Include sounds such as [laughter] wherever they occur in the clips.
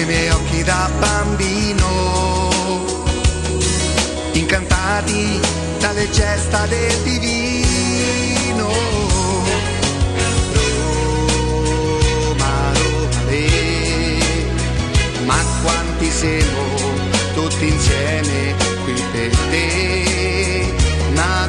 Nei miei occhi da bambino, incantati dalle gesta del divino. Roma, Roma, le, ma quanti siamo tutti insieme qui per te. Una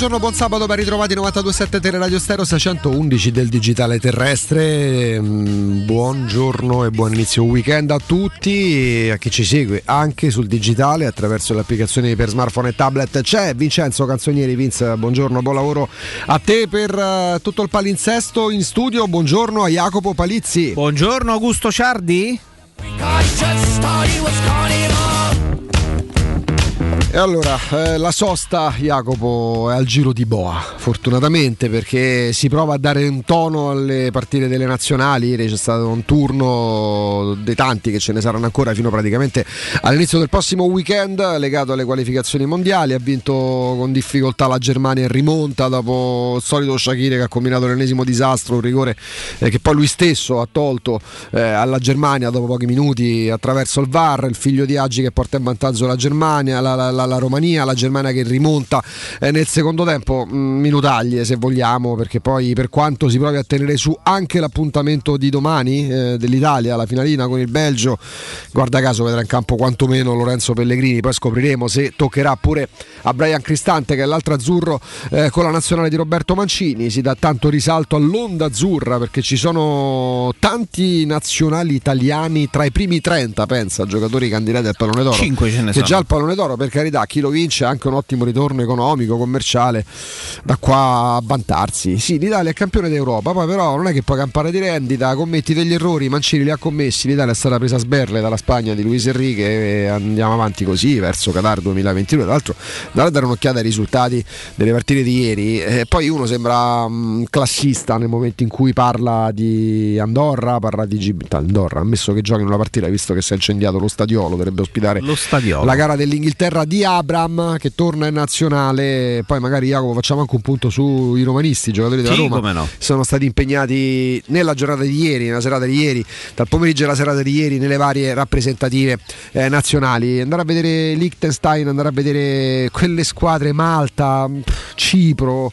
Buongiorno, buon sabato, ben ritrovati 927 Teleradio Stereo 611 del digitale terrestre. Mm, Buongiorno e buon inizio weekend a tutti e a chi ci segue anche sul digitale attraverso le applicazioni per smartphone e tablet. C'è Vincenzo Canzonieri, Vince, buongiorno, buon lavoro a te per eh, tutto il palinsesto in studio. Buongiorno a Jacopo Palizzi. Buongiorno Augusto Ciardi. E allora, eh, la sosta, Jacopo, è al giro di Boa, fortunatamente perché si prova a dare un tono alle partite delle nazionali, ieri c'è stato un turno dei tanti che ce ne saranno ancora fino praticamente all'inizio del prossimo weekend legato alle qualificazioni mondiali, ha vinto con difficoltà la Germania in rimonta dopo il solito Shakiri che ha combinato l'ennesimo disastro, un rigore eh, che poi lui stesso ha tolto eh, alla Germania dopo pochi minuti attraverso il VAR, il figlio di Aggi che porta in vantaggio la Germania, la, la- la- la Romania, la Germania che rimonta eh, nel secondo tempo, mh, minutaglie se vogliamo, perché poi per quanto si provi a tenere su anche l'appuntamento di domani eh, dell'Italia, la finalina con il Belgio, guarda caso vedrà in campo quantomeno Lorenzo Pellegrini, poi scopriremo se toccherà pure a Brian Cristante che è l'altro azzurro eh, con la nazionale di Roberto Mancini, si dà tanto risalto all'onda azzurra perché ci sono tanti nazionali italiani tra i primi 30, pensa, giocatori candidati al pallone d'oro. Cinque ce ne che sono. già il pallone d'oro per carità carità, chi lo vince ha anche un ottimo ritorno economico, commerciale, da qua a vantarsi. Sì, l'Italia è campione d'Europa, poi però non è che puoi campare di rendita, commetti degli errori, Mancini li ha commessi, l'Italia è stata presa a sberle dalla Spagna di Luis Enrique e andiamo avanti così verso Qatar 2022. Tra l'altro, andare a dare un'occhiata ai risultati delle partite di ieri, eh, poi uno sembra um, classista nel momento in cui parla di Andorra, parla di Gibraltar. Andorra, ammesso che giochi in una partita, visto che si è incendiato lo stadiolo, dovrebbe ospitare lo stadiolo. la gara dell'Inghilterra di Abram che torna in nazionale. Poi magari Jacopo facciamo anche un punto sui romanisti, i giocatori della Sì, Roma. no. Sono stati impegnati nella giornata di ieri, nella serata di ieri, dal pomeriggio alla serata di ieri nelle varie rappresentative eh, nazionali. Andare a vedere Liechtenstein, andare a vedere quelle squadre Malta, Cipro.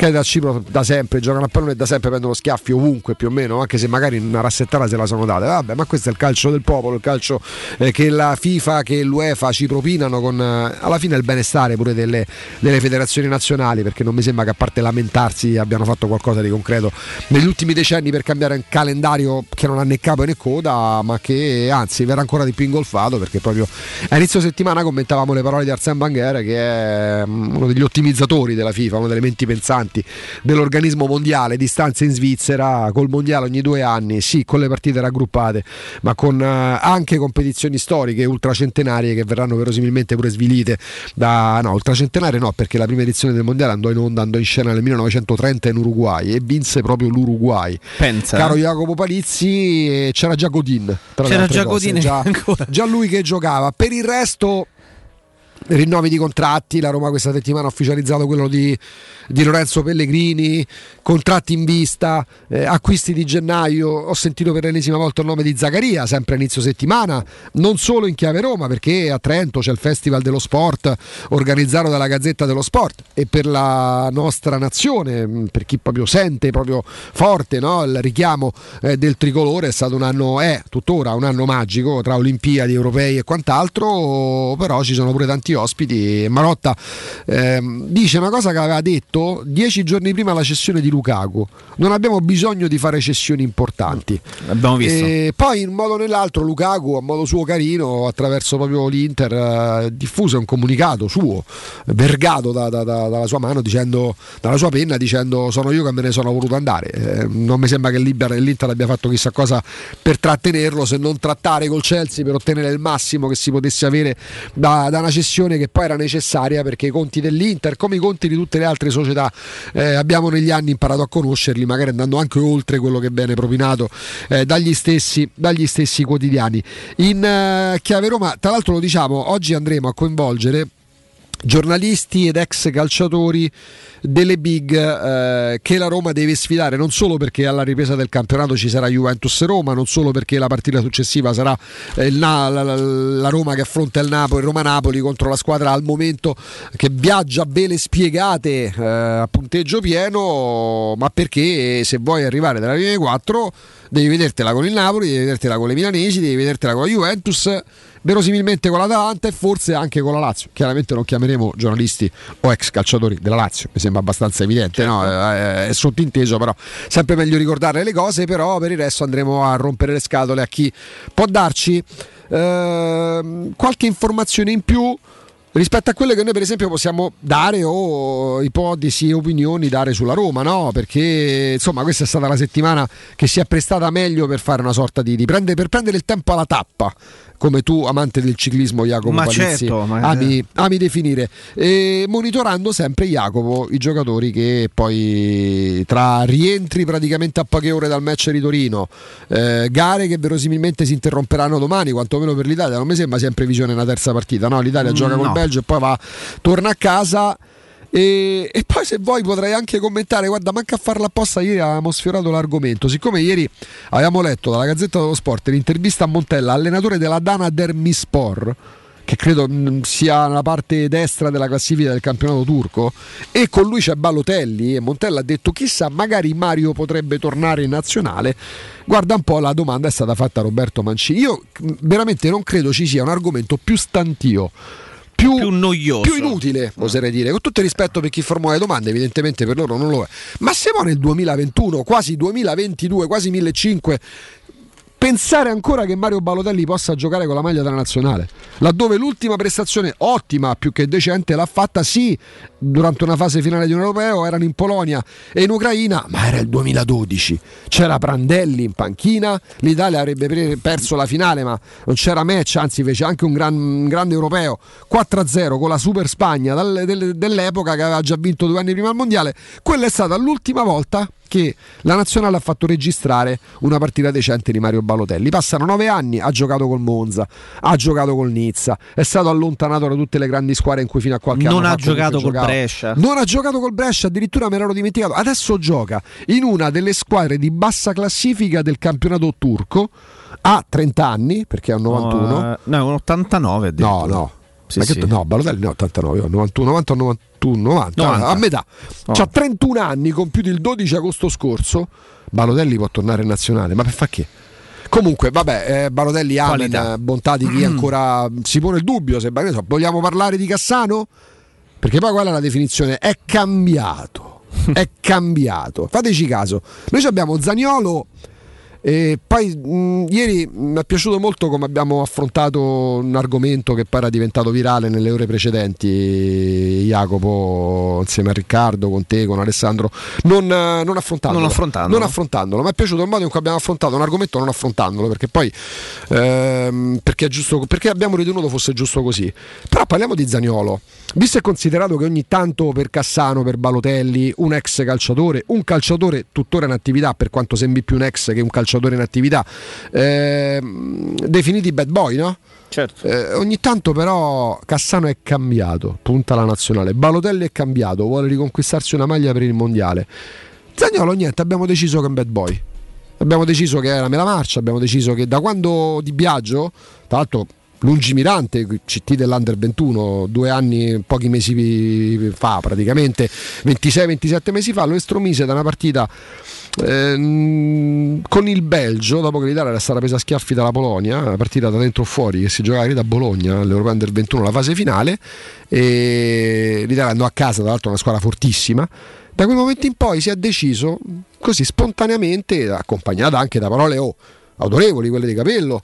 Perché da Cipro da sempre giocano a pallone da sempre prendono schiaffi ovunque più o meno, anche se magari una rassettata se la sono date. Vabbè, ma questo è il calcio del popolo, il calcio eh, che la FIFA, che l'UEFA ci propinano con eh, alla fine il benestare pure delle, delle federazioni nazionali, perché non mi sembra che a parte lamentarsi abbiano fatto qualcosa di concreto negli ultimi decenni per cambiare un calendario che non ha né capo né coda, ma che anzi verrà ancora di più ingolfato perché proprio a inizio settimana commentavamo le parole di Arsène Wenger che è mm, uno degli ottimizzatori della FIFA, uno delle menti pensanti dell'organismo mondiale, distanze in Svizzera, col mondiale ogni due anni, sì, con le partite raggruppate, ma con eh, anche competizioni storiche ultracentenarie che verranno verosimilmente pure svilite da no, ultracentenarie no, perché la prima edizione del mondiale andò in onda, andò in scena nel 1930 in Uruguay e vinse proprio l'Uruguay. Pensa. Caro Jacopo Palizzi, eh, c'era già Godin. tra C'era già cose, Godin già, già lui che giocava. Per il resto rinnovi di contratti, la Roma questa settimana ha ufficializzato quello di, di Lorenzo Pellegrini, contratti in vista, eh, acquisti di gennaio, ho sentito per l'ennesima volta il nome di Zaccaria, sempre a inizio settimana, non solo in chiave Roma perché a Trento c'è il Festival dello Sport organizzato dalla Gazzetta dello Sport. E per la nostra nazione, mh, per chi proprio sente proprio forte no, il richiamo eh, del tricolore, è stato un anno, è tuttora un anno magico tra Olimpiadi, Europei e quant'altro, però ci sono pure tanti ospiti. Marotta ehm, dice una cosa che aveva detto dieci giorni prima la cessione di Lukaku. Non abbiamo bisogno di fare cessioni importanti. Abbiamo visto. E poi in modo o nell'altro Lukaku a modo suo carino attraverso proprio l'Inter eh, diffuse un comunicato suo vergato da- da- da- dalla sua mano dicendo dalla sua penna dicendo sono io che me ne sono voluto andare Eh, non mi sembra che l'Inter, l'Inter abbia fatto chissà cosa per trattenerlo se non trattare col Chelsea per ottenere il massimo che si potesse avere da, da una cessione che poi era necessaria perché i conti dell'Inter come i conti di tutte le altre società eh, abbiamo negli anni imparato a conoscerli magari andando anche oltre quello che viene propinato eh, dagli, stessi, dagli stessi quotidiani. In eh, chiave Roma tra l'altro lo diciamo oggi andremo a coinvolgere giornalisti ed ex calciatori delle big eh, che la Roma deve sfidare non solo perché alla ripresa del campionato ci sarà Juventus Roma non solo perché la partita successiva sarà eh, Na- la, la- la Roma che affronta il Napoli Roma-Napoli contro la squadra al momento che viaggia vele spiegate eh, a punteggio pieno ma perché se vuoi arrivare dalla linea 4 devi vedertela con il Napoli devi vedertela con le milanesi devi vedertela con la Juventus verosimilmente con l'Atalanta e forse anche con la Lazio. Chiaramente non chiameremo giornalisti o ex calciatori della Lazio, mi sembra abbastanza evidente, no? Eh, è sottinteso, però sempre meglio ricordare le cose, però per il resto andremo a rompere le scatole a chi può darci ehm, qualche informazione in più rispetto a quelle che noi per esempio possiamo dare o ipotesi e opinioni dare sulla Roma, no? Perché insomma questa è stata la settimana che si è prestata meglio per fare una sorta di, di prendere, per prendere il tempo alla tappa. Come tu, amante del ciclismo, Jacopo Ma Palizzi, certo, ma- ami, ami definire, e monitorando sempre Jacopo, i giocatori che poi tra rientri praticamente a poche ore dal match di Torino, eh, gare che verosimilmente si interromperanno domani, quantomeno per l'Italia, non mi sembra sia in previsione una terza partita, no? L'Italia Mm, gioca col no. Belgio e poi va, torna a casa. E, e poi se vuoi potrei anche commentare, guarda, manca a farla apposta, ieri avevamo sfiorato l'argomento, siccome ieri avevamo letto dalla Gazzetta dello Sport l'intervista a Montella, allenatore della Dana Dermispor, che credo mh, sia nella parte destra della classifica del campionato turco, e con lui c'è Balotelli e Montella ha detto chissà, magari Mario potrebbe tornare in nazionale. Guarda un po', la domanda è stata fatta a Roberto Mancini. Io mh, veramente non credo ci sia un argomento più stantio più, Più noioso. più inutile, oserei dire. Con tutto il rispetto per chi formula le domande, evidentemente per loro non lo è. Ma siamo nel 2021, quasi 2022, quasi 1500. Pensare ancora che Mario Balotelli possa giocare con la maglia della nazionale, laddove l'ultima prestazione ottima, più che decente, l'ha fatta sì durante una fase finale di un europeo, erano in Polonia e in Ucraina, ma era il 2012. C'era Prandelli in panchina, l'Italia avrebbe perso la finale, ma non c'era match, anzi fece anche un, gran, un grande europeo 4-0 con la Super Spagna dell'epoca che aveva già vinto due anni prima al mondiale. Quella è stata l'ultima volta che la nazionale ha fatto registrare una partita decente di Mario Balotelli. Passano nove anni, ha giocato col Monza, ha giocato col Nizza, è stato allontanato da tutte le grandi squadre in cui fino a qualche non anno ha giocato col Brescia. Non ha giocato col Brescia, addirittura me l'ero dimenticato. Adesso gioca in una delle squadre di bassa classifica del campionato turco. Ha 30 anni perché è un 91. No, no, un 89. No, no. Sì, sì. no, Balotelli ne ho 89, 91, 90, 91, 90, 90. a metà. Oh. C'ha 31 anni, compiuti il 12 agosto scorso. Balotelli può tornare in nazionale, ma per fa che? Comunque, vabbè, eh, Balotelli ha bontà di chi ancora si pone il dubbio. Se so, vogliamo parlare di Cassano? Perché poi quella è la definizione, è cambiato. [laughs] è cambiato. Fateci caso. Noi abbiamo Zagnolo e poi mh, ieri mi è piaciuto molto come abbiamo affrontato un argomento che poi era diventato virale nelle ore precedenti, Jacopo, insieme a Riccardo, con te, con Alessandro, non, non affrontandolo. Non affrontandolo. Non affrontandolo. Mi è piaciuto il modo in cui abbiamo affrontato un argomento non affrontandolo, perché poi ehm, perché, giusto, perché abbiamo ritenuto fosse giusto così. Però parliamo di Zagnolo. Visto e considerato che ogni tanto per Cassano, per Balotelli, un ex calciatore, un calciatore tuttora in attività, per quanto sembri più un ex che un calciatore calciatore in attività, eh, definiti bad boy, no? Certo. Eh, ogni tanto però Cassano è cambiato, punta alla nazionale, Balotelli è cambiato, vuole riconquistarsi una maglia per il mondiale. Zagnolo niente, abbiamo deciso che è un bad boy. Abbiamo deciso che era mela marcia, abbiamo deciso che da quando di Biagio, tra l'altro lungimirante CT dell'Under 21 due anni, pochi mesi fa praticamente 26-27 mesi fa lo estromise da una partita eh, con il Belgio dopo che l'Italia era stata presa a schiaffi dalla Polonia una partita da dentro o fuori che si giocava da Bologna all'Europa Under 21 la fase finale e l'Italia andò a casa tra l'altro una squadra fortissima da quel momento in poi si è deciso così spontaneamente accompagnata anche da parole oh, autorevoli quelle di Capello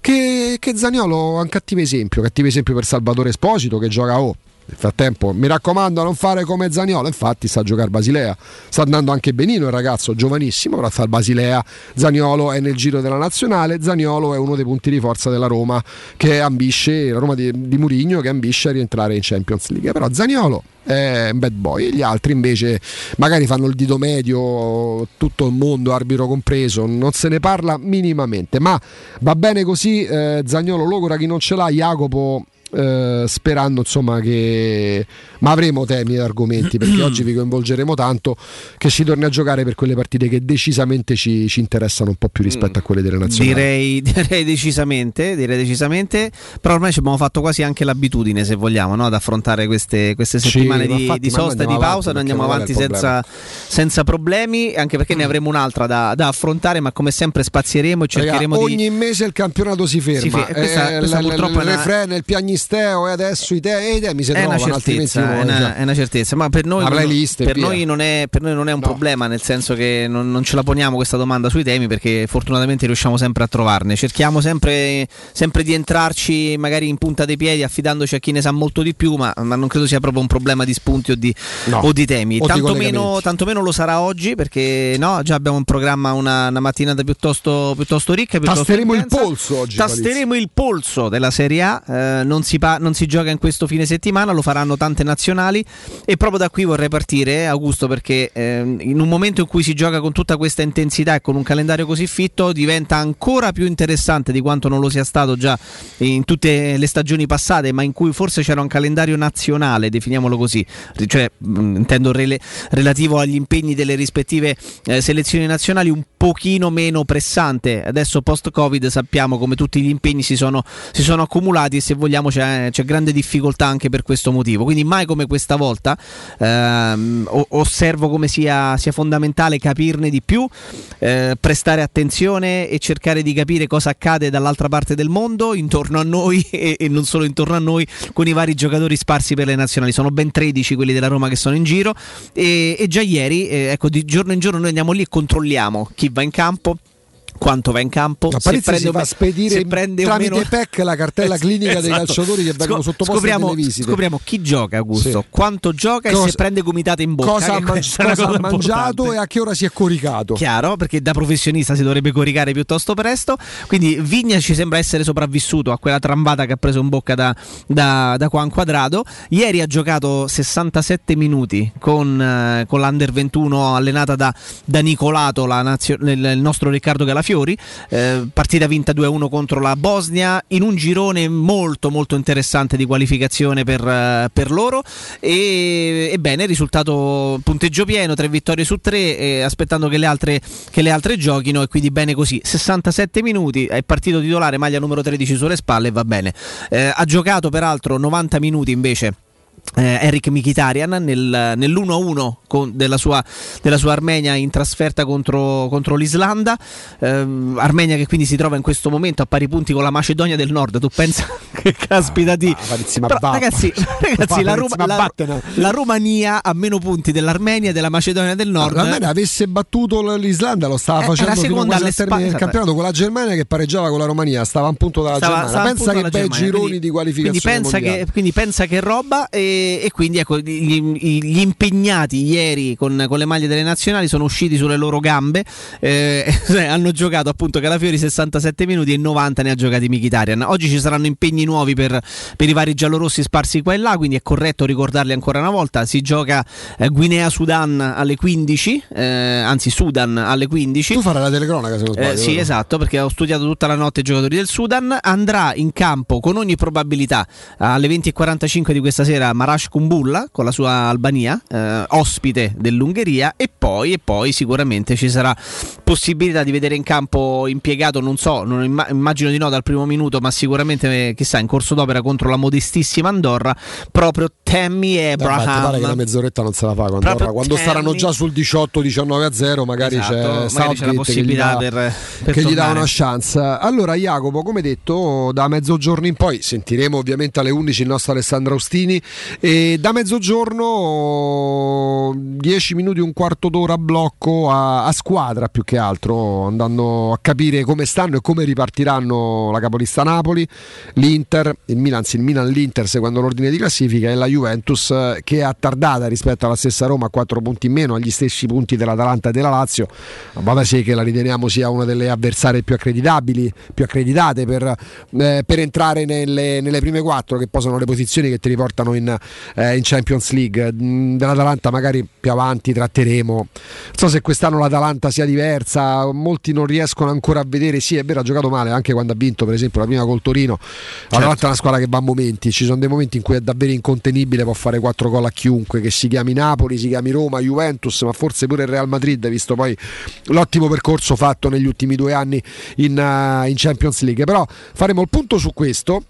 che, che Zaniolo è un cattivo esempio, cattivo esempio per Salvatore Esposito che gioca oh, nel frattempo, mi raccomando, non fare come Zaniolo. Infatti, sta a giocare Basilea. Sta andando anche benino il ragazzo, giovanissimo. Ora sta al Basilea. Zaniolo è nel giro della nazionale. Zaniolo è uno dei punti di forza della Roma che ambisce, la Roma di, di Murigno che ambisce a rientrare in Champions League. Però Zaniolo è un bad boy. Gli altri invece magari fanno il dito medio, tutto il mondo, arbitro compreso. Non se ne parla minimamente. Ma va bene così. Eh, Zagnolo logora chi non ce l'ha. Jacopo eh, sperando insomma che ma avremo temi ed argomenti perché oggi vi coinvolgeremo tanto che si torni a giocare per quelle partite che decisamente ci, ci interessano un po' più rispetto a quelle delle nazionali direi, [laughs] direi, decisamente, direi decisamente però ormai ci abbiamo fatto quasi anche l'abitudine se vogliamo no? ad affrontare queste, queste settimane sì, di, di, sosta e di pausa noi andiamo avanti senza, senza, problemi anche perché ne mm. avremo un'altra da, da, affrontare ma come sempre spazieremo e cercheremo Raga, di ogni mese il campionato si ferma, si fe- questa, eh, questa l- purtroppo l- il refren, il piagnisteo e adesso i temi, i temi si è trovano una certezza, è una, è una certezza, ma per noi, non, per noi non, è, per noi non è un no. problema, nel senso che non, non, ce la poniamo questa domanda sui temi perché fortunatamente riusciamo sempre a trovarne. Cerchiamo sempre, sempre di entrarci magari in punta dei piedi affidandoci a chi ne sa molto di più, ma, ma non credo sia proprio un problema di spunti o di, no. o di temi. O tanto, di meno, tanto, meno, lo sarà oggi perché no, già abbiamo in programma una, una mattinata piuttosto, piuttosto ricca. Piuttosto Tasteremo intensa. il polso oggi. Tasteremo il polso della Serie A, eh, non, si pa- non si gioca in questo fine settimana, lo faranno tante nazionali e proprio da qui vorrei partire, Augusto, perché eh, in un momento in cui si gioca con tutta questa intensità e con un calendario così fitto diventa ancora più interessante di quanto non lo sia stato già in tutte le stagioni passate, ma in cui forse c'era un calendario nazionale, definiamolo così, cioè mh, intendo rele- relativo agli impegni delle rispettive eh, selezioni nazionali un pochino meno pressante. Adesso post-Covid sappiamo come tutti gli impegni si sono, si sono accumulati e se vogliamo c'è, c'è grande difficoltà anche per questo motivo. Quindi mai come questa volta ehm, osservo come sia, sia, fondamentale capirne di più, eh, prestare attenzione e cercare di capire cosa accade dall'altra parte del mondo, intorno a noi [laughs] e, e non solo intorno a noi, con i vari giocatori sparsi per le nazionali. Sono ben 13 quelli della Roma che sono in giro e, e già ieri, eh, ecco, di giorno in giorno noi andiamo lì e controlliamo chi va in campo quanto va in campo. A Parizzi si fa spedire tramite meno... PEC la cartella clinica esatto. dei calciatori che vengono Scop- sottoposti scopriamo, alle visite. Scopriamo chi gioca, Augusto, sì. quanto gioca cosa, e se prende gomitate in bocca. Cosa ha, mangi- cosa ha mangiato e a che ora si è coricato. Chiaro, perché da professionista si dovrebbe coricare piuttosto presto. Quindi Vigna ci sembra essere sopravvissuto a quella trambata che ha preso in bocca da, da, da Juan Quadrado. Ieri ha giocato 67 minuti con, eh, con l'Under 21 allenata da, da Nicolato, nazio- il nostro Riccardo Galafiori. Eh, partita vinta 2-1 contro la Bosnia in un girone molto molto interessante di qualificazione per, uh, per loro. E, ebbene, risultato punteggio pieno, 3 vittorie su 3, eh, aspettando che le, altre, che le altre giochino e quindi bene così. 67 minuti, è partito titolare, maglia numero 13 sulle spalle e va bene. Eh, ha giocato peraltro 90 minuti invece eh, Eric Mikitarian nel, nell'1-1 con, della, sua, della, sua, Armenia in trasferta contro, contro l'Islanda. Eh, Armenia che quindi si trova in questo momento a pari punti con la Macedonia del Nord. Tu pensa [laughs] che caspita di. Ah, Però, ragazzi, [laughs] ragazzi la, Ru- la, la, Romania ha meno punti dell'Armenia e della Macedonia del Nord. L'Armenia avesse battuto l'Islanda, lo stava eh, facendo fino quasi al termine del campionato con la Germania che pareggiava con la Romania. Stava a un punto dalla stava, Germania. Stava pensa che bei gironi quindi, di qualificazione. Quindi pensa, che, quindi pensa che roba. E e, quindi ecco, gli, gli impegnati ieri con, con, le maglie delle nazionali sono usciti sulle loro gambe, eh, [laughs] hanno giocato appunto Calafiori 67 minuti e 90 ne ha giocati Michitarian. Oggi ci saranno impegni nuovi per, per, i vari giallorossi sparsi qua e là, quindi è corretto ricordarli ancora una volta. Si gioca eh, Guinea-Sudan alle 15, eh, anzi Sudan alle 15. Tu farai la telecronaca se non sbaglio. Eh, sì, esatto, perché ho studiato tutta la notte i giocatori del Sudan. Andrà in campo con ogni probabilità alle 20.45 di questa sera Marash Kumbulla con la sua Albania, eh, ospite dell'Ungheria, e poi, e poi, sicuramente ci sarà possibilità di vedere in campo impiegato, non so, non immagino di no dal primo minuto, ma sicuramente chissà in corso d'opera contro la modestissima Andorra, proprio Tammy Abraham. Beh, pare che una mezz'oretta non se la fa con Andorra. Quando Tammy... saranno già sul 18-19 a 0, magari esatto, c'è, magari c'è la possibilità che gli dà, per, per che gli dà una chance. Allora, Jacopo, come detto, da mezzogiorno in poi sentiremo ovviamente alle 11 il nostro Alessandro Austini. E da mezzogiorno 10 minuti, un quarto d'ora a blocco a, a, squadra più che altro, andando a capire come stanno e come ripartiranno la capolista Napoli, l'Inter, il Milan, anzi il Milan l'Inter seguendo l'ordine di classifica e la Juventus che è attardata rispetto alla stessa Roma a 4 punti in meno, agli stessi punti dell'Atalanta e della Lazio, ma da sé che la riteniamo sia una delle avversarie più accreditabili, più accreditate per, eh, per entrare nelle, nelle prime quattro che poi sono le posizioni che ti riportano in, eh, in Champions League. Mm, dell'Atalanta magari più avanti tratteremo. Non so se quest'anno l'Atalanta sia diversa, molti non riescono ancora a vedere. Sì, è vero, ha giocato male anche quando ha vinto, per esempio, la prima col Torino. L'Atalanta certo. è una squadra che va a momenti, ci sono dei momenti in cui è davvero incontenibile, può fare 4 gol a chiunque, che si chiami Napoli, si chiami Roma, Juventus, ma forse pure il Real Madrid, visto poi l'ottimo percorso fatto negli ultimi due anni in, uh, in Champions League. Però faremo il punto su questo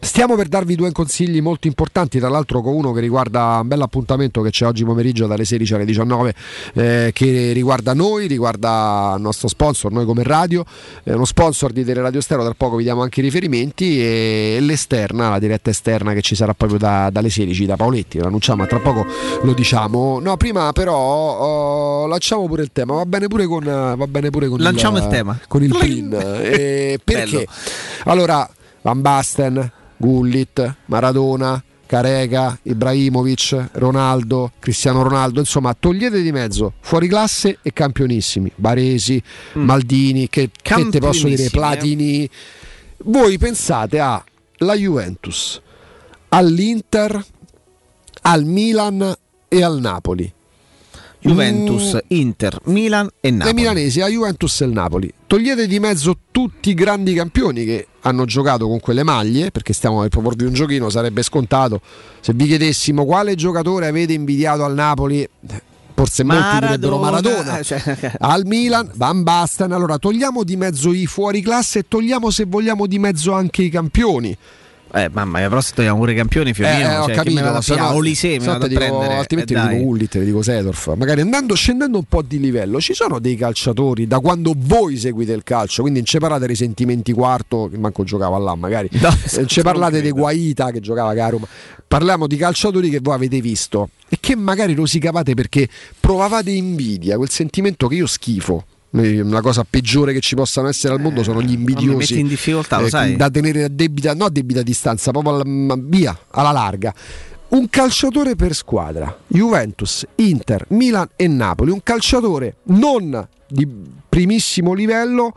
Stiamo per darvi due consigli molto importanti, tra l'altro con uno che riguarda un bel appuntamento che c'è oggi pomeriggio dalle 16 alle 19 eh, che riguarda noi, riguarda il nostro sponsor, noi come radio, è uno sponsor di Teleradio Stereo, tra poco vi diamo anche i riferimenti e l'esterna, la diretta esterna che ci sarà proprio da, dalle 16 da Paoletti, lo annunciamo, ma tra poco lo diciamo. No, prima però oh, lanciamo pure il tema, va bene pure con, va bene pure con Lanciamo il, il tema. Con il PIN. [laughs] Eh, perché? Allora, Van Basten Gullit, Maradona, Carega, Ibrahimovic, Ronaldo, Cristiano Ronaldo, insomma togliete di mezzo fuori classe e campionissimi, Baresi, mm. Maldini, che, che te posso dire, Platini. Eh? Voi pensate alla Juventus, all'Inter, al Milan e al Napoli. Juventus, mm. Inter, Milan e Napoli. Le milanesi, la Juventus e il Napoli. Togliete di mezzo tutti i grandi campioni che hanno giocato con quelle maglie, perché stiamo per proporvi un giochino, sarebbe scontato. Se vi chiedessimo quale giocatore avete invidiato al Napoli, forse Maradona, molti direbbero Maradona. [laughs] Cioè... Al Milan, Van Basten. Allora togliamo di mezzo i fuori classe e togliamo se vogliamo di mezzo anche i campioni. Eh, mamma mia, però se togliamo pure campioni Fiorino, eh, ho cioè, capito, me la se no, Olise, me la dico, prendere, altrimenti eh, dico Ullit, dico Sedorf. Magari andando, scendendo un po' di livello, ci sono dei calciatori da quando voi seguite il calcio, quindi non ci parlate dei sentimenti quarto, che manco giocava là magari, no, non ci parlate di Guaita che giocava a Roma, parliamo di calciatori che voi avete visto e che magari rosicavate perché provavate invidia, quel sentimento che io schifo La cosa peggiore che ci possano essere al mondo sono gli invidiosi. Metti in difficoltà, lo eh, sai. Da tenere a debita, no a debita distanza, proprio alla, via, alla larga. Un calciatore per squadra, Juventus, Inter, Milan e Napoli, un calciatore non di primissimo livello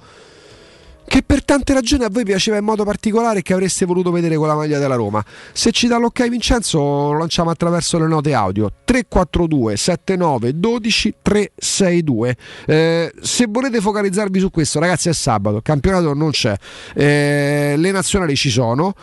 che per tante ragioni a voi piaceva in modo particolare e che avreste voluto vedere con la maglia della Roma. Se ci dà l'ok Vincenzo lo lanciamo attraverso le note audio 342 79 12 362. Eh, se volete focalizzarvi su questo ragazzi è sabato, campionato non c'è, eh, le nazionali ci sono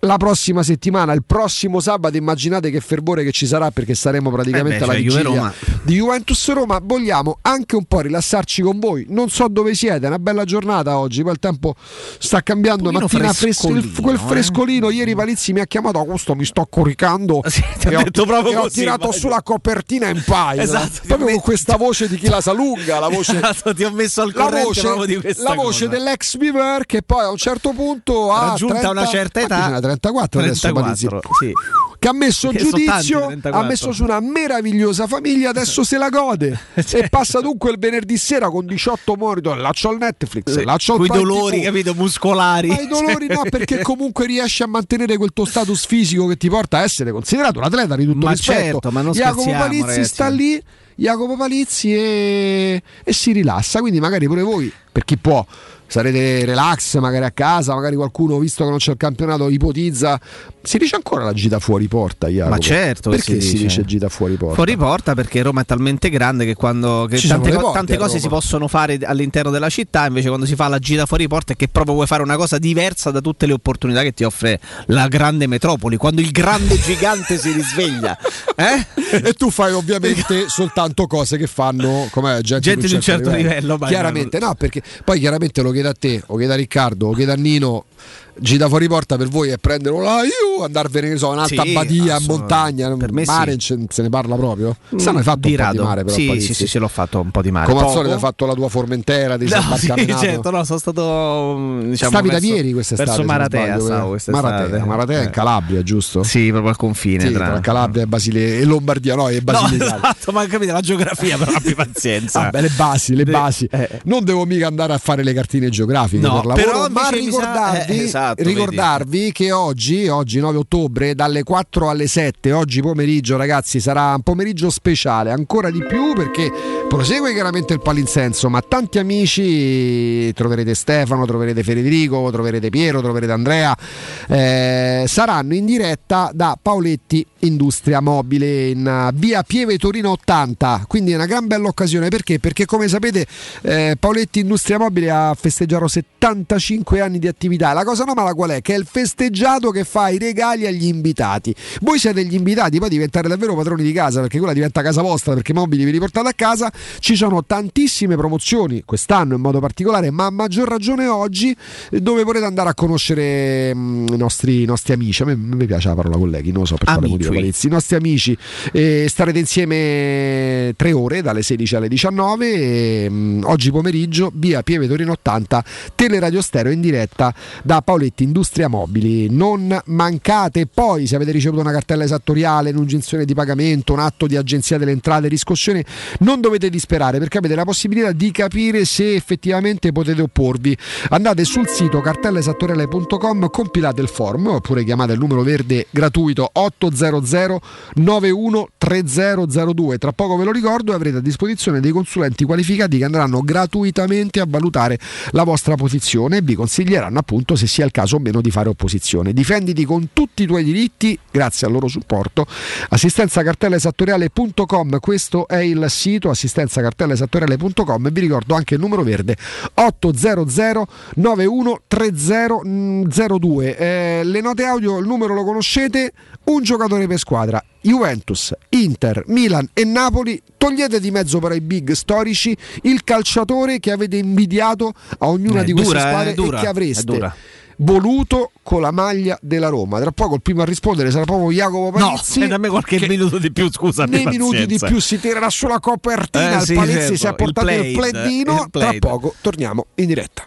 la prossima settimana, il prossimo sabato, immaginate che fervore che ci sarà perché saremo praticamente eh beh, alla cioè, vigilia Juve di Juventus Roma. Vogliamo anche un po' rilassarci con voi. Non so dove siete, è una bella giornata oggi, poi il tempo sta cambiando, mattina fresco, quel frescolino. Eh? Ieri Palizzi mi ha chiamato, Augusto mi sto coricando [laughs] sì, e, ho, e così, ho, tirato immagino. sulla copertina in paio. Esatto, proprio con questa voce di chi la sa lunga, la [laughs] voce esatto, ti ho messo al la voce, di la voce dell'ex Beaver che poi a un certo punto ha raggiunta 30, una certa età 34, 34 adesso sì. che ha messo [laughs] che giudizio, ha messo su una meravigliosa famiglia, adesso se la gode [laughs] cioè. e passa dunque il venerdì sera con 18 monitor, laccio al Netflix, laccio al i dolori, capito, muscolari. Ma i dolori [laughs] no, perché comunque riesci a mantenere quel tuo status fisico che ti porta a essere considerato un atleta di tutto ma rispetto. Certo, ma non Jacopo Palizzi ragazzi. sta lì Jacopo Palizzi e, e si rilassa, quindi magari pure voi, per chi può sarete relax magari a casa, magari qualcuno visto che non c'è il campionato ipotizza. Si dice ancora la gita fuori porta, Jacopo? Ma certo, perché si, si dice. gita fuori porta? Fuori porta perché Roma è talmente grande che quando che tante, co- tante cose si possono fare all'interno della città, invece quando si fa la gita fuori porta è che proprio vuoi fare una cosa diversa da tutte le opportunità che ti offre la grande metropoli, quando il grande gigante si risveglia. [laughs] Eh? e tu fai ovviamente soltanto cose che fanno come gente, gente di un certo, certo livello. livello chiaramente, no, perché poi chiaramente lo chiede a te, lo chiede a Riccardo, lo chiede a Nino gita fuori porta per voi è prenderlo là, io andarvene in un'alta sì, badia, in montagna, per me mare sì. se ne parla proprio. Mm, Se hai fatto un po' di mare, però. Sì, sì, sì, sì, l'ho fatto un po' di mare. Come al solito hai fatto la tua Formentera, di [laughs] no, sì, certo, no, sono stato diciamo, Stavi verso, da ieri quest'estate. Verso Maratea, stavo quest'estate. Maratea, Maratea in Calabria, giusto? Sì, proprio al confine sì, tra... tra Calabria e Basile e Lombardia, no, e Basilicata. No, esatto, ma capite la geografia, però abbi [laughs] pazienza. Ah, le basi, le basi. Eh. Non devo mica andare a fare le cartine geografiche per lavoro, però ma ricordarvi, eh, esatto, ricordarvi ricordarvi che oggi, oggi 9 ottobre, dalle 4 alle 7, oggi pomeriggio ragazzi sarà un pomeriggio speciale, ancora di più perché prosegue chiaramente il palinsenso, ma tanti amici, troverete Stefano, troverete Federico, troverete Piero, troverete Andrea, eh, saranno in diretta da Paoletti Industria Mobile in via Pieve Torino 80, quindi è una gran bella occasione perché? Perché come sapete eh, Paoletti Industria Mobile ha festeggiato 75 anni di attività, la cosa anomala qual è? Che è il festeggiato che fa i regali agli invitati. Voi siete gli invitati, poi diventare davvero padroni di casa, perché quella diventa casa vostra, perché i mobili vi riportate a casa. Ci sono tantissime promozioni, quest'anno in modo particolare, ma a maggior ragione oggi, dove potete andare a conoscere mh, i, nostri, i, nostri, amici. A me, mi piace la parola colleghi, non lo so per quale motivo. Palizzi. I nostri amici eh, starete insieme tre ore, dalle 16 alle 19. E, mh, oggi pomeriggio, via Pieve Torino 80, Teleradio Stereo in diretta da Paoletti Industria mobili. Non mancate poi, se avete ricevuto una cartella esattoriale, un'ungizione di pagamento, un atto di agenzia delle entrate, riscossione, non dovete disperare perché avete la possibilità di capire se effettivamente potete opporvi. Andate sul sito cartellaesattoriale.com, compilate il form oppure chiamate il numero verde gratuito 800 913002. Tra poco ve lo ricordo avrete a disposizione dei consulenti qualificati che andranno gratuitamente a valutare la vostra posizione e vi consiglieranno appunto se sia il caso o meno di fare opposizione. Difenditi con tutti i tuoi diritti grazie al loro supporto. Assistenza cartellasattoriale.com, questo è il sito assistenzacartellasattoriale.com e vi ricordo anche il numero verde 800 913002. Eh, le note audio, il numero lo conoscete, un giocatore per squadra. Juventus, Inter, Milan e Napoli, togliete di mezzo per i big storici il calciatore che avete invidiato a ognuna è di dura, queste squadre dura, e che avreste voluto con la maglia della Roma. Tra poco il primo a rispondere sarà proprio Jacopo Palizzi. No, dammi qualche minuto di più, scusa. Nei minuti di più si tirerà sulla copertina. Eh, il sì, Palizzi certo. si è portato il, il pledino. il Tra poco torniamo in diretta.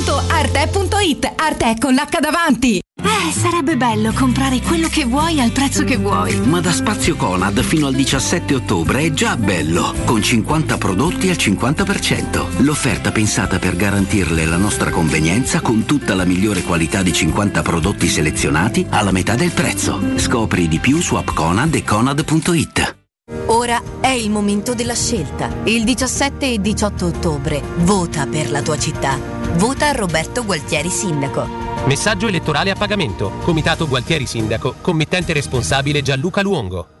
www.arte.it Arte con l'H davanti. Eh, sarebbe bello comprare quello che vuoi al prezzo che vuoi. Ma da Spazio Conad fino al 17 ottobre è già bello, con 50 prodotti al 50%. L'offerta pensata per garantirle la nostra convenienza con tutta la migliore qualità di 50 prodotti selezionati alla metà del prezzo. Scopri di più su appconad e conad.it. Ora è il momento della scelta. Il 17 e 18 ottobre vota per la tua città. Vota Roberto Gualtieri Sindaco. Messaggio elettorale a pagamento. Comitato Gualtieri Sindaco. Committente responsabile Gianluca Luongo.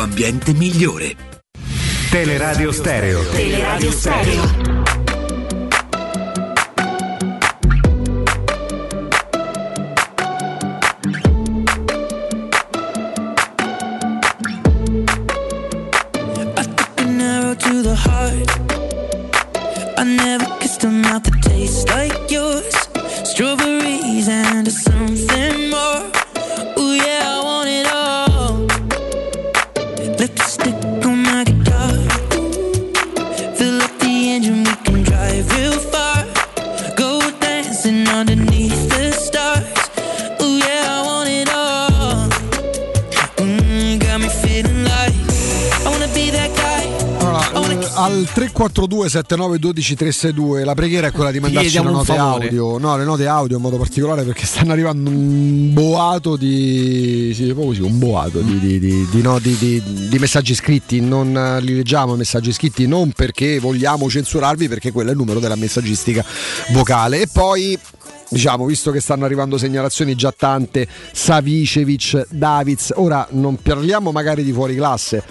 ambiente migliore. Teleradio Stereo. Teleradio Stereo. 342 79 12 362 la preghiera è quella di mandarci le chiediamo note audio. No, le note audio in modo particolare perché stanno arrivando un boato di. Sì, proprio così, un boato di, di- di- no- di messaggi scritti. Non eh, li leggiamo i messaggi scritti non perché vogliamo censurarvi, perché quello è il numero della messaggistica vocale. E poi. Diciamo, visto che stanno arrivando segnalazioni già tante, Savicevic, Davids, ora non parliamo magari di fuori classe,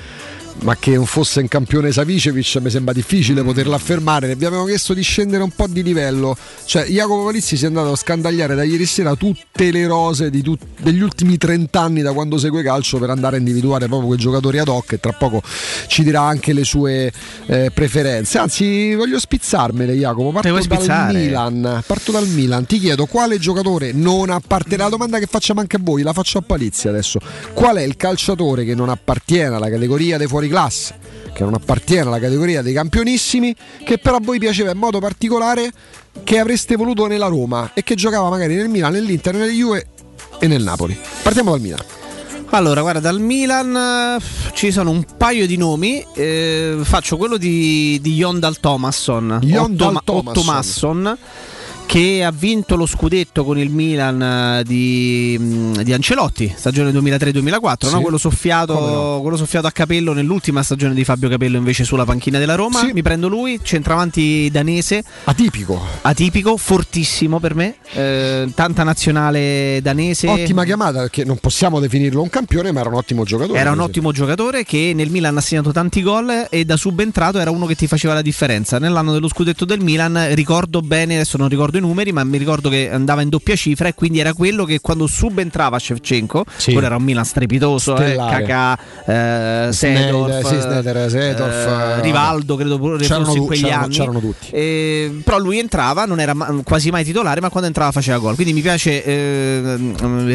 ma che non fosse un campione Savicevic mi sembra difficile poterlo affermare. Ne abbiamo chiesto di scendere un po' di livello. Cioè, Jacopo Palizzi si è andato a scandagliare da ieri sera tutte le rose di tut- degli ultimi 30 anni da quando segue calcio per andare a individuare proprio quei giocatori ad hoc e tra poco ci dirà anche le sue eh, preferenze. Anzi, voglio spizzarmele, Jacopo. Parto dal? Milan. Parto dal Milan. Ti chiedo quale giocatore non appartiene. La domanda che facciamo anche a voi, la faccio a Palizzi adesso. Qual è il calciatore che non appartiene alla categoria dei fuori classe? Che non appartiene alla categoria dei campionissimi, che però a voi piaceva in modo particolare, che avreste voluto nella Roma e che giocava magari nel Milan, nell'Inter, nelle Juve e nel Napoli. Partiamo dal Milan. Allora, guarda, dal Milan eh, ci sono un paio di nomi. eh, faccio quello di, di Yondal Thomasson. Yondal Thomasson. Che ha vinto lo scudetto con il Milan eh, di, mh, di Ancelotti, stagione 2003-2004, Sì. no? quello, soffiato, no. quello soffiato a capello nell'ultima stagione di Fabio Capello invece sulla panchina della Roma. Sì. Mi prendo lui, centravanti danese, Atipico. atipico, fortissimo per me, eh, tanta nazionale danese. Ottima chiamata perché non possiamo definirlo un campione, ma era un ottimo giocatore. Era un ottimo giocatore che nel Milan ha segnato tanti gol e da subentrato era uno che ti faceva la differenza. Nell'anno dello scudetto del Milan ricordo bene, adesso non ricordo i numeri, ma mi ricordo che andava in doppia cifra e quindi era quello che quando subentrava Shevchenko, Sì. quello era un Milan strepitoso, eh. Kakà, eh, sì, Sneijder, Seedorf, eh, eh, Rivaldo, credo pure C'erano in quegli c'erano- anni. c'erano tutti. Eh, però lui entrava, non era ma- quasi mai titolare, ma quando entrava faceva gol. Quindi mi piace, eh,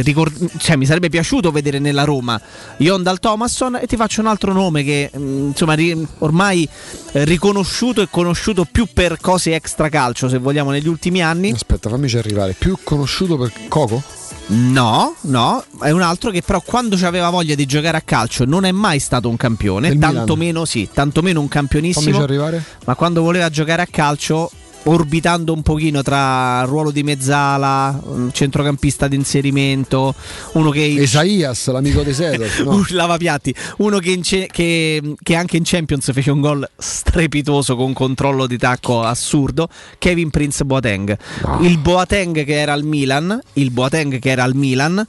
ricord- cioè mi sarebbe piaciuto vedere nella Roma Yondal Thomasson e ti faccio un altro nome che mm, insomma ri- ormai eh, riconosciuto e conosciuto più per cose extra calcio, se vogliamo, negli ultimi anni. Aspetta, fammici arrivare. Più conosciuto per Coco? No, no, è un altro che però quando aveva voglia di giocare a calcio non è mai stato un campione, tantomeno sì, tantomeno un campionissimo. Fammici arrivare. ma quando voleva giocare a calcio orbitando un pochino tra ruolo di mezzala, centrocampista di inserimento, uno che Esaias, l'amico di Seedorf. No. [laughs] lavapiatti, uno che, ce- che- che anche in Champions fece un gol strepitoso con controllo di tacco assurdo, Kevin Prince Boateng. Il Boateng che era al Milan, il Boateng che era al Milan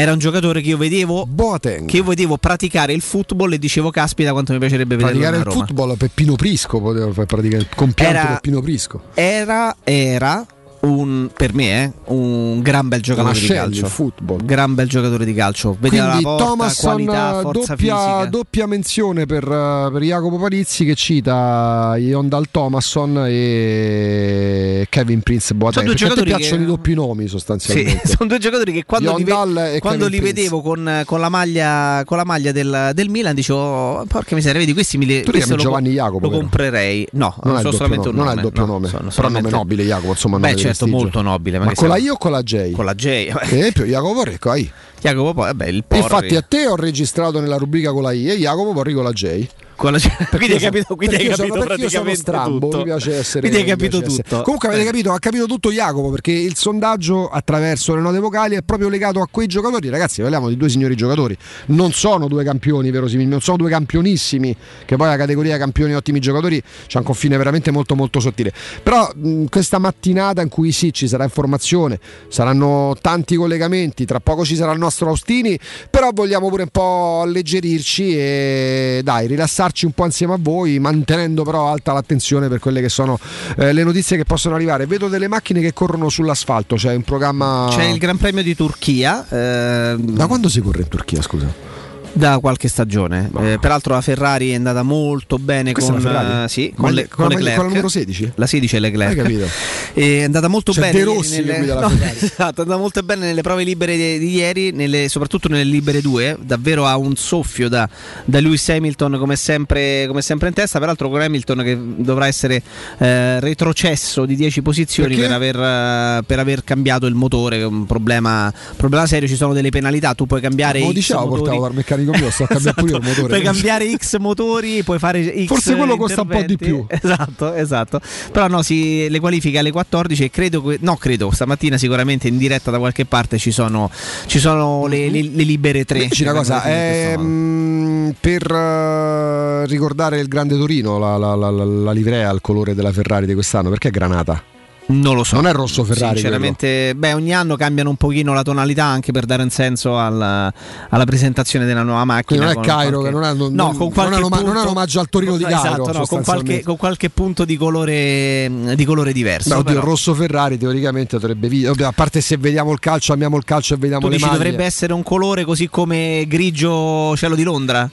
era un giocatore che io vedevo Boateng. che io vedevo praticare il football e dicevo caspita quanto mi piacerebbe vederlo Praticare a il Roma. football Peppino Prisco poteva praticare il compianto Era- Peppino Prisco. Era era un per me eh, un gran bel giocatore di Mascelli, calcio. football. Gran bel giocatore di calcio. Quindi la porta, Thomasson qualità, forza doppia, fisica. doppia menzione per, per Jacopo Palizzi che cita Yondal Thomasson e Kevin Prince Boateng. Sono due Perché giocatori piacciono che- i doppi nomi Sì, sostanzialmente. [laughs] sono due giocatori che quando, li, ve- Yondal quando li vedevo con, con la maglia, con la maglia del, del Milan dicevo "Oh, porca miseria, vedi questi mi li Tu questo lo, Giovanni Jacopo, lo comprerei. No, Non, il doppio solamente nome, un non hai il nome. doppio no, nome, sono però nome nobile Jacopo, insomma, Beh, nome di certo, molto nobile. Ma che con la I o con la J? Con la J. Per esempio Jacopo Porrico, hai. Jacopo poi, vabbè, il Porri. Infatti a te ho registrato nella rubrica con la I e Jacopo Porri con la J. Con la quindi hai capito, quindi hai perché io capito sono- praticamente strambo, tutto. Mi piace essere. Quindi hai capito piace essere- tutto. Comunque avete Eh. capito, ha capito tutto Jacopo perché il sondaggio attraverso le note vocali è proprio legato a quei giocatori. Ragazzi, parliamo di due signori giocatori. Non sono due campioni verosimili, non sono due campionissimi, che poi la categoria campioni ottimi giocatori c'è un confine veramente molto molto sottile. Però mh, questa mattinata in cui sì, ci sarà informazione, saranno tanti collegamenti, tra poco ci sarà il nostro Austini, però vogliamo pure un po' alleggerirci e dai, rilassarci un po' insieme a voi, mantenendo però alta l'attenzione per quelle che sono eh, le notizie che possono arrivare. Vedo delle macchine che corrono sull'asfalto, c'è un programma... C'è il Gran Premio di Turchia. ehm, Da quando si corre in Turchia, scusa? Da qualche stagione. Eh, peraltro la Ferrari è andata molto bene Questa con, la eh, sì, con, le- con con la- Leclerc. con la numero 16? La 16 è Leclerc. Hai capito? [laughs] È andata molto C'è bene. De Rossi nelle, [laughs] no, esatto, è andata molto bene nelle prove libere di, di ieri, nelle- soprattutto nelle libere 2. Davvero ha un soffio da, da Lewis Hamilton come sempre, come sempre in testa. Peraltro con Hamilton che dovrà essere eh, retrocesso di 10 posizioni per aver, eh, per aver cambiato il motore. è un problema, problema serio. Ci sono delle penalità. Tu puoi cambiare Lo motori. portavo dal meccanico amico mio, sto a cambiare pure il motore. Puoi cambiare X motori, puoi fare X Forse quello costa un po' di più. [laughs] Esatto, esatto. Però no, si, le qualifiche alle 14 e credo, que- no credo, stamattina sicuramente in diretta da qualche parte ci sono, ci sono le, le- le libere tre. Dici una cosa, ehm, per eh, ricordare il Grande Torino, la, la- la- la- la livrea al colore della Ferrari di quest'anno, perché è granata? Non lo so. Non è rosso Ferrari. Sinceramente, beh, ogni anno cambiano un pochino la tonalità anche per dare un senso al- alla presentazione della nuova macchina. Quindi non è con Cairo, qualche- che non è- non- no, non- con non oma- non è un punto- omaggio al Torino di Cairo, Esatto, no, con, qualche, con qualche punto di colore, di colore diverso. Beh, oddio, però. il rosso Ferrari teoricamente dovrebbe. A parte se vediamo il calcio, amiamo il calcio e vediamo Tu le dici maglie. dovrebbe essere un colore così come grigio cielo di Londra?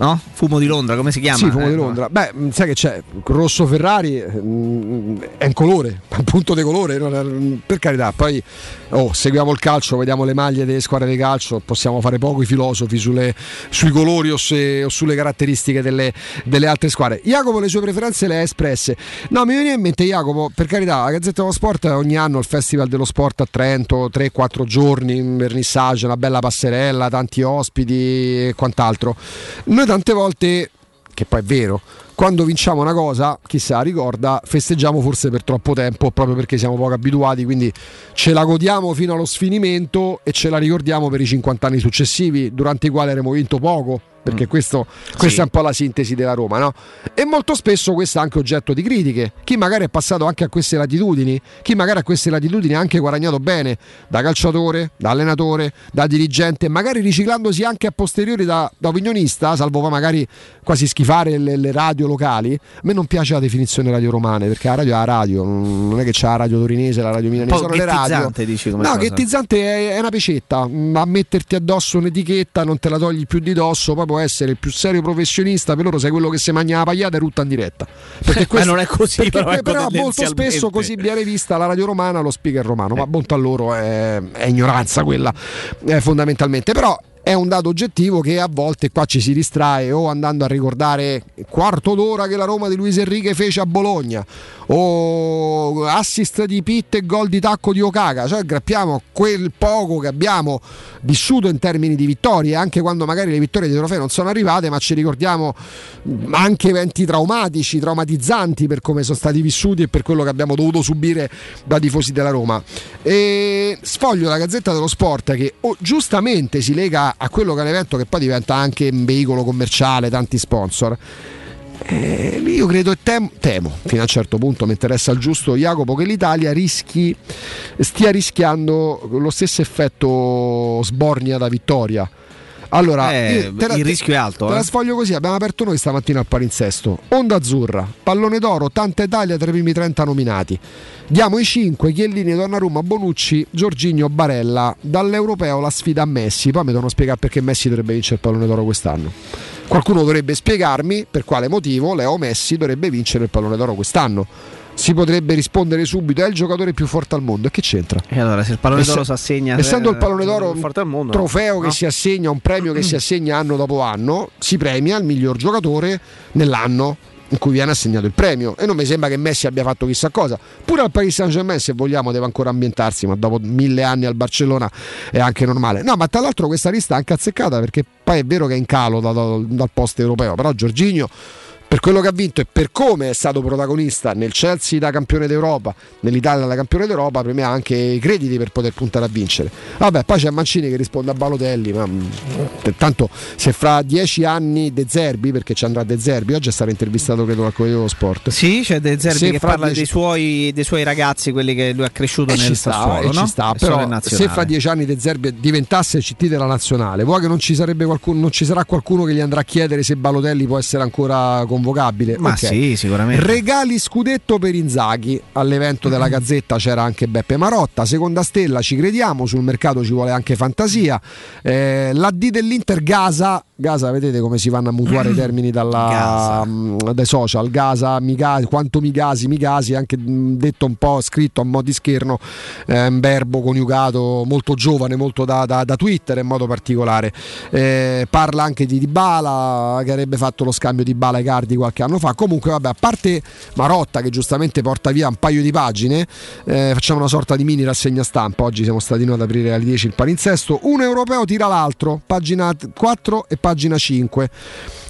No? Fumo di Londra, come si chiama? Sì, fumo Eh, di Londra. Beh, mh, sai che c'è? Rosso Ferrari mh, è un colore, [laughs] un punto di colore, non è- per carità. Poi oh, seguiamo il calcio, vediamo le maglie delle squadre di calcio, possiamo fare poco i filosofi sulle- sui colori o, se- o sulle caratteristiche delle, delle altre squadre. Jacopo le sue preferenze le ha espresse. No, mi viene in mente Jacopo, per carità, la Gazzetta dello Sport ogni anno il Festival dello Sport a Trento, 3-4 giorni, un vernissage, una bella passerella, tanti ospiti e quant'altro. Noi tante volte, che poi è vero, quando vinciamo una cosa, chi se la ricorda, festeggiamo forse per troppo tempo, proprio perché siamo poco abituati, quindi ce la godiamo fino allo sfinimento e ce la ricordiamo per i 50 anni successivi, durante i quali avremo vinto poco. Perché questo- questa è un po' la sintesi della Roma, no? E molto spesso questo è anche oggetto di critiche. Chi magari è passato anche a queste latitudini, chi magari a queste latitudini ha anche guadagnato bene da calciatore, da allenatore, da dirigente, magari riciclandosi anche a posteriori da, da opinionista, salvo poi magari quasi schifare le, le radio locali. A me non piace la definizione radio romane, perché la radio è la radio, non è che c'è la radio torinese, la radio milanese, sono le radio. dici, come no, ghettizzante è, è una pecetta, mm, a metterti addosso un'etichetta non te la togli più di dosso, poi essere il più serio professionista, per loro sei quello che si mangia la pagliata e rutta in diretta. Perché [laughs] Ma non è così, perché però, ecco, però molto spesso così viene vista la radio romana, lo speaker romano, ma bontà loro è, è ignoranza quella, eh, fondamentalmente. Però è un dato oggettivo che a volte qua ci si distrae o andando a ricordare quarto d'ora che la Roma di Luis Enrique fece a Bologna o assist di Pitt e gol di tacco di Okaka, cioè aggrappiamo quel poco che abbiamo vissuto in termini di vittorie, anche quando magari le vittorie di trofeo non sono arrivate, ma ci ricordiamo anche eventi traumatici, traumatizzanti per come sono stati vissuti e per quello che abbiamo dovuto subire da tifosi della Roma. E sfoglio la Gazzetta dello Sport che oh, giustamente si lega a quello che è un evento che poi diventa anche un veicolo commerciale, tanti sponsor. Eh, io credo e tem- temo, fino a un certo punto mi interessa il giusto Jacopo, che l'Italia rischi, stia rischiando lo stesso effetto sbornia da vittoria. Allora, Eh, la- il rischio è alto, Te eh. la sfoglio così, abbiamo aperto noi stamattina al palinsesto. Onda azzurra, pallone d'oro, tanta Italia tra i primi 30 nominati. Diamo i 5, Chiellini, Donnarumma, Bonucci, Giorginio, Barella. Dall'europeo la sfida a Messi. Poi mi devono spiegare perché Messi dovrebbe vincere il pallone d'oro quest'anno. Qualcuno dovrebbe spiegarmi per quale motivo Leo Messi dovrebbe vincere il pallone d'oro quest'anno. Si potrebbe rispondere subito, è il giocatore più forte al mondo. E che c'entra? E allora, se il pallone d'oro si assegna. Essendo eh, il pallone d'oro un trofeo no? che si assegna, un premio che si assegna anno dopo anno, si premia il miglior giocatore nell'anno in cui viene assegnato il premio e non mi sembra che Messi abbia fatto chissà cosa pure al Paris Saint Germain se vogliamo deve ancora ambientarsi ma dopo mille anni al Barcellona è anche normale no ma tra l'altro questa lista è anche azzeccata perché poi è vero che è in calo da- da- dal posto europeo però Giorginio per quello che ha vinto e per come è stato protagonista nel Chelsea da campione d'Europa, nell'Italia da campione d'Europa, per me ha anche i crediti per poter puntare a vincere. Vabbè, poi c'è Mancini che risponde a Balotelli, ma mm, tanto se fra dieci anni De Zerbi, perché ci andrà De Zerbi, oggi è stato intervistato credo al Corriere dello Sport. Sì, c'è De Zerbi Se che parla dieci- dei, suoi, dei suoi ragazzi, quelli che lui ha cresciuto E nel Sassuolo, e no? ci sta, però se fra dieci anni De Zerbi diventasse CT della nazionale, vuoi che non ci, sarebbe qualcuno, non ci sarà qualcuno che gli andrà a chiedere se Balotelli può essere ancora convocabile? Ma Ok. sì, sicuramente. Regali scudetto per Inzaghi. All'evento della Gazzetta c'era anche Beppe Marotta. Seconda stella, ci crediamo. Sul mercato ci vuole anche fantasia. Eh, la D dell'Inter Gaza. Gaza, vedete come si vanno a mutuare i termini dalla, mh, dai social. Gaza, Migasi, quanto Migasi, Migasi, anche mh, detto un po' scritto a mo' di scherno, eh, un verbo coniugato molto giovane, molto da, da- da Twitter in modo particolare. Eh, parla anche di Dybala che avrebbe fatto lo scambio di Bala e Cardi Icardi qualche anno fa. Comunque, vabbè, a parte Marotta che giustamente porta via un paio di pagine, eh, facciamo una sorta di mini rassegna stampa. Oggi siamo stati noi ad aprire alle 10 il palinsesto. Un europeo tira l'altro, pagina 4 e pagina 5.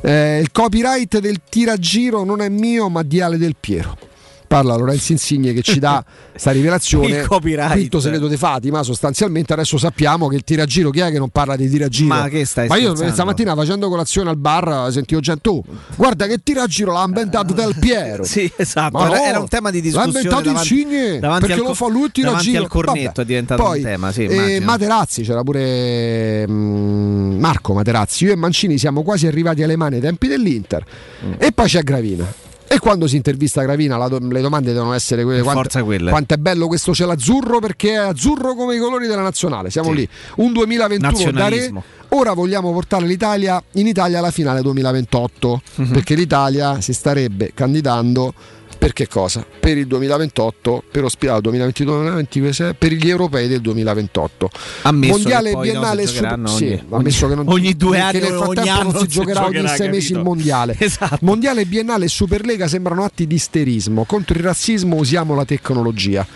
Eh, il copyright del tiragiro non è mio, ma di Ale del Piero parla Lorenzo Insigne che ci dà [laughs] questa rivelazione Il copyright. quinto segreto di Fatima sostanzialmente adesso sappiamo che il tiragiro chi è che non parla di tiragiro Ma che stai ma io scherzando? stamattina facendo colazione al bar sentivo gente oh, guarda che tiragiro l'ha inventato Del Piero [laughs] Sì, esatto, no, era un tema di discussione. L'ha inventato davanti- Insigne davanti perché al lo fa lui il tiragiro. al cornetto Vabbè. è diventato Poi, un tema, sì, eh. Materazzi c'era pure mm, Marco Materazzi. Io e Mancini siamo quasi arrivati alle mani ai tempi dell'Inter. Mm. E poi c'è Gravina. E quando si intervista Gravina do- le domande devono essere quelle: forza quelle. quanto è bello questo cielo azzurro perché è azzurro come i colori della nazionale. Siamo Sì. lì. Un 2021 da re. Ora vogliamo portare l'Italia in Italia alla finale 2028 Mhm. perché l'Italia si starebbe candidando per che cosa? Per il 2028, per ospitare il 2022-2026, per gli europei del 2028. Ammesso mondiale poi no, biennale e super- giocheranno sì, ogni- ammesso che non- ogni due anni, nel ogni frattempo non si giocherà ogni sei mesi il capito? mondiale. [laughs] Esatto. Mondiale biennale e Superlega sembrano atti di isterismo. Contro il razzismo usiamo la tecnologia.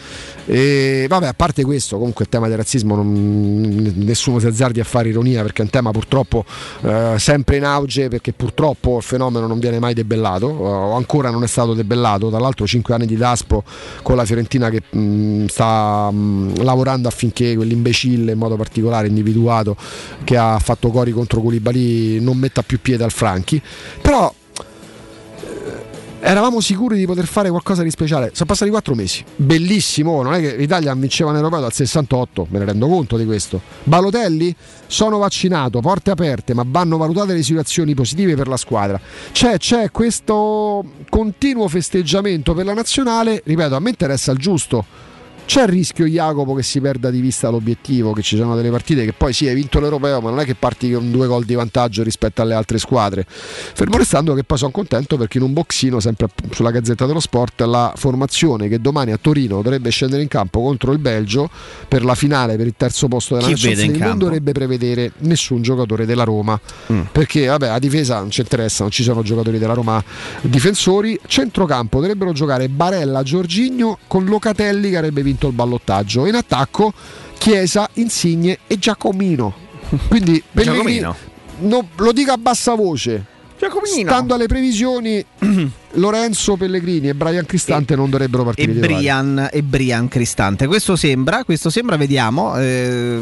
E vabbè, a parte questo, comunque il tema del razzismo non- nessuno si azzardi a fare ironia perché è un tema purtroppo eh, sempre in auge perché purtroppo il fenomeno non viene mai debellato eh, o ancora non è stato debellato. Tra l'altro 5 anni di Daspo con la Fiorentina che mh, sta mh, lavorando affinché quell'imbecille in modo particolare individuato che ha fatto cori contro Koulibaly non metta più piede al Franchi. Però eravamo sicuri di poter fare qualcosa di speciale. Sono passati quattro mesi. Bellissimo. Non è che l'Italia vinceva in europeo dal 68, me ne rendo conto di questo. Balotelli? Sono vaccinato, porte aperte, ma vanno valutate le situazioni positive per la squadra. C'è, c'è questo continuo festeggiamento per la nazionale. Ripeto, a me interessa il giusto. C'è il rischio, Jacopo, che si perda di vista l'obiettivo, che ci sono delle partite che poi sì, hai vinto l'europeo, ma non è che parti con due gol di vantaggio rispetto alle altre squadre. Fermo restando che poi sono contento perché in un boxino, sempre sulla Gazzetta dello Sport, la formazione che domani a Torino dovrebbe scendere in campo contro il Belgio per la finale per il terzo posto della in League non dovrebbe prevedere nessun giocatore della Roma. Mm. Perché vabbè, a difesa non ci interessa, non ci sono giocatori della Roma difensori. Centrocampo dovrebbero giocare Barella, Giorginio con Locatelli che avrebbe vinto il ballottaggio. In attacco Chiesa, Insigne e Giacomino. Quindi [laughs] Pellegrini, Giacomino. no, lo dico a bassa voce. Stando alle previsioni, [clears throat] Lorenzo Pellegrini e Brian Cristante non dovrebbero e partire titolari. Brian, e Brian Cristante. Questo sembra, questo sembra, vediamo. eh,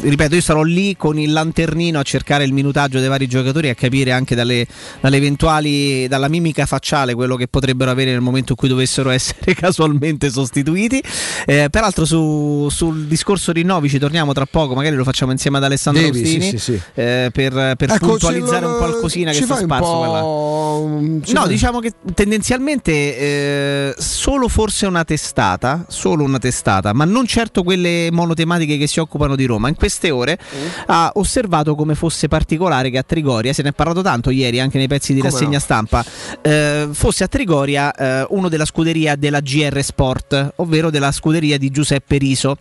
ripeto, io sarò lì con il lanternino a cercare il minutaggio dei vari giocatori e a capire anche dalle, dalle eventuali, dalla mimica facciale quello che potrebbero avere nel momento in cui dovessero [laughs] essere casualmente sostituiti. Eh, peraltro, su- sul discorso rinnovi ci torniamo tra poco, magari lo facciamo insieme ad Alessandro Devi, Ostini sì, sì, sì. eh, per, per Ecco, puntualizzare lo- un qualcosina che sta sparso. No, diciamo che tendenzialmente eh, solo forse una testata, solo una testata, ma non certo quelle monotematiche che si occupano di Roma. In queste ore Mm. ha osservato come fosse particolare che a Trigoria, se ne è parlato tanto ieri anche nei pezzi di Come rassegna no? stampa, eh, fosse a Trigoria eh, uno della scuderia della GR Sport, ovvero della scuderia di Giuseppe Riso.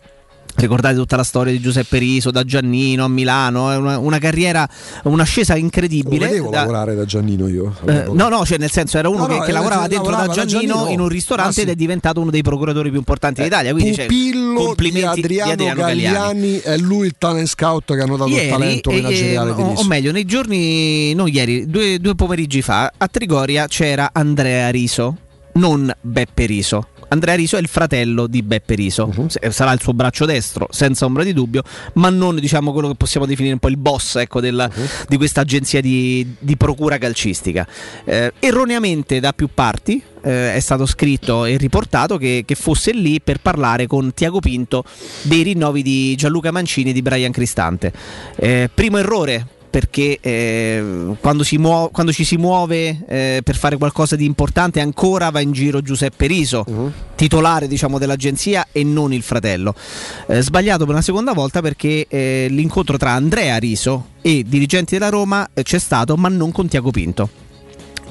Ricordate tutta la storia di Giuseppe Riso da Giannino a Milano, è una, una carriera, un'ascesa incredibile. vedevo da- lavorare da Giannino io. eh, no, no, cioè nel senso era uno No, che, no, che eh, lavorava eh, dentro lavorava da da Giannino, Giannino. in un ristorante Ah, sì. ed è diventato uno dei procuratori più importanti d'Italia. Quindi cioè, Pupillo complimenti di Adriano, Gagliani, è lui il talent scout che hanno dato il Ieri, talento eh, manageriale eh, di Riso. o meglio, nei giorni, non ieri, due, due pomeriggi fa, a Trigoria c'era Andrea Riso, non Beppe Riso. Andrea Riso è il fratello di Beppe Riso. Se- sarà il suo braccio destro, senza ombra di dubbio, ma non diciamo quello che possiamo definire un po' il boss ecco, del- Mhm. di questa agenzia di, di procura calcistica. Eh, erroneamente da più parti eh, è stato scritto e riportato che, che fosse lì per parlare con Tiago Pinto dei rinnovi di Gianluca Mancini e di Brian Cristante. Eh, primo errore perché eh, quando, si muo- quando ci si muove eh, per fare qualcosa di importante ancora va in giro Giuseppe Riso, titolare diciamo, dell'agenzia e non il fratello. Eh, sbagliato per una seconda volta perché eh, l'incontro tra Andrea Riso e dirigenti della Roma eh, c'è stato ma non con Tiago Pinto.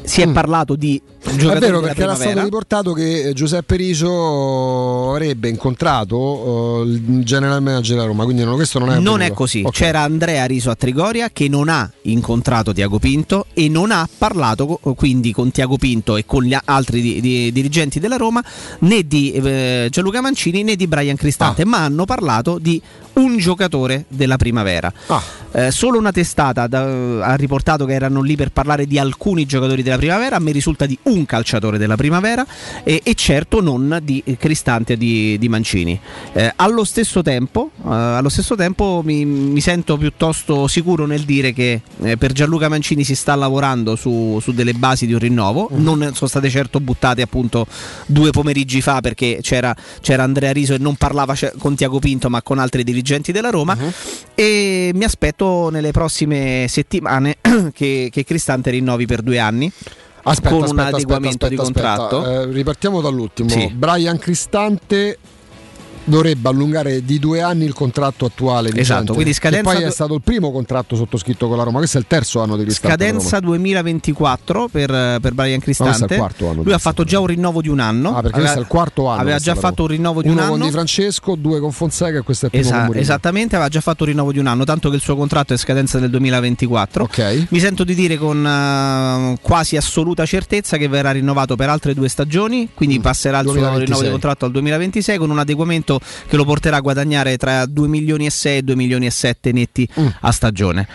Si è parlato di È vero perché era stato riportato che eh, Giuseppe Riso avrebbe incontrato eh, il general manager della Roma, quindi no, questo non è Non è così. Ok. C'era Andrea Riso a Trigoria che non ha incontrato Tiago Pinto e non ha parlato quindi con Tiago Pinto e con gli altri di- di- dirigenti della Roma né di eh, Gianluca Mancini né di Brian Cristante, Ah. ma hanno parlato di un giocatore della primavera. Ah. Eh, solo una testata da- ha riportato che erano lì per parlare di alcuni giocatori della primavera, a me risulta di un calciatore della primavera e, e certo non di Cristante e di, di Mancini. Eh, allo stesso tempo, eh, allo stesso tempo mi, mi sento piuttosto sicuro nel dire che eh, per Gianluca Mancini si sta lavorando su, su delle basi di un rinnovo, non sono state certo buttate appunto due pomeriggi fa perché c'era, c'era Andrea Riso e non parlava ce- con Tiago Pinto ma con altri dirigenti della Roma. E mi aspetto nelle prossime settimane [clears throat] che, che Cristante rinnovi per due anni Aspetta, con un aspetta, aspetta, adeguamento di aspetta, aspetta. contratto. Eh, ripartiamo dall'ultimo. Sì. Brian Cristante dovrebbe allungare di due anni il contratto attuale vigente, Esatto, quindi scadenza poi è stato il primo contratto sottoscritto con la Roma questo è il terzo anno di con la Scadenza Roma. 2024 per, per Brian Cristante. di Lui ha fatto già un rinnovo di un anno. Ah, perché questo è il quarto anno Aveva già fatto un rinnovo di uno un con anno. Di Francesco due con Fonseca e questo è il primo Esa- con esattamente, aveva già fatto un rinnovo di un anno, tanto che il suo contratto è scadenza del 2024. Ok. Mi sento di dire con eh, quasi assoluta certezza che verrà rinnovato per altre due stagioni, quindi passerà il suo 2026. rinnovo di contratto al 2026 con un adeguamento che lo porterà a guadagnare tra 2 milioni e 6 e 2 milioni e 7 netti a stagione.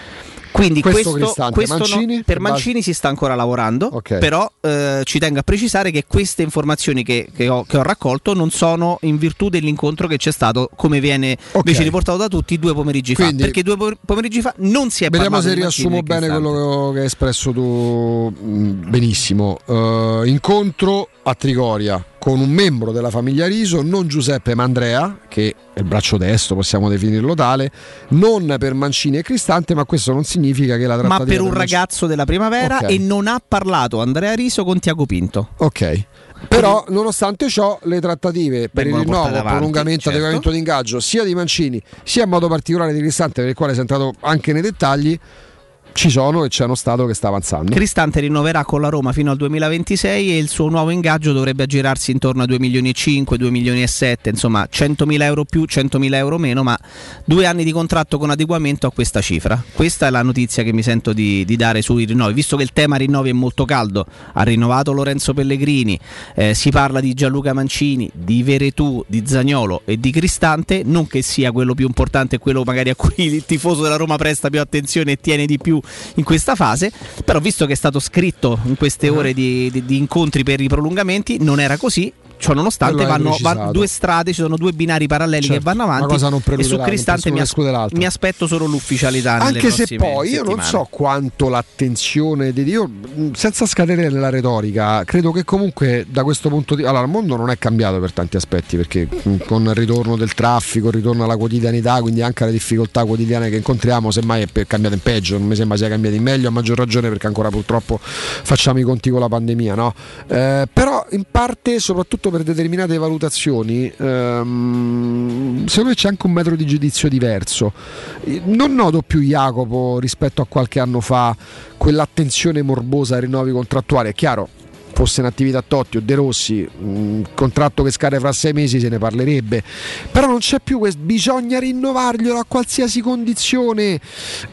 Quindi Questo questo, questo no- Mancini? per Mancini si sta ancora lavorando, Ok. però eh, ci tengo a precisare che queste informazioni che, che ho, che ho raccolto non sono in virtù dell'incontro che c'è stato, come viene invece riportato da tutti, due pomeriggi Quindi- fa. Perché due po- pomeriggi fa non si è Vediamo parlato se di Mancini riassumo bene quello che hai espresso tu mh, benissimo. Eh, incontro a Trigoria con un membro della famiglia Riso, non Giuseppe ma Andrea, che è il braccio destro, possiamo definirlo tale, non per Mancini e Cristante, ma questo non significa che la Ma trattativa per un ragazzo della primavera Ok. e non ha parlato Andrea Riso con Tiago Pinto. Ok. Però, nonostante ciò, le trattative per il rinnovo, avanti, prolungamento, certo. adeguamento di ingaggio sia di Mancini sia in modo particolare di Cristante, per il quale sei entrato anche nei dettagli, ci sono e c'è uno Stato che sta avanzando. Cristante rinnoverà con la Roma fino al 2026 e il suo nuovo ingaggio dovrebbe aggirarsi intorno a 2 milioni e 5, 2 milioni e 7, insomma 100.000 euro più, 100.000 euro meno, ma due anni di contratto con adeguamento a questa cifra. Questa è la notizia che mi sento di, di dare sui rinnovi, visto che il tema rinnovi è molto caldo. Ha rinnovato Lorenzo Pellegrini, eh, si parla di Gianluca Mancini, di Veretù, di Zagnolo e di Cristante, non che sia quello più importante quello magari a cui il tifoso della Roma presta più attenzione e tiene di più in questa fase, però visto che è stato scritto in queste Uh-huh. ore di, di- di incontri per i prolungamenti, non era così. Ciò nonostante Quello hai vanno, vanno due strade, ci sono due binari paralleli Certo, che vanno avanti non e su non Cristante mi, as- mi aspetto solo l'ufficialità Anche se poi io non settimane. so quanto l'attenzione di io, mh, senza scadere nella retorica, credo che comunque da questo punto di allora il mondo non è cambiato per tanti aspetti, perché con il ritorno del traffico, il ritorno alla quotidianità, quindi anche alle difficoltà quotidiane che incontriamo, semmai è cambiato in peggio, non mi sembra sia cambiato in meglio, a maggior ragione perché ancora purtroppo facciamo i conti con la pandemia, no? Eh, però in parte, soprattutto per determinate valutazioni, ehm, secondo me c'è anche un metro di giudizio diverso. Non noto più Jacopo rispetto a qualche anno fa quell'attenzione morbosa ai rinnovi contrattuali. È chiaro, fosse in attività Totti o De Rossi, un contratto che scade fra sei mesi se ne parlerebbe. Però non c'è più questo, bisogna rinnovarglielo a qualsiasi condizione.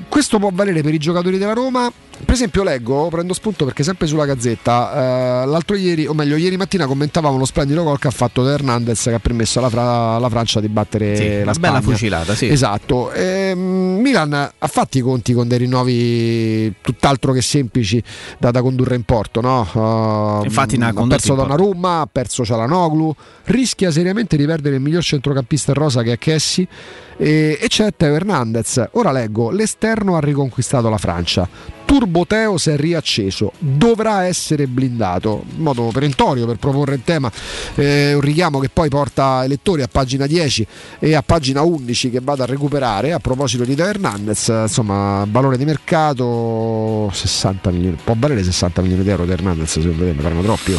Questo può valere per i giocatori della Roma. Per esempio, leggo, prendo spunto perché sempre sulla gazzetta, eh, l'altro ieri, o meglio, ieri mattina commentavamo lo splendido gol che ha fatto De Hernandez che ha permesso alla, Fra- alla Francia di battere Sì, la una Spagna. bella fucilata, sì. Esatto. Ehm, Milan ha fatto i conti con dei rinnovi tutt'altro che semplici da, da condurre in porto, no? Ehm, Infatti ha perso in. Donnarumma, ha perso Cialanoglu, rischia seriamente di perdere il miglior centrocampista in rosa che è Chessi e, e c'è Teo Hernandez. Ora leggo, l'esterno ha riconquistato la Francia. Turbo Teo si è riacceso, dovrà essere blindato, in modo perentorio per proporre il tema, eh, un richiamo che poi porta i lettori a pagina 10 e a pagina 11 che vado a recuperare a proposito di Teo Hernandez, insomma valore di mercato 60 milioni, può valere 60 milioni di euro Teo Hernandez secondo te, mi faranno troppi.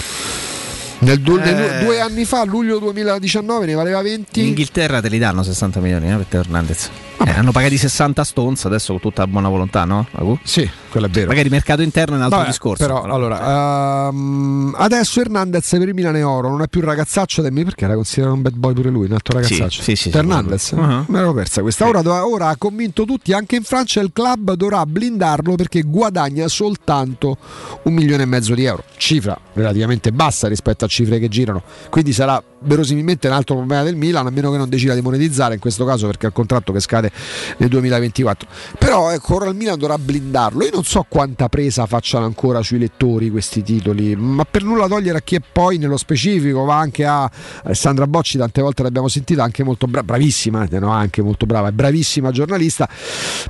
Nel du- Eh. du- due anni fa, luglio 2019, ne valeva 20. In Inghilterra te li danno 60 milioni eh, per Teo Hernandez. Eh, hanno pagati 60 a Stonza adesso con tutta buona volontà, no? Sì. quello è vero. Magari mercato interno è un altro Vabbè, discorso. Però, allora, ehm, adesso Hernandez per il Milan è oro, non è più un ragazzaccio da me perché era considerato un bad boy pure lui, un altro ragazzaccio. sì, sì, sì, Hernandez, Uh-huh. me l'ero persa questa. Ora, ora ha convinto tutti, anche in Francia il club dovrà blindarlo perché guadagna soltanto un milione e mezzo di euro, cifra relativamente bassa rispetto a cifre che girano, quindi sarà verosimilmente un altro problema del Milan, a meno che non decida di monetizzare in questo caso perché ha il contratto che scade nel 2024. Però ecco, ora il Milan dovrà blindarlo. Io non so quanta presa facciano ancora sui lettori questi titoli, ma per nulla togliere a chi è poi nello specifico va anche a Alessandra Bocci, tante volte l'abbiamo sentita, anche molto brava, bravissima, eh, no, anche molto brava, bravissima giornalista.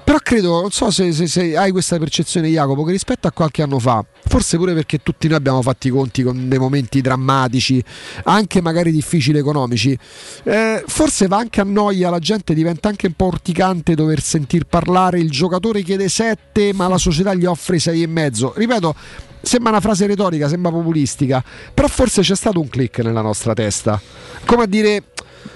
Però credo, non so se, se- se hai questa percezione Jacopo, che rispetto a qualche anno fa, forse pure perché tutti noi abbiamo fatto i conti con dei momenti drammatici, anche magari difficili economici, eh, forse va anche a noia, la gente diventa anche un po' urticante dover sentir parlare, il giocatore chiede 7 ma la società gli offre 6 e mezzo. Ripeto, sembra una frase retorica, sembra populistica, però forse c'è stato un click nella nostra testa. Come a dire,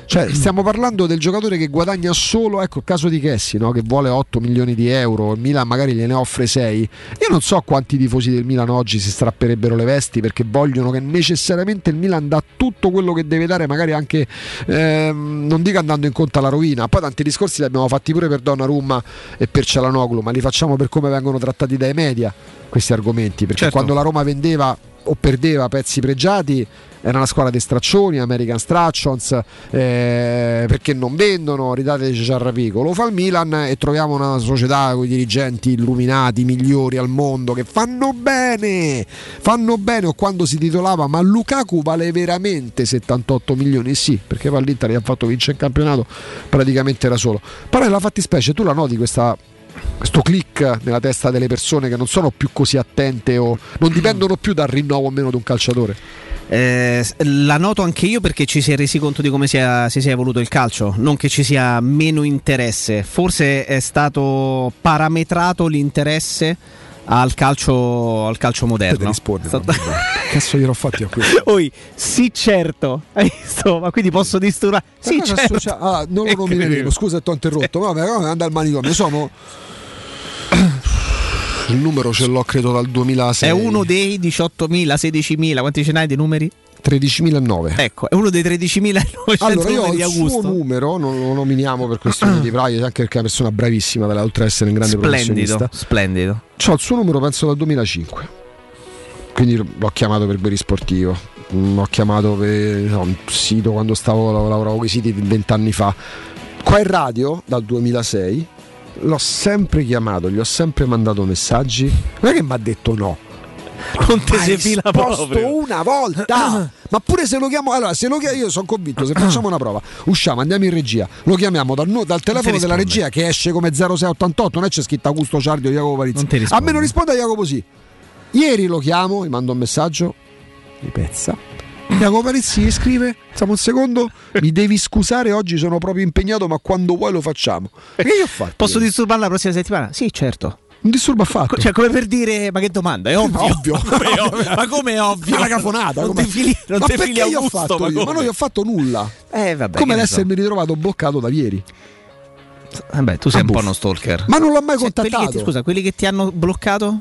cioè, [clears throat] stiamo parlando del giocatore che guadagna solo, ecco il caso di Chessi, no? che vuole 8 milioni di euro, il Milan magari gliene offre 6. Io non so quanti tifosi del Milan oggi si strapperebbero le vesti perché vogliono che necessariamente il Milan dà tutto quello che deve dare, magari anche, ehm, non dico andando incontro alla rovina, poi tanti discorsi li abbiamo fatti pure per Donnarumma e per Cialanoglu, ma li facciamo per come vengono trattati dai media questi argomenti, perché Certo. quando la Roma vendeva o perdeva pezzi pregiati era una squadra di straccioni, American Stractions, eh, perché non vendono, ridateci Ciarrapico. Lo fa il Milan e troviamo una società con i dirigenti illuminati, migliori al mondo, che fanno bene, fanno bene. O quando si titolava, ma Lukaku vale veramente 78 milioni? Sì, perché poi l'Inter gli ha fatto vincere il campionato praticamente da solo. Però nella fattispecie tu la noti questa questo click nella testa delle persone che non sono più così attente o non dipendono più dal rinnovo o meno di un calciatore. Eh, la noto anche io perché ci si è resi conto di come sia, si sia evoluto il calcio, non che ci sia meno interesse, forse è stato parametrato l'interesse al calcio, al calcio moderno. risponde, [laughs] Cazzo gliel'ho fatti a questo. Oi, sì certo, [laughs] hai visto? Ma quindi posso disturbare? Sì certo. associa- ah, non lo nomineremo, scusa ti ho interrotto, ma vabbè, come anda al manicomio? Sono il numero ce l'ho credo dal 2006. È uno dei 18.000, 16.000, quanti ce n'hai di numeri? 13.009. Ecco, è uno dei 13.900 Allora io ho il suo numero, non lo nominiamo per questioni di privacy, anche perché è una persona bravissima, oltre ad essere un grande Splendido, professionista. splendido. C'ho il suo numero penso dal 2005. Quindi l'ho chiamato per Beri Sportivo. Mm, L'ho chiamato per no, un sito quando stavo lavoravo con i siti vent'anni fa. Qua in radio dal 2006 l'ho sempre chiamato, gli ho sempre mandato messaggi. Non è che mi ha detto no. [laughs] Non te si fila proprio. una volta. [clears throat] Ma pure se lo chiamo, allora se lo chiamo, io sono convinto, se facciamo una prova, usciamo, andiamo in regia, lo chiamiamo dal, dal telefono della regia che esce come 0688, non è c'è scritto Augusto Ciardio Jacopo Parizzi. A me non risponde Jacopo sì. Ieri lo chiamo, gli mando un messaggio, mi pezza. Jacopo Parizzi gli scrive, siamo un secondo, mi devi scusare, oggi sono proprio impegnato, ma quando vuoi lo facciamo. Che io ho fatto? Posso disturbare la prossima settimana? Sì, certo. Non disturbo affatto. Cioè, come per dire, ma che domanda? È ovvio. Ovvio. [laughs] Come è ovvio. ma come è ovvio? Una cafonata. Non come- ti fili, non ma ti perché fili io ho Augusto, fatto ma, io? Ma non gli ho fatto nulla. Eh, vabbè, come che ne l'essermi ritrovato bloccato da ieri. so. Vabbè, tu sei Ah, un po' buffo. uno stalker. Ma non l'ho mai Cioè, quelli contattato. ti- scusa, quelli che ti hanno bloccato?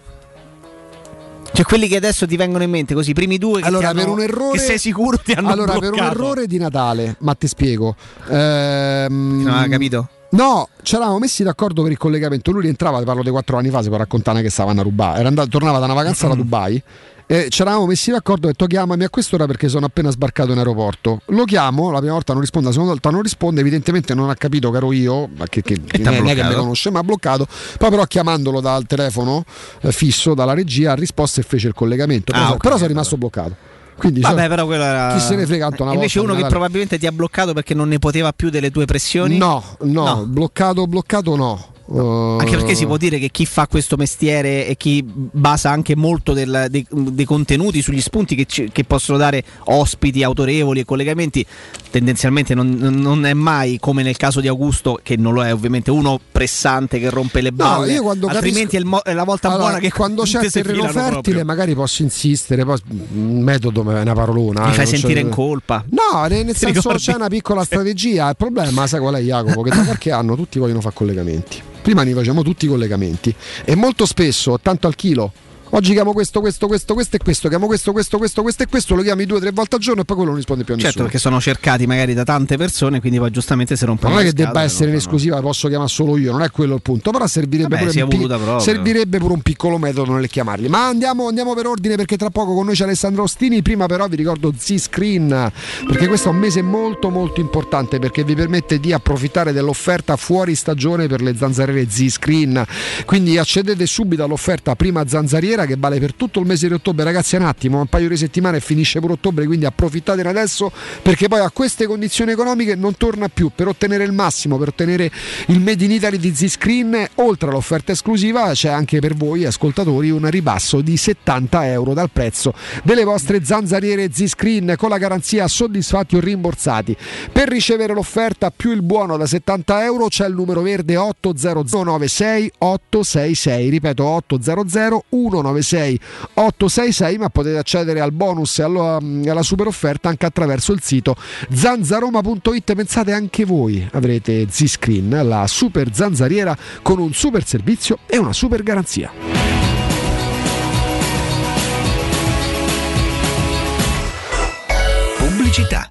Cioè, quelli che adesso ti vengono in mente, così, i primi due che allora, ti hanno, per un errore, sei sicuro ti hanno allora, per un bloccato. errore di Natale, ma ti spiego. Ehm, Non ha capito? No, ci eravamo messi d'accordo per il collegamento. Lui rientrava, parlo di quattro anni fa, si può raccontare che stavano a. Era andato, tornava da una vacanza da Dubai. E ci eravamo messi d'accordo e ho detto chiamami a quest'ora perché sono appena sbarcato in aeroporto. Lo chiamo, la prima volta non risponde, la seconda volta non risponde, evidentemente non ha capito che ero io, ma che, che t'ha non è che mi conosce, ma ha bloccato. Poi però chiamandolo dal telefono eh, fisso, dalla regia, ha risposto e fece il collegamento. Però, Ah, ok, però sono rimasto bloccato. Quindi Vabbè, so- però quello era. chi se ne frega tanto una Invece volta uno che Natale. probabilmente ti ha bloccato perché non ne poteva più delle tue pressioni. No, no, No. bloccato, bloccato no. Uh, Anche perché si può dire che chi fa questo mestiere e chi basa anche molto del- dei, dei contenuti sugli spunti che, ci- che possono dare ospiti autorevoli e collegamenti, tendenzialmente non, non è mai come nel caso di Augusto, che non lo è ovviamente, uno pressante che rompe le No, balle. quando altrimenti capisco- è, mo- è la volta Allora, buona che quando c'è il terreno fertile proprio. magari posso insistere, poi un metodo è una parolona. Mi eh, fai non c'è- sentire in colpa. No, nel [laughs] Ti senso ricordi? c'è una piccola strategia. Il problema, sai qual è Jacopo? Che da qualche anno tutti vogliono fare collegamenti. Prima ne facciamo tutti i collegamenti e molto spesso, tanto al chilo. Oggi chiamo questo, questo, questo, questo e questo, chiamo questo, questo, questo, questo e questo, lo chiami due o tre volte al giorno e poi quello non risponde più a Certo, nessuno. perché sono cercati magari da tante persone, quindi poi giustamente si rompono non è che debba essere in no, esclusiva, posso chiamare solo io, non è quello il punto. Però servirebbe, Vabbè, pure, un pi- servirebbe pure un piccolo metodo nel chiamarli. Ma andiamo, andiamo per ordine perché tra poco con noi c'è Alessandro Ostini. Prima però vi ricordo Z-Screen perché questo è un mese molto molto importante perché vi permette di approfittare dell'offerta fuori stagione per le zanzariere Z-Screen. Quindi accedete subito all'offerta prima zanzariera che vale per tutto il mese di ottobre. Ragazzi, un attimo, un paio di settimane e finisce pure ottobre, quindi approfittatene adesso perché poi a queste condizioni economiche non torna più. Per ottenere il massimo, per ottenere il Made in Italy di Z-Screen, oltre all'offerta esclusiva, c'è anche per voi ascoltatori un ribasso di 70 euro dal prezzo delle vostre zanzariere Z-Screen con la garanzia soddisfatti o rimborsati. Per ricevere l'offerta più il buono da 70 euro c'è il numero verde 800 196 866, ripeto 800 196 866, ma potete accedere al bonus e alla, alla super offerta anche attraverso il sito zanzaroma.it. Pensate anche voi avrete Z-Screen, la super zanzariera con un super servizio e una super garanzia. Pubblicità.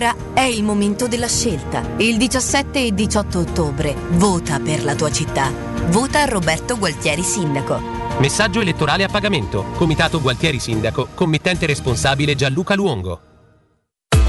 Ora è il momento della scelta. Il 17 e 18 ottobre vota per la tua città. Vota Roberto Gualtieri Sindaco. Messaggio elettorale a pagamento. Comitato Gualtieri Sindaco. Committente responsabile Gianluca Luongo.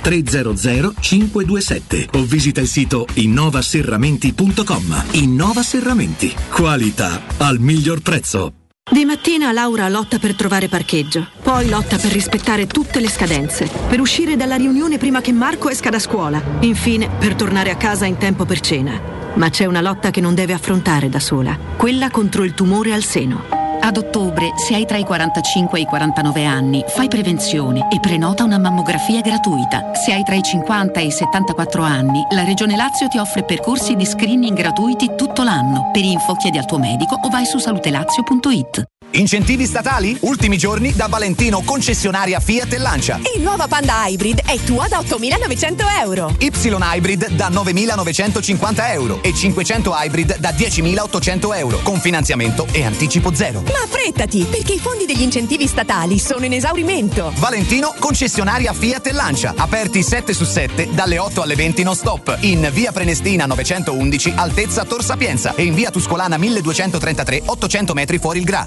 300 527 o visita il sito innovaserramenti.com. Innova Serramenti. Qualità al miglior prezzo. Di mattina Laura lotta per trovare parcheggio, poi lotta per rispettare tutte le scadenze, per uscire dalla riunione prima che Marco esca da scuola, infine per tornare a casa in tempo per cena. Ma c'è una lotta che non deve affrontare da sola, quella contro il tumore al seno. Ad ottobre, se hai tra i 45 e i 49 anni, fai prevenzione e prenota una mammografia gratuita. Se hai tra i 50 e i 74 anni, la Regione Lazio ti offre percorsi di screening gratuiti tutto l'anno. Per info chiedi al tuo medico o vai su salutelazio.it. Incentivi statali? Ultimi giorni da Valentino concessionaria Fiat e Lancia. Il nuovo Panda Hybrid è tua da 8.900 euro. Y Hybrid da 9.950 euro e 500 Hybrid da 10.800 euro con finanziamento e anticipo zero. Ma affrettati, perché i fondi degli incentivi statali sono in esaurimento. Valentino concessionaria Fiat e Lancia, aperti 7 su 7 dalle 8 alle 20 non stop, in via Prenestina 911 altezza Tor Sapienza e in via Tuscolana 1233 800 metri fuori il Gra.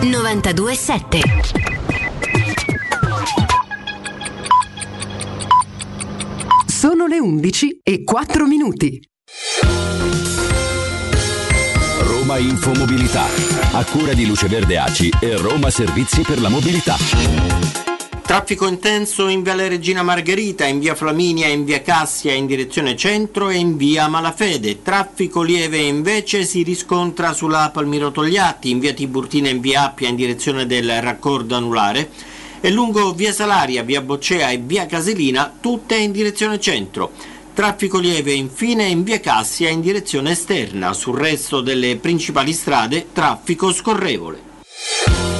92.7 Sono le 11 e 4 minuti. Roma Infomobilità. A cura di Luce Verde Aci e Roma Servizi per la Mobilità. Traffico intenso in via Regina Margherita, in via Flaminia, in via Cassia in direzione centro e in via Malafede. Traffico lieve invece si riscontra sulla Palmiro Togliatti, in via Tiburtina in via Appia in direzione del raccordo anulare e lungo via Salaria, via Boccea e via Caselina, tutte in direzione centro. Traffico lieve infine in via Cassia in direzione esterna. Sul resto delle principali strade traffico scorrevole.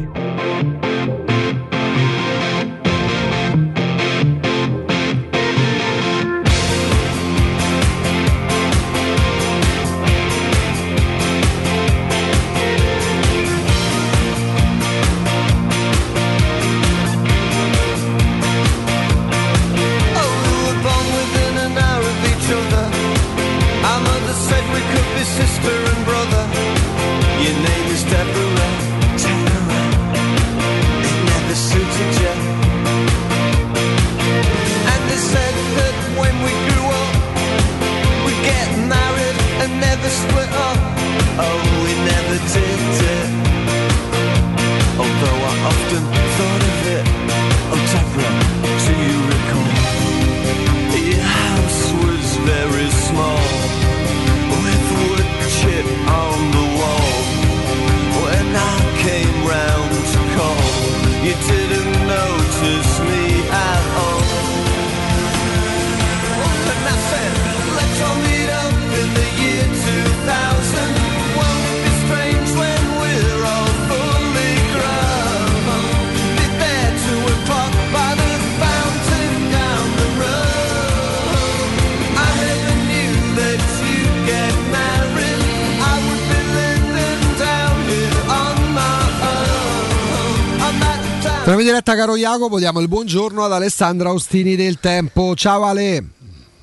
diretta caro Jacopo, diamo il buongiorno ad Alessandra Austini del Tempo. Ciao Ale.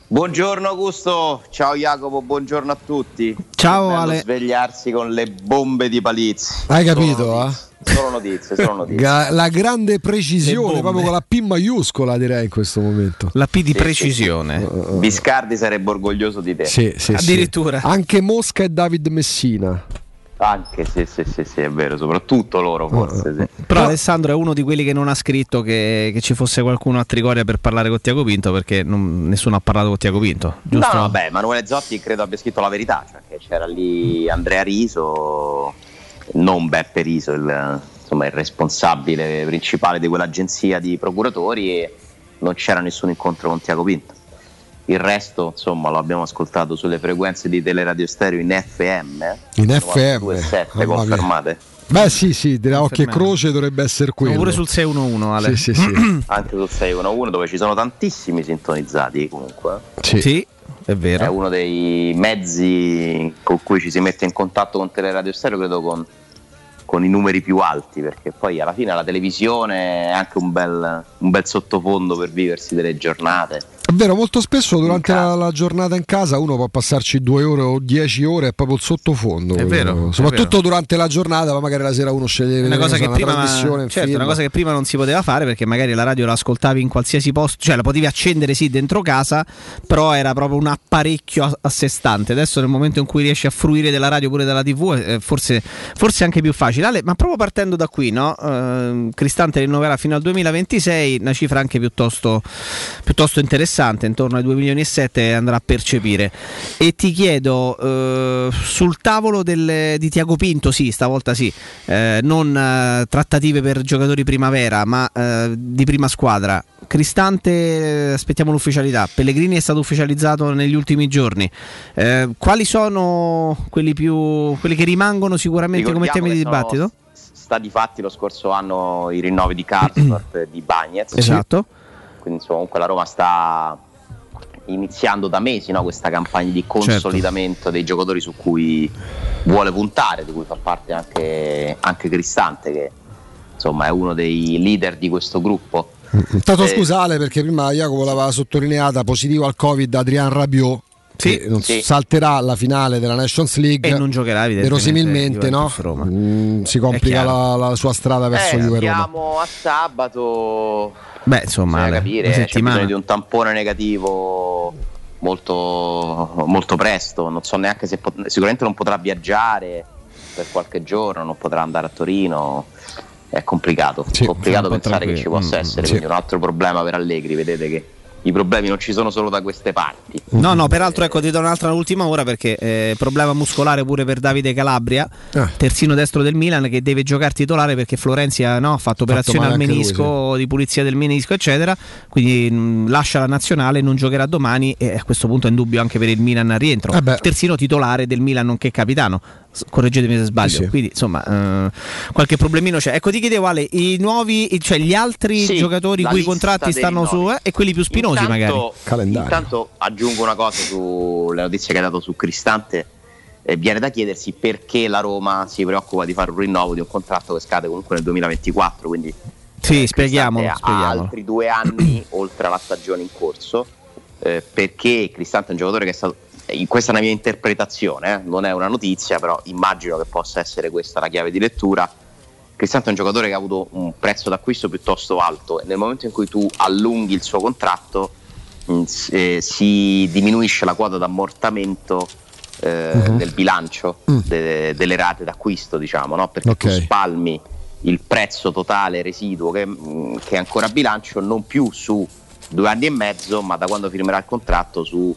Buongiorno Augusto, ciao Jacopo, buongiorno a tutti. Ciao Ale. svegliarsi con le bombe di Palizzi. Hai capito? eh? Solo notizie, solo [laughs] notizie. La grande precisione, proprio con la P maiuscola direi in questo momento. La P di Sì, sì, precisione. Biscardi sarebbe orgoglioso di te. Sì, sì, sì. Addirittura. Anche Mosca e David Messina. Anche sì, sì, sì, sì, è vero, soprattutto loro forse. Sì. Però Alessandro è uno di quelli che non ha scritto che, che ci fosse qualcuno a Trigoria per parlare con Tiago Pinto perché non- nessuno ha parlato con Tiago Pinto. No, Giusto? no, vabbè, Emanuele Zotti credo abbia scritto la verità, cioè che c'era lì Andrea Riso, non Beppe Riso, il, insomma, il responsabile principale di quell'agenzia di procuratori e non c'era nessun incontro con Tiago Pinto. Il resto, insomma, lo abbiamo ascoltato sulle frequenze di Teleradio Stereo in FM. In FM. 92.7 Mamma mia. confermate. Beh sì, sì, da occhio e croce dovrebbe essere quello. Siamo pure sul 611 Ale. Sì, sì, sì. [clears throat] Anche sul 611 dove ci sono tantissimi sintonizzati comunque. Sì. Sì, è vero. È uno dei mezzi con cui ci si mette in contatto con Teleradio Stereo, credo con, con i numeri più alti, perché poi alla fine la televisione è anche un bel, un bel sottofondo per viversi delle giornate. È vero, molto spesso durante la, la giornata in casa uno può passarci due ore o dieci ore, è proprio il sottofondo. È vero, è Soprattutto vero. durante la giornata, ma magari la sera uno sceglie Una cosa, che prima, una trasmissione, un certo, film. una cosa che prima non si poteva fare perché magari la radio la ascoltavi in qualsiasi posto, cioè la potevi accendere sì dentro casa, però era proprio un apparecchio a, a sé stante. Adesso nel momento in cui riesci a fruire della radio pure dalla TV, eh, forse, forse è anche più facile. Ale, ma proprio partendo da qui, no? Eh, Cristante rinnoverà fino al 2026, una cifra anche piuttosto, piuttosto interessante, intorno ai 2 milioni e 7 andrà a percepire. E ti chiedo eh, sul tavolo del- di Tiago Pinto, sì, stavolta sì, eh, non eh, trattative per giocatori primavera, ma eh, di prima squadra. Cristante, eh, aspettiamo l'ufficialità. Pellegrini è stato ufficializzato negli ultimi giorni. Eh, quali sono quelli, più, quelli che rimangono sicuramente come Ricordiamo temi di dibattito? stati fatti lo scorso anno i rinnovi di Karsdorp e di Bagnez. Esatto. Quindi insomma, comunque la Roma sta iniziando da mesi no, questa campagna di Certo. consolidamento dei giocatori su cui vuole puntare, di cui fa parte anche, anche Cristante che insomma è uno dei leader di questo gruppo. Tanto Eh, scusale perché prima Jacopo l'aveva sottolineata positivo al Covid Adrian Rabiot. che non sì. salterà la finale della Nations League E non giocherà, verosimilmente no? Mm, si complica la, la sua strada verso Eh, Juve Roma siamo a sabato, Beh, insomma, bisogna Ale, capire, c'è bisogno di un tampone negativo molto, molto presto, non so neanche se pot- sicuramente non potrà viaggiare per qualche giorno, non potrà andare a Torino, è complicato, Sì, complicato pensare che ci possa Mm, essere, sì. quindi un altro problema per Allegri, vedete che i problemi non ci sono solo da queste parti. No, no, peraltro ecco ti do un'altra ultima ora perché eh, problema muscolare pure per Davide Calabria, Ah. terzino destro del Milan che deve giocare titolare perché Florenzi no, ha fatto operazione male al anche lui, menisco, di pulizia del menisco eccetera, quindi mh, lascia la nazionale, non giocherà domani e a questo punto è in dubbio anche per il Milan al rientro. Eh terzino titolare del Milan nonché capitano. Correggetemi se sbaglio, Sì, sì. quindi insomma eh, qualche problemino c'è. Ecco, ti chiedevo Ale, i nuovi, cioè gli altri Sì, giocatori i cui contratti stanno su eh, e quelli più spinosi Intanto- magari. Calendario. Intanto aggiungo una cosa sulle notizie che hai dato su Cristante. Eh, viene da chiedersi perché la Roma si preoccupa di fare un rinnovo di un contratto che scade comunque nel 2024, quindi Sì, eh, spieghiamolo. altri due anni oltre alla stagione in corso, eh, perché Cristante è un giocatore che è stato, questa è una mia interpretazione, eh, non è una notizia, però immagino che possa essere questa la chiave di lettura. Cristante è un giocatore che ha avuto un prezzo d'acquisto piuttosto alto e nel momento in cui tu allunghi il suo contratto mh, s- eh, si diminuisce la quota d'ammortamento eh, Mhm. del bilancio Mm. de- delle rate d'acquisto, diciamo, no? perché tu Ok. spalmi il prezzo totale residuo che, mh, che è ancora a bilancio non più su due anni e mezzo, ma da quando firmerà il contratto su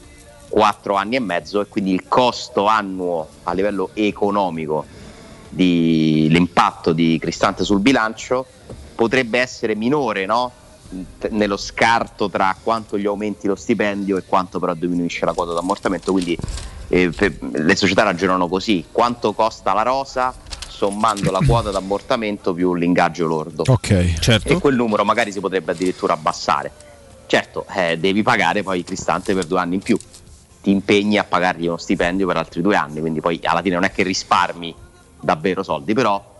quattro anni e mezzo e quindi il costo annuo a livello economico di l'impatto di Cristante sul bilancio potrebbe essere minore no? Nello scarto tra quanto gli aumenti lo stipendio e quanto però diminuisce la quota d'ammortamento. Quindi eh, per- le società ragionano così. Quanto costa la rosa? Sommando la quota [clears throat] d'ammortamento più l'ingaggio lordo. Ok certo. E quel numero magari si potrebbe addirittura abbassare. Certo eh, devi pagare poi Cristante per due anni in più ti impegni a pagargli uno stipendio per altri due anni quindi poi alla fine non è che risparmi davvero soldi però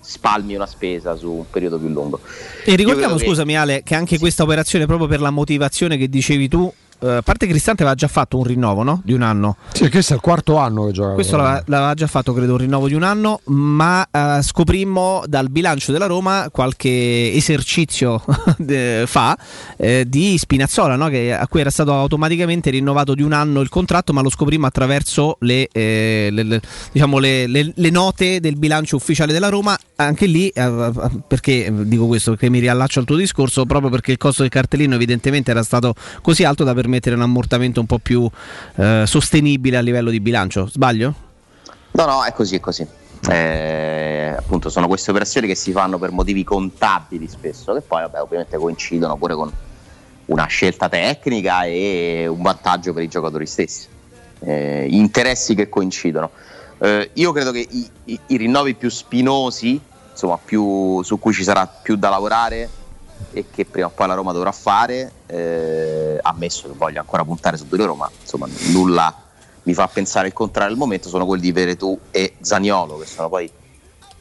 spalmi una spesa su un periodo più lungo. E ricordiamo, che- scusami Ale, che anche questa operazione, proprio per la motivazione che dicevi tu, a parte Cristante aveva già fatto un rinnovo, no? Di un anno. Sì, questo è il quarto anno che gioca Questo l'aveva, l'aveva già fatto, credo, un rinnovo di un anno, ma eh, scoprimmo dal bilancio della Roma qualche esercizio [laughs] de- fa eh, di Spinazzola, no? Che- a cui era stato automaticamente rinnovato di un anno il contratto, ma lo scoprimmo attraverso le, eh, le- le- diciamo le- le- le note del bilancio ufficiale della Roma. Anche lì, eh, perché eh, dico questo? Perché mi riallaccio al tuo discorso, proprio perché il costo del cartellino evidentemente era stato così alto da permettere un ammortamento un po' più eh, sostenibile a livello di bilancio. Sbaglio? No, no, è così, è così. Eh, appunto, sono queste operazioni che si fanno per motivi contabili spesso, che poi vabbè, ovviamente coincidono pure con una scelta tecnica e un vantaggio per i giocatori stessi. Eh, interessi che coincidono. Eh, io credo che i, i- i rinnovi più spinosi, insomma, più, su cui ci sarà più da lavorare e che prima o poi la Roma dovrà fare, eh, ammesso che voglia ancora puntare su di loro, ma insomma nulla mi fa pensare il contrario al momento, sono quelli di Veretù e Zaniolo, che sono poi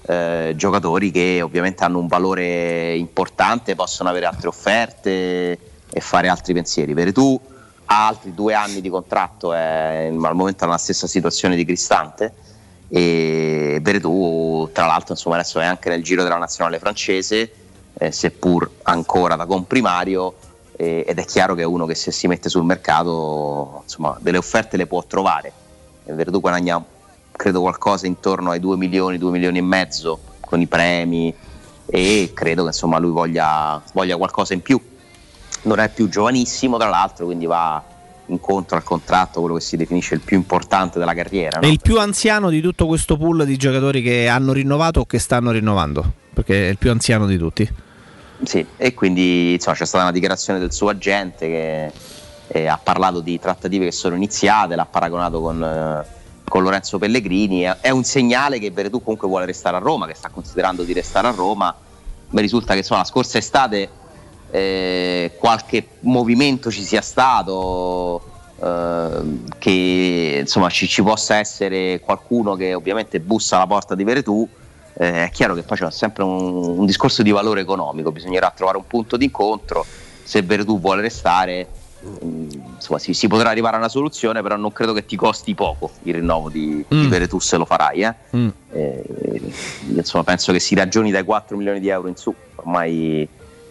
eh, giocatori che ovviamente hanno un valore importante, possono avere altre offerte e fare altri pensieri. Veretù ha altri due anni di contratto, è al momento nella stessa situazione di Cristante e Veretù tra l'altro insomma, adesso è anche nel giro della nazionale francese, eh, seppur ancora da comprimario eh, ed è chiaro che è uno che se si mette sul mercato insomma, delle offerte le può trovare. Veretù guadagna credo qualcosa intorno ai 2 milioni, 2 milioni e mezzo con i premi e credo che insomma lui voglia, voglia qualcosa in più. Non è più giovanissimo tra l'altro, quindi va incontro al contratto, quello che si definisce il più importante della carriera. È no? il più anziano di tutto questo pool di giocatori che hanno rinnovato o che stanno rinnovando, perché è il più anziano di tutti. Sì, e quindi insomma, c'è stata una dichiarazione del suo agente che eh, ha parlato di trattative che sono iniziate, l'ha paragonato con, eh, con Lorenzo Pellegrini. È, un segnale che Veretù comunque vuole restare a Roma, che sta considerando di restare a Roma. Mi risulta che insomma, la scorsa estate eh, qualche movimento ci sia stato, eh, che insomma ci, ci possa essere qualcuno che ovviamente bussa alla porta di Veretù. Eh, è chiaro che poi c'è sempre un, un discorso di valore economico, bisognerà trovare un punto d'incontro. Se Veretù vuole restare, mh, insomma, si, si potrà arrivare a una soluzione, però non credo che ti costi poco il rinnovo di, di Mm. Veretù se lo farai. eh. Mm. Eh, insomma, penso che si ragioni dai 4 milioni di euro in su, ormai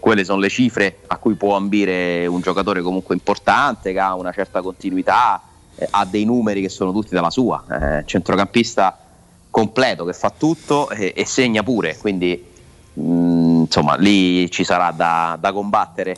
quelle sono le cifre a cui può ambire un giocatore comunque importante, che ha una certa continuità, eh, ha dei numeri che sono tutti dalla sua, eh, centrocampista completo che fa tutto e, e segna pure, quindi mh, insomma lì ci sarà da, da combattere.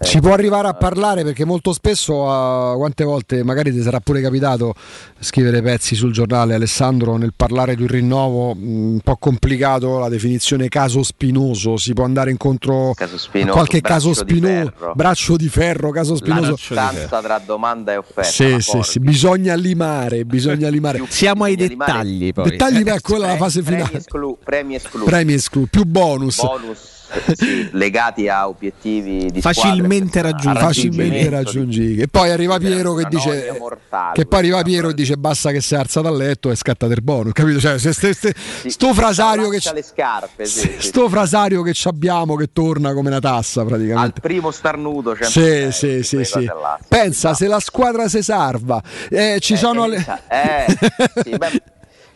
Si può arrivare a parlare perché molto spesso, ah, quante volte magari ti sarà pure capitato scrivere pezzi sul giornale Alessandro nel parlare di un rinnovo mh, un po' complicato, la definizione caso spinoso, si può andare incontro Caso spinoso, a qualche braccio caso spinoso, braccio di ferro, caso spinoso. La distanza tra domanda e offerta. Sì, sì, sì, bisogna limare, bisogna limare. Siamo ai Bisogna limare- dettagli poi. Dettagli, beh, quella è la fase Premi finale. esclu- premi esclusi. Premi esclu, più bonus. bonus sì, legati a obiettivi di Facilmente raggiungibili. a facilmente raggiungibili. E poi arriva Piero che dice mortale, che poi arriva Piero e dice basta che sei alza dal letto e scatta del bonus, capito? Cioè, se, se- se- sto frasario che le scarpe sì, sto frasario che ci abbiamo che torna come una tassa al praticamente. primo starnuto cioè, Sì, eh, sì, sì. Pensa se la squadra si salva, eh, ci sono le... eh, sì, beh,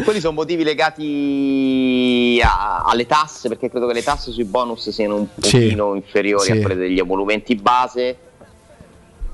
quelli sono motivi legati a- alle tasse perché credo che le tasse sui bonus siano un Sì, pochino inferiori sì. a quelle degli emolumenti base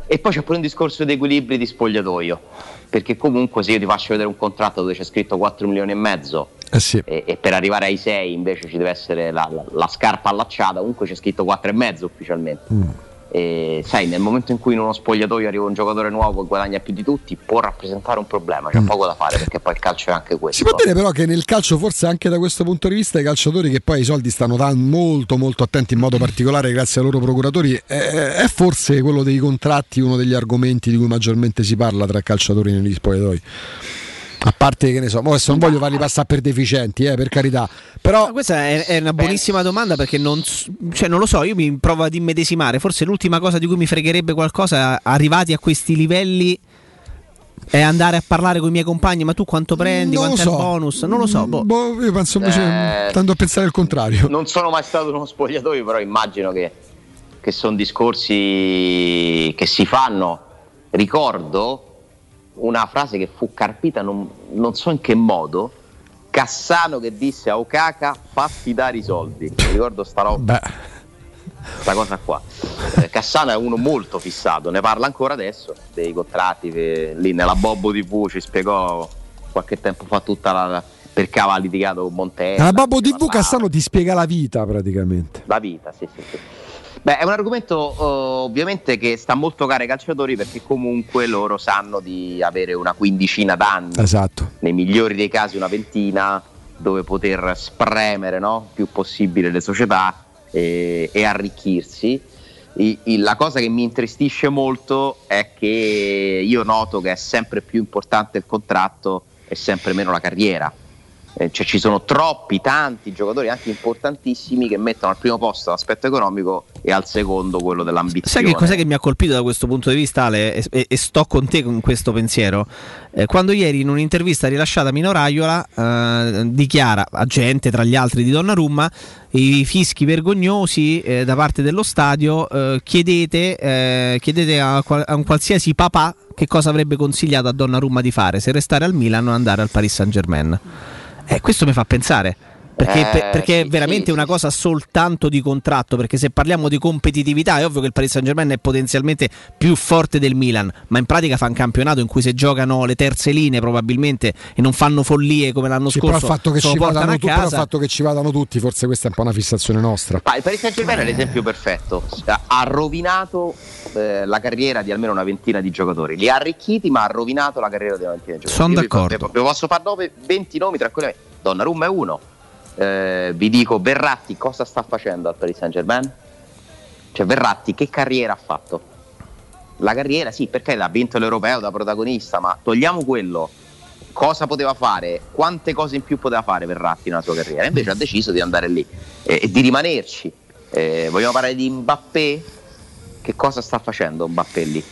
e poi c'è pure un discorso di equilibri di spogliatoio perché comunque se io ti faccio vedere un contratto dove c'è scritto 4 milioni e mezzo Eh sì. e, e per arrivare ai 6 invece ci deve essere la, la- la scarpa allacciata, comunque c'è scritto 4 e mezzo ufficialmente. Mm. E sai, nel momento in cui in uno spogliatoio arriva un giocatore nuovo e guadagna più di tutti, può rappresentare un problema, c'è Mm. poco da fare perché poi il calcio è anche Si questo. può dire però che nel calcio, forse anche da questo punto di vista, i calciatori che poi i soldi stanno tan- molto molto attenti in modo particolare grazie ai loro procuratori, è, è forse quello dei contratti uno degli argomenti di cui maggiormente si parla tra calciatori negli spogliatoi. A parte che ne so, adesso non voglio farli passare per deficienti, eh, per carità. Però Ma questa è, è una buonissima domanda perché non, cioè, non lo so, io mi provo ad immedesimare. Forse l'ultima cosa di cui mi fregherebbe qualcosa, arrivati a questi livelli, è andare a parlare con i miei compagni. Ma tu quanto prendi? Non lo Quanto è so. il bonus? Non lo so. boh. Boh, io penso invece, Eh, tendo a pensare il contrario. Non sono mai stato uno spogliatoio, però immagino che, che sono discorsi che si fanno. Ricordo una frase che fu carpita, non, non so in che modo, Cassano che disse a Okaka fatti dare i soldi. Mi ricordo sta roba. Questa cosa qua. Eh, Cassano è uno molto fissato, ne parla ancora adesso dei contratti che lì nella Bobbo TV ci spiegò qualche tempo fa tutta la perché aveva litigato con Montella. La Babbo TV Cassano ti spiega la vita praticamente. La vita, sì, sì, sì. Beh, è un argomento eh, ovviamente che sta molto caro ai calciatori perché comunque loro sanno di avere una quindicina d'anni, Esatto. nei migliori dei casi una ventina, dove poter spremere no? più possibile le società e, e arricchirsi. I- i- la cosa che mi intristisce molto è che io noto che è sempre più importante il contratto e sempre meno la carriera. Eh, cioè, ci sono troppi, tanti giocatori anche importantissimi che mettono al primo posto l'aspetto economico e al secondo quello Sai dell'ambizione. che cos'è che mi ha colpito da questo punto di vista, Ale, e, e- e sto con te con questo pensiero? Eh, quando ieri in un'intervista rilasciata a Mino Raiola eh, dichiara, agente tra gli altri di Donnarumma, i fischi vergognosi eh, da parte dello stadio, eh, chiedete, eh, chiedete a, qual- a un qualsiasi papà che cosa avrebbe consigliato a Donnarumma di fare, se restare al Milan o andare al Paris Saint Germain. Eh, questo mi fa pensare. Perché, Eh, per- perché è sì, veramente sì, una cosa soltanto di contratto. Perché se parliamo di competitività, è ovvio che il Paris Saint Germain è potenzialmente più forte del Milan. Ma in pratica fa un campionato in cui se giocano le terze linee, probabilmente, e non fanno follie come l'anno Sì, però scorso, il fatto che tu- però il fatto che ci vadano tutti, forse questa è un po' una fissazione nostra. Ma il Paris Saint Germain è l'esempio perfetto. Ha rovinato eh, la carriera di almeno una ventina di giocatori. Li ha arricchiti, ma ha rovinato la carriera di una ventina di giocatori. Sono d'accordo. Vi, vi posso fare nove, 20 nomi tranquillamente. Donnarumma è uno. Eh, vi dico Verratti cosa sta facendo al Paris Saint Germain? Cioè Verratti che carriera ha fatto? La carriera sì, perché ha vinto l'europeo da protagonista, ma togliamo quello. Cosa poteva fare? Quante cose in più poteva fare Verratti nella sua carriera? Invece ha deciso di andare lì e, e di rimanerci. Eh, vogliamo parlare di Mbappé? Che cosa sta facendo Mbappé lì?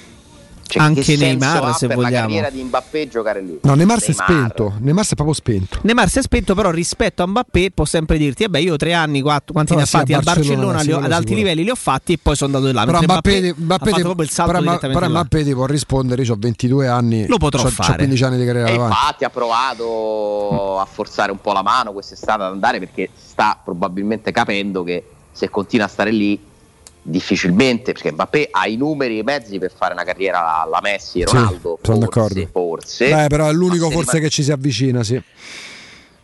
Cioè, Anche Neymar, se per vogliamo. la carriera di Mbappé giocare lì? No, Neymar si è spento. Neymar si è proprio spento. Neymar si è spento, però rispetto a Mbappé può sempre dirti: Vabbè, io tre anni, quattro, quanti Però ne ha sì, a fatti al Barcellona, Barcellona, ho- ad alti sicuro. livelli li ho fatti e poi sono andato di là. Però Mbappé, Mbappé, Mbappé ha fatto ti- proprio il salto però. Mbappé ti può rispondere, io ho 22 anni, Lo potrò c'ho, fare. c'ho 15 anni di carriera E davanti. infatti ha provato a forzare un po' la mano quest'estate ad andare perché sta probabilmente capendo che se continua a stare lì difficilmente, perché Mbappé ha i numeri e i mezzi per fare una carriera alla Messi e Sì, Ronaldo, sono forse, d'accordo. forse. Beh, però è l'unico forse rimane- che ci si avvicina, sì.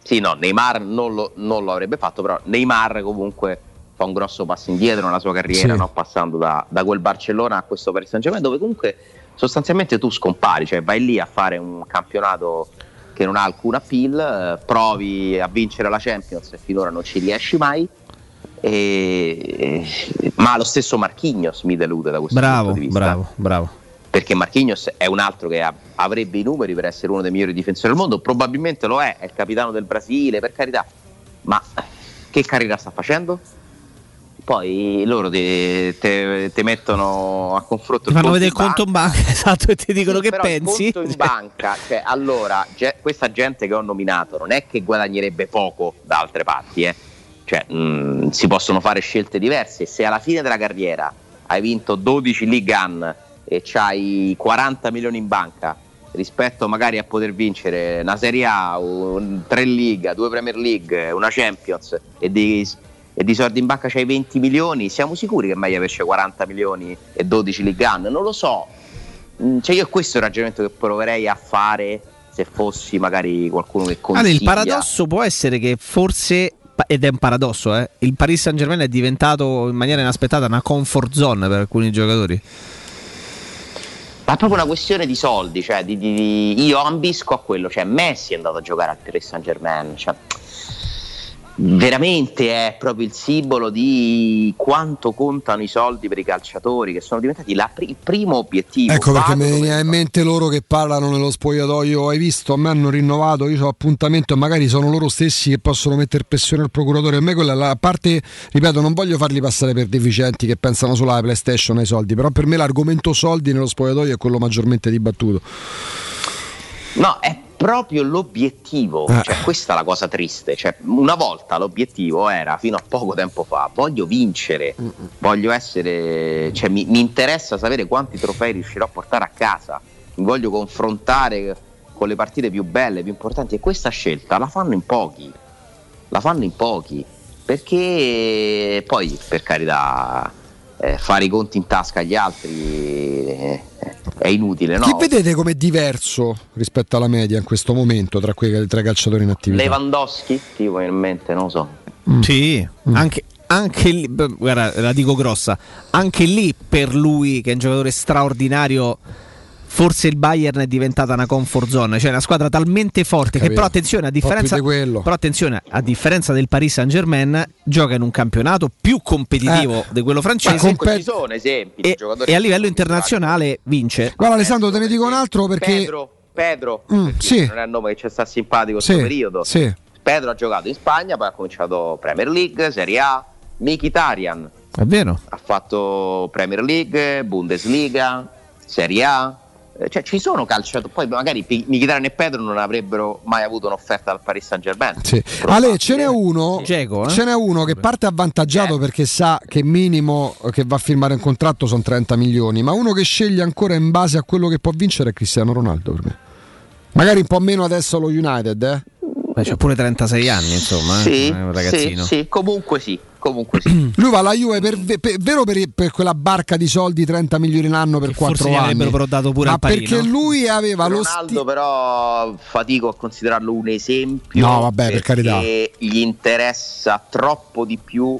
Sì, no, Neymar non lo, non lo avrebbe fatto, però Neymar comunque fa un grosso passo indietro nella sua carriera, Sì. no? passando da, da quel Barcellona a questo Paris Saint Germain, dove comunque sostanzialmente tu scompari, cioè vai lì a fare un campionato che non ha alcun appeal, eh, provi a vincere la Champions e finora non ci riesci mai. E- e- ma lo stesso Marquinhos mi delude da questo Bravo, punto di vista bravo, bravo. perché Marquinhos è un altro che ha- avrebbe i numeri per essere uno dei migliori difensori del mondo, probabilmente lo è, è il capitano del Brasile, per carità, ma che carriera sta facendo? Poi loro ti mettono a confronto Ti fanno vedere il conto in banca, [laughs] esatto, e ti dicono sì, che pensi. Il conto in banca, cioè, allora, ge- questa gente che ho nominato non è che guadagnerebbe poco da altre parti, eh. Cioè, mh, si possono fare scelte diverse. Se alla fine della carriera hai vinto 12 League One e c'hai 40 milioni in banca rispetto magari a poter vincere una Serie A, un, tre Liga, due Premier League, una Champions e di, e di soldi in banca c'hai 20 milioni, siamo sicuri che è meglio averci 40 milioni e 12 League One? Non lo so. Mm, Cioè io questo è il ragionamento che proverei a fare se fossi magari qualcuno che consiglia. Ale, il paradosso può essere che forse, ed è un paradosso, eh, il Paris Saint Germain è diventato in maniera inaspettata una comfort zone per alcuni giocatori. Ma è proprio una questione di soldi, cioè di- di- di- io ambisco a quello, cioè Messi è andato a giocare al Paris Saint Germain, cioè, veramente è proprio il simbolo di quanto contano i soldi per i calciatori che sono diventati pri- il primo obiettivo. Ecco perché mi viene in mente loro che parlano nello spogliatoio. Hai visto? A me hanno rinnovato, io ho appuntamento e magari sono loro stessi che possono mettere pressione al procuratore. A me quella la parte, ripeto, non voglio farli passare per deficienti che pensano solo alla PlayStation ai soldi, però per me l'argomento soldi nello spogliatoio è quello maggiormente dibattuto. No, è proprio l'obiettivo, Eh. cioè, questa è la cosa triste. Cioè, una volta l'obiettivo era, fino a poco tempo fa, voglio vincere, voglio essere, cioè, mi, mi interessa sapere quanti trofei riuscirò a portare a casa, mi voglio confrontare con le partite più belle, più importanti e questa scelta la fanno in pochi, la fanno in pochi, perché poi per carità eh, fare i conti in tasca agli altri eh, è inutile, no? Chi vedete come diverso rispetto alla media in questo momento tra quei tra i calciatori in attività? Lewandowski, ti in mente, non lo so. Sì, anche, anche lì, guarda, la dico grossa, anche lì per lui che è un giocatore straordinario. Forse il Bayern è diventata una comfort zone, cioè una squadra talmente forte che Capito. però attenzione, a differenza, di però attenzione, a differenza del Paris Saint Germain, gioca in un campionato più competitivo Eh. di quello francese Comunque ci sono esempi e, e a livello internazionale vince. Guarda Alessandro, te ne dico un altro perché... Pedro, Pedro Mm, sì. non è il nome che ci sta simpatico in Sì, questo periodo. sì. Pedro ha giocato in Spagna, poi ha cominciato Premier League, Serie A, Mkhitaryan È vero? ha fatto Premier League, Bundesliga, Serie A. Eh, Cioè, ci sono calciatori, poi magari Mkhitaryan e Pedro non avrebbero mai avuto un'offerta dal Paris Saint Germain. Sì. Ale, ce n'è uno, Dzeko, eh? ce n'è uno che parte avvantaggiato perché sa che minimo che va a firmare un contratto sono 30 milioni, ma uno che sceglie ancora in base a quello che può vincere è Cristiano Ronaldo per me. Magari un po' meno adesso lo United, eh? Beh, c'ha pure 36 anni, insomma. eh. Sì, è un sì, ragazzino. sì, comunque sì, comunque sì. Lui va alla Juve per, per- vero per, per quella barca di soldi 30 milioni l'anno per 4 forse anni. avrebbero però dato pure ma perché lui aveva lo Ronaldo però fatico a considerarlo un esempio No, vabbè, per carità. perché gli interessa troppo di più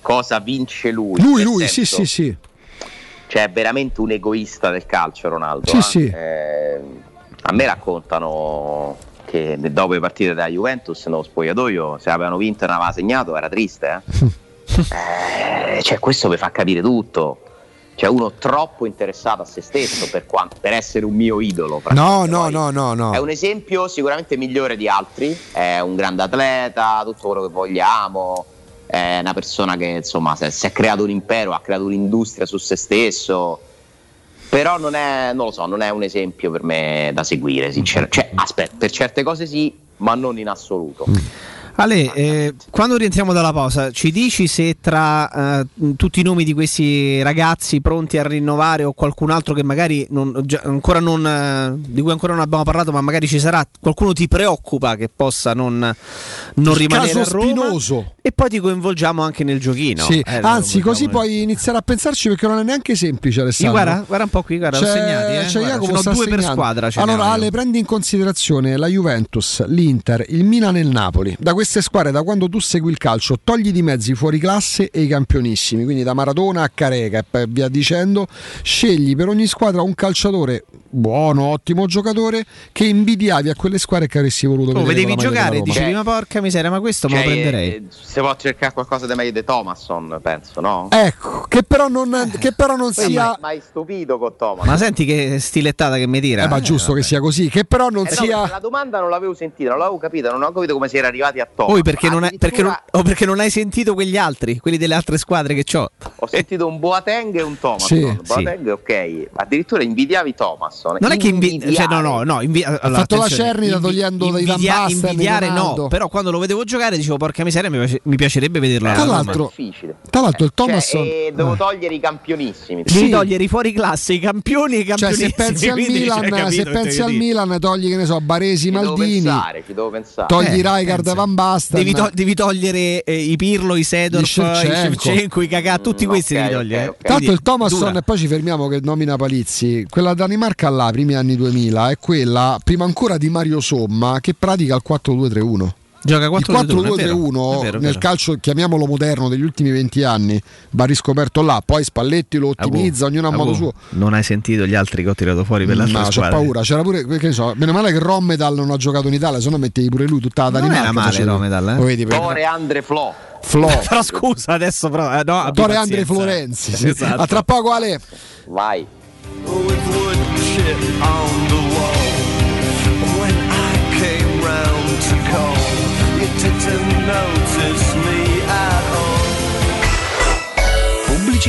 cosa vince lui. Lui, lui, sì, senso, sì, sì. Cioè, è veramente un egoista del calcio, Ronaldo. Sì, eh. sì. Eh, a me raccontano che dopo le partite della Juventus nello spogliatoio, se avevano vinto e non aveva segnato, era triste. Eh? [laughs] Eh, cioè, questo mi fa capire tutto. Cioè, uno troppo interessato a se stesso per, quanto- per essere un mio idolo. No, no, no, no, no. È un esempio sicuramente migliore di altri, è un grande atleta, tutto quello che vogliamo, è una persona che insomma si è, si è creato un impero, ha creato un'industria su se stesso, però non è, non lo so, non è un esempio per me da seguire, sinceramente. Cioè, aspetta, per certe cose sì, ma non in assoluto. Ale, eh, quando rientriamo dalla pausa, ci dici se tra eh, tutti i nomi di questi ragazzi pronti a rinnovare o qualcun altro che magari non- già- ancora non, eh, di cui ancora non abbiamo parlato, ma magari ci sarà, qualcuno ti preoccupa che possa non, non rimanere caso a Roma? spinoso. E poi ti coinvolgiamo anche nel giochino. Sì, Eh, anzi, così puoi iniziare a pensarci perché non è neanche semplice, Alessandro. guarda, guarda un po' qui, guarda, ho C'è- segnati. Eh. c'è Guarda, Jacopo sono due per segnando. squadra. ce ne Allora, ho io. Ale, prendi in considerazione la Juventus, l'Inter, il Milan e il Napoli. Da queste squadre, da quando tu segui il calcio, togli di mezzo i fuori classe e i campionissimi, quindi da Maradona a Careca e via dicendo, scegli per ogni squadra un calciatore buono, ottimo giocatore che invidiavi a quelle squadre che avresti voluto Oh, vedere. vedevi giocare e dicevi, ma porca miseria, ma questo me lo Cioè, prenderei. eh, se può cercare qualcosa di meglio di Thomasson, penso, no? Ecco, che però non, che però non sia... mai, mai stupito con Thomas. Ma senti che stilettata che mi tira. Eh, ma giusto che sia così, che però non Eh no, sia... perché la domanda non l'avevo sentita, non l'avevo capita, non ho capito come si era arrivati a Thomas. Poi perché non, è- perché non- Addirittura o perché non hai sentito quegli altri, quelli delle altre squadre che ho. Ho sentito un Boateng e un Thomas. Sì, Boateng, ok. Addirittura invidiavi Thomasson. Non è che invi- cioè, no, no, no, invi- allora, fatto la attenzione, Cernita togliendo dai Van invidia- invidiare no, però quando lo vedevo giocare dicevo porca miseria, mi, piace- mi piacerebbe vederlo. Tra l'altro, difficile. tra l'altro il Cioè, Thomasson... eh, devo togliere i campionissimi. Devi togliere i fuori classe, i campioni e i Cioè, campionissimi. se pensi al Milan, cioè, capito se pensi al? Milan, togli che ne so, Baresi, Ci devo Maldini, pensare, ci devo pensare. togli Eh, Rijkaard. Van Basten. Devi, to- devi togliere eh, i Pirlo, i Sedorf, i Shevchenko. I Kakà, tutti questi devi togliere. Tra l'altro il Quindi, Thomasson, dura. e poi ci fermiamo che nomina Palizzi, quella Danimarca là, primi anni 2000, è quella, prima ancora di Mario Somma, che pratica il 4-2-3-1. Gioca Il 4-2-3-1, è vero, 4-2-3-1 è vero, è nel calcio, chiamiamolo moderno, degli ultimi 20 anni, va riscoperto là, poi Spalletti lo ottimizza, ognuno a Agu, modo suo. Non hai sentito gli altri che ho tirato fuori per l'altra No, c'ho squadra? paura, c'era pure, che ne so, meno male che Rommetal non ha giocato in Italia, se no mettevi pure lui tutta la Non Danimarca. era male facevi. Rommetal, eh? Lo vedi, per- Tore Andre Flo. Flo. [laughs] Però scusa, adesso però. eh, no, Tore Andre pazienza. Florenzi. sì. Esatto. A tra poco Ale. Vai. with to call, you didn't notice me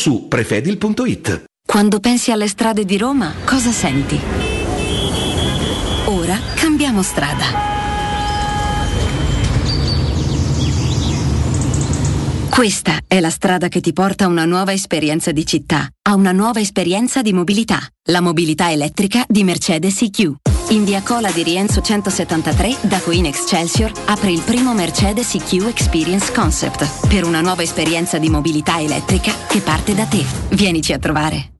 su prefedil.it. Quando pensi alle strade di Roma, cosa senti? Ora cambiamo strada. Questa è la strada che ti porta a una nuova esperienza di città, a una nuova esperienza di mobilità, la mobilità elettrica di Mercedes EQ. In via Cola di Rienzo 173, da Queen Excelsior, apre il primo Mercedes EQ Experience Concept, per una nuova esperienza di mobilità elettrica che parte da te. Vienici a trovare.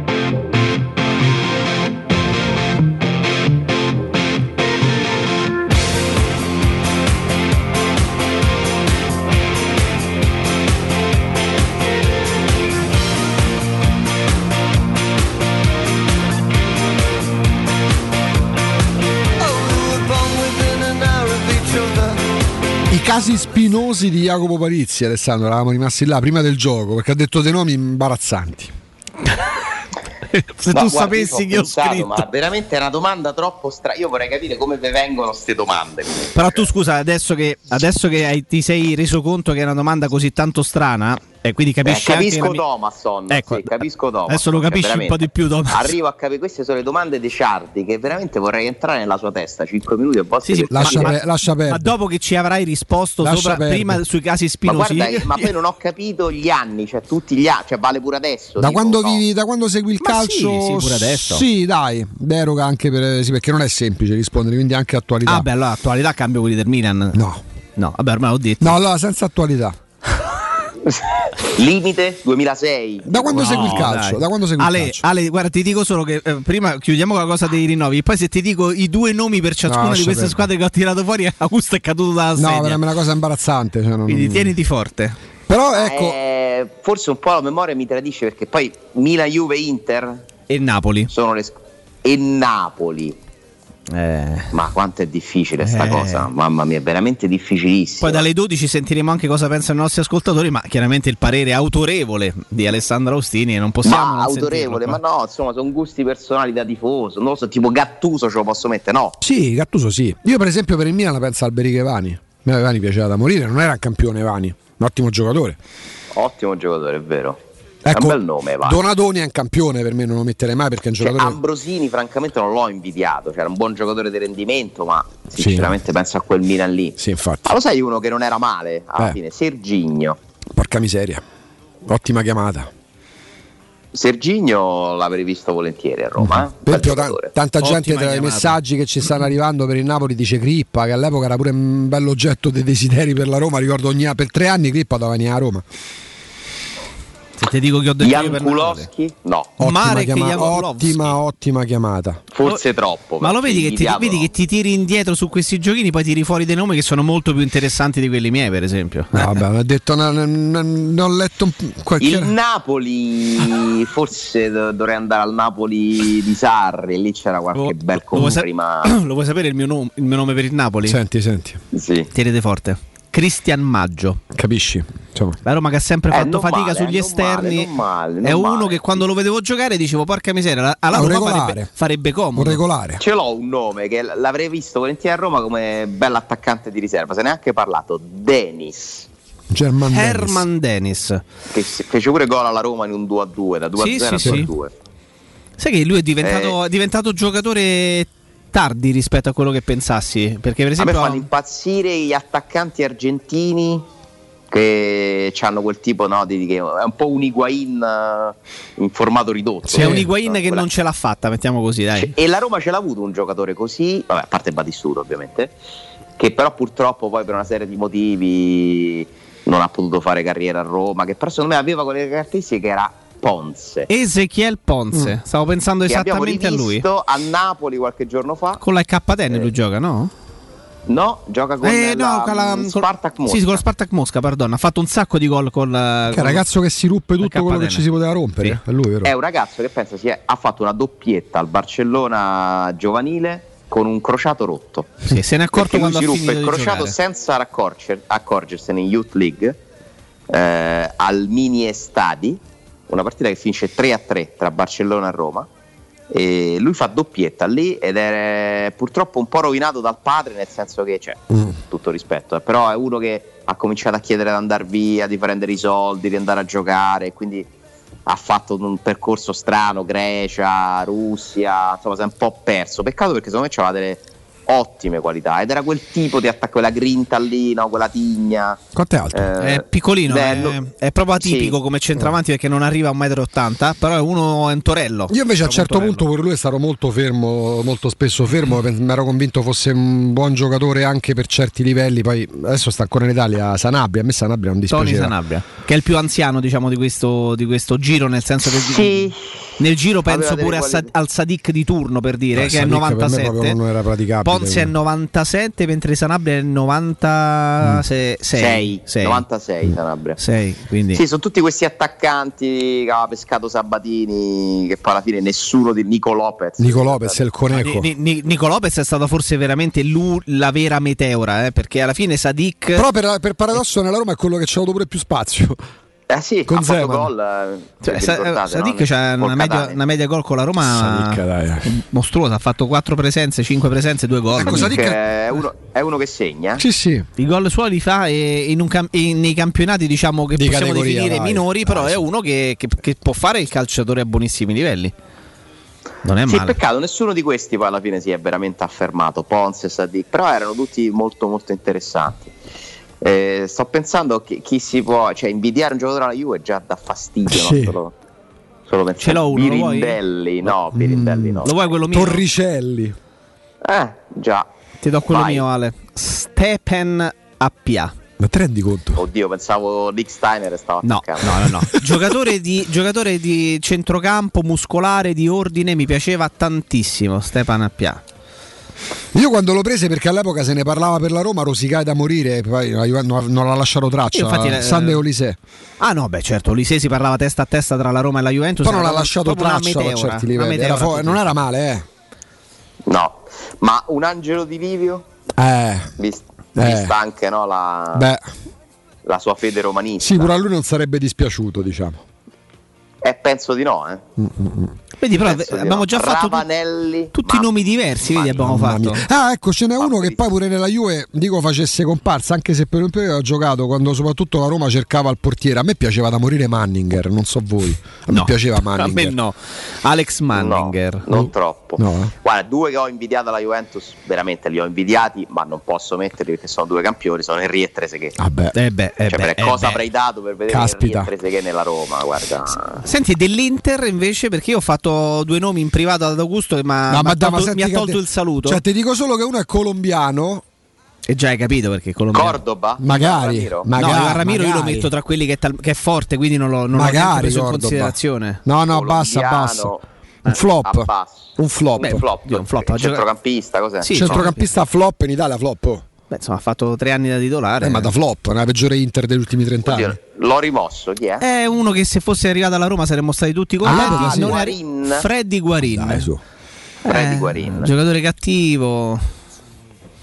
casi spinosi di Jacopo Parizzi, Alessandro, eravamo rimasti là prima del gioco perché ha detto dei nomi imbarazzanti. [laughs] Se No, tu guarda, sapessi che ho pensato, scritto. Ma veramente è una domanda troppo strana. Io vorrei capire come vi vengono queste domande. Però tu scusa, adesso che, adesso che hai- ti sei reso conto che è una domanda così tanto strana, e quindi Eh, capisci anche capisco la mia- Thomasson. Ecco, sì, capisco Thomasson. adesso lo capisci un po' di più, Thomas. Arrivo a capire, queste sono le domande di Ciardi che veramente vorrei entrare nella sua testa. 5 minuti e volte Sì, sì, per Lascia, capire. pe- lascia Ma perdere. dopo che ci avrai risposto sopra, prima sui casi Ma spinosi, guarda, eh, ma poi non ho capito gli anni, cioè tutti gli anni, cioè vale pure adesso. Da dico, quando, no? vivi, da quando segui il Ma calcio? sì, sì, pure adesso. Sì, dai, deroga anche per, sì, perché non è semplice rispondere, quindi anche attualità. ah, beh, allora attualità cambio quelli del Milan. No. No, vabbè, ormai l'ho detto. No, allora senza attualità. [laughs] Limite 2006. Da quando segui il calcio? dai. Da quando segui il Ale, calcio? Ale, guarda, ti dico solo che eh, prima chiudiamo con la cosa dei rinnovi. Poi, se ti dico i due nomi per ciascuna di lascia queste squadre che ho tirato fuori, [laughs] Augusto è caduto dalla No, sedia. è una cosa imbarazzante. Cioè non- Quindi tieniti forte. Però ecco, Eh, forse un po' la memoria mi tradisce perché poi Milan, Juve, Inter E Napoli. sono le squ- e Napoli. Eh. Ma quanto è difficile sta Eh. cosa, mamma mia, è veramente difficilissimo. Poi dalle 12 sentiremo anche cosa pensano i nostri ascoltatori, ma chiaramente il parere autorevole di Alessandro Austini e non possiamo ma autorevole, ma no, insomma, sono gusti personali da tifoso. Non lo so, tipo Gattuso ce lo posso mettere, no. sì, Gattuso sì. Io, per esempio, per il Milan la penso Alberiche Vani. A me Vani piaceva da morire, non era un campione Vani, un ottimo giocatore. Ottimo giocatore, è vero. È Ecco, un bel nome, va. Donadoni è un campione, per me non lo metterei mai perché è un Cioè, giocatore. Ambrosini, francamente, non l'ho invidiato. Cioè, era un buon giocatore di rendimento, ma sinceramente penso a quel Milan lì. Sì, infatti. Ma lo sai uno che non era male alla Eh. fine? Serginio. Porca miseria. Ottima chiamata. Serginio l'avrei visto volentieri a Roma. eh. Per esempio, giocatore. tanta gente tra i messaggi che ci stanno arrivando per il Napoli dice Crippa, che all'epoca era pure un bell'oggetto dei desideri per la Roma. Ricordo ogni per tre anni Crippa doveva venire a Roma. Se ti dico che ho detto. Jankulowski? No. Ottima, chiama- ottima, ottima chiamata. Forse troppo. Ma lo vedi che, ti, vedi no. che ti tiri indietro su questi giochini, poi tiri fuori dei nomi che sono molto più interessanti di quelli miei, per esempio. No, vabbè, non ho detto, non, non- non ho letto un qualche. Il Napoli, forse do- dovrei andare al Napoli di Sarri, lì c'era qualche bel Lo vuoi, sa- prima. [clears throat] lo vuoi sapere il mio, nom- il mio nome per il Napoli? Senti, senti. Sì. Tienete forte. Cristian Maggio. Capisci? Insomma. La Roma che ha sempre Eh, fatto non fatica male, sugli eh, non esterni. male, non male, non è uno male. che quando lo vedevo giocare dicevo porca miseria, la- alla Ah, Roma regolare. farebbe, farebbe comodo. Un regolare. Ce l'ho un nome che l'avrei visto volentieri a Roma come bell'attaccante di riserva, se ne è anche parlato. Denis. German Dennis. Herman Dennis. Che si- fece pure gol alla Roma in un 2-2, da 2-0 Sì, a sì, sì. 2-2. Sai che lui è diventato, Eh. è diventato giocatore tardi rispetto a quello che pensassi. Perché, per A me esempio, fanno impazzire gli attaccanti argentini che hanno quel tipo no, di, che è un po' un Higuain eh, in formato ridotto. c'è un Higuain che quella- non ce l'ha fatta, mettiamo così, dai. E la Roma ce l'ha avuto un giocatore così, vabbè, a parte Batistuto ovviamente, che però purtroppo poi per una serie di motivi non ha potuto fare carriera a Roma, che però secondo me aveva quelle caratteristiche che era Ponce. Ezechiel Ponce. Mm. Stavo pensando che esattamente a lui. a Napoli qualche giorno fa. Con la KTN lui gioca, no? No, gioca con Eh, la, no, con la- Spartak Mosca. Sì, con lo Spartak Mosca, perdono. Ha fatto un sacco di gol con la. Che un ragazzo che si ruppe tutto quello che ci si poteva rompere. Sì. È lui, vero? È un ragazzo che pensa si è- ha fatto una doppietta al Barcellona giovanile con un crociato rotto. Sì, se ne è accorto Perché quando si ha ruppe finito il crociato giocare. senza accorgersene in Youth League eh, al mini Estadi, una partita che finisce 3-3 tra Barcellona e Roma. E lui fa doppietta lì ed è purtroppo un po' rovinato dal padre, nel senso che c'è tutto rispetto, eh, però è uno che ha cominciato a chiedere di andare via, di prendere i soldi, di andare a giocare, quindi ha fatto un percorso strano, Grecia, Russia, insomma si è un po' perso. Peccato perché secondo me c'aveva delle ottime qualità ed era quel tipo di attacco, quella grinta lì, no? quella tigna. Quanto è alto? Eh, È piccolino, beh, è, no- è proprio atipico Sì. come centravanti perché non arriva a 1,80 m, però è uno è un torello. Io invece a un certo torello. punto pure lui è stato molto fermo, molto spesso fermo, mi ero convinto fosse un buon giocatore anche per certi livelli, poi adesso sta ancora in Italia Sanabria, a me Sanabria non Tony dispiaceva. Sanabria, che è il più anziano diciamo di questo, di questo giro, nel senso che Sì. Nel giro penso pure a Sa- al Sadik di turno per dire Eh, che è Sadik per me 97. proprio non era praticabile. Ponce è 97 mentre Sanabria è 96. Sei, 96 Sanabria. 6, quindi Sì, sono tutti questi attaccanti che aveva pescato Sabatini, che poi alla fine nessuno di Nico Lopez. Nico Lopez è il coneco. Ni- Ni- Nico Lopez è stata forse veramente lu- la vera meteora, eh, perché alla fine Sadik Però per, per paradosso nella Roma è quello che ci ha avuto pure più spazio. Eh sì, Con ha fatto Zeman. gol. eh, Cioè, Sa- Sadik no? una media, una media gol con la Roma Sadik, dai. mostruosa, ha fatto 4 presenze, 5 presenze, 2 gol. Ecco, Sadik- È uno, è uno che segna. Sì, sì. I gol suoi li fa e in un cam- e nei campionati diciamo che Di possiamo definire vai. minori, però è uno che, che- che può fare il calciatore a buonissimi livelli. Non è Sì, male. peccato, nessuno di questi poi alla fine si è veramente affermato, Ponce e Sadik, però erano tutti molto molto interessanti. Eh, sto pensando che chi si può, cioè invidiare un giocatore alla Juve già dà fastidio, no? Sì. Solo, solo pensare. Ce l'ho uno? Birindelli, no, Birindelli no. Lo vuoi quello mio? Torricelli. Eh, già. Ti do quello Vai. mio, Ale. Stepen Appia. Ma te rendi conto? Oddio, pensavo Dick Steiner stava No, attaccando. no, no, no. [laughs] giocatore, di, giocatore di centrocampo muscolare di ordine mi piaceva tantissimo. Stepan Appia. Io quando l'ho prese perché all'epoca se ne parlava per la Roma, rosicai da morire, e poi non, l'ha lasciato traccia. Infatti, eh, Sande Olise. Ah no, beh certo, Olise si parlava testa a testa tra la Roma e la Juventus. Poi non l'ha lasciato traccia a meteora, certi una livelli. Era meteora fo- non era male, eh. No, ma un angelo di Livio? Eh. Vist- Eh. Vista anche no, la, Beh, la sua fede romanista. sì, pure a lui non sarebbe dispiaciuto, diciamo. Eh, penso di no, eh. Vedi, però Penso di abbiamo no. già fatto tu- Ravanelli, tutti i nomi diversi, vedi, abbiamo fatto. Ah, ecco, ce n'è uno che poi pure nella Juve, dico, facesse comparsa, anche se per un periodo ha giocato quando soprattutto la Roma cercava il portiere. A me piaceva da morire Manninger, non so voi. A me No, piaceva [laughs] A Manninger. me no. Alex Manninger. non troppo. No, eh. Guarda, due che ho invidiato alla Juventus, veramente li ho invidiati, ma non posso metterli perché sono due campioni, sono Henry e Trezeguet. Vabbè. Eh beh, eh Cioè, beh, per eh cosa beh. avrei dato per vedere Caspita. Henry e Trezeguet nella Roma, guarda. Senti, dell'Inter invece, perché io ho fatto due nomi in privato ad Augusto che m'ha- No, dai, tolto- senti mi ha tolto te- il saluto. Cioè, ti dico solo che uno è colombiano. E già hai capito perché è colombiano. Cordoba? Magari, Ramiro? magari, no, Ramiro io lo magari. metto tra quelli che è, tal- che è forte, quindi non, l'ho, non l'ho neanche Magari preso in Cordoba. considerazione. No, no, basta, basta. eh, Un flop. a basso. Un flop. Beh, flop. Dio, un flop, Centrocampista, cos'è? Sì, Centrocampista flop in Italia, flop. Beh, insomma, ha fatto tre anni da titolare. Eh, ma da flop, è la peggiore Inter degli ultimi 30 anni. Oddio, L'ho rimosso, chi è? È uno che se fosse arrivato alla Roma saremmo stati tutti contenti. Ah, è- Guarin. Freddy Guarin. Dai, su. Freddy Eh, Guarin. Giocatore cattivo.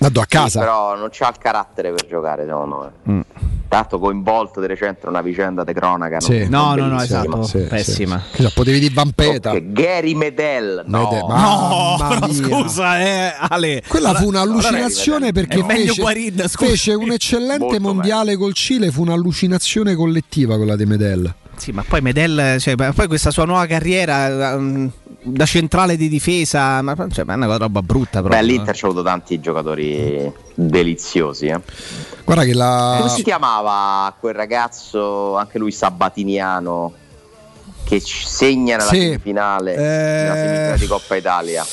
Vado a Sì, casa. però non c'ha il carattere per giocare, secondo me. Tanto coinvolto di recente una vicenda di cronaca. Sì. No, no, no, esatto. Sì, Pessima. sì. Che già, potevi dire Vampeta. Ok, Gary Medel. No, Mede- No, [laughs] però scusa, eh, Ale. Quella fu Allora- un'allucinazione allora perché fece, Guarin, fece un eccellente Molto mondiale col Cile, fu un'allucinazione collettiva quella di Medel. Sì, ma poi Medel, cioè, ma poi questa sua nuova carriera um, da centrale di difesa, ma cioè, ma è una roba brutta Beh, proprio. l'Inter c'ha avuto tanti giocatori deliziosi. eh. Guarda che la Come si chiamava quel ragazzo, anche lui sabatiniano, che segna nella Sì. semifinale Eh. di Coppa Italia?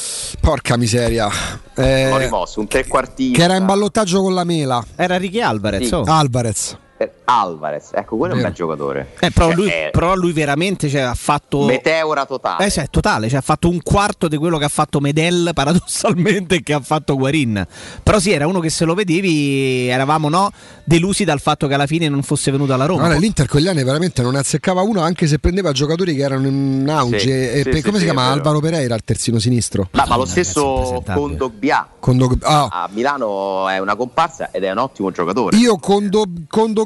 porca miseria. Eh, L'ho rimosso, un trequartista. che era in ballottaggio con la Mela. Era Ricky Alvarez. Sì. oh. Alvarez. Eh, Alvarez, ecco, quello è un Vero. bel giocatore. Eh, però, Cioè, lui, è però lui veramente cioè, ha fatto. meteora totale. Eh, sì, è totale, cioè, ha fatto un quarto di quello che ha fatto Medel [laughs] paradossalmente che ha fatto Guarin. Però sì, era uno che se lo vedevi eravamo no, delusi dal fatto che alla fine non fosse venuto alla Roma. Guarda, l'Inter quegli anni veramente non azzeccava uno anche se prendeva giocatori che erano in auge. Sì, E sì, pe- sì, come sì, si chiama? vero. Alvaro Pereira, il terzino sinistro. Ma, ma lo stesso impresentabile. Kondogbia Con ah, a Milano è una comparsa ed è un ottimo giocatore. Io con, Do-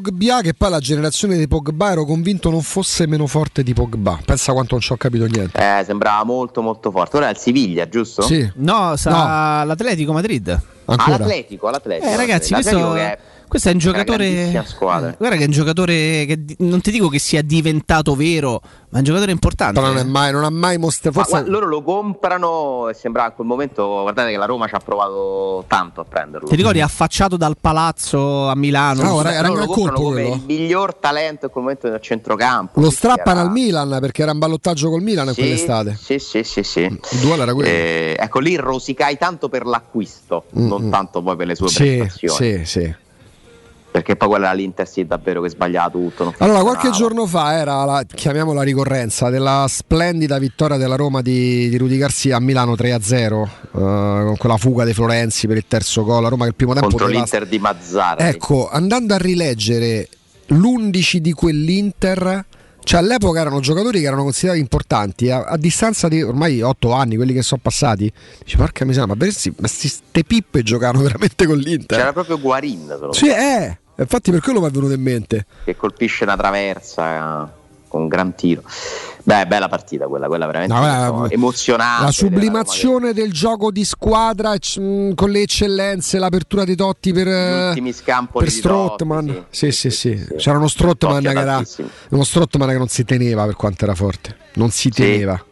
Dogbia, che poi la generazione di Pogba ero convinto non fosse meno forte di Pogba. Pensa quanto non ci ho capito niente. Eh, sembrava molto molto forte. Ora è il Siviglia, giusto? Sì, No, sa l'Atletico Madrid. ancora. All'Atletico, all'Atletico. Eh, ragazzi, L'Atletico questo, che è questo è un una giocatore. squadra. Guarda che è un giocatore che non ti dico che sia diventato vero, ma è un giocatore importante. Però non, è mai, non ha mai mostrato. Forse loro lo comprano e sembra in quel momento, guardate che la Roma ci ha provato tanto a prenderlo. Ti ricordi affacciato dal palazzo a Milano? Ah, ora- era un colpo come quello. il miglior talento in quel momento del centrocampo. lo strappano era- al Milan perché era in ballottaggio col Milan in Sì, quell'estate. Sì, sì, sì, sì. Il duello era quello. Eh, ecco lì rosicai tanto per l'acquisto, Mm, non mm. tanto poi per le sue Sì, prestazioni. sì, sì. Perché poi quella l'Inter sì, davvero che sbagliava tutto. Allora, qualche giorno fa era la, chiamiamola ricorrenza della splendida vittoria della Roma di, di Rudy Garcia a Milano 3-0 eh, con quella fuga dei Florenzi per il terzo gol. La Roma che il primo tempo contro doveva- l'Inter di Mazzarri. Ecco, andando a rileggere l'11 di quell'Inter, cioè all'epoca erano giocatori che erano considerati importanti, a, a distanza di ormai 8 anni, quelli che sono passati, dici porca miseria, ma queste pippe giocavano [laughs] veramente con l'Inter. C'era proprio Guarin Sì, eh, infatti per quello mi è venuto in mente. che colpisce una traversa eh, con un gran tiro. Beh, bella partita quella, quella veramente No, quella- insomma, emozionante. La sublimazione del gioco di squadra c- mh, con le eccellenze, l'apertura Totti per, eh, gli ultimi scampoli per di Totti, Strottman. sì. Sì, sì, sì. C'era uno Strottman Totti che era uno Strottman che non si teneva per quanto era forte. Non si Sì. teneva.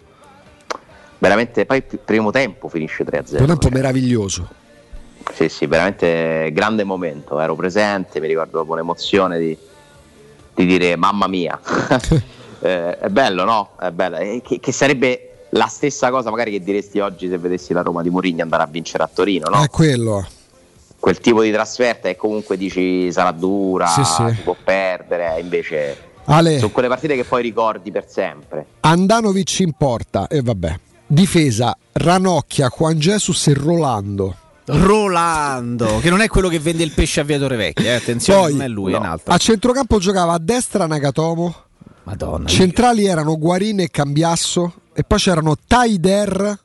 Veramente, poi il primo tempo finisce 3-0. Un tempo meraviglioso. Sì, sì, veramente grande momento. Ero presente, mi ricordo dopo l'emozione di, di dire mamma mia. [laughs] Eh, è bello, no? È bello. Eh, che, che sarebbe la stessa cosa magari che diresti oggi se vedessi la Roma di Mourinho andare a vincere a Torino, no? È quello. quel tipo di trasferta che comunque dici sarà dura, Sì, sì. si può perdere, invece Ale. sono quelle partite che poi ricordi per sempre. Andanovic in porta e vabbè. Difesa Ranocchia, Juan Jesus e Rolando. Rolando, che non è quello che vende il pesce a Viatore Vecchia, eh, attenzione, Poi, non è lui, è un altro. A centrocampo giocava a destra Nagatomo. Madonna. Centrali erano Guarin e Cambiasso. E poi c'erano Taider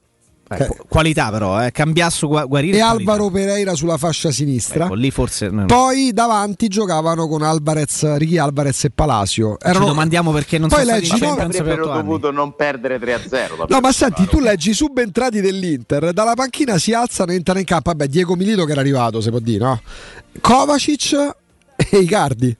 Eh, qu- qualità però, eh. Cambiasso Gua- Guarino e qualità. Alvaro Pereira sulla fascia sinistra. Ecco, lì forse. Poi davanti giocavano con Alvarez, Ricky Alvarez e Palacio. ci domandiamo perché non Poi leggi, no? Avrebbero otto anni. dovuto non perdere 3-0. No, ma senti, tu leggi subentrati dell'Inter, dalla panchina si alzano e entrano in campo. Vabbè, Diego Milito che era arrivato, si può dire, no? Kovacic e Icardi.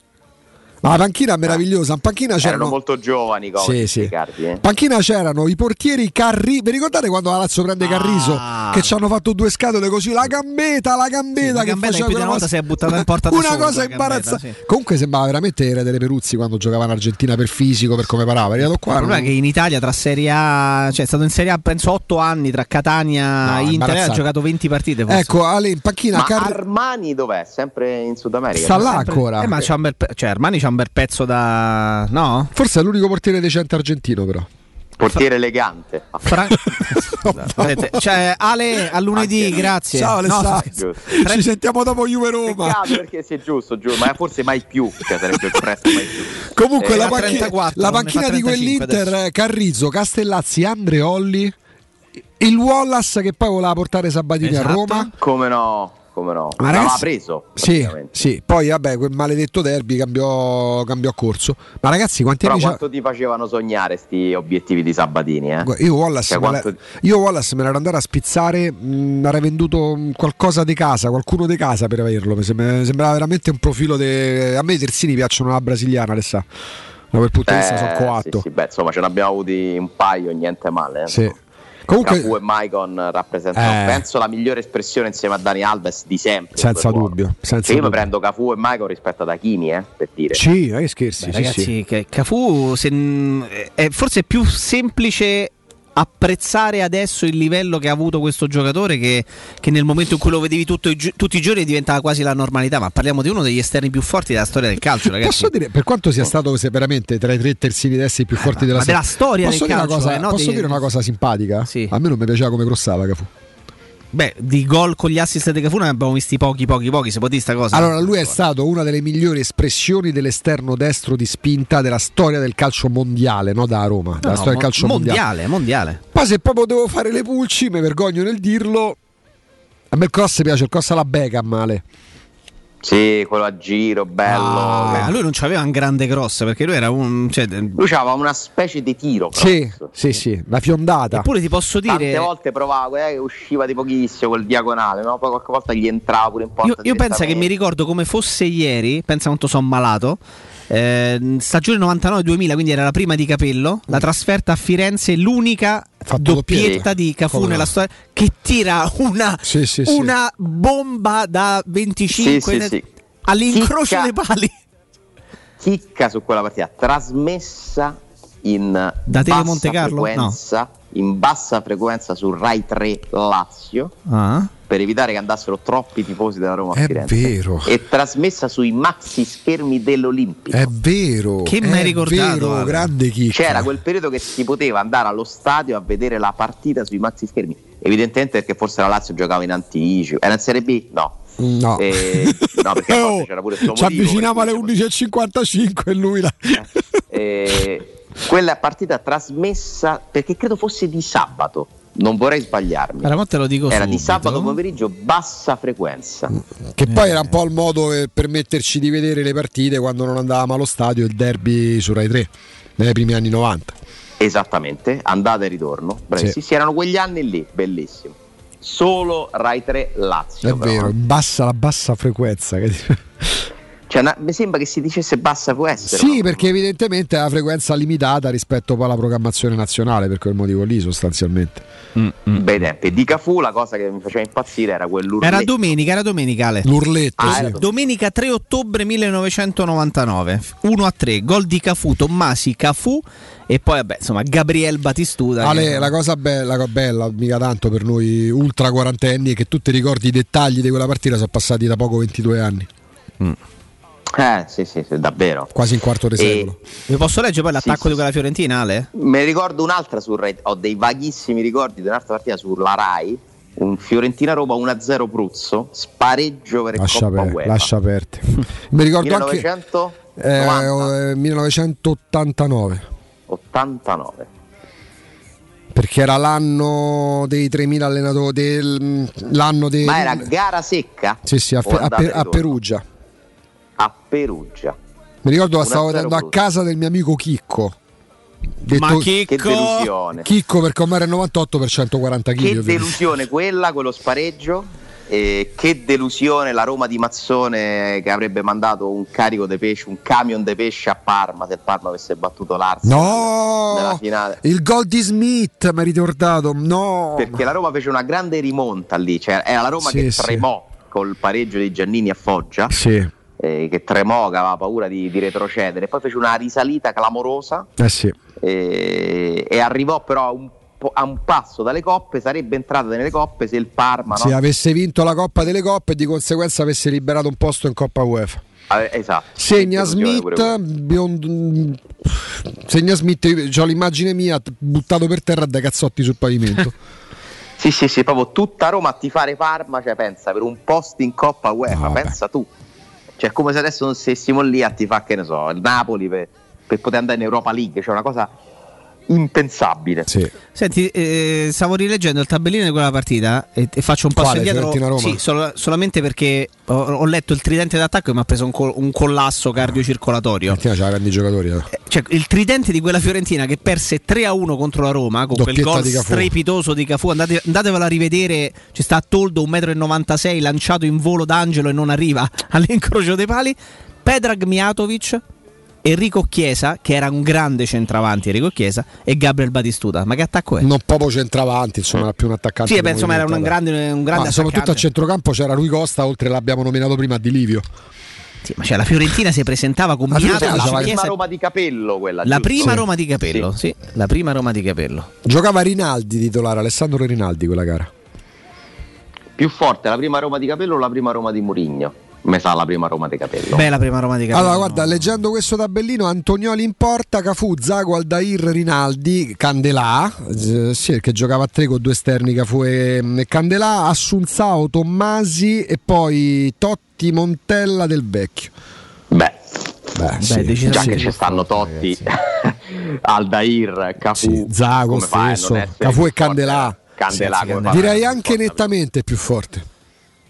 Ma la panchina è meravigliosa. In panchina Erano c'erano. molto giovani Kovacic Sì, sì. Icardi, eh. In panchina c'erano i portieri Carri. Vi ricordate quando la Lazio prende Carriso? Che ci hanno fatto due scatole così? La gambeta, la gambeta. la che gambetta faceva che più di una volta cosa- si è buttata in porta Una solo, cosa la imbarazzante. sì. Comunque sembrava veramente Ere delle Peruzzi quando giocava in Argentina per fisico, per come parava. È arrivato qua. Il problema è non- che in Italia tra Serie A, cioè è stato in Serie A penso 8 anni tra Catania No, e Inter, imbarazzante. ha giocato 20 partite forse. Ecco, Ale, in panchina Ma Car- Armani dov'è? Sempre in Sud America? Sta là Sempre- ancora. Eh, ma c'ha un bel cioè Armani c'ha un bel pezzo da no? Forse è l'unico portiere decente argentino, però. Portiere elegante. Fra- [laughs] Vedete, cioè Ale a lunedì, grazie. Ciao No, Alessandro. Ci sentiamo dopo Juve Roma. Peccato perché sia giusto, giusto, ma forse mai più, cioè sarebbe presto mai più. Comunque Eh, la panchina, 34, la panchina di 35 quell'Inter, adesso. Carrizzo, Castellazzi, Andreolli, il Wallace che poi voleva portare Sabatini Esatto. a Roma. Come no, come no. Ma L'aveva ragazzi- preso. Sì, sì, poi vabbè, quel maledetto derby cambiò, cambiò corso. Ma ragazzi, quanti Però anni c'ha? quanto ti facevano sognare sti obiettivi di Sabatini, eh? Io Wallace, Cioè, me la- quanto- io Wallace me l'ero andato a spizzare, mh, avrei venduto qualcosa di casa, qualcuno di casa per averlo. Mi sembra- mi sembrava veramente un profilo. de- A me i terzini piacciono la brasiliana, Alessà. Da quel punto di vista sono Eh, coatto. sì, sì, beh, insomma, ce ne abbiamo avuti un paio, niente male. eh. Sì. Comunque- Cafu e Maicon rappresentano, Eh. penso, la migliore espressione insieme a Dani Alves di sempre. Senza dubbio, senza Cioè, io mi dubbio. prendo Cafu e Maicon rispetto ad Achini, eh, per dire. Sì, eh, scherzi. Beh, sì, ragazzi, sì. che Cafu se- è forse più semplice apprezzare adesso il livello che ha avuto questo giocatore che, che nel momento in cui lo vedevi tutto i tutti i giorni diventava quasi la normalità ma parliamo di uno degli esterni più forti della storia del calcio ragazzi Posso dire, per quanto sia stato veramente tra i tre terzini destri più forti della ma della storia posso del dire calcio, una cosa, eh, no, posso dei- dire una cosa simpatica? A me non mi piaceva come crossava Cafu. Beh di gol con gli assist di Cafu ne abbiamo visti pochi pochi pochi si può dire sta cosa Allora, lui è stato una delle migliori espressioni dell'esterno destro di spinta della storia del calcio mondiale, no da Roma, della No, storia del calcio mondiale. mondiale mondiale Poi se proprio devo fare le pulci, mi vergogno nel dirlo. A me il cross piace, il cross alla Beckham, male. Sì, quello a giro, bello. Ah, lui non c'aveva un grande cross perché lui era un cioè, Lui aveva una specie di tiro. Sì, sì, sì, la fiondata. Eppure ti posso dire Tante volte provava, eh, che usciva di pochissimo quel diagonale, no? Poi qualche volta gli entrava pure in porta. Io, io penso che mi ricordo come fosse ieri, pensa quanto sono malato. Eh, stagione 99-2000, quindi era la prima di Capello. La trasferta a Firenze, l'unica doppietta doppietta. di Cafu Come no? nella storia che tira una, Sì, sì, sì. una bomba da 25 Sì, sì, sì. all'incrocio Chicca- dei pali. chicca su quella partita, trasmessa in Da Tele bassa Monte Carlo? frequenza, in bassa frequenza su Rai 3 Lazio. Ah. Per evitare che andassero troppi tifosi della Roma a È Firenze. vero. E trasmessa sui maxi schermi dell'Olimpico. È vero. Che è m'hai ricordato, Vero, grande chicca. C'era quel periodo che si poteva andare allo stadio a vedere la partita sui maxi schermi. Evidentemente perché forse la Lazio giocava in anticipo. Era in Serie B? No. No. Eh, no, perché a [laughs] volte c'era pure questo Ci avviciniamo alle 11.55 e lui la... Eh, quella partita trasmessa perché credo fosse di sabato. Non vorrei sbagliarmi. Allora, te lo dico Era di sabato pomeriggio, bassa frequenza. Che poi era un po' il modo per permetterci di vedere le partite quando non andavamo allo stadio, il derby su Rai 3, nei primi anni 90. Esattamente, andata e ritorno. Sì. Sì, erano quegli anni lì, bellissimo. Solo Rai 3 Lazio. È però, vero, eh. bassa la bassa frequenza. che- Cioè, na- mi sembra che si dicesse bassa può essere. Sì, no? perché evidentemente è una frequenza limitata rispetto poi alla programmazione nazionale, per quel motivo lì sostanzialmente. Bei tempi. Di Cafu la cosa che mi faceva impazzire era quell'urletto. Era domenica, era domenica Ale. L'urletto, Ah, sì. era Domenica 3 ottobre 1999, 1 a 3, gol di Cafu, Tommasi Cafu e poi vabbè, insomma, Gabriel Batistuta. Ale, che- la cosa bella, bella, mica tanto per noi ultra quarantenni, è che tu ti ricordi i dettagli di quella partita, sono passati da poco 22 anni, Eh, sì, sì, sì, davvero. quasi un quarto di E- secolo. Vi posso leggere poi l'attacco Sì, di quella Fiorentina, Ale? Me ne ricordo un'altra su Rai, ho dei vaghissimi ricordi di un'altra partita sulla Rai, un Fiorentina-Roma 1-0 Pruzzo, spareggio per il Lascia, Coppa aper- UEFA. lascia aperte. Mi ricordo anche 1989. eh, eh, 1989. Perché era l'anno dei 3.000 allenatori, del, l'anno dei... Ma era gara secca? Sì, sì, a, a a ritorno? Perugia. A Perugia. Mi ricordo la stavo 1-0 vedendo a casa del mio amico Chicco. Ma Che Chicco! delusione. Chicco perché ormai era il 98 per 140 kg. Che delusione quella, quello spareggio. E che delusione la Roma di Mazzone che avrebbe mandato un carico di pesce, un camion di pesce a Parma se Parma avesse battuto l'Arsenal nella No! finale. Il gol di Smith, mi hai ricordato. No! Perché la Roma fece una grande rimonta lì, cioè era la Roma Sì, che sì. tremò col pareggio di Giannini a Foggia, Sì, eh, che tremò, che aveva paura di, di retrocedere, poi fece una risalita clamorosa eh sì. eh, e arrivò però a un, a un passo dalle coppe, sarebbe entrata nelle coppe se il Parma Se no? avesse vinto la Coppa delle Coppe e di conseguenza avesse liberato un posto in Coppa UEFA. Ave- esatto. Segna Smith, biond- segna Smith, ho l'immagine mia buttato per terra da cazzotti sul pavimento. [laughs] Sì, sì, sì, proprio tutta Roma a tifare Parma, cioè pensa per un posto in Coppa UEFA, No, pensa tu. Cioè è come se adesso non stessimo lì a tifare, che ne so, il Napoli per, per poter andare in Europa League, cioè una cosa impensabile. Sì. Senti, eh, stavo rileggendo il tabellino di quella partita e, e faccio un passo Quale, indietro. Sì, solo- solamente perché ho, ho letto il tridente d'attacco e mi ha preso un, col- un collasso cardiocircolatorio. Fiorentina c'ha grandi giocatori. eh. Cioè, il tridente di quella Fiorentina che perse 3 a 1 contro la Roma con quel Doppietta gol di strepitoso di Cafu. Andate, andatevela a rivedere. Ci sta Toldo 1,96 m lanciato in volo d'angelo e non arriva [laughs] all'incrocio dei pali. Pedrag Mijatovic, Enrico Chiesa, che era un grande centravanti, Enrico Chiesa, e Gabriel Batistuta. Ma che attacco è? Non proprio centravanti, insomma, era più un attaccante. Sì, beh, insomma, era un grande, un grande Ma soprattutto a centrocampo c'era Rui Costa, oltre l'abbiamo nominato prima di Livio. Sì, ma cioè, la Fiorentina si presentava con La La prima Chiesa- Roma di capello quella. La prima Sì. Roma di capello, sì. La prima Roma di capello. Giocava Rinaldi titolare, Alessandro Rinaldi quella gara. Più forte la prima Roma di capello o la prima Roma di Murigno? Me sa la prima Roma di capello. Beh, la prima Roma di capello. Allora, guarda, leggendo questo tabellino, Antonioli in porta, Cafu, Zago, Aldair, Rinaldi, Candelà, eh, sì, che giocava a tre con due esterni, Cafu e, e Candelà, Assunzao, Tommasi e poi Totti, Montella del Vecchio. Beh, Beh, sì, decisamente già che sì. ci stanno Totti, [laughs] Aldair, Cafu, Sì, Zago a stesso, più e Candelà. Candelà, Sì, sì, fai? Direi anche nettamente più forte.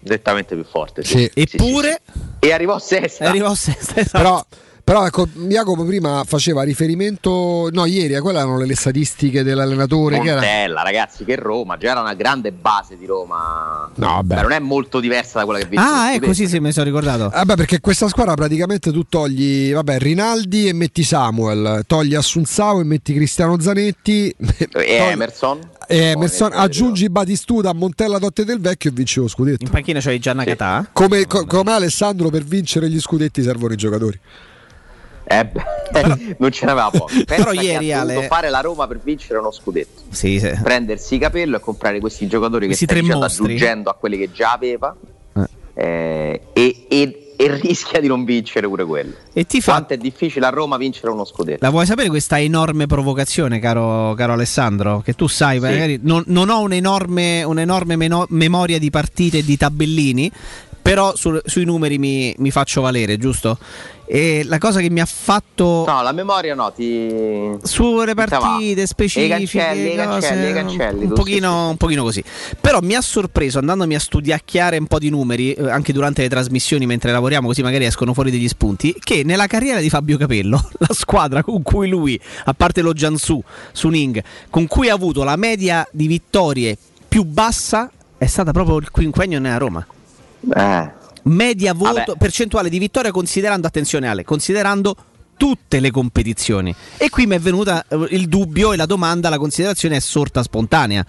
Nettamente più forte. Sì. Eppure E arrivò sesta. arrivò sesta. esatto. Però, però ecco, Jacopo prima faceva riferimento, no, ieri, a quelle erano le, statistiche dell'allenatore. Che era... Montella, ragazzi, che Roma, già era una grande base di Roma. No, vabbè. Beh, non è molto diversa da quella che vince. Ah, lo ecco, sì, scudetto. sì, mi sono ricordato. Vabbè, perché questa squadra praticamente tu togli vabbè, Rinaldi e metti Samuel, togli Assunzao e metti Cristiano Zanetti [laughs] E togli- Emerson. Emerson, Poi, aggiungi Batistuta a Montella Totte del Vecchio e vinci lo scudetto. In panchina c'hai Gianna Catà. Come, co- come Alessandro per vincere gli scudetti servono i giocatori. Eh, beh, [laughs] non ce n'aveva poco. [laughs] Pensa Però ieri, Ale- fare la Roma per vincere uno scudetto. Sì, sì. Prendersi i capello e comprare questi giocatori Questi che dicendo, mostri. aggiungendo a quelli che già aveva. Eh, e, e- e rischia di non vincere pure quello. E ti fa. Quanto è difficile a Roma vincere uno scudetto? La vuoi sapere questa enorme provocazione, caro, caro Alessandro? Che tu sai, magari non, non ho un'enorme, un'enorme meno- memoria di partite e di tabellini, però sul- sui numeri mi, mi faccio valere, giusto? E la cosa che mi ha fatto No, la memoria no, ti... sulle partite E i specifiche, cancelli, e i cose, cancelli, cancelli, un, pochino, un pochino così. Però mi ha sorpreso andandomi a studiacchiare un po' di numeri, eh, anche durante le trasmissioni mentre lavoriamo, così magari escono fuori degli spunti, che nella carriera di Fabio Capello, [laughs] la squadra con cui lui, a parte lo Jiangsu, Suning, con cui ha avuto la media di vittorie più bassa, è stata proprio il quinquennio nella Roma. Eh, Media voto, Vabbè. percentuale di vittoria considerando, attenzione Ale, considerando tutte le competizioni. E qui mi è venuta eh, il dubbio e la domanda, la considerazione è sorta spontanea.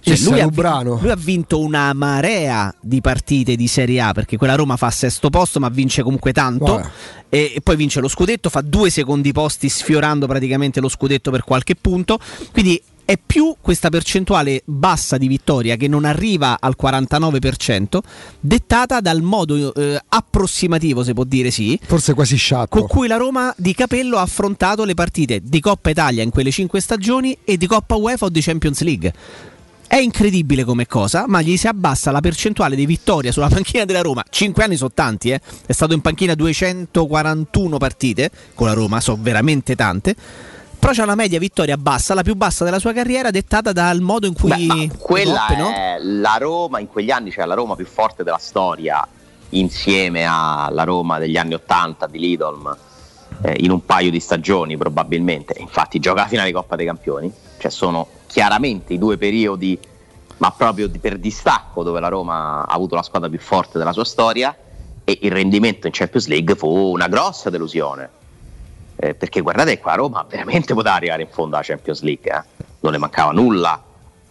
Cioè, lui, ha lui ha vinto una marea di partite di Serie A perché quella Roma fa sesto posto ma vince comunque tanto e, e poi vince lo scudetto, fa due secondi posti sfiorando praticamente lo scudetto per qualche punto. Quindi è più questa percentuale bassa di vittoria che non arriva al 49%, dettata dal modo eh, approssimativo, se può dire sì, Forse quasi sciatto. con cui la Roma di Capello ha affrontato le partite di Coppa Italia in quelle cinque stagioni e di Coppa UEFA o di Champions League. È incredibile come cosa, ma gli si abbassa la percentuale di vittoria sulla panchina della Roma. 5 anni sono tanti, eh. È stato in panchina 241 partite con la Roma, sono veramente tante. Però c'è una media vittoria bassa, la più bassa della sua carriera, dettata dal modo in cui. Beh, ma quella Coppe, no? è la Roma in quegli anni, cioè la Roma più forte della storia, insieme alla Roma degli anni 80 di Lidolm, eh, in un paio di stagioni probabilmente. Infatti gioca la finale Coppa dei Campioni, cioè sono chiaramente i due periodi, ma proprio per distacco, dove la Roma ha avuto la squadra più forte della sua storia e il rendimento in Champions League fu una grossa delusione. Eh, perché guardate qua, Roma veramente poteva arrivare in fondo alla Champions League, eh. non le mancava nulla,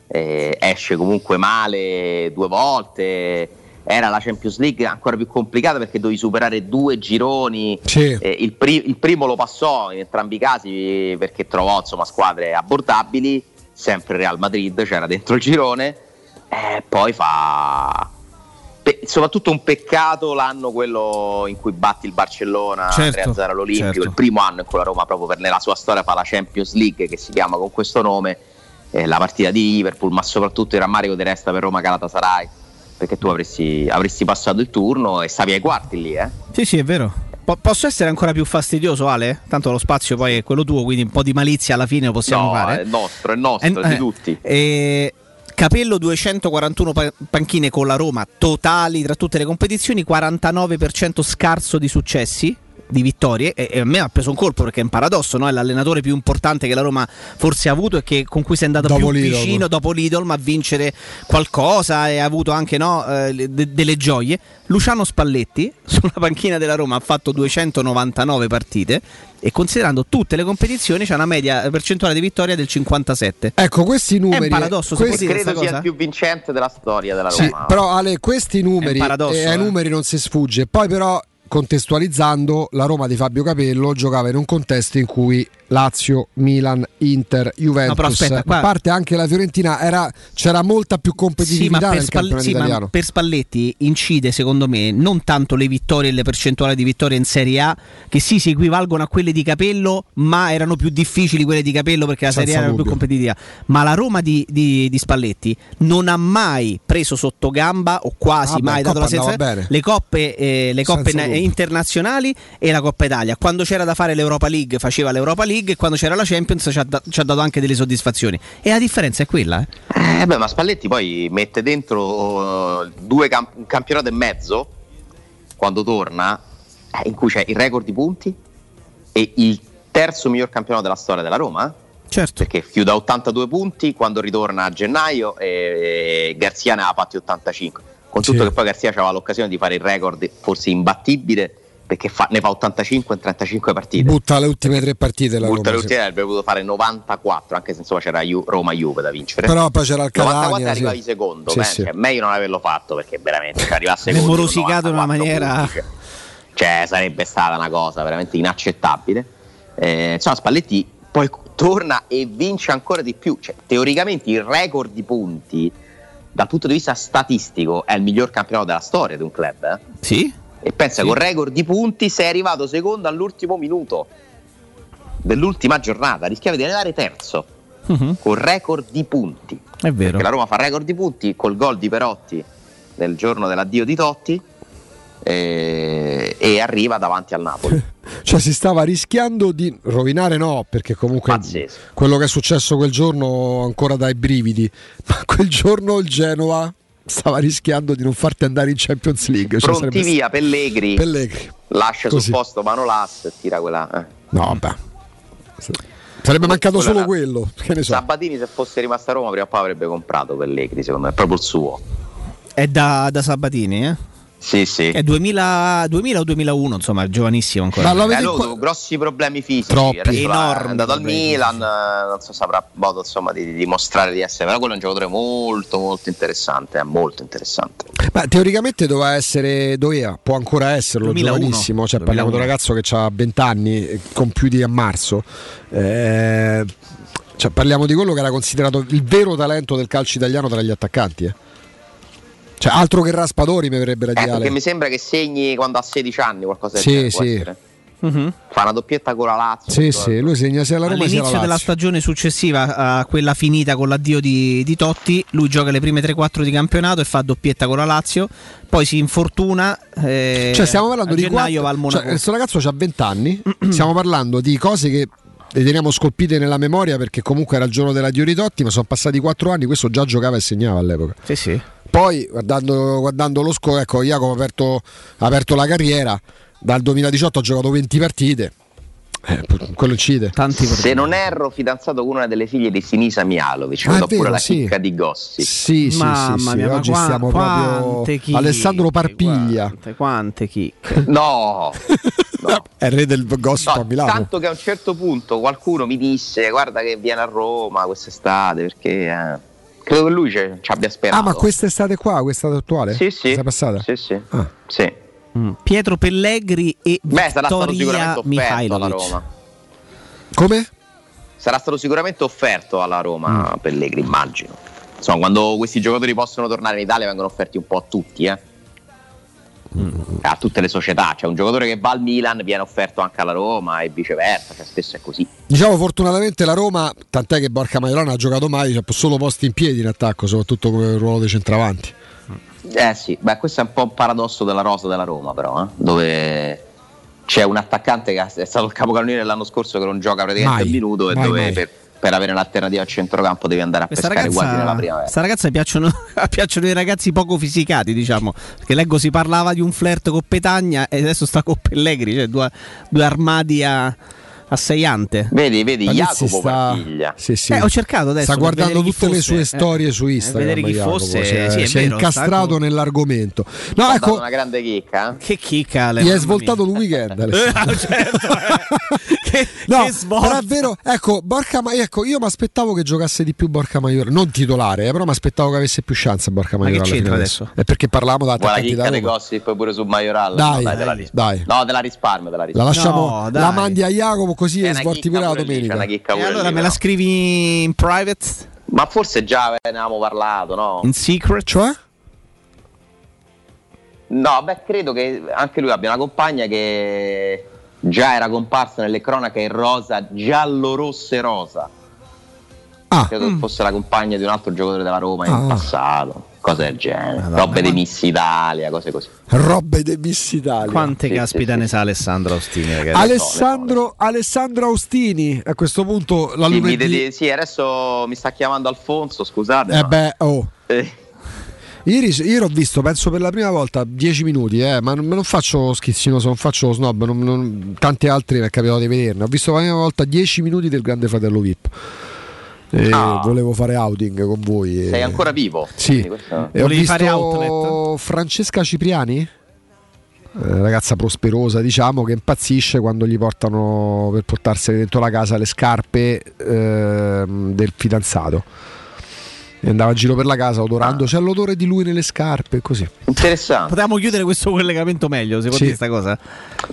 Eh, esce comunque male due volte, era la Champions League ancora più complicata perché dovevi superare due gironi, Sì. Eh, il, pri- il primo lo passò in entrambi i casi perché trovò insomma, squadre abbordabili, sempre Real Madrid c'era dentro il girone, e poi fa... pe- soprattutto un peccato l'anno quello in cui batti il Barcellona Certo, 3-0 all'Olimpico, certo. il primo anno in cui la Roma proprio per nella sua storia fa la Champions League che si chiama con questo nome, eh, la partita di Liverpool, ma soprattutto il rammarico ti resta per Roma Galatasaray, perché tu avresti, avresti passato il turno e stavi ai quarti lì, eh. Sì, sì, è vero. Po- posso essere ancora più fastidioso, Ale? Tanto lo spazio poi è quello tuo, quindi un po' di malizia alla fine lo possiamo no, fare. è nostro, è nostro, è Eh, di eh, tutti. eh, Capello 241 pa- panchine con la Roma totali tra tutte le competizioni, 49% scarso di successi. Di vittorie e, e a me ha preso un colpo perché è un paradosso, no? è l'allenatore più importante che la Roma forse ha avuto e che, con cui si è andato Dopo più Lidl. vicino dopo Lidl a vincere qualcosa e ha avuto anche no, eh, de- delle gioie. Luciano Spalletti [laughs] sulla panchina della Roma ha fatto 299 partite e considerando tutte le competizioni c'è una media percentuale di vittoria del 57. Ecco, questi numeri. È un paradosso, si può questi- Credo sia cosa? il più vincente della storia della Sì, Roma. però Ale, questi numeri, paradosso, e ai eh. numeri non si sfugge. Poi però, contestualizzando, la Roma di Fabio Capello giocava in un contesto in cui Lazio, Milan, Inter, Juventus, No, però aspetta, qua- a parte anche la Fiorentina, era- c'era molta più Sì ma, competitività per nel Spall- campionato sì, ma per Spalletti incide secondo me non tanto le vittorie e le percentuali di vittorie in Serie A che sì si equivalgono a quelle di Capello ma erano più difficili quelle di Capello perché la Senza Serie A era più dubbio. competitiva. Ma la Roma di, di- di Spalletti non ha mai preso sotto gamba o quasi Ah, beh, mai in dato la sensazione le coppe, eh, le coppe na- dubbio. internazionali e la Coppa Italia. Quando c'era da fare l'Europa League faceva l'Europa League e quando c'era la Champions ci ha, da- ci ha dato anche delle soddisfazioni e la differenza è quella eh. Eh, beh, ma Spalletti poi mette dentro eh, due camp- un campionato e mezzo quando torna, eh, in cui c'è il record di punti e il terzo miglior campionato della storia della Roma. eh? Certo. Perché chiude a 82 punti quando ritorna a gennaio e Garzia ne ha fatti 85. Con tutto Sì. che poi Garzia aveva l'occasione di fare il record forse imbattibile perché fa- ne fa 85 in 35 partite. Butta le ultime tre partite la Butta Roma. le sì. ultime avrebbe potuto fare 94, anche se insomma c'era Ju- Roma-Juve da vincere. Però poi c'era il 94 Catania. arrivavi sì. secondo, Sì, beh, sì. cioè, meglio non averlo fatto perché veramente cioè, arrivasse secondo. morosicato in una 94 maniera- punti, cioè. Cioè, sarebbe stata una cosa veramente inaccettabile. Eh, insomma, Spalletti poi torna e vince ancora di più. Cioè, teoricamente il record di punti dal punto di vista statistico è il miglior campionato della storia di un club. eh. Sì? E pensa, Sì. con record di punti sei arrivato secondo all'ultimo minuto dell'ultima giornata, rischiavi di arrivare terzo Mhm. con record di punti. È vero. Perché la Roma fa record di punti col gol di Perotti nel giorno dell'addio di Totti eh, e arriva davanti al Napoli. [laughs] Cioè si stava rischiando di rovinare no, perché comunque Pazzesco. quello che è successo quel giorno ancora dai brividi, ma quel giorno il Genova stava rischiando di non farti andare in Champions League. Cioè Pronti sarebbe via, Pellegri, Pellegri. lascia Così. sul posto Manolas e tira quella. eh. No, vabbè. Sarebbe mancato Quella solo era- quello, che ne so. Sabatini se fosse rimasto a Roma prima o poi avrebbe comprato Pellegri, secondo me, è proprio il suo. È da, da Sabatini, eh? Sì, sì. È 2000, 2000 o 2001, insomma, è giovanissimo ancora. Eh, lui ha avuto grossi problemi fisici, Troppi. Enormi è andato al Milan, eh, non so se avrà modo insomma, di, di dimostrare di essere, però quello è un giocatore molto molto interessante, è molto interessante. Ma teoricamente doveva essere, doveva, può ancora esserlo, 2001. giovanissimo, cioè parliamo di un 2001. ragazzo che ha 20 anni, eh, compiuti a marzo. Eh, cioè, parliamo di quello che era considerato il vero talento del calcio italiano tra gli attaccanti. eh. Cioè, altro che Raspadori mi verrebbe da Ecco, dire. che mi sembra che segni quando ha 16 anni qualcosa del Sì, genere, può sì. essere. Fa una doppietta con la Lazio. Sì, sì, lui segna sia la Roma sia la All'inizio della stagione successiva a quella finita con l'addio di, di Totti, lui gioca le prime 3-4 di campionato e fa doppietta con la Lazio, poi si infortuna. eh, Cioè, stiamo parlando di gennaio va al quattro, Monaco. cioè, questo ragazzo ha 20 anni. stiamo parlando di cose che le teniamo scolpite nella memoria perché comunque era il giorno della Dio di Totti, ma sono passati 4 anni. Questo già giocava e segnava all'epoca. Sì, sì. Poi, guardando, guardando lo score, ecco, Jacopo ha aperto, ha aperto la carriera. Dal 2018 ha giocato 20 partite. Eh, quello incide. Se non erro, fidanzato con una delle figlie di Sinisa Mialovic, Ah, è vedo pure vero, la sì. chicca di Gossi. Sì, sì, Mamma sì, sì. mia, ma oggi qua- stiamo quante proprio chicche, Alessandro Parpiglia. Quante, quante chicche. [laughs] [laughs] No, È il re del gossip a Milano. tanto che a un certo punto qualcuno mi disse guarda che viene a Roma quest'estate perché eh, credo che lui ci ci abbia sperato. Ah, ma quest'estate qua, quest'estate attuale? Sì, sì. Questa passata? Sì, sì. Ah. Sì. Pietro Pellegri e Beh, sarà stato sicuramente offerto alla. Roma. Come? Sarà stato sicuramente offerto alla Roma Mm. Pellegrini, immagino. Insomma, quando questi giocatori possono tornare in Italia vengono offerti un po' a tutti, eh. Mm. A tutte le società. Cioè, un giocatore che va al Milan viene offerto anche alla Roma e viceversa. Cioè, spesso è così. Diciamo fortunatamente la Roma, tant'è che Borca Maiorana ha giocato mai, c'ha solo posti in piedi in attacco, soprattutto come ruolo dei centravanti. Eh sì, beh, questo è un po' un paradosso della rosa della Roma, però, eh, dove c'è un attaccante che è stato il capocannoniere l'anno scorso che non gioca praticamente Mai, un minuto e mai, dove mai. per, per avere un'alternativa al centrocampo devi andare a Questa pescare quasi nella ragazza, primavera. questa ragazza piacciono, [laughs] piacciono i ragazzi poco fisicati, diciamo. Perché leggo si parlava di un flirt con Petagna e adesso sta con Pellegrini, cioè due, due armadi a, a sei ante. Vedi, vedi, Palizzi Jacopo sta- Partiglia. Sì, sì. Eh, ho cercato adesso Sta guardando vedere chi tutte le fosse, sue eh. storie su Eh, Instagram. vedere chi Jacopo, fosse, si è, sì, è si è vero, incastrato sta- nell'argomento. No, ecco, una grande chicca. Che chicca, gli è svoltato il weekend. [laughs] Alessandro. certo, eh. [laughs] No, che svolta. però è vero, ecco, Borca Ma- ecco, io mi aspettavo che giocasse di più Borca Maiore, non titolare, eh, però mi aspettavo che avesse più chance Borca Ma che c'entra adesso? È perché parlavamo da attaccanti da Roma. gossip pure su Majoral? Dai, no, dai, dai. No, te la risparmio, te la lasciamo, No, la mandi a Jacopo così C'è e svolti pure la lì, domenica. una chicca E allora lì, me la scrivi in private? Ma forse già ne avevamo parlato, no? In secret? Cioè? No, beh, credo che anche lui abbia una compagna che già era comparsa nelle cronache in rosa, giallo-rosse rosa. Ah, credo che fosse la compagna di un altro giocatore della Roma Ah. in passato, cose del genere. Robe di Miss Italia, cose così. Robe di Miss Italia. Quante Sì, caspita sì, ne sa Alessandro Ostini, ragazzi? Alessandro, Alessandro Austini, a questo punto la Sì, lunedì. dedi- sì, adesso mi sta chiamando Alfonso, scusate. Eh ma- beh, oh. Eh, Ieri, ieri ho visto, penso per la prima volta, 10 minuti, eh, ma non, non faccio schizzinoso, non faccio snob, non, non- tanti altri mi è capitato di vederne. Ho visto per la prima volta 10 minuti del Grande Fratello VIP. E Ah. volevo fare outing con voi. e- sei ancora vivo? Sì. Questo- E ho Volevi fare visto outlet? Francesca Cipriani, eh, ragazza prosperosa, diciamo, che impazzisce quando gli portano per portarsene dentro la casa le scarpe ehm, del fidanzato. E andava a giro per la casa odorando, c'è l'odore di lui nelle scarpe, così. Interessante. Potevamo chiudere questo collegamento meglio, secondo Sì. te questa cosa?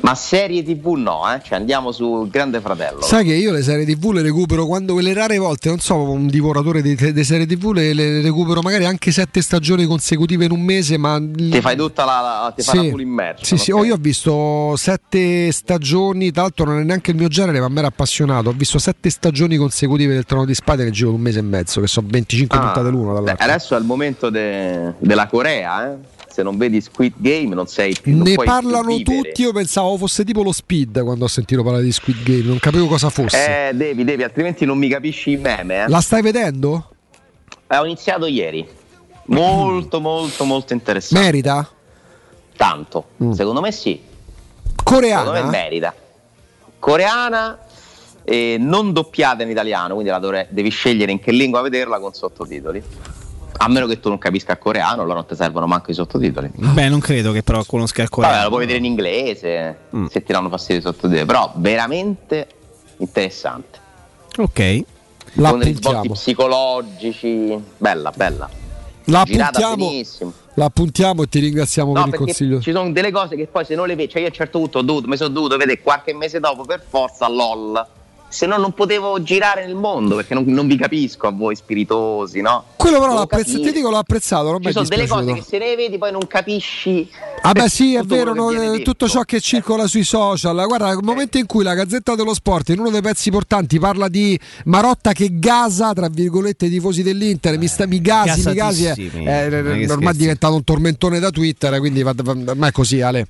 Ma serie TV no, eh? Cioè andiamo sul Grande Fratello. Sai che io le serie TV le recupero quando quelle rare volte, non so, un divoratore di, di serie TV, le, le recupero magari anche sette stagioni consecutive in un mese, ma... Ti fai tutta la, la- ti fai Sì. la full immersion. Sì, sì, ok? oh, io ho visto sette stagioni, tra l'altro non è neanche il mio genere, ma mi era appassionato. Ho visto sette stagioni consecutive del Trono di Spade nel giro di un mese e mezzo, che sono 25 Ah, puntate l'uno beh, dall'altro. adesso è il momento de- della Corea, eh? Se non vedi Squid Game non sei più non Ne più parlano vivere. tutti, io pensavo fosse tipo lo speed quando ho sentito parlare di Squid Game, non capivo cosa fosse. Eh, devi, devi, altrimenti non mi capisci il meme. Eh? La stai vedendo? Eh, ho iniziato ieri. Molto, molto, molto interessante. Merita? Tanto. Secondo me sì. Secondo me Coreana? merita. Coreana e non doppiata in italiano, quindi la dovrai- devi scegliere in che lingua vederla con sottotitoli. A meno che tu non capisca il coreano, allora non ti servono manco i sottotitoli. Beh, non credo che però conosca il coreano. Vabbè, lo puoi vedere in inglese, Mm. se ti danno fastidio i sottotitoli, però veramente interessante. Ok. La Con risvolti psicologici, bella, bella. La puntiamo, benissimo. la puntiamo e ti ringraziamo No, per il consiglio. ci sono delle cose che poi se non le vedi, cioè io a un certo punto ho dovuto, mi sono dovuto vedere qualche mese dopo per forza LOL. Se no non potevo girare nel mondo perché non, non vi capisco a voi spiritosi, no? Quello però l'ho capire. ti dico l'ho apprezzato, non Ci è sono delle cose che se le vedi poi non capisci. Ah beh sì, è vero, quello che no, viene eh, tutto ciò che circola sui social. Guarda, il momento in cui la Gazzetta dello Sport, in uno dei pezzi portanti, parla di Marotta che gasa, tra virgolette, i tifosi dell'Inter, mi, sta, mi gasi, mi gasi, è, Gasatissimi. è- Non è che ormai è diventato un tormentone da Twitter, quindi va, va- ormai è così, Ale.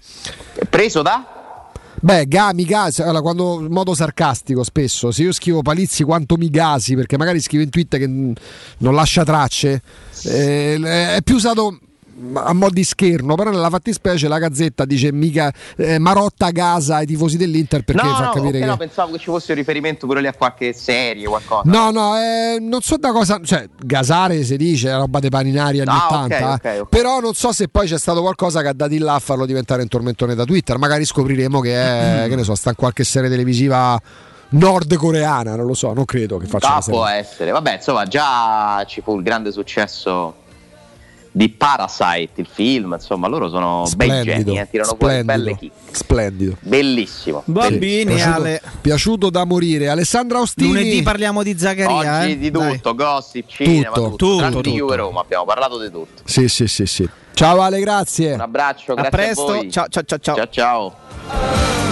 Preso da? Beh, ga, mi gasi, allora, quando, in modo sarcastico spesso, se io scrivo Palizzi quanto mi gasi, perché magari scrivo in Twitter che non lascia tracce, eh, è più usato a mo' di scherno, però nella fattispecie la Gazzetta dice mica eh, Marotta gasa ai tifosi dell'Inter perché no, fa no, capire che... no, pensavo che ci fosse un riferimento pure lì a qualche serie, qualcosa. No, no, eh, non so da cosa. Cioè, gasare si dice, è roba dei paninari anni Ah, ok, 80. ok, ok. Però non so se poi c'è stato qualcosa che ha dato in là a farlo diventare un tormentone da Twitter. Magari scopriremo che è, [clears throat] che ne so, sta in qualche serie televisiva nordcoreana. Non lo so, non credo che faccia Ah, può essere. Vabbè, insomma, già ci fu il grande successo di Parasite, il film. Insomma, loro sono bei Splendido, geni, eh, tirano fuori belle chicche. splendido. Bellissimo. Bambini, piaciuto, Ale. piaciuto da morire. Alessandra Ostini. Lunedì parliamo di Zaccaria. Oggi eh? di Dai. tutto, gossip, cinema, Tutto, tutto. tutto, di tutto. Juve Roma, abbiamo parlato di tutto. Sì, sì, sì, sì. Ciao Ale, grazie. Un abbraccio, A grazie presto. a voi. Ciao, ciao, ciao, ciao. ciao.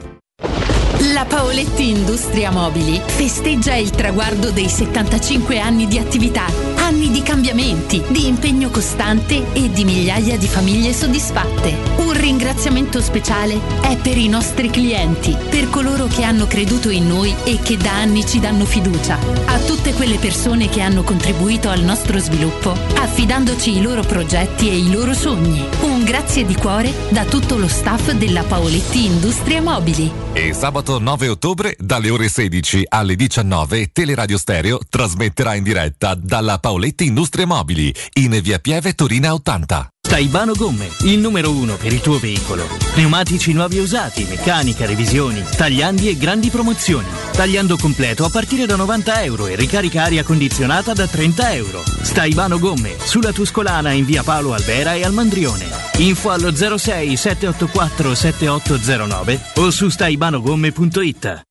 La Paoletti Industria Mobili festeggia il traguardo dei 75 anni di attività, anni di cambiamenti, di impegno costante e di migliaia di famiglie soddisfatte. Un ringraziamento speciale è per i nostri clienti, per coloro che hanno creduto in noi e che da anni ci danno fiducia, a tutte quelle persone che hanno contribuito al nostro sviluppo, affidandoci i loro progetti e i loro sogni. Un grazie di cuore da tutto lo staff della Paoletti Industria Mobili. E sabato 9 ottobre dalle ore 16 alle 19 Teleradio Stereo trasmetterà in diretta dalla Paoletti Industrie Mobili in via Pieve Torina 80. Staibano Gomme, il numero uno per il tuo veicolo. Pneumatici nuovi e usati, meccanica, revisioni, tagliandi e grandi promozioni. Tagliando completo a partire da 90 euro e ricarica aria condizionata da 30 euro. Staibano Gomme, sulla Tuscolana in via Paolo Albera e al Mandrione. Info allo 06 784 7809 o su staibanogomme.it.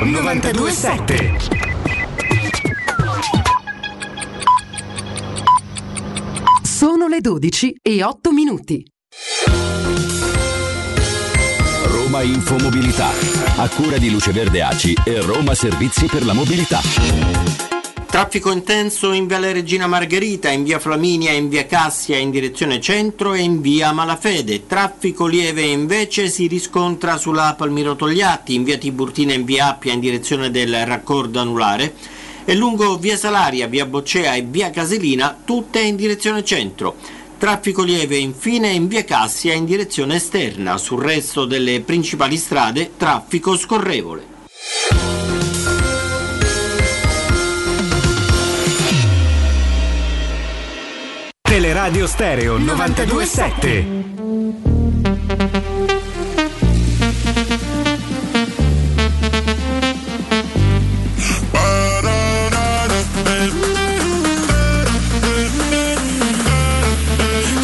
927. Sono le 12 e 8 minuti. Roma Infomobilità, a cura di Luce Verde Aci e Roma Servizi per la Mobilità. Traffico intenso in via Regina Margherita, in via Flaminia, in via Cassia in direzione centro e in via Malafede. Traffico lieve invece si riscontra sulla Palmiro Togliatti, in via Tiburtina in via Appia in direzione del raccordo anulare e lungo via Salaria, via Boccea e via Caselina, tutte in direzione centro. Traffico lieve infine in via Cassia in direzione esterna. Sul resto delle principali strade, traffico scorrevole. Teleradio Stereo 927.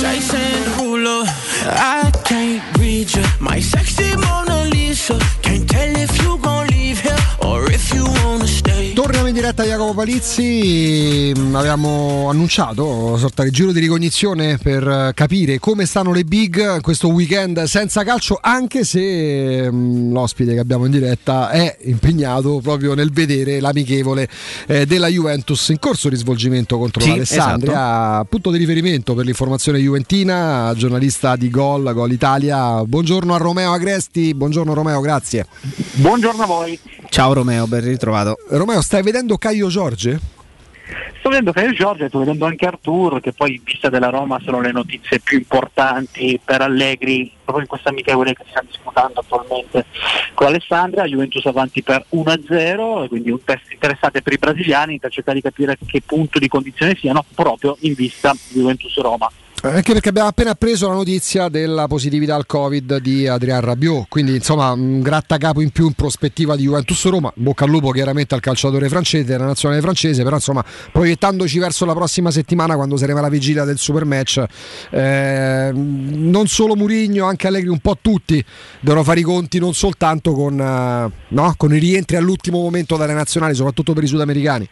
Jason Derulo, I can't read you. My sexy Mona Lisa. Diretta Jacopo Palizzi, Mm, avevamo annunciato una sorta di giro di ricognizione per eh, capire come stanno le big questo weekend senza calcio, anche se mm, l'ospite che abbiamo in diretta è impegnato proprio nel vedere l'amichevole eh, della Juventus in corso di svolgimento contro Sì, l'Alessandria, punto di riferimento per l'informazione juventina, giornalista di Gol, Gol Italia. Buongiorno a Romeo Agresti, buongiorno Romeo, grazie. Buongiorno a voi. Ciao Romeo, ben ritrovato. Romeo, stai vedendo Caio Giorge? Sto vedendo Caio Giorgio e sto vedendo anche Arturo, che poi in vista della Roma sono le notizie più importanti per Allegri, proprio in questa amichevole che si sta disputando attualmente con Alessandria, Juventus avanti per 1-0, e quindi un test interessante per i brasiliani per cercare di capire che punto di condizione siano proprio in vista di Juventus-Roma. Anche perché abbiamo appena appreso la notizia della positività al Covid di Adrian Rabiot, quindi insomma un grattacapo in più in prospettiva di Juventus Roma. Bocca al lupo chiaramente al calciatore francese, della nazionale francese, però insomma proiettandoci verso la prossima settimana quando saremo alla vigilia del super match, eh, non solo Murigno, anche Allegri, un po' tutti devono fare i conti non soltanto con, eh, no, con i rientri all'ultimo momento dalle nazionali, soprattutto per i sudamericani.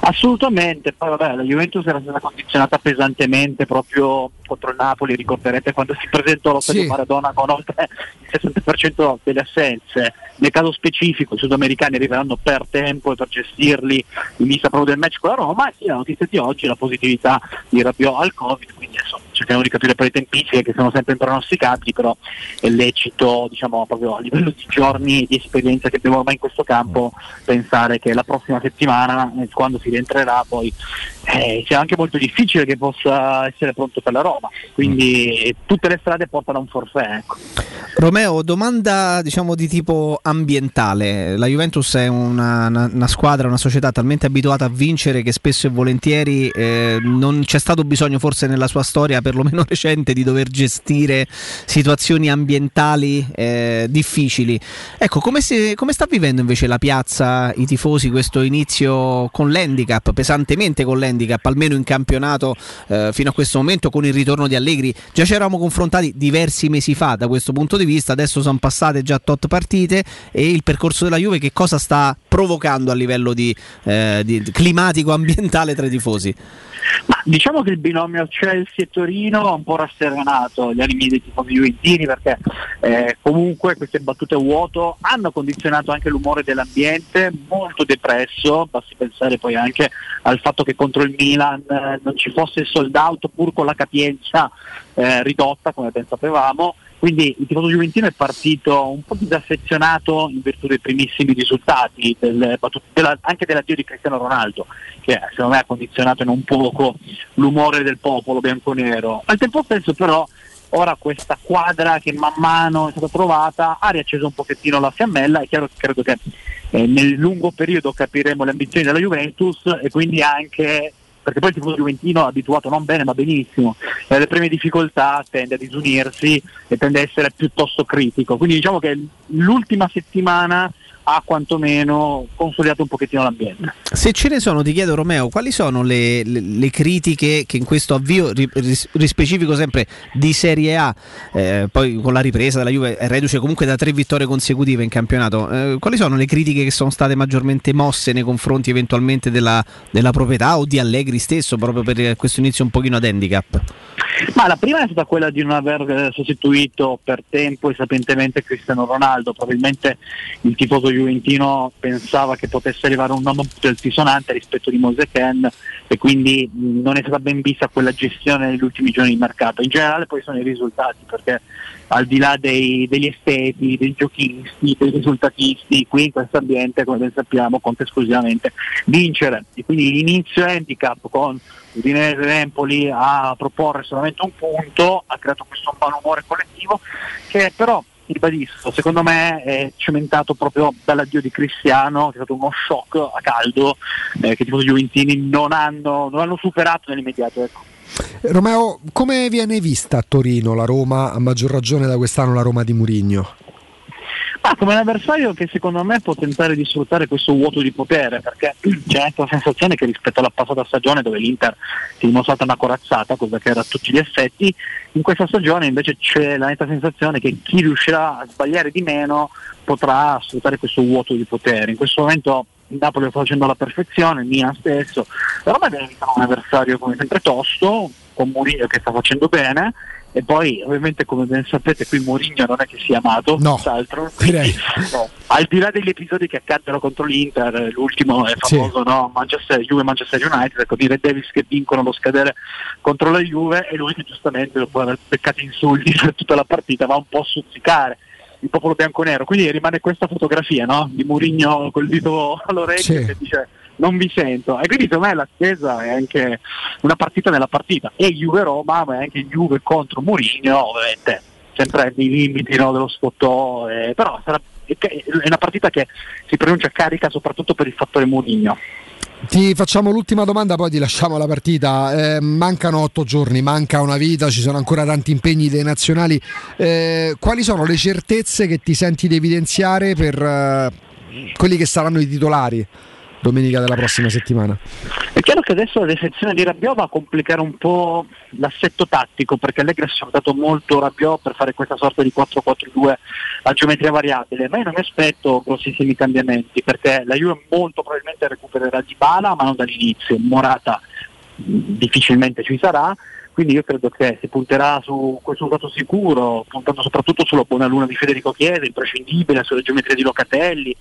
Assolutamente, poi vabbè, la Juventus era stata condizionata pesantemente proprio contro il Napoli, ricorderete quando si presentò allo stadio Sì. Maradona con oltre il 60% delle assenze. Nel caso specifico i sudamericani arriveranno per tempo e per gestirli in vista proprio del match con la Roma e sì, la notizia di oggi è la positività di Rabiot al Covid, quindi adesso cerchiamo di capire poi le tempistiche che sono sempre impronosticabili, però è lecito diciamo proprio a livello di giorni di esperienza che abbiamo ormai in questo campo pensare che la prossima settimana, eh, quando si rientrerà, poi eh, sia anche molto difficile che possa essere pronto per la Roma. Quindi tutte le strade portano a un forfè. Ecco. Romeo, domanda diciamo di tipo ambientale. La Juventus è una, una- una squadra, una società talmente abituata a vincere che spesso e volentieri eh, non c'è stato bisogno, forse nella sua storia perlomeno recente, di dover gestire situazioni ambientali eh, difficili. Ecco, come, si- come sta vivendo invece la piazza, i tifosi, questo inizio con l'handicap, pesantemente con l'handicap, almeno in campionato eh, fino a questo momento con il ritorno di Allegri? Già ci eravamo confrontati diversi mesi fa da questo punto di vista, adesso sono passate già tot partite e il percorso della Juve che cosa sta provocando a livello di, eh, di climatico ambientale tra i tifosi? Ma diciamo che il binomio Chelsea e Torino ha un po' rasserenato gli animi dei tifosi juventini perché eh, comunque queste battute vuoto hanno condizionato anche l'umore dell'ambiente, molto depresso, basti pensare poi anche al fatto che contro il Milan eh, non ci fosse il sold out pur con la capienza eh, ridotta come ben sapevamo. Quindi il tifoso juventino è partito un po' disaffezionato in virtù dei primissimi risultati, del, della, anche dell'addio di Cristiano Ronaldo, che secondo me ha condizionato non poco l'umore del popolo bianconero. Al tempo stesso però ora questa quadra che man mano è stata trovata ha riacceso un pochettino la fiammella, è chiaro che credo che eh, nel lungo periodo capiremo le ambizioni della Juventus e quindi anche perché poi il tifoso juventino abituato non bene ma benissimo. Alle prime difficoltà tende a disunirsi e tende a essere piuttosto critico. Quindi diciamo che l'ultima settimana ha quantomeno consolidato un pochettino l'ambiente. Se ce ne sono, ti chiedo Romeo, quali sono le, le, le critiche che in questo avvio, ris, rispecifico sempre di Serie A, eh, poi con la ripresa della Juve è reduce comunque da tre vittorie consecutive in campionato, eh, quali sono le critiche che sono state maggiormente mosse nei confronti eventualmente della, della proprietà o di Allegri stesso, proprio per questo inizio un pochino ad handicap? Ma la prima è stata quella di non aver sostituito per tempo e sapientemente Cristiano Ronaldo, probabilmente il tifoso Juventino pensava che potesse arrivare un nome più altisonante rispetto di Ken e quindi non è stata ben vista quella gestione negli ultimi giorni di mercato. In generale poi sono i risultati perché al di là dei, degli esteti, dei giochisti, dei risultatisti, qui in questo ambiente come ben sappiamo conta esclusivamente vincere e quindi l'inizio handicap con Udinese Empoli a proporre solamente un punto ha creato questo malumore collettivo che però ribadisco, secondo me è cementato proprio dall'addio di Cristiano, che è stato uno shock a caldo eh, che i tifosi giuventini non hanno, non hanno superato nell'immediato. Ecco. Romeo, come viene vista a Torino la Roma, a maggior ragione da quest'anno la Roma di Murigno? Ma come un avversario che secondo me può tentare di sfruttare questo vuoto di potere, perché c'è anche la sensazione che rispetto alla passata stagione dove l'Inter si è dimostrata una corazzata, cosa che era a tutti gli effetti, in questa stagione invece c'è la netta sensazione che chi riuscirà a sbagliare di meno potrà sfruttare questo vuoto di potere. In questo momento il Napoli lo sta facendo alla perfezione, il Milan stesso, la Roma essere un avversario come sempre tosto, con Murillo che sta facendo bene e poi ovviamente come ben sapete qui Mourinho non è che sia amato no, quindi, no. al di là degli episodi che accadono contro l'Inter l'ultimo è famoso sì. no? Manchester, Juve Manchester United ecco, Red Devils che vincono lo scadere contro la Juve e lui che giustamente dopo aver beccato insulti [laughs] per tutta la partita va un po' a stuzzicare il popolo bianconero quindi rimane questa fotografia no? di Mourinho col dito [laughs] all'orecchio sì. che dice non vi sento. E quindi secondo me l'attesa è anche una partita nella partita. E Juve-Roma, ma è anche Juve contro Mourinho, ovviamente, sempre nei limiti no, dello sfottò, eh, però sarà, è una partita che si pronuncia carica soprattutto per il fattore Mourinho. Ti facciamo l'ultima domanda, poi ti lasciamo la partita. Eh, mancano otto giorni, manca una vita, ci sono ancora tanti impegni dei nazionali. Eh, quali sono le certezze che ti senti di evidenziare per eh, quelli che saranno i titolari? Domenica della prossima settimana. È chiaro che adesso la defezione di Rabiot va a complicare un po' l'assetto tattico perché Allegri ha sfruttato molto Rabiot per fare questa sorta di 4-4-2 a geometria variabile, ma io non mi aspetto grossissimi cambiamenti perché la Juve molto probabilmente recupererà di Bala ma non dall'inizio, Morata difficilmente ci sarà quindi io credo che si punterà su questo dato sicuro, puntando soprattutto sulla buona luna di Federico Chiesa, imprescindibile, sulla geometria di Locatelli.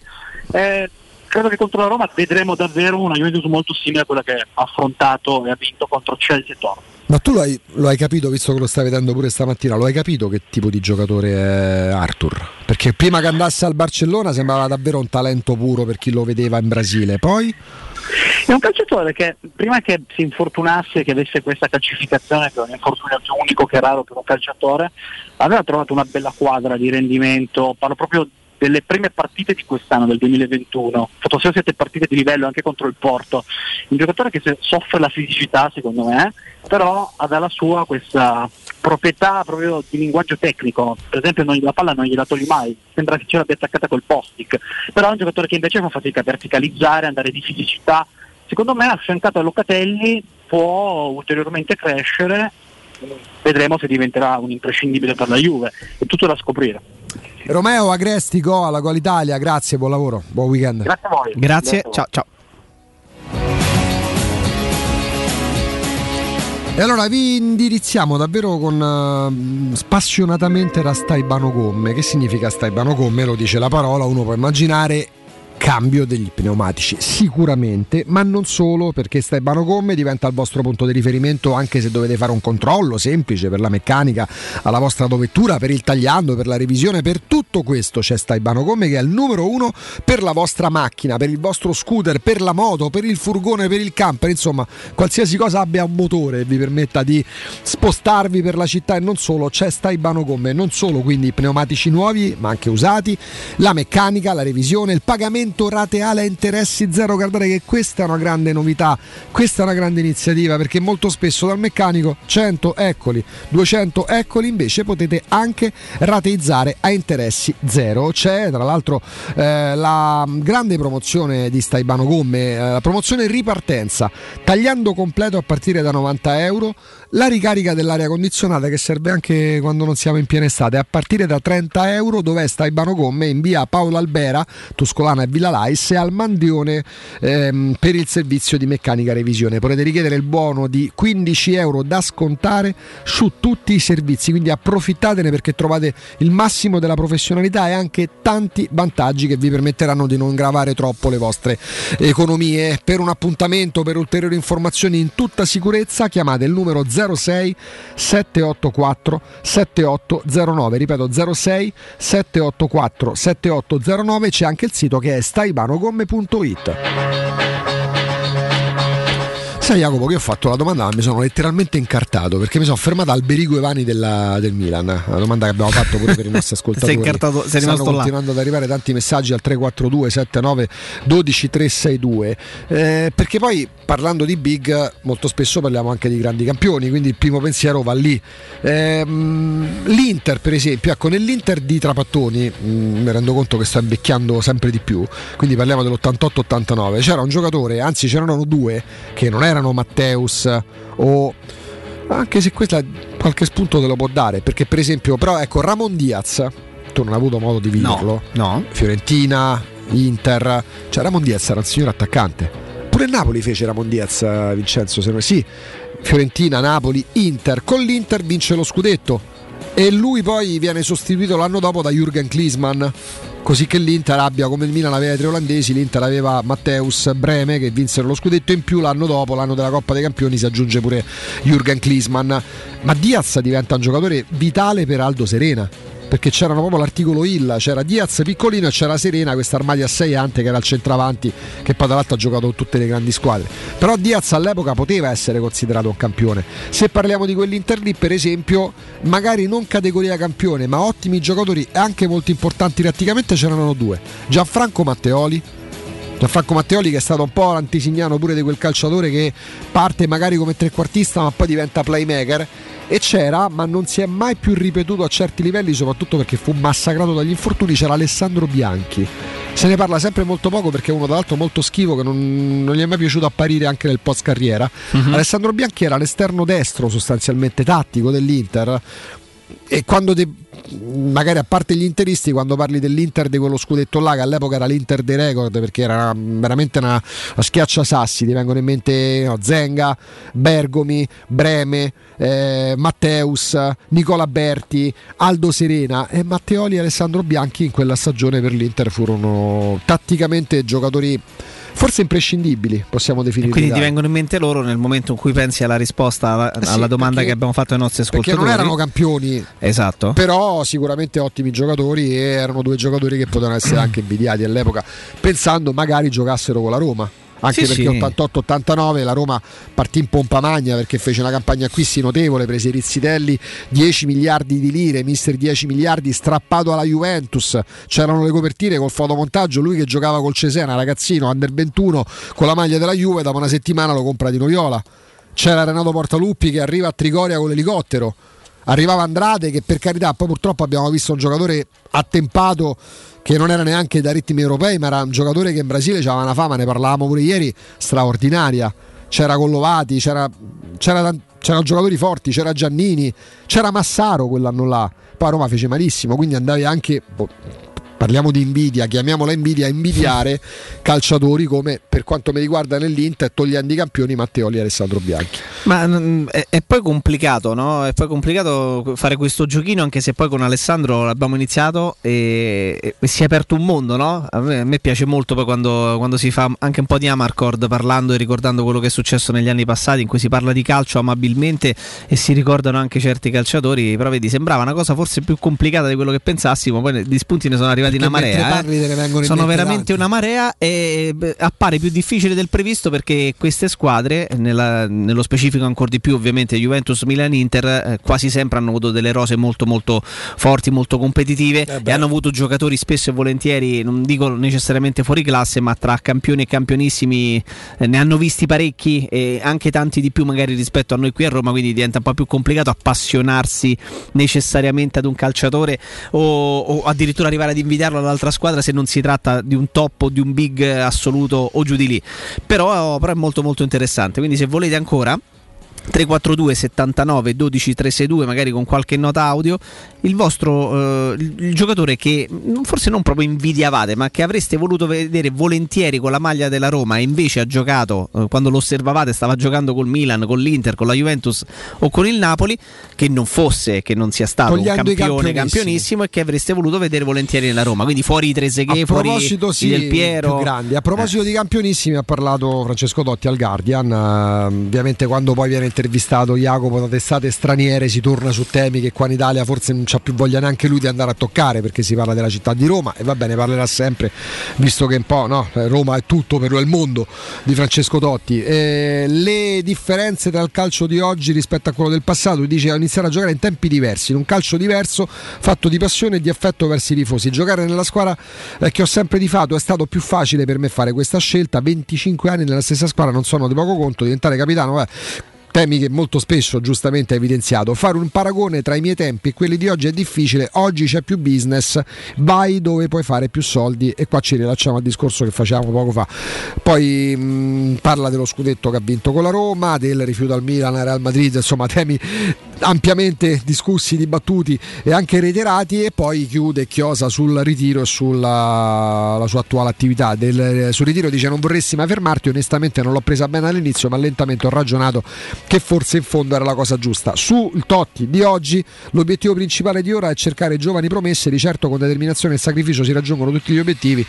Eh, credo che contro la Roma vedremo davvero una Juventus molto simile a quella che ha affrontato e ha vinto contro Chelsea e Torino. Ma tu lo hai, lo hai, capito, visto che lo stai vedendo pure stamattina, lo hai capito che tipo di giocatore è Arthur? Perché prima che andasse al Barcellona sembrava davvero un talento puro per chi lo vedeva in Brasile, poi... È un calciatore che prima che si infortunasse, che avesse questa calcificazione, che è un infortunio più unico che raro per un calciatore, aveva trovato una bella quadra di rendimento, parlo proprio delle prime partite di quest'anno, del 2021, fatto 6-7 partite di livello anche contro il Porto, un giocatore che soffre la fisicità secondo me, però ha dalla sua questa proprietà proprio di linguaggio tecnico, per esempio non, la palla non gliela togli mai, sembra che ce l'abbia attaccata col postick, però è un giocatore che invece fa fatica a verticalizzare, andare di fisicità, secondo me affiancato a Locatelli può ulteriormente crescere, vedremo se diventerà un imprescindibile per la Juve, è tutto da scoprire. Romeo Agresti, Go alla Gol Italia, grazie, buon lavoro, buon weekend. Grazie a voi. Grazie, ciao ciao. E allora vi indirizziamo davvero con eh, spassionatamente da Staibano Gomme. Che significa Staibano Gomme? Lo dice la parola, uno può immaginare cambio degli pneumatici sicuramente ma non solo perché Stebano Gomme diventa il vostro punto di riferimento anche se dovete fare un controllo semplice per la meccanica alla vostra autovettura per il tagliando per la revisione per tutto questo c'è Stebano Gomme che è il numero uno per la vostra macchina per il vostro scooter per la moto per il furgone per il camper insomma qualsiasi cosa abbia un motore e vi permetta di spostarvi per la città e non solo c'è Staibano Gomme non solo quindi pneumatici nuovi ma anche usati la meccanica la revisione il pagamento rateale a interessi zero. Guardate che questa è una grande novità, questa è una grande iniziativa perché molto spesso dal meccanico 100 eccoli, 200 eccoli invece potete anche rateizzare a interessi zero. C'è tra l'altro eh, la grande promozione di Staibano Gomme, eh, la promozione ripartenza, tagliando completo a partire da 90 euro la ricarica dell'aria condizionata che serve anche quando non siamo in piena estate. A partire da 30 euro dove sta Ibano Gomme? In via Paolo Albera Tuscolana e Villa Lais e al Mandione ehm, per il servizio di meccanica revisione. Potete richiedere il buono di 15 euro da scontare su tutti i servizi quindi approfittatene perché trovate il massimo della professionalità e anche tanti vantaggi che vi permetteranno di non gravare troppo le vostre economie. Per un appuntamento per ulteriori informazioni in tutta sicurezza chiamate il numero 06 784 7809 ripeto 06 784 7809 c'è anche il sito che è staibanogomme.it Sai Jacopo che ho fatto la domanda ma mi sono letteralmente incartato perché mi sono fermato al Berigo Evani della, del Milan. La domanda che abbiamo fatto pure per i nostri [laughs] ascoltatori. Sei incartato- sei Stanno rimasto là. continuando ad arrivare tanti messaggi al 342 79 12 362 eh, perché poi parlando di big molto spesso parliamo anche di grandi campioni quindi il primo pensiero va lì. Ehm, l'Inter per esempio ecco nell'Inter di Trapattoni mm, mi rendo conto che sto invecchiando sempre di più quindi parliamo dell'88-89 c'era un giocatore anzi c'erano due che non erano Matteus o anche se questa qualche spunto te lo può dare perché per esempio però ecco Ramon Diaz tu non hai avuto modo di viverlo no. Fiorentina Inter cioè Ramon Diaz era un signor attaccante. Pure Napoli fece Ramon Diaz eh, Vincenzo se non sì Fiorentina, Napoli, Inter. Con l'Inter vince lo scudetto e lui poi viene sostituito l'anno dopo da Jürgen Klinsmann così che l'Inter abbia come il Milan aveva i tre olandesi l'Inter aveva Matteus Breme che vinsero lo scudetto in più l'anno dopo l'anno della Coppa dei Campioni si aggiunge pure Jürgen Klinsmann. Ma Diaz diventa un giocatore vitale per Aldo Serena perché c'erano proprio l'articolo Illa, c'era Diaz piccolino e c'era Serena, questa armadia a 6 ante che era il centravanti che poi ha giocato con tutte le grandi squadre. Però Diaz all'epoca poteva essere considerato un campione. Se parliamo di quell'Inter lì, per esempio, magari non categoria campione, ma ottimi giocatori e anche molto importanti tatticamente c'erano due. Gianfranco Matteoli, Gianfranco Matteoli che è stato un po' l'antisignano pure di quel calciatore che parte magari come trequartista ma poi diventa playmaker e c'era, ma non si è mai più ripetuto a certi livelli, soprattutto perché fu massacrato dagli infortuni, c'era Alessandro Bianchi. Se ne parla sempre molto poco perché è uno tra l'altro molto schivo che non, non gli è mai piaciuto apparire anche nel post carriera. Mhm. Alessandro Bianchi era l'esterno destro sostanzialmente tattico dell'Inter e quando te- magari a parte gli interisti quando parli dell'Inter di quello scudetto là che all'epoca era l'Inter dei record perché era veramente una, una schiaccia sassi ti vengono in mente no, Zenga Bergomi Breme eh, Matteus Nicola Berti Aldo Serena e Matteoli e Alessandro Bianchi in quella stagione per l'Inter furono tatticamente giocatori forse imprescindibili possiamo definirli Quindi ti vengono in mente loro nel momento in cui pensi alla risposta alla, Eh sì, alla domanda perché- che abbiamo fatto ai nostri perché ascoltatori. non erano campioni Esatto. però sicuramente ottimi giocatori e erano due giocatori che potevano essere [clears throat] anche invidiati all'epoca pensando magari giocassero con la Roma anche Sì, perché sì. 88-89 la Roma partì in pompa magna perché fece una campagna acquisti notevole prese i Rizzitelli 10 miliardi di lire mister 10 miliardi strappato alla Juventus. C'erano le copertine col fotomontaggio lui che giocava col Cesena ragazzino under 21 con la maglia della Juve dopo una settimana lo compra di Noviola c'era Renato Portaluppi che arriva a Trigoria con l'elicottero arrivava Andrade che per carità poi purtroppo abbiamo visto un giocatore attempato che non era neanche da ritmi europei ma era un giocatore che in Brasile aveva una fama ne parlavamo pure ieri straordinaria. C'era Collovati c'era, c'era c'erano giocatori forti c'era Giannini c'era Massaro quell'anno là. Poi a Roma fece malissimo, quindi andavi anche boh, parliamo di invidia, chiamiamola invidia, invidiare calciatori come per quanto mi riguarda nell'Inter, togliendo i campioni Matteoli e Alessandro Bianchi. Ma mm, è, è poi complicato, no? È poi complicato fare questo giochino, anche se poi con Alessandro l'abbiamo iniziato e, e si è aperto un mondo, no? A me, a me piace molto poi quando, quando si fa anche un po' di Amarcord parlando e ricordando quello che è successo negli anni passati, in cui si parla di calcio amabilmente e si ricordano anche certi calciatori. Però vedi, sembrava una cosa forse più complicata di quello che pensassimo, poi gli spunti ne sono arrivati Perché una marea. eh. Sono mente veramente tanti. una marea e appare più difficile del previsto perché queste squadre, nella- nello specifico ancora di più ovviamente Juventus, Milan, Inter, eh, quasi sempre hanno avuto delle rose molto molto forti, molto competitive e hanno avuto giocatori spesso e volentieri, non dico necessariamente fuori classe, ma tra campioni e campionissimi eh, ne hanno visti parecchi e anche tanti di più magari rispetto a noi qui a Roma, quindi diventa un po' più complicato appassionarsi necessariamente ad un calciatore o, o addirittura arrivare ad invidiarlo all'altra squadra se non si tratta di un top o di un big assoluto o giù di lì. Però, però è molto molto interessante, quindi se volete ancora 342 79 12 362 magari con qualche nota audio il vostro eh, il giocatore che forse non proprio invidiavate ma che avreste voluto vedere volentieri con la maglia della Roma e invece ha giocato eh, quando lo osservavate stava giocando col Milan con l'Inter con la Juventus o con il Napoli che non fosse che non sia stato un campione campionissimo e che avreste voluto vedere volentieri nella Roma quindi fuori i Trezeguet fuori sì, Del Piero grandi. A proposito di campionissimi, ha parlato Francesco Dotti al Guardian. eh, ovviamente, quando poi viene intervistato Jacopo da testate straniere, si torna su temi che qua in Italia forse non c'ha più voglia neanche lui di andare a toccare perché si parla della città di Roma e va bene, parlerà sempre, visto che un po' no, Roma è tutto per il mondo di Francesco Dotti. Eh, le differenze tra il calcio di oggi rispetto a quello del passato, dice iniziare a giocare in tempi diversi, in un calcio diverso, fatto di passione e di affetto verso i tifosi. Giocare nella squadra eh, che ho sempre tifato è stato più facile per me fare questa scelta. 25 anni nella stessa squadra non sono di poco conto, diventare capitano. eh, Temi che molto spesso giustamente ha evidenziato. Fare un paragone tra i miei tempi e quelli di oggi è difficile. Oggi c'è più business, vai dove puoi fare più soldi. E qua ci rilacciamo al discorso che facevamo poco fa. Poi mh, parla dello scudetto che ha vinto con la Roma, del rifiuto al Milan, al Real Madrid, insomma, temi ampiamente discussi, dibattuti e anche reiterati. E poi chiude chiosa sul ritiro e sulla la sua attuale attività. Del, sul ritiro dice: Non vorresti mai fermarti. Onestamente, non l'ho presa bene all'inizio, ma lentamente ho ragionato che forse in fondo era la cosa giusta. Sul Totti di oggi, l'obiettivo principale di ora è cercare giovani promesse. Di certo, con determinazione e sacrificio si raggiungono tutti gli obiettivi,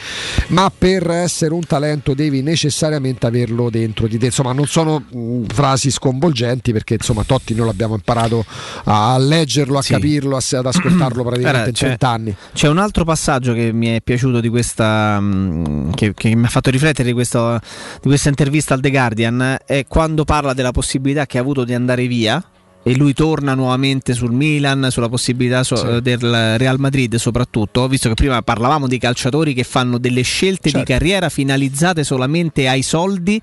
ma per essere un talento devi necessariamente averlo dentro di te. Insomma, non sono mh, frasi sconvolgenti perché insomma Totti noi l'abbiamo imparato a leggerlo, a Sì. capirlo, a- ad ascoltarlo [clears throat] praticamente in c'è- 30 anni. C'è un altro passaggio che mi è piaciuto di questa mh, che, che mi ha fatto riflettere di, questo- di questa intervista al The Guardian è quando parla della possibilità che ha avuto di andare via e lui torna nuovamente sul Milan, sulla possibilità so- del Real Madrid soprattutto, visto che prima parlavamo di calciatori che fanno delle scelte Certo. di carriera finalizzate solamente ai soldi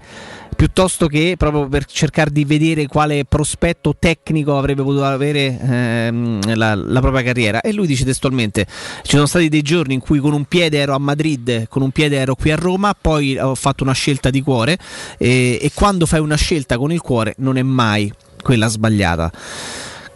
piuttosto che proprio per cercare di vedere quale prospetto tecnico avrebbe potuto avere ehm, la, la propria carriera. E lui dice testualmente: Ci sono stati dei giorni in cui con un piede ero a Madrid, con un piede ero qui a Roma, poi ho fatto una scelta di cuore. E, e quando fai una scelta con il cuore, non è mai quella sbagliata.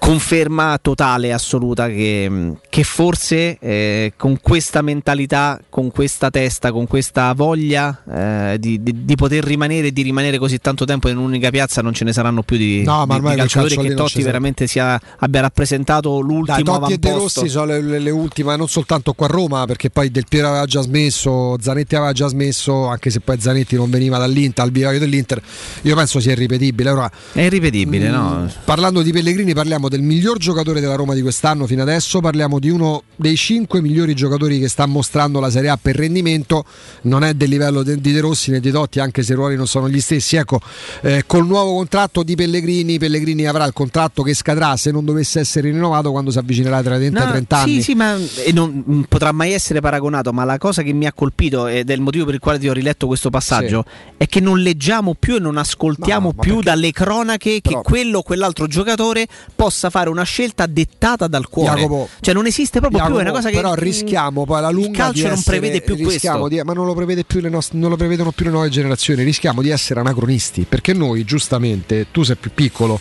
Conferma totale, assoluta, che, che forse eh, con questa mentalità, con questa testa, con questa voglia eh, di, di- di poter rimanere e di rimanere così tanto tempo in un'unica piazza non ce ne saranno più di, No, ma di- di calciatori che Totti veramente sia, abbia rappresentato l'ultimo Dai, Totti e De. Rossi sono le, le- le ultime, non soltanto qua a Roma, perché poi Del Piero aveva già smesso, Zanetti aveva già smesso, anche se poi Zanetti non veniva dall'Inter, al biraio dell'Inter. Io penso sia irripetibile. Ora, È irripetibile, Mm, no? Parlando di Pellegrini, parliamo del miglior giocatore della Roma di quest'anno fino adesso. Parliamo di uno dei cinque migliori giocatori che sta mostrando la Serie A per rendimento. Non è del livello di De Rossi né di Totti, anche se i ruoli non sono gli stessi. Ecco, eh, col nuovo contratto di Pellegrini, Pellegrini avrà il contratto che scadrà se non dovesse essere rinnovato quando si avvicinerà ai 30, No, 30 anni. Sì, sì, ma e non non potrà mai essere paragonato. Ma la cosa che mi ha colpito ed è il motivo per il quale ti ho riletto questo passaggio è che non leggiamo più e non ascoltiamo più dalle cronache che quello o quell'altro giocatore possa possa fare una scelta dettata dal cuore. Jacopo, cioè non esiste proprio più, è una Jacopo, cosa che però rischiamo poi alla lunga il calcio di non essere- prevede più questo. di- ma non lo, prevede più le nostre- non lo prevedono più le nuove generazioni rischiamo di essere anacronisti perché noi giustamente tu sei più piccolo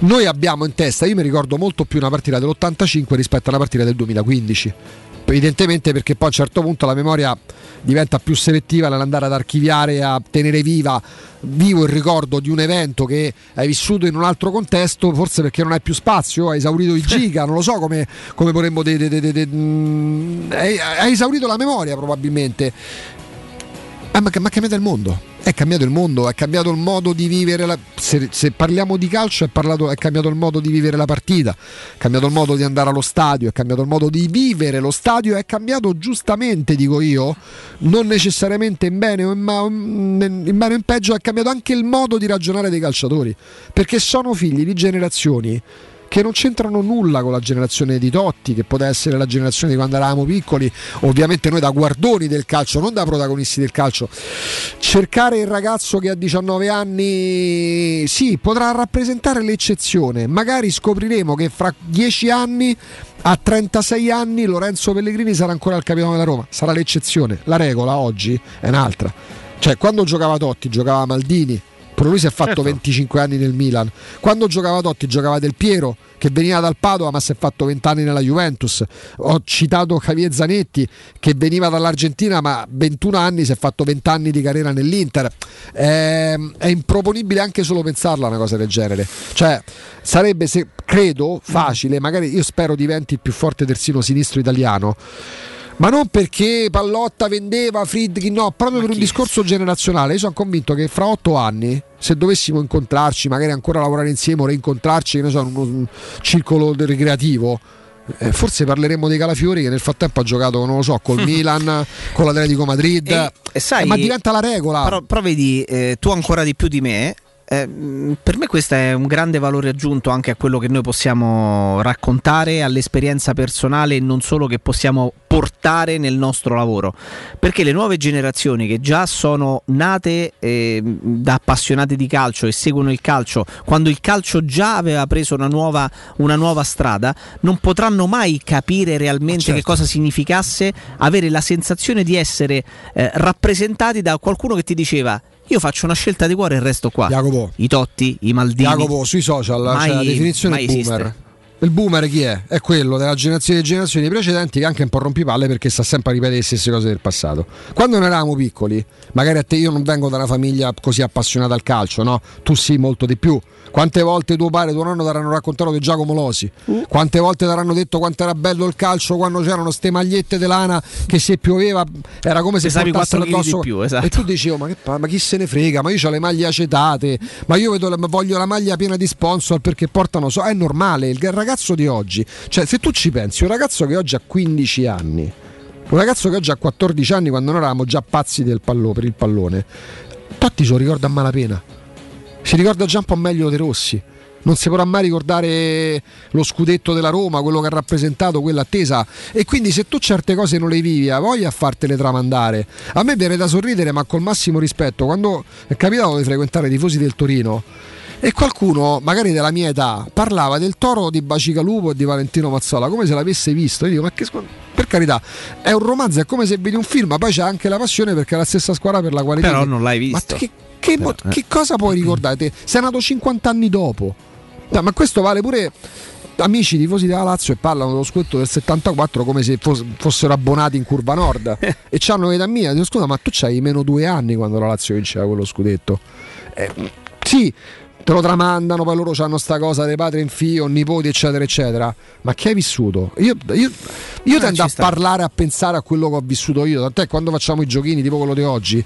noi abbiamo in testa io mi ricordo molto più una partita dell'85 rispetto a una partita del 2015 evidentemente perché poi a un certo punto la memoria diventa più selettiva nell'andare ad archiviare a tenere viva vivo il ricordo di un evento che hai vissuto in un altro contesto forse perché non hai più spazio hai esaurito il giga [laughs] non lo so come, come vorremmo de- de- de- de- mm, hai, hai esaurito la memoria probabilmente Ah, ma, ma è cambiato il mondo. È cambiato il mondo, è cambiato il modo di vivere. La, se, se parliamo di calcio, è, parlato- è cambiato il modo di vivere la partita, è cambiato il modo di andare allo stadio, è cambiato il modo di vivere lo stadio, è cambiato giustamente, dico io, non necessariamente in bene o in, ma- o in peggio, è cambiato anche il modo di ragionare dei calciatori, perché sono figli di generazioni che non c'entrano nulla con la generazione di Totti, che poteva essere la generazione di quando eravamo piccoli, ovviamente noi da guardoni del calcio, non da protagonisti del calcio. Cercare il ragazzo che a 19 anni sì, potrà rappresentare l'eccezione, magari scopriremo che fra 10 anni a 36 anni Lorenzo Pellegrini sarà ancora il capitano della Roma, sarà l'eccezione. La regola oggi è un'altra. Cioè, quando giocava Totti, giocava Maldini, pure lui si è fatto Certo. 25 anni nel Milan. Quando giocava Totti, giocava Del Piero, che veniva dal Padova ma si è fatto 20 anni nella Juventus. Ho citato Javier Zanetti, che veniva dall'Argentina ma 21 anni si è fatto 20 anni di carriera nell'Inter. È, è improponibile anche solo pensarla una cosa del genere. Cioè, sarebbe, se, credo, facile, magari io spero diventi il più forte terzino sinistro italiano. Ma non perché Pallotta vendeva Friedkin, no, proprio per un discorso generazionale. Io sono convinto che fra otto anni, se dovessimo incontrarci, magari ancora lavorare insieme o reincontrarci, che ne so, in uno circolo ricreativo. eh, forse parleremo dei Calafiori che nel frattempo ha giocato, non lo so, col [laughs] Milan, con l'Atletico Madrid. E- e sai- Eh, ma diventa la regola. Però, però vedi, eh, tu ancora di più di me. Eh, mh, per me questo è un grande valore aggiunto anche a quello che noi possiamo raccontare, all'esperienza personale e non solo che possiamo portare nel nostro lavoro. Perché le nuove generazioni che già sono nate eh, da appassionati di calcio e seguono il calcio, quando il calcio già aveva preso una nuova, una nuova strada, non potranno mai capire realmente certo. che cosa significasse avere la sensazione di essere eh, rappresentati da qualcuno che ti diceva io faccio una scelta di cuore e resto qua. I Totti, i Maldini. Jacopo sui social Mai- c'è la definizione mai boomer. esiste. Il boomer chi è? È quello della generazione delle generazioni precedenti che anche un po' rompipalle perché sta sempre a ripetere le stesse cose del passato. Quando noi eravamo piccoli, magari a te io non vengo da una famiglia così appassionata al calcio, no? Tu sì, molto di più. Quante volte tuo padre e tuo nonno ti avranno raccontato di Giacomo Losi? Quante volte ti avranno detto quanto era bello il calcio quando c'erano ste magliette di lana che se pioveva era come se Pesavi portassero 4 chili di addosso. più, esatto. E tu dicevo, ma, che pa- ma chi se ne frega? Ma io ho le maglie acetate, ma io vedo voglio la maglia piena di sponsor perché portano so. È normale, il ragazzo di oggi, cioè se tu ci pensi, un ragazzo che oggi ha 15 anni, un ragazzo che oggi ha 14 anni quando noi eravamo già pazzi del pallo, per il pallone, Totti se lo ricorda a malapena. Si ricorda già un po' meglio De Rossi. Non si potrà mai ricordare lo scudetto della Roma, quello che ha rappresentato quella attesa. E quindi se tu certe cose non le vivi, hai voglia a fartele tramandare. A me viene da sorridere, ma col massimo rispetto, quando è capitato di frequentare i tifosi del Torino e qualcuno, magari della mia età, parlava del toro di Bacicalupo e di Valentino Mazzola come se l'avesse visto. Io dico, ma che per carità, è un romanzo, è come se vedi un film, ma poi c'è anche la passione perché è la stessa squadra per la quale Però non l'hai Ma visto. che, che mo- Però, eh. che cosa puoi ricordare? Sei nato 50 anni dopo. No, ma questo vale pure amici tifosi della Lazio e parlano dello scudetto del 74 come se fos- fossero abbonati in curva nord [laughs] e c'hanno l'età mia dico scusa ma tu c'hai meno due anni quando la Lazio vinceva quello scudetto Eh, sì te lo tramandano poi loro hanno sta cosa dei padri in figlio nipoti eccetera eccetera ma che hai vissuto io, io, io Eh, tendo a sta. parlare a pensare a quello che ho vissuto io tant'è quando facciamo i giochini tipo quello di oggi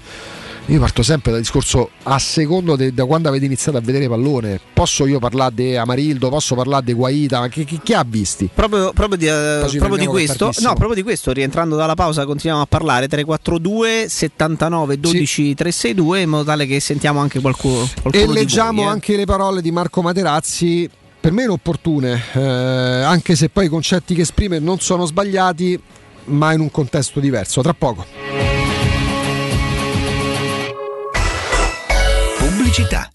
io parto sempre dal discorso a secondo de- da quando avete iniziato a vedere pallone. Posso io parlare di Amarildo, posso parlare di Guaita, ma che, che- chi ha visti? Proprio, proprio di, ci proprio di questo, no, proprio di questo, rientrando dalla pausa, continuiamo a parlare 342 79 12 362 in modo tale che sentiamo anche qualcuno. qualcuno E leggiamo voi, eh. anche le parole di Marco Materazzi, per me inopportune, eh, anche se poi i concetti che esprime non sono sbagliati, ma in un contesto diverso. Tra poco. Pubblicità.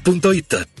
punto it.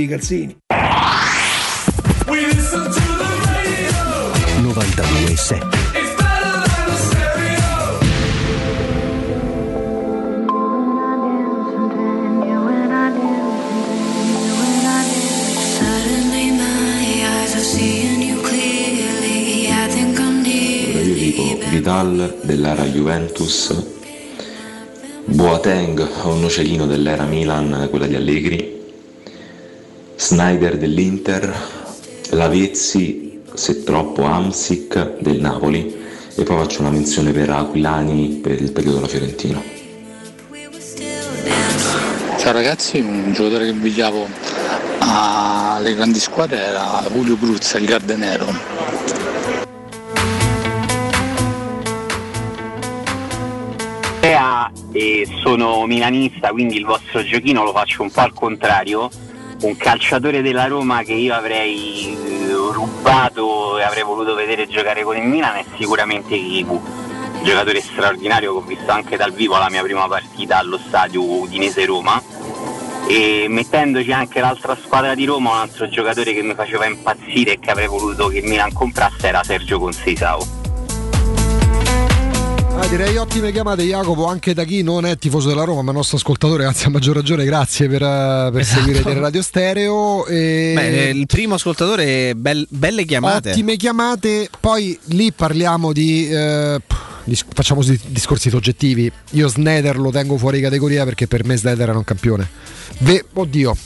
i calzini. 92.7 Suddenly my eyes are seeing you clearly. I think I'm near. Io dico Vidal dell'era Juventus, Boateng o un nocellino dell'era Milan, quella di Allegri, Snyder dell'Inter, Lavezzi, se troppo Amsic del Napoli e poi faccio una menzione per Aquilani per il periodo della Fiorentina. Ciao ragazzi, un giocatore che invidiavo alle grandi squadre era Julio Bruzza, il Gardenero. E sono milanista, quindi il vostro giochino lo faccio un po' al contrario. Un calciatore della Roma che io avrei eh, rubato e avrei voluto vedere giocare con il Milan è sicuramente Kiku. Giocatore straordinario che ho visto anche dal vivo la mia prima partita allo stadio Udinese Roma. E mettendoci anche l'altra squadra di Roma, un altro giocatore che mi faceva impazzire e che avrei voluto che il Milan comprasse era Sergio Conceição. Ah, direi ottime chiamate Jacopo anche da chi non è tifoso della Roma ma nostro ascoltatore anzi a maggior ragione grazie per, eh, per Esatto. seguire Radio Stereo e... Beh, il primo ascoltatore, bel- belle chiamate. Ottime chiamate, poi lì parliamo di. eh, facciamo dis- discorsi soggettivi. Io Snyder lo tengo fuori categoria perché per me Snyder era un campione. Ve- oddio.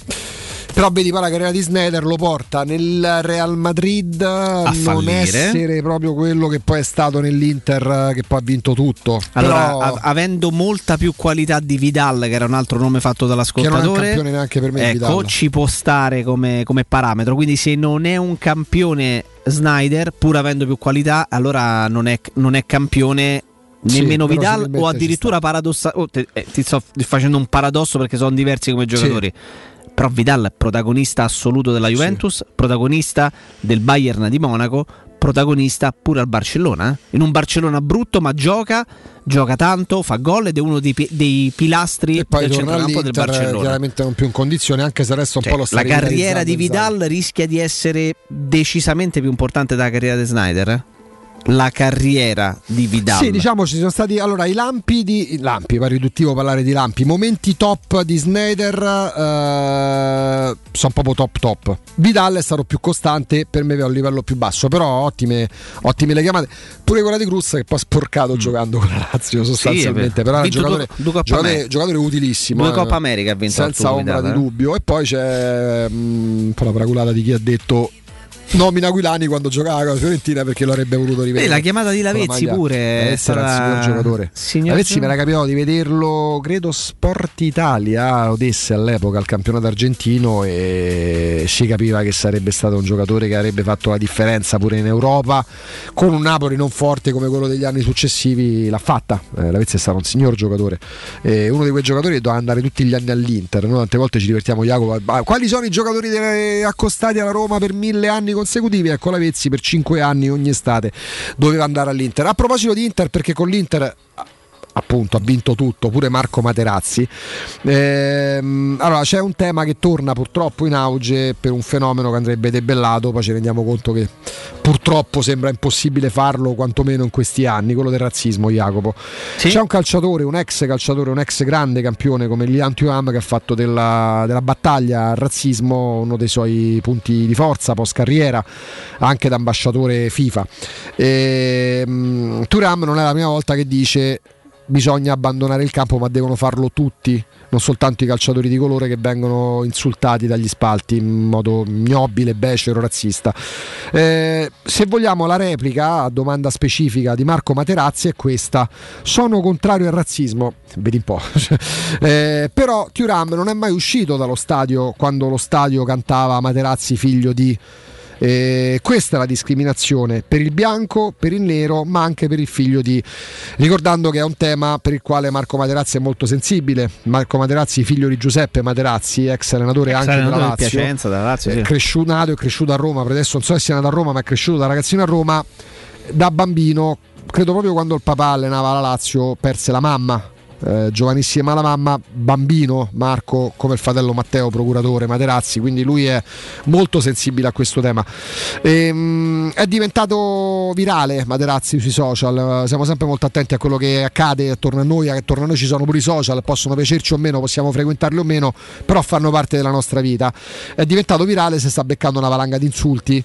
Però vedi, poi la carriera di Snyder lo porta nel Real Madrid non fallire. essere proprio quello che poi è stato nell'Inter, che poi ha vinto tutto. Allora, Però- a- avendo molta più qualità di Vidal, che era un altro nome fatto dall'ascoltatore, Che non è un campione neanche per me, ecco, ci può stare come, come parametro. Quindi, se non è un campione Snyder, pur avendo più qualità, allora non è, non è campione. Sì, Nemmeno però Vidal o addirittura paradossa. oh, eh, ti sto facendo un paradosso perché sono diversi come giocatori. Però Vidal è protagonista assoluto della Juventus, protagonista del Bayern di Monaco, protagonista pure al Barcellona. eh. In un Barcellona brutto, ma gioca, gioca tanto, fa gol ed è uno dei, dei pilastri poi del centrocampo del Barcellona. chiaramente non più in condizione, anche se adesso un Cioè, po' lo sta la carriera di Vidal rischia di essere decisamente più importante della carriera di Snyder. eh. La carriera di Vidal. Sì, diciamo ci sono stati allora i lampi di lampi, va riduttivo parlare di lampi, momenti top di Snyder eh, sono proprio top top. Vidal è stato più costante, per me è a un livello più basso, però ottime, ottime le chiamate. Pure quella di Cruz che poi ha sporcato giocando con la Lazio sostanzialmente, Mm. vero. però è un giocatore, due- giocatore, giocatore utilissimo. Due eh, Coppa America ha vinto senza ombra Vidal, di eh. dubbio. E poi c'è mm, un po' la paraculata di chi ha detto nomina Guilani quando giocava con la Fiorentina perché lo avrebbe voluto rivedere. Eh, la chiamata di Lavezzi pure è Lavezzi era un stata- giocatore. Signor Lavezzi mi era capitato di vederlo, credo Sport Italia, Odesse all'epoca, al campionato argentino e si capiva che sarebbe stato un giocatore che avrebbe fatto la differenza pure in Europa. Con un Napoli non forte come quello degli anni successivi l'ha fatta. Eh, Lavezzi è stato un signor giocatore. Eh, uno di quei giocatori che doveva andare tutti gli anni all'Inter. Noi tante volte ci divertiamo Jacopo. quali sono i giocatori accostati alla Roma per mille anni consecutivi? Ecco Lavezzi per cinque anni ogni estate doveva andare all'Inter. A proposito di Inter, perché con l'Inter appunto ha vinto tutto, pure Marco Materazzi. Ehm, allora c'è un tema che torna purtroppo in auge per un fenomeno che andrebbe debellato, poi ci rendiamo conto che purtroppo sembra impossibile farlo quantomeno in questi anni, quello del razzismo Jacopo. C'è un calciatore, un ex calciatore, un ex grande campione come Lian Thuram che ha fatto della, della battaglia al razzismo uno dei suoi punti di forza post carriera, anche da ambasciatore FIFA. Ehm, Thuram non è la prima volta che dice bisogna abbandonare il campo ma devono farlo tutti non soltanto i calciatori di colore che vengono insultati dagli spalti in modo ignobile, becero, razzista. Eh, se vogliamo la replica a domanda specifica di Marco Materazzi è questa. Sono contrario al razzismo vedi un po' [laughs] Eh, però Thuram non è mai uscito dallo stadio quando lo stadio cantava Materazzi figlio di eh, questa è la discriminazione per il bianco, per il nero, ma anche per il figlio di. Ricordando che è un tema per il quale Marco Materazzi è molto sensibile. Marco Materazzi, figlio di Giuseppe Materazzi, ex allenatore Ex anche allenatore della del Lazio. Piacenza, della Lazio, sì. È cresciuto, nato e cresciuto a Roma. Per adesso non so se sia nato a Roma, ma è cresciuto da ragazzino a Roma. Da bambino, credo proprio quando il papà allenava la Lazio, perse la mamma. Eh, giovanissima la mamma, bambino Marco come il fratello Matteo, procuratore Materazzi, quindi lui è molto sensibile a questo tema. Ehm, è diventato virale Materazzi sui social, siamo sempre molto attenti a quello che accade attorno a noi, attorno a noi ci sono pure i social, possono piacerci o meno, possiamo frequentarli o meno, però fanno parte della nostra vita. È diventato virale, si sta beccando una valanga di insulti.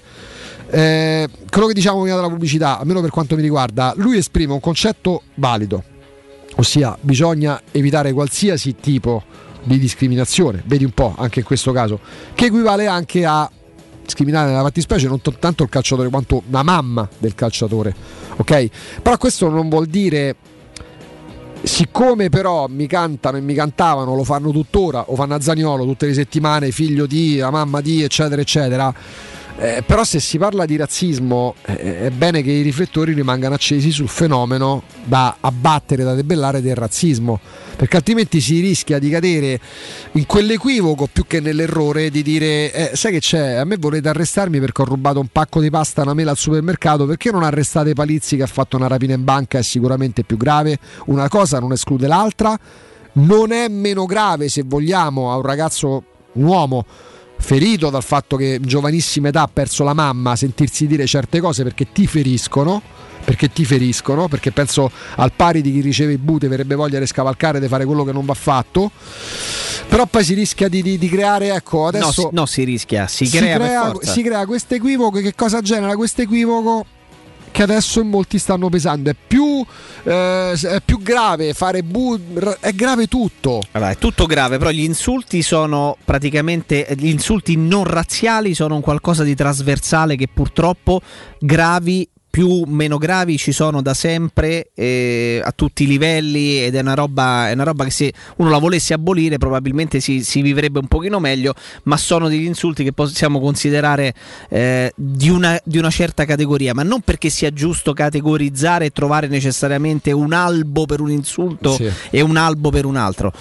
Eh, quello che diciamo prima della pubblicità, almeno per quanto mi riguarda, lui esprime un concetto valido, ossia bisogna evitare qualsiasi tipo di discriminazione, vedi un po' anche in questo caso, che equivale anche a discriminare nella fattispecie non t- tanto il calciatore quanto la mamma del calciatore, ok? Però questo non vuol dire Siccome però mi cantano e mi cantavano, lo fanno tuttora, o fanno a Zaniolo tutte le settimane, figlio di, la mamma di, eccetera, eccetera. Eh, però se si parla di razzismo eh, è bene che i riflettori rimangano accesi sul fenomeno da abbattere, da debellare del razzismo, perché altrimenti si rischia di cadere in quell'equivoco più che nell'errore di dire eh, sai che c'è, a me volete arrestarmi perché ho rubato un pacco di pasta una mela al supermercato, perché non arrestate Palizzi che ha fatto una rapina in banca è sicuramente più grave, una cosa non esclude l'altra, non è meno grave se vogliamo a un ragazzo, un uomo ferito dal fatto che giovanissima età ha perso la mamma, sentirsi dire certe cose perché ti feriscono. Perché ti feriscono, perché penso al pari di chi riceve i bute avrebbe voglia di scavalcare, di fare quello che non va fatto. Però poi si rischia di, di- di creare, ecco, adesso No, si, no, si rischia, si, si crea, si crea questo equivoco. Che cosa genera questo equivoco? Che adesso molti stanno pesando. È più, eh, è più grave fare bu- è grave tutto. Allora, è tutto grave, però gli insulti sono praticamente gli insulti non razziali sono un qualcosa di trasversale che purtroppo gravi più meno gravi ci sono da sempre eh, a tutti i livelli ed è una roba, è una roba che se uno la volesse abolire probabilmente si, si vivrebbe un pochino meglio, ma sono degli insulti che possiamo considerare eh, di, una, di una certa categoria, ma non perché sia giusto categorizzare e trovare necessariamente un albo per un insulto Sì. e un albo per un altro.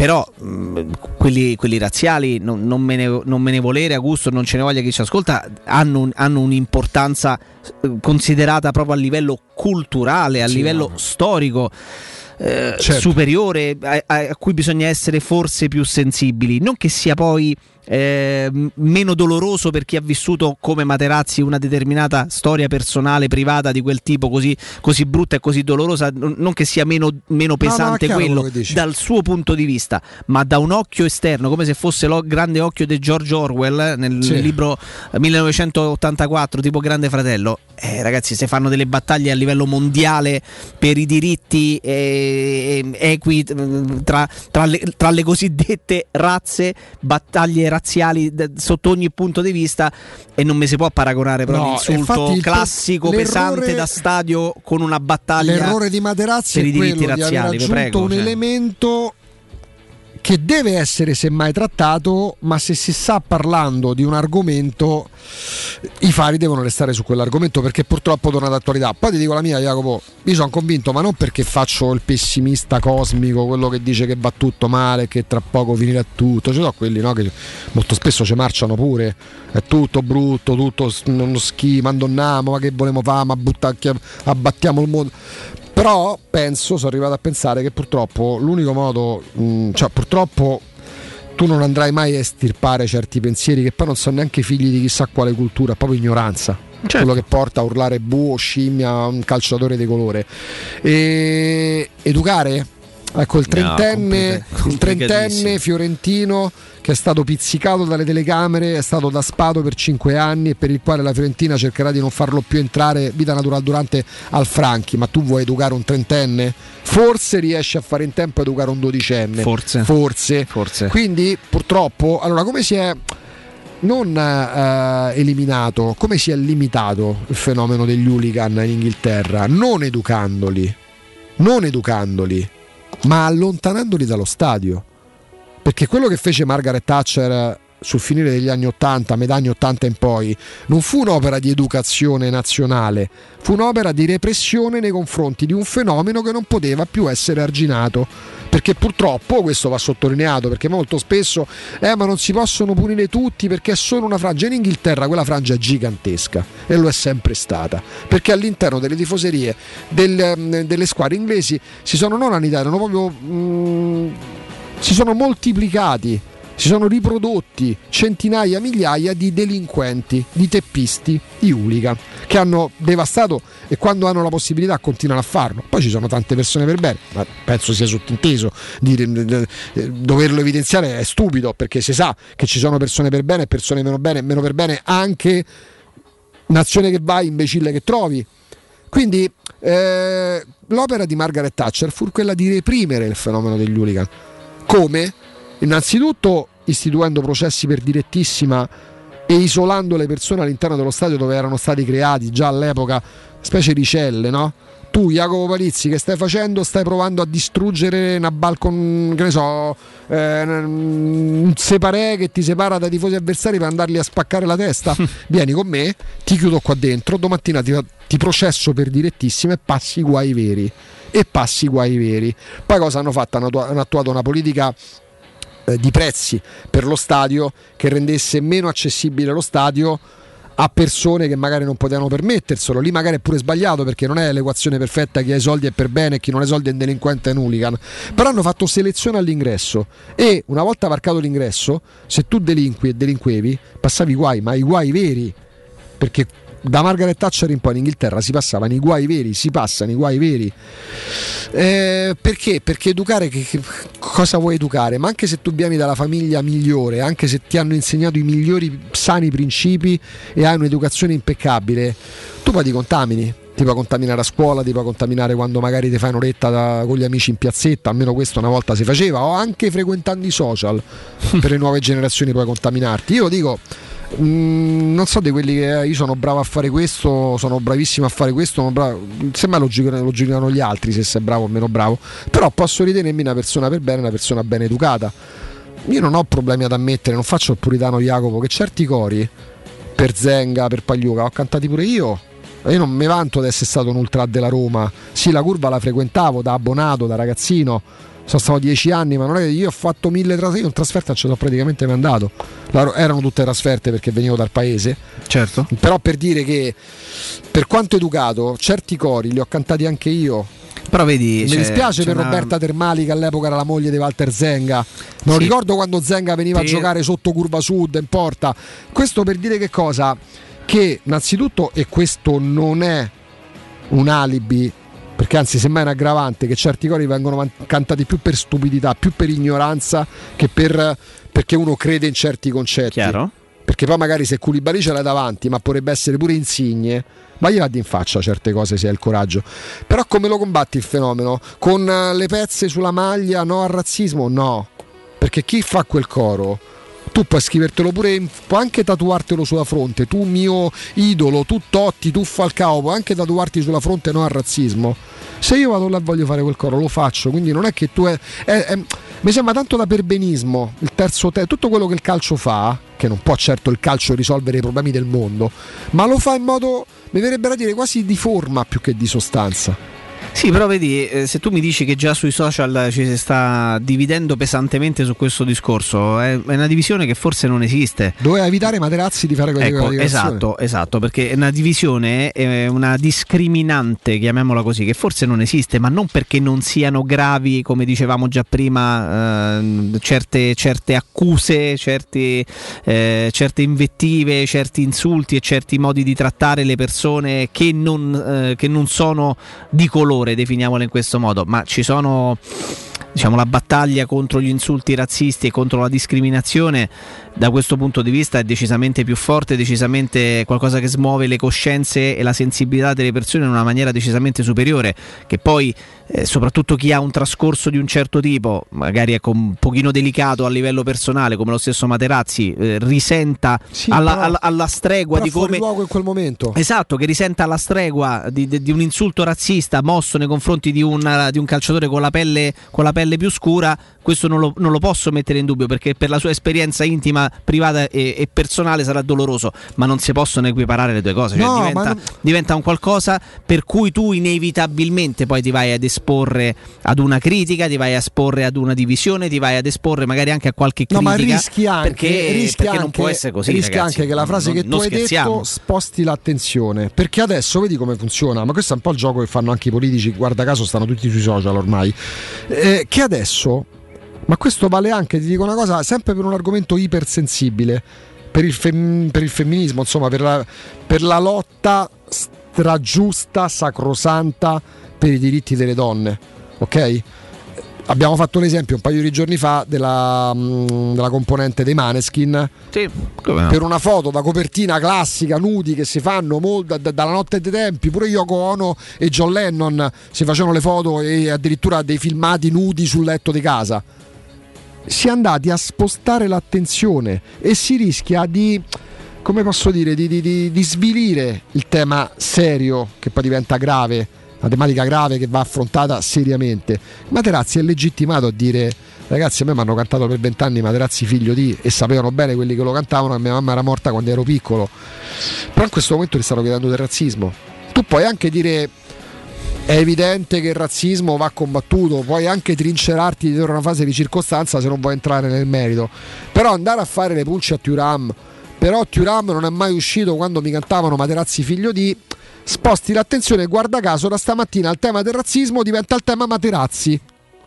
Però mh, quelli, quelli razziali non, non me ne, non me ne volere a gusto, non ce ne voglia chi ci ascolta, hanno, un- hanno un'importanza eh, considerata proprio a livello culturale, a Sì, livello no. storico. eh, Certo. superiore a- a cui bisogna essere forse più sensibili non che sia poi eh, m- meno doloroso per chi ha vissuto come Materazzi una determinata storia personale privata di quel tipo così, così brutta e così dolorosa non che sia meno, meno no, pesante chiaro quello dal suo punto di vista, ma da un occhio esterno, come se fosse il grande occhio di George Orwell eh, nel, Sì. libro eh, 1984, tipo Grande Fratello. Eh, ragazzi, se fanno delle battaglie a livello mondiale per i diritti eh, equi eh, tra, tra le, tra le cosiddette razze, battaglie razziali d- sotto ogni punto di vista, e non mi si può paragonare proprio No, l'insulto classico, pesante da stadio con una battaglia. L'errore di Materazzi per i diritti quello di aver razziali, vi aggiunto prego, un cioè. elemento che deve essere semmai trattato, ma se si sta parlando di un argomento, i fari devono restare su quell'argomento perché purtroppo torna d'attualità. Poi ti dico la mia, Jacopo, io sono convinto, ma non perché faccio il pessimista cosmico, quello che dice che va tutto male, che tra poco finirà tutto. Ci sono quelli no, che molto spesso ci marciano pure, è tutto brutto, tutto uno schifo, mandonniamo, ma che volemo fare, ma butta- chi- abbattiamo il mondo. Però penso, sono arrivato a pensare che purtroppo l'unico modo, mh, cioè purtroppo tu non andrai mai a estirpare certi pensieri che poi non sono neanche figli di chissà quale cultura, è proprio ignoranza. Quello che porta a urlare buo, scimmia un calciatore di colore. E educare? Ecco il No, trentenne, complica- il trentenne fiorentino che è stato pizzicato dalle telecamere, è stato daspato per 5 anni e per il quale la Fiorentina cercherà di non farlo più entrare vita natural durante al Franchi. Ma tu vuoi educare un trentenne? Forse riesci a fare in tempo a educare un dodicenne. Forse. Forse. Forse. Quindi purtroppo, allora come si è non eh, eliminato, come si è limitato il fenomeno degli hooligan in Inghilterra? Non educandoli, non educandoli, ma allontanandoli dallo stadio. Perché quello che fece Margaret Thatcher sul finire degli anni 80, metà anni 80 in poi, non fu un'opera di educazione nazionale, fu un'opera di repressione nei confronti di un fenomeno che non poteva più essere arginato. Perché purtroppo, questo va sottolineato, perché molto spesso, eh ma non si possono punire tutti perché è solo una frangia. In Inghilterra quella frangia è gigantesca e lo è sempre stata. Perché all'interno delle tifoserie del, mm, delle squadre inglesi si sono non annidati, erano proprio... mm, si sono moltiplicati, si sono riprodotti centinaia, migliaia di delinquenti, di teppisti, di hooligan che hanno devastato e quando hanno la possibilità continuano a farlo. Poi ci sono tante persone per bene, ma penso sia sottinteso dire, eh, doverlo evidenziare è stupido perché si sa che ci sono persone per bene e persone meno bene, meno per bene anche nazione che vai, imbecille che trovi. Quindi eh, l'opera di Margaret Thatcher fu quella di reprimere il fenomeno degli hooligan. Come? Innanzitutto istituendo processi per direttissima e isolando le persone all'interno dello stadio dove erano stati creati già all'epoca specie di celle, no? tu Jacopo Palizzi che stai facendo? Stai provando a distruggere una balcon, che ne so, eh, un separé che ti separa dai tifosi avversari per andarli a spaccare la testa? [laughs] Vieni con me, ti chiudo qua dentro, domattina ti, ti processo per direttissima e passi i guai veri. E passi i guai veri. Poi cosa hanno fatto? Hanno attuato una politica eh, di prezzi per lo stadio che rendesse meno accessibile lo stadio a persone che magari non potevano permetterselo. Lì magari è pure sbagliato perché non è l'equazione perfetta chi ha i soldi è per bene e chi non ha i soldi è un delinquente e un hooligan. Però hanno fatto selezione all'ingresso e una volta varcato l'ingresso, se tu delinqui e delinquevi, passavi guai, ma i guai veri. Perché da Margaret Thatcher in poi in Inghilterra si passavano i guai veri, si passano i guai veri. Eh, perché? Perché educare che, che- cosa vuoi educare? Ma anche se tu vieni dalla famiglia migliore, anche se ti hanno insegnato i migliori sani principi e hai un'educazione impeccabile, tu poi ti contamini. Ti puoi contaminare a scuola, ti puoi contaminare quando magari ti fai un'oretta da- con gli amici in piazzetta, almeno questo una volta si faceva, o anche frequentando i social [laughs] per le nuove generazioni puoi contaminarti. Io dico, Mm, non so di quelli che eh, io sono bravo a fare questo, sono bravissimo a fare questo, bravo- semmai lo giudicano, lo giudicano gli altri se sei bravo o meno bravo, però posso ritenermi una persona per bene, una persona ben educata. Io non ho problemi ad ammettere, non faccio il puritano Jacopo, che certi cori per Zenga, per Pagliuca, ho cantati pure io. Io non mi vanto di essere stato un ultra della Roma. Sì, la curva la frequentavo da abbonato, da ragazzino. Sono stato dieci anni, ma non è che io ho fatto mille trasferte. Io in trasferta ce l'ho praticamente mandato. Erano tutte trasferte perché venivo dal paese. Certo. Però per dire che per quanto educato, certi cori li ho cantati anche io. Però vedi, Mi c'è- dispiace c'è per una- Roberta Termali che all'epoca era la moglie di Walter Zenga. Non Sì. ricordo quando Zenga veniva Sì. a giocare sotto curva sud in porta. Questo per dire che cosa? Che innanzitutto, e questo non è un alibi, perché anzi semmai è un aggravante, che certi cori vengono cantati più per stupidità, più per ignoranza che per, perché uno crede in certi concetti. Chiaro. Perché poi magari se Koulibaly ce l'hai davanti, ma potrebbe essere pure insigne, ma gli vadi in faccia certe cose se hai il coraggio. Però come lo combatti il fenomeno? Con eh, le pezze sulla maglia, no al razzismo? No. Perché chi fa quel coro tu puoi scrivertelo pure, puoi anche tatuartelo sulla fronte, tu mio idolo, tu Totti, tu Falcao, puoi anche tatuarti sulla fronte no al razzismo. Se io vado là e voglio fare quel coro, lo faccio, quindi non è che tu è, è- è- mi sembra tanto da perbenismo, il terzo te, tutto quello che il calcio fa, che non può certo il calcio risolvere i problemi del mondo, ma lo fa in modo, mi verrebbe da dire, quasi di forma più che di sostanza. Sì, però vedi, eh, se tu mi dici che già sui social ci si sta dividendo pesantemente su questo discorso, è, è una divisione che forse non esiste. Doveva evitare Materazzi di fare quella Ecco, esatto, esatto, perché è una divisione, è una discriminante, chiamiamola così, che forse non esiste, ma non perché non siano gravi, come dicevamo già prima, ehm, certe, certe accuse, certi, eh, certe invettive, certi insulti e certi modi di trattare le persone che non, eh, che non sono di colore, definiamole in questo modo, ma ci sono diciamo, la battaglia contro gli insulti razzisti e contro la discriminazione da questo punto di vista è decisamente più forte, decisamente qualcosa che smuove le coscienze e la sensibilità delle persone in una maniera decisamente superiore, che poi eh, soprattutto chi ha un trascorso di un certo tipo, magari ecco, un pochino delicato a livello personale, come lo stesso Materazzi, eh, risenta alla, però- alla- alla stregua di come... luogo in quel momento. Esatto, che risenta alla stregua di, di- di un insulto razzista mosso nei confronti di un, di un calciatore con la, pelle, con la pelle più scura, questo non lo, non lo posso mettere in dubbio perché per la sua esperienza intima, privata e, e personale sarà doloroso, ma non si possono equiparare le due cose, cioè No, diventa, non- diventa un qualcosa per cui tu inevitabilmente poi ti vai ad esporre ad una critica, ti vai a esporre ad una divisione, ti vai ad esporre magari anche a qualche No, critica. ma rischi anche, perché, rischi perché anche, non può essere così. rischi ragazzi. anche che la frase Non- che tu hai scherziamo. detto sposti l'attenzione. Perché adesso vedi come funziona, ma questo è un po' il gioco che fanno anche i politici, guarda caso stanno tutti sui social ormai. Eh, che adesso, ma questo vale anche, ti dico una cosa, sempre per un argomento ipersensibile, per il, fem- per il femminismo, insomma, per la, per la lotta stragiusta, sacrosanta per i diritti delle donne. Ok? Abbiamo fatto l'esempio un paio di giorni fa della, mm, della componente dei Maneskin Sì, come no? per una foto da copertina classica, nudi che si fanno mol- da- da- dalla notte dei tempi. Pure Yoko Ono e John Lennon si facevano le foto e addirittura dei filmati nudi sul letto di casa. Si è andati a spostare l'attenzione e si rischia di, come posso dire, di, di- di- di svilire il tema serio che poi diventa grave una tematica grave che va affrontata seriamente. Materazzi è legittimato a dire ragazzi a me mi hanno cantato per vent'anni Materazzi figlio di e sapevano bene quelli che lo cantavano che mia mamma era morta quando ero piccolo. Però in questo momento gli stanno chiedendo del razzismo. Tu puoi anche dire è evidente che il razzismo va combattuto, puoi anche trincerarti dietro una fase di circostanza se non vuoi entrare nel merito. Però andare a fare le pulce a Turam, però Turam non è mai uscito quando mi cantavano Materazzi figlio di sposti l'attenzione, guarda caso da stamattina il tema del razzismo diventa il tema Materazzi.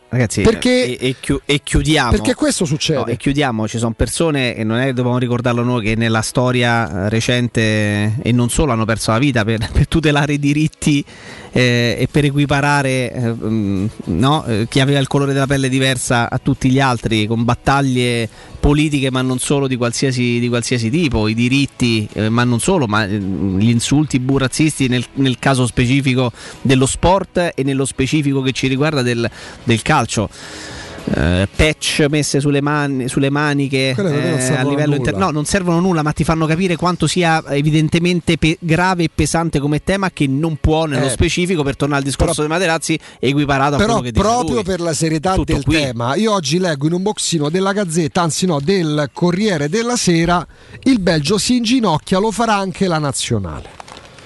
Ragazzi, Perché- e, e chiu- e chiudiamo. Perché questo succede. No, e chiudiamo, ci sono persone, e non è che dobbiamo ricordarlo noi, che nella storia eh, recente e non solo hanno perso la vita per, [laughs] per tutelare i diritti eh, e per equiparare eh, mm, no, eh, chi aveva il colore della pelle diversa a tutti gli altri, con battaglie politiche ma non solo di qualsiasi, di qualsiasi tipo, i diritti eh, ma non solo, ma eh, gli insulti burrazzisti nel, nel caso specifico dello sport e nello specifico che ci riguarda del, del calcio. Eh, patch messe sulle, mani, sulle maniche eh, a livello interno no non servono a nulla ma ti fanno capire quanto sia evidentemente pe- grave e pesante come tema che non può nello Eh, specifico per tornare al discorso però- dei Materazzi equiparato a Però quello che dice proprio lui. per la serietà Tutto del qui. tema, io oggi leggo in un boxino della Gazzetta, anzi no, del Corriere della Sera, il Belgio si inginocchia, lo farà anche la nazionale.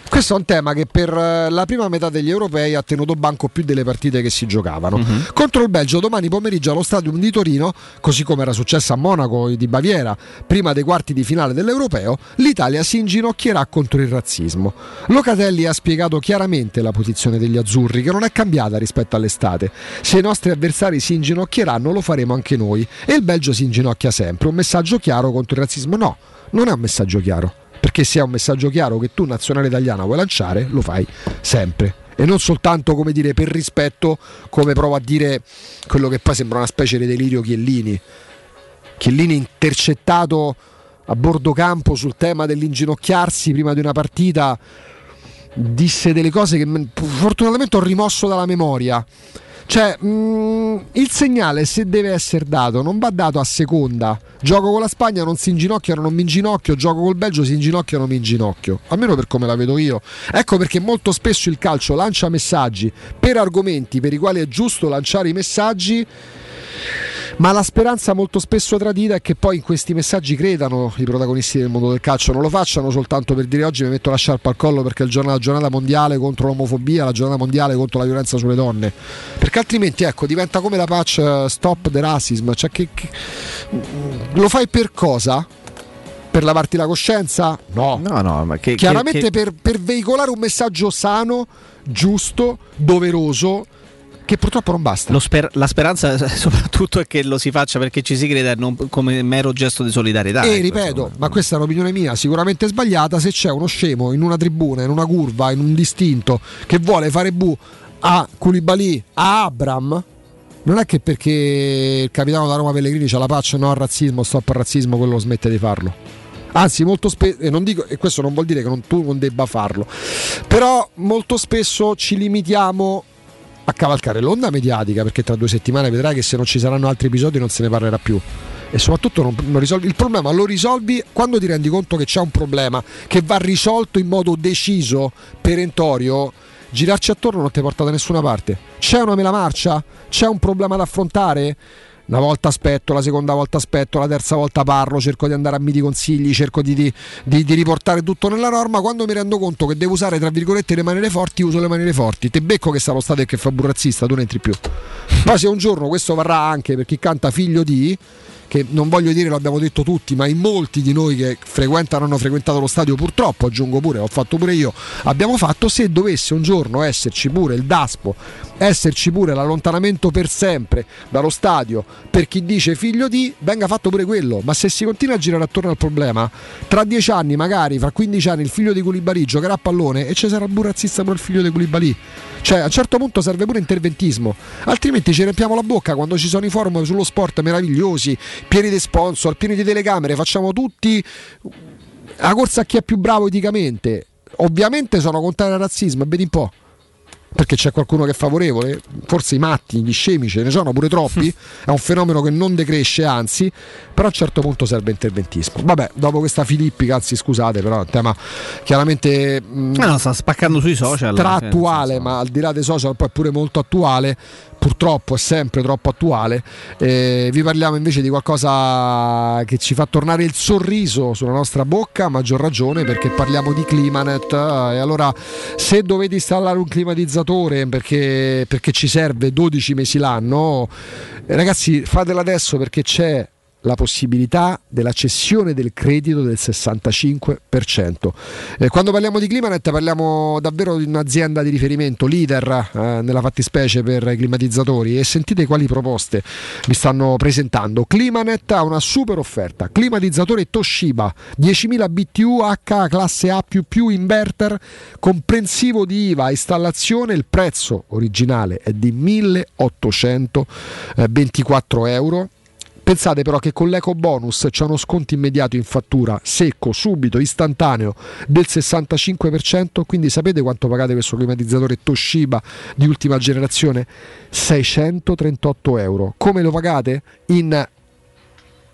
Questo è un tema che per eh, la prima metà degli europei ha tenuto banco più delle partite che si giocavano. Mhm. Contro il Belgio domani pomeriggio allo Stadium di Torino, così come era successo a Monaco di Baviera, prima dei quarti di finale dell'Europeo, l'Italia si inginocchierà contro il razzismo. Locatelli ha spiegato chiaramente la posizione degli azzurri, che non è cambiata rispetto all'estate. Se i nostri avversari si inginocchieranno, lo faremo anche noi. E il Belgio si inginocchia sempre. Un messaggio chiaro contro il razzismo? No, non è un messaggio chiaro. Se è un messaggio chiaro che tu, nazionale italiana, vuoi lanciare, lo fai sempre. E non soltanto come dire per rispetto, come provo a dire quello che poi sembra una specie di delirio Chiellini. Chiellini intercettato a bordo campo sul tema dell'inginocchiarsi prima di una partita disse delle cose che fortunatamente ho rimosso dalla memoria. Cioè, mm, il segnale se deve essere dato non va dato a seconda. Gioco con la Spagna, non si inginocchiano, non mi inginocchio. Gioco col Belgio, si inginocchiano, mi inginocchio. Almeno per come la vedo io. Ecco perché molto spesso il calcio lancia messaggi per argomenti per i quali è giusto lanciare i messaggi. Ma la speranza molto spesso tradita è che poi in questi messaggi credano i protagonisti del mondo del calcio, non lo facciano soltanto per dire oggi mi metto la sciarpa al collo perché è il giorno- la giornata mondiale contro l'omofobia, la giornata mondiale contro la violenza sulle donne, perché altrimenti ecco diventa come la patch eh, stop the racism, cioè che, che- lo fai per cosa? Per lavarti la coscienza? No. No, no, ma che, Chiaramente che- Per, per veicolare un messaggio sano, giusto, doveroso, che purtroppo non basta. sper- la speranza [laughs] soprattutto è che lo si faccia perché ci si creda non come mero gesto di solidarietà. E ecco, ripeto, ma questa è un'opinione mia, sicuramente sbagliata, se c'è uno scemo in una tribuna, in una curva, in un distinto che vuole fare bu a Koulibaly, a Abram, non è che perché il capitano da Roma Pellegrini c'ha la pace no al razzismo, stop al razzismo, quello smette di farlo. Anzi, molto spesso, e, non dico- e questo non vuol dire che non- tu non debba farlo, però molto spesso ci limitiamo a cavalcare l'onda mediatica perché tra due settimane vedrai che se non ci saranno altri episodi non se ne parlerà più. E soprattutto non, non risolvi il problema lo risolvi quando ti rendi conto che c'è un problema che va risolto in modo deciso perentorio. Girarci attorno non ti porta da nessuna parte. C'è una mela marcia? C'è un problema da affrontare una volta aspetto, la seconda volta aspetto, la terza volta parlo, cerco di andare a miti consigli, cerco di, di- di- di riportare tutto nella norma. Quando mi rendo conto che devo usare, tra virgolette, le maniere forti, uso le maniere forti. Te becco che lo stato e che fa burrazzista, tu ne entri più. Poi se un giorno questo varrà anche per chi canta figlio di, che non voglio dire, l'abbiamo detto tutti, ma in molti di noi che frequentano, hanno frequentato lo stadio, purtroppo, aggiungo pure, l'ho fatto pure io, abbiamo fatto, se dovesse un giorno esserci pure il DASPO, esserci pure l'allontanamento per sempre dallo stadio per chi dice figlio di, venga fatto pure quello, ma se si continua a girare attorno al problema, tra dieci anni, magari, fra 15 anni, il figlio di Koulibaly giocherà a pallone e ci sarà il burazzista pure il figlio di Koulibaly. Cioè, a un certo punto serve pure interventismo, altrimenti ci riempiamo la bocca quando ci sono i forum sullo sport meravigliosi, pieni di sponsor, pieni di telecamere, facciamo tutti la corsa a chi è più bravo eticamente. Ovviamente sono contrario al razzismo, e vedi un po'. perché c'è qualcuno che è favorevole, forse i matti, gli scemi ce ne sono pure troppi, [laughs] è un fenomeno che non decresce, anzi, però a un certo punto serve interventismo. Vabbè, dopo questa filippica, anzi scusate, però è un tema chiaramente mh, Ah, no, sta spaccando sui social. tra cioè, attuale, ma al di là dei social poi è pure molto attuale, purtroppo è sempre troppo attuale. Eh, vi parliamo invece di qualcosa che ci fa tornare il sorriso sulla nostra bocca, a maggior ragione perché parliamo di Climanet. eh, E allora, se dovete installare un climatizzatore perché, perché ci serve 12 mesi l'anno, ragazzi, fatelo adesso perché c'è la possibilità della cessione del credito del 65%. Eh, quando parliamo di Climanet parliamo davvero di un'azienda di riferimento, leader eh, nella fattispecie per i climatizzatori e sentite quali proposte vi stanno presentando. Climanet ha una super offerta, climatizzatore Toshiba 10.000 BTU H classe A++ inverter comprensivo di IVA, installazione, il prezzo originale è di 1.824 euro. Pensate però che con l'eco bonus c'è uno sconto immediato in fattura, secco, subito, istantaneo del 65%, quindi sapete quanto pagate questo climatizzatore Toshiba di ultima generazione? 638 euro. Come lo pagate? In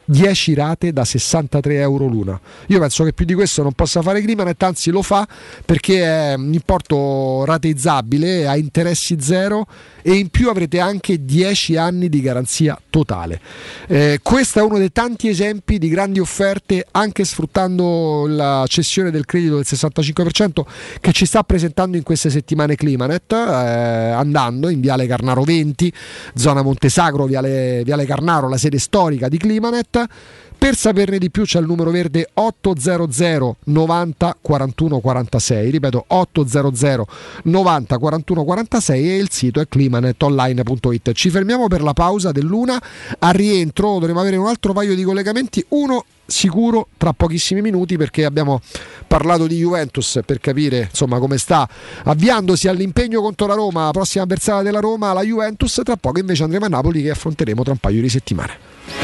10 rate da 63 euro l'una. Io penso che più di questo non possa fare Climanet, anzi lo fa perché è un importo rateizzabile, ha interessi zero e in più avrete anche 10 anni di garanzia totale. Eh, questo è uno dei tanti esempi di grandi offerte, anche sfruttando la cessione del credito del 65% che ci sta presentando in queste settimane Climanet, eh, andando in Viale Carnaro 20, zona Montesagro, Viale, Viale Carnaro, la sede storica di Climanet. Per saperne di più c'è il numero verde 800 90 41 46, ripeto 800 90 41 46 e il sito è climanetonline.it. Ci fermiamo per la pausa dell'una, a rientro dovremo avere un altro paio di collegamenti, uno sicuro tra pochissimi minuti perché abbiamo parlato di Juventus per capire insomma come sta avviandosi all'impegno contro la Roma, prossima avversaria della Roma, la Juventus, tra poco invece andremo a Napoli che affronteremo tra un paio di settimane.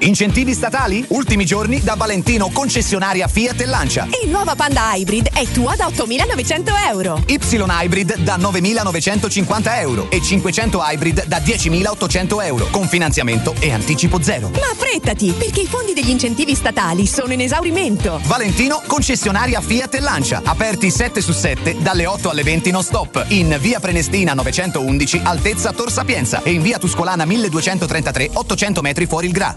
Incentivi statali? Ultimi giorni da Valentino, concessionaria Fiat e Lancia. Il nuovo Panda Hybrid è tua da 8.900 euro. Y Hybrid da 9.950 euro e 500 Hybrid da 10.800 euro con finanziamento e anticipo zero. Ma affrettati, perché i fondi degli incentivi statali sono in esaurimento. Valentino, concessionaria Fiat e Lancia, aperti 7 su 7 dalle 8 alle 20 non stop, in via Prenestina 911, altezza Tor Sapienza e in via Tuscolana 1233, 800 metri fuori il Gra.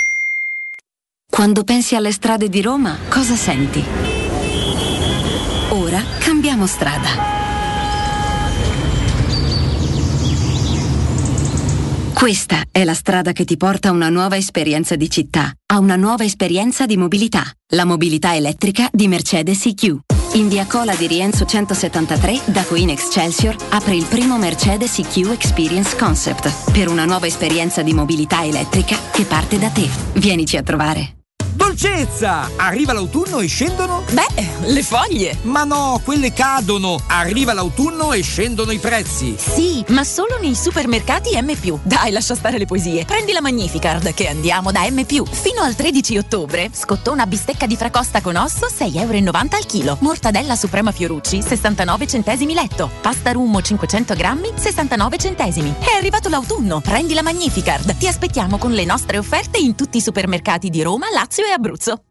Quando pensi alle strade di Roma, cosa senti? Ora cambiamo strada. Questa è la strada che ti porta a una nuova esperienza di città, a una nuova esperienza di mobilità, la mobilità elettrica di Mercedes EQ. In via Cola di Rienzo 173, da Queen Excelsior, apre il primo Mercedes EQ Experience Concept per una nuova esperienza di mobilità elettrica che parte da te. Vienici a trovare. Dolcezza! Arriva l'autunno e scendono? Beh, le foglie. Ma no, quelle cadono. Arriva l'autunno e scendono i prezzi. Sì, ma solo nei supermercati M. Dai, lascia stare le poesie. Prendi la Magnificard che andiamo da M. Fino al 13 ottobre, scottona bistecca di fracosta con osso 6,90 euro al chilo. Mortadella Suprema Fiorucci 69 centesimi letto. Pasta Rummo 500 grammi 69 centesimi. È arrivato l'autunno. Prendi la Magnificard. Ti aspettiamo con le nostre offerte in tutti i supermercati di Roma, Lazio e Abruzzo.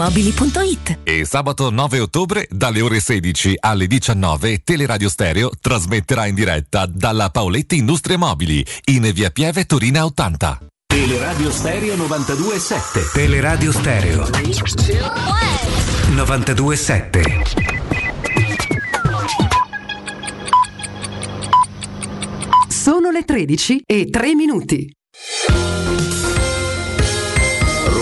paolettimobili.it. E sabato 9 ottobre dalle ore 16 alle 19 Teleradio Stereo trasmetterà in diretta dalla Paoletti Industrie Mobili in via Pieve Torina 80. Teleradio Stereo 92.7 Teleradio Stereo 92.7 Sono le 13 e 3 minuti.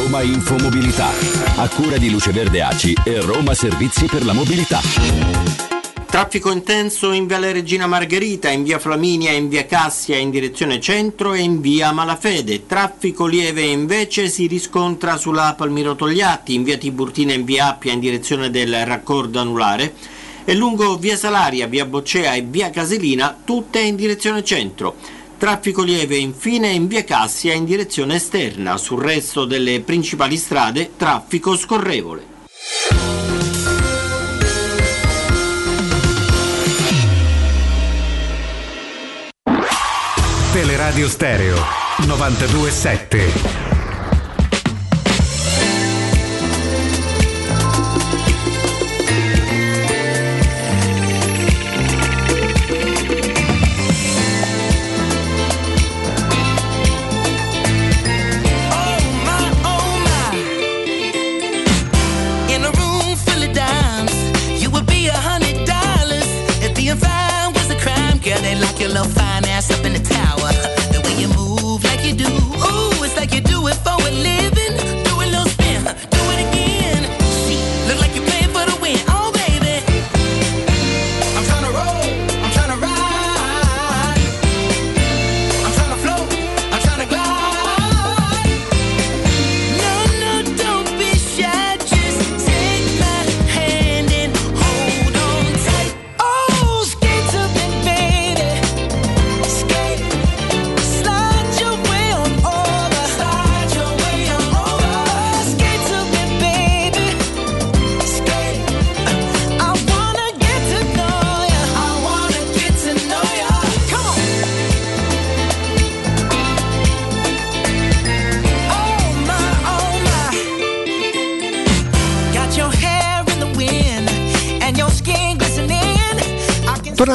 Roma Infomobilità. A cura di Luce Verde Aci e Roma Servizi per la Mobilità. Traffico intenso in via Regina Margherita, in via Flaminia, in via Cassia in direzione centro e in via Malafede. Traffico lieve invece si riscontra sulla Palmiro Togliatti, in via Tiburtina in via Appia in direzione del raccordo anulare e lungo via Salaria, via Boccea e via Caselina, tutte in direzione centro. Traffico lieve infine in via Cassia in direzione esterna. Sul resto delle principali strade, traffico scorrevole. Teleradio Stereo 92.7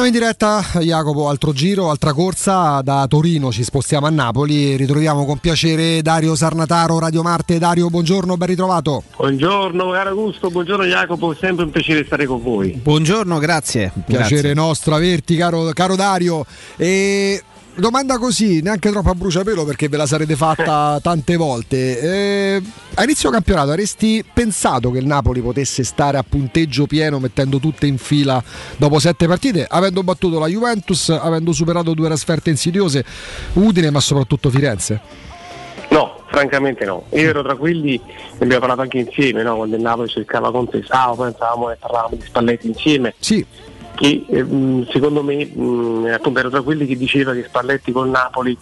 Torniamo in diretta, Jacopo, altro giro, altra corsa. Da Torino ci spostiamo a Napoli e ritroviamo con piacere Dario Sarnataro, Radio Marte. Dario, buongiorno, ben ritrovato. Buongiorno caro Augusto, buongiorno Jacopo, è sempre un piacere stare con voi. Buongiorno, grazie. Piacere nostro averti, caro, caro Dario. E domanda così, neanche troppo a bruciapelo perché ve la sarete fatta tante volte. Eh, a inizio campionato avresti pensato che il Napoli potesse stare a punteggio pieno mettendo tutte in fila dopo sette partite, avendo battuto la Juventus, avendo superato due trasferte insidiose, Udine ma soprattutto Firenze? No, francamente no. Io ero tra quelli, ne abbiamo parlato anche insieme, no? quando il Napoli cercava Conte Sao, pensavamo e parlavamo di Spalletti insieme. Sì. Che eh, mh, secondo me mh, appunto ero tra quelli che diceva che Spalletti col Napoli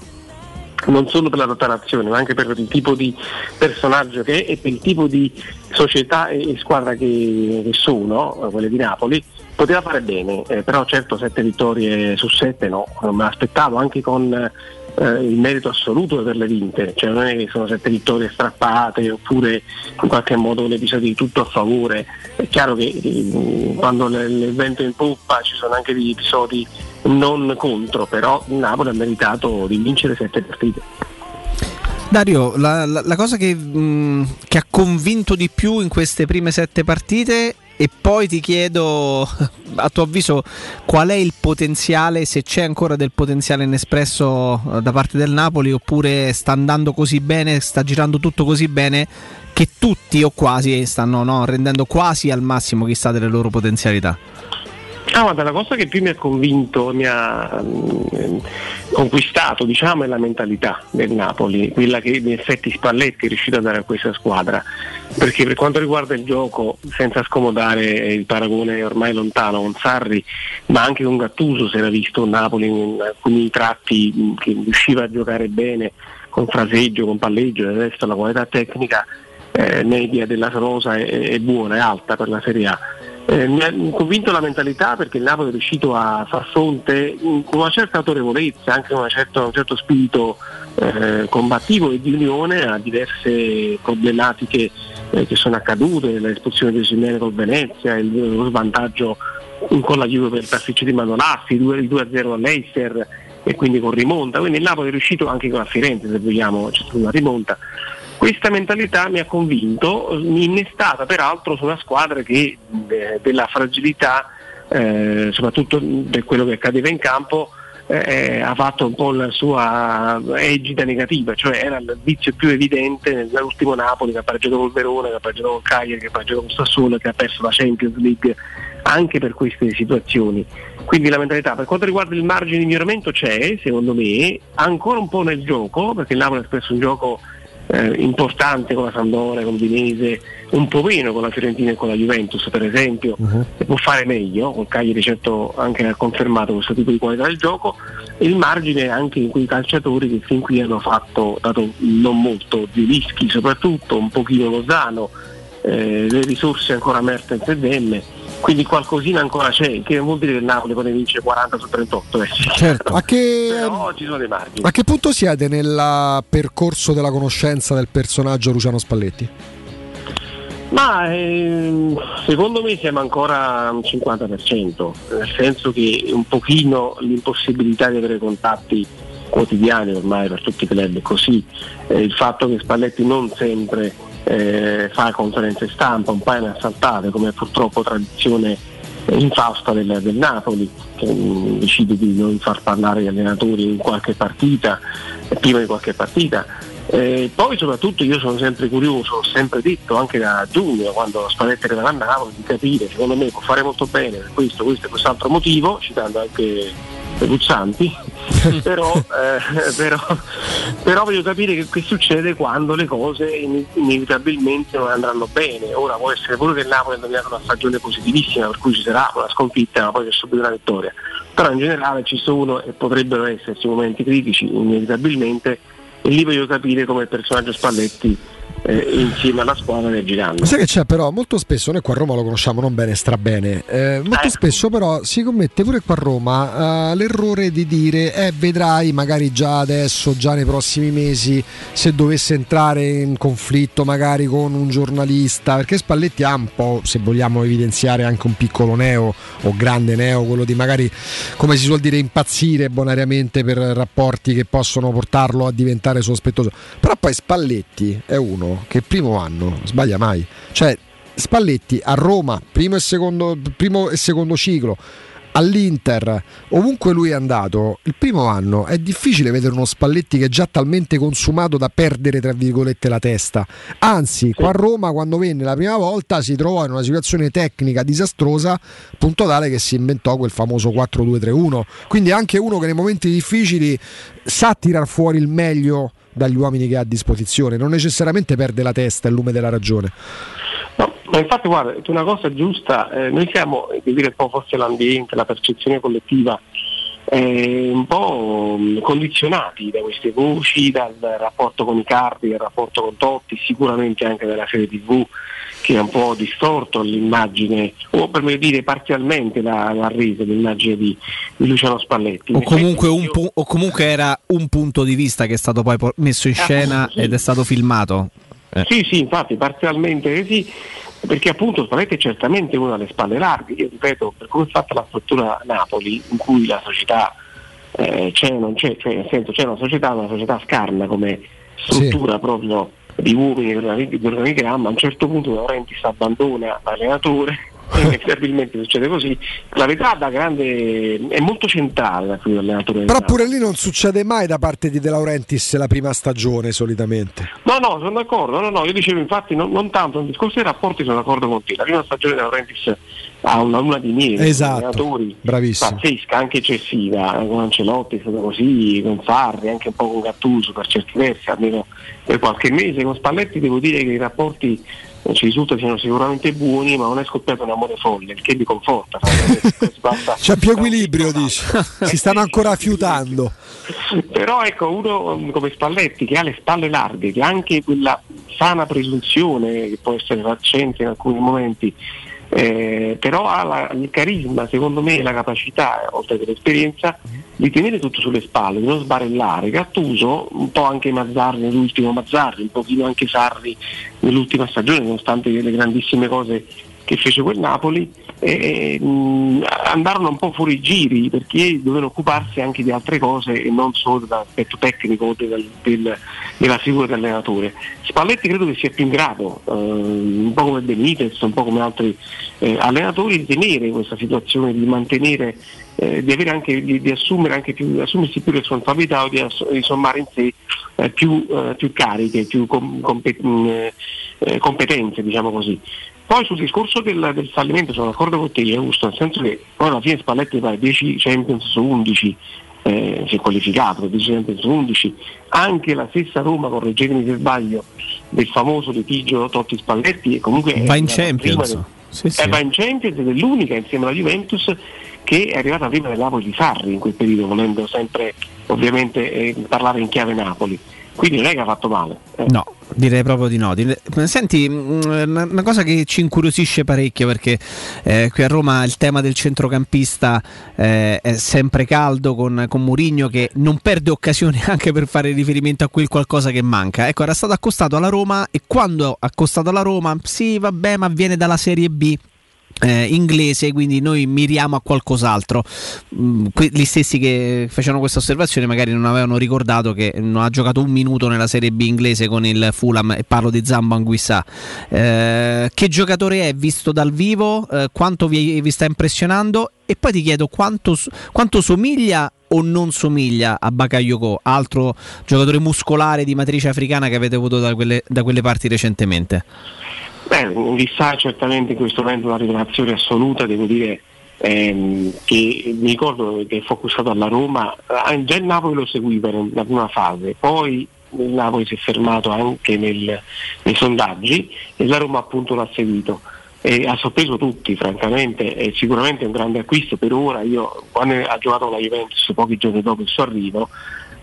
non solo per la rottamazione ma anche per il tipo di personaggio che è e per il tipo di società e, squadra che, sono, quelle di Napoli, poteva fare bene, eh, però certo sette vittorie su sette no, non me l'aspettavo anche con eh, il merito assoluto di averle vinte, cioè non è che sono sette vittorie strappate oppure in qualche modo un episodio di tutto a favore, è chiaro che eh, quando l'evento è in poppa ci sono anche degli episodi non contro, però Napoli ha meritato di vincere sette partite. Dario, la, la- la cosa che, mh, che ha convinto di più in queste prime sette partite e poi ti chiedo, a tuo avviso, qual è il potenziale, se c'è ancora del potenziale inespresso eh, da parte del Napoli oppure sta andando così bene, sta girando tutto così bene che tutti o quasi stanno no, rendendo quasi al massimo chissà delle loro potenzialità. Ah, guarda, la cosa che più mi ha convinto, mi ha mm, conquistato, diciamo, è la mentalità del Napoli, quella che in effetti Spalletti è riuscito a dare a questa squadra. Perché per quanto riguarda il gioco, senza scomodare il paragone ormai lontano con Sarri, ma anche con Gattuso si era visto Napoli in alcuni tratti mm, che riusciva a giocare bene con fraseggio, con palleggio, del resto la qualità tecnica eh, media della Rosa è, è buona, è alta per la Serie A. Eh, mi ha convinto la mentalità perché il Napoli è riuscito a far fronte con una certa autorevolezza, anche con certa- un certo spirito eh, combattivo e di unione a diverse problematiche eh, che sono accadute, l'espulsione di Simeone col Venezia, il, lo svantaggio con la Juve per il pasticcio di Manolaffi, il 2-0 all'Eister e quindi con rimonta, quindi il Napoli è riuscito anche con la Firenze se vogliamo, c'è stata una rimonta. Questa mentalità mi ha convinto, innestata peraltro su una squadra che eh, della fragilità, eh, soprattutto per quello che accadeva in campo, eh, ha fatto un po' la sua egida negativa, cioè era il vizio più evidente nell'ultimo Napoli che ha pareggiato col Verona, che ha pareggiato col Cagliari, che ha pareggiato col Sassuolo, che ha perso la Champions League anche per queste situazioni. Quindi la mentalità, per quanto riguarda il margine di miglioramento c'è, secondo me, ancora un po' nel gioco, perché il Napoli ha espresso un gioco eh, importante con la Sampdoria, con Dinese, un po' meno con la Fiorentina e con la Juventus per esempio, e può fare meglio, con Cagliari certo anche ha confermato questo tipo di qualità del gioco, e il margine anche in quei calciatori che fin qui hanno fatto, dato non molto, Zilischi soprattutto, un pochino Lozano, eh, le risorse ancora Mertens e Demme, quindi qualcosina ancora c'è, che non vuol dire che il Napoli poi ne vince 40 su 38, eh. Certo, a che, però ci sono dei margini. a che punto siete nel percorso della conoscenza del personaggio Luciano Spalletti? Ma ehm, secondo me siamo ancora un 50%, nel senso che un pochino l'impossibilità di avere contatti quotidiani ormai per tutti i club è così, eh, il fatto che Spalletti non sempre eh, fa conferenze stampa, un paio ne ha saltate come purtroppo tradizione infausta del, del Napoli che mm, decide di non far parlare gli allenatori in qualche partita, eh, prima di qualche partita. Eh, poi soprattutto io sono sempre curioso, ho sempre detto anche da giugno quando Spalletti arriverà a Napoli di capire, secondo me può fare molto bene per questo, questo e quest'altro motivo, citando anche i Ruzzanti, [laughs] però, eh, però, però voglio capire che, che succede quando le cose in- inevitabilmente non andranno bene. Ora può essere pure che il Napoli ha nominato una stagione positivissima per cui ci sarà una sconfitta ma poi c'è subito una vittoria. Però in generale ci sono e potrebbero esserci momenti critici inevitabilmente e lì voglio capire come il personaggio Spalletti eh, insieme alla squadra reagiranno. Sai che c'è però molto spesso, noi qua a Roma lo conosciamo non bene, strabene, eh, molto spesso però si commette pure qua a Roma eh, l'errore di dire eh vedrai magari già adesso, già nei prossimi mesi, se dovesse entrare in conflitto magari con un giornalista, perché Spalletti ha un po', se vogliamo evidenziare anche un piccolo neo o grande neo, quello di magari, come si suol dire, impazzire bonariamente per rapporti che possono portarlo a diventare sospettoso. Però poi Spalletti è uno che il primo anno sbaglia mai. Cioè, Spalletti a Roma, primo e secondo, primo e secondo ciclo, all'Inter, ovunque lui è andato, il primo anno è difficile vedere uno Spalletti che è già talmente consumato da perdere tra virgolette la testa. Anzi, qua a Roma quando venne la prima volta si trovò in una situazione tecnica disastrosa, punto tale che si inventò quel famoso 4-2-3-1. Quindi anche uno che nei momenti difficili sa tirar fuori il meglio dagli uomini che ha a disposizione, non necessariamente perde la testa il lume della ragione. No, ma infatti guarda, una cosa giusta, eh, noi siamo, dire un po' forse l'ambiente, la percezione collettiva, eh, un po' mh, condizionati da queste voci, dal rapporto con i Cardi, dal rapporto con Totti, sicuramente anche dalla serie tv che ha un po' distorto l'immagine, o per meglio dire parzialmente l'ha, l'ha resa l'immagine di, di Luciano Spalletti. O comunque, un io- o comunque era un punto di vista che è stato poi po- messo in Eh, scena appunto, sì. ed è stato filmato. Eh. Sì, sì, infatti parzialmente sì, perché appunto Spalletti è certamente uno alle spalle larghe, io ripeto, per come è fatta la struttura Napoli, in cui la società eh, c'è non c'è, cioè nel senso c'è una società, una società scarna come struttura proprio di uomini, di organi- di organigramma, a un certo punto Laurenti si abbandona l'allenatore, [laughs] inevitabilmente succede così, la verità da grande è molto centrale la figura dell'allenatore. del Però pure lì non succede mai da parte di De Laurentiis la prima stagione solitamente. No, no, sono d'accordo, no, no, io dicevo infatti non, non tanto nel discorso dei rapporti sono d'accordo con te, la prima stagione della Laurentiis ha una luna di miele, Esatto, bravissimo. pazzesca, anche eccessiva, con Ancelotti è stato così, con Sarri, anche un po' con Gattuso per certi versi, almeno per qualche mese, con Spalletti devo dire che i rapporti eh, ci risulta siano sicuramente buoni, ma non è scoppiato un amore folle, il che mi conforta. [laughs] C'è più equilibrio, dici. Si [laughs] stanno ancora fiutando. Però ecco, uno um, come Spalletti che ha le spalle larghe, che ha anche quella sana presunzione che può essere faccente in alcuni momenti, eh, però ha la- il carisma, secondo me, la capacità, oltre che l'esperienza, di tenere tutto sulle spalle, di non sbarellare. Gattuso, un po' anche Mazzarri nell'ultimo Mazzarri, un pochino anche Sarri nell'ultima stagione, nonostante le grandissime cose che fece quel Napoli, eh, mh, andarono un po' fuori giri perché dovevano occuparsi anche di altre cose e non solo dell'aspetto tecnico o del- del- della figura dell'allenatore. Spalletti credo che sia più in grado, eh, un po' come Benitez, un po' come altri eh, allenatori, di tenere questa situazione, di mantenere, eh, di, anche, di, di assumere anche più, assumersi più responsabilità o di, ass- di sommare in sé eh, più, eh, più cariche, più com- compe- mh, eh, competenze, diciamo così. Poi sul discorso del, del fallimento sono d'accordo con te, Augusto, nel senso che poi alla fine Spalletti fa 10 Champions su 11, eh, si è qualificato per 10 Champions su 11, anche la stessa Roma, correggetemi se sbaglio, del famoso litigio Totti Spalletti e comunque Va in Champions. Sì, sì. eh, va in Champions ed è l'unica insieme alla Juventus che è arrivata prima del Napoli di Sarri in quel periodo, volendo sempre ovviamente eh, parlare in chiave Napoli. Quindi non è che ha fatto male. eh. No, direi proprio di no. Senti, una una cosa che ci incuriosisce parecchio perché eh, qui a Roma il tema del centrocampista eh, è sempre caldo con, con Murigno che non perde occasione [laughs] anche per fare riferimento a quel qualcosa che manca. Ecco, era stato accostato alla Roma e quando accostato alla Roma, sì, vabbè, ma viene dalla Serie B. eh, inglese, quindi noi miriamo a qualcos'altro. Mm, que- gli stessi che facevano questa osservazione magari non avevano ricordato che non ha giocato un minuto nella Serie B inglese con il Fulham e parlo di Zambo Anguissà. Eh, che giocatore è visto dal vivo? Eh, quanto vi, vi sta impressionando? E poi ti chiedo quanto, quanto somiglia o non somiglia a Bakayoko, altro giocatore muscolare di matrice africana che avete avuto da quelle, da quelle parti recentemente? Beh, Vissà è certamente in questo momento una rivelazione assoluta, devo dire ehm, che mi ricordo che fu acquistato alla Roma, eh, già il Napoli lo seguiva nella prima fase, poi il Napoli si è fermato anche nel- nei sondaggi e la Roma appunto l'ha seguito. E ha sorpreso tutti, francamente, è sicuramente un grande acquisto per ora. Io quando ha giocato la Juventus pochi giorni dopo il suo arrivo,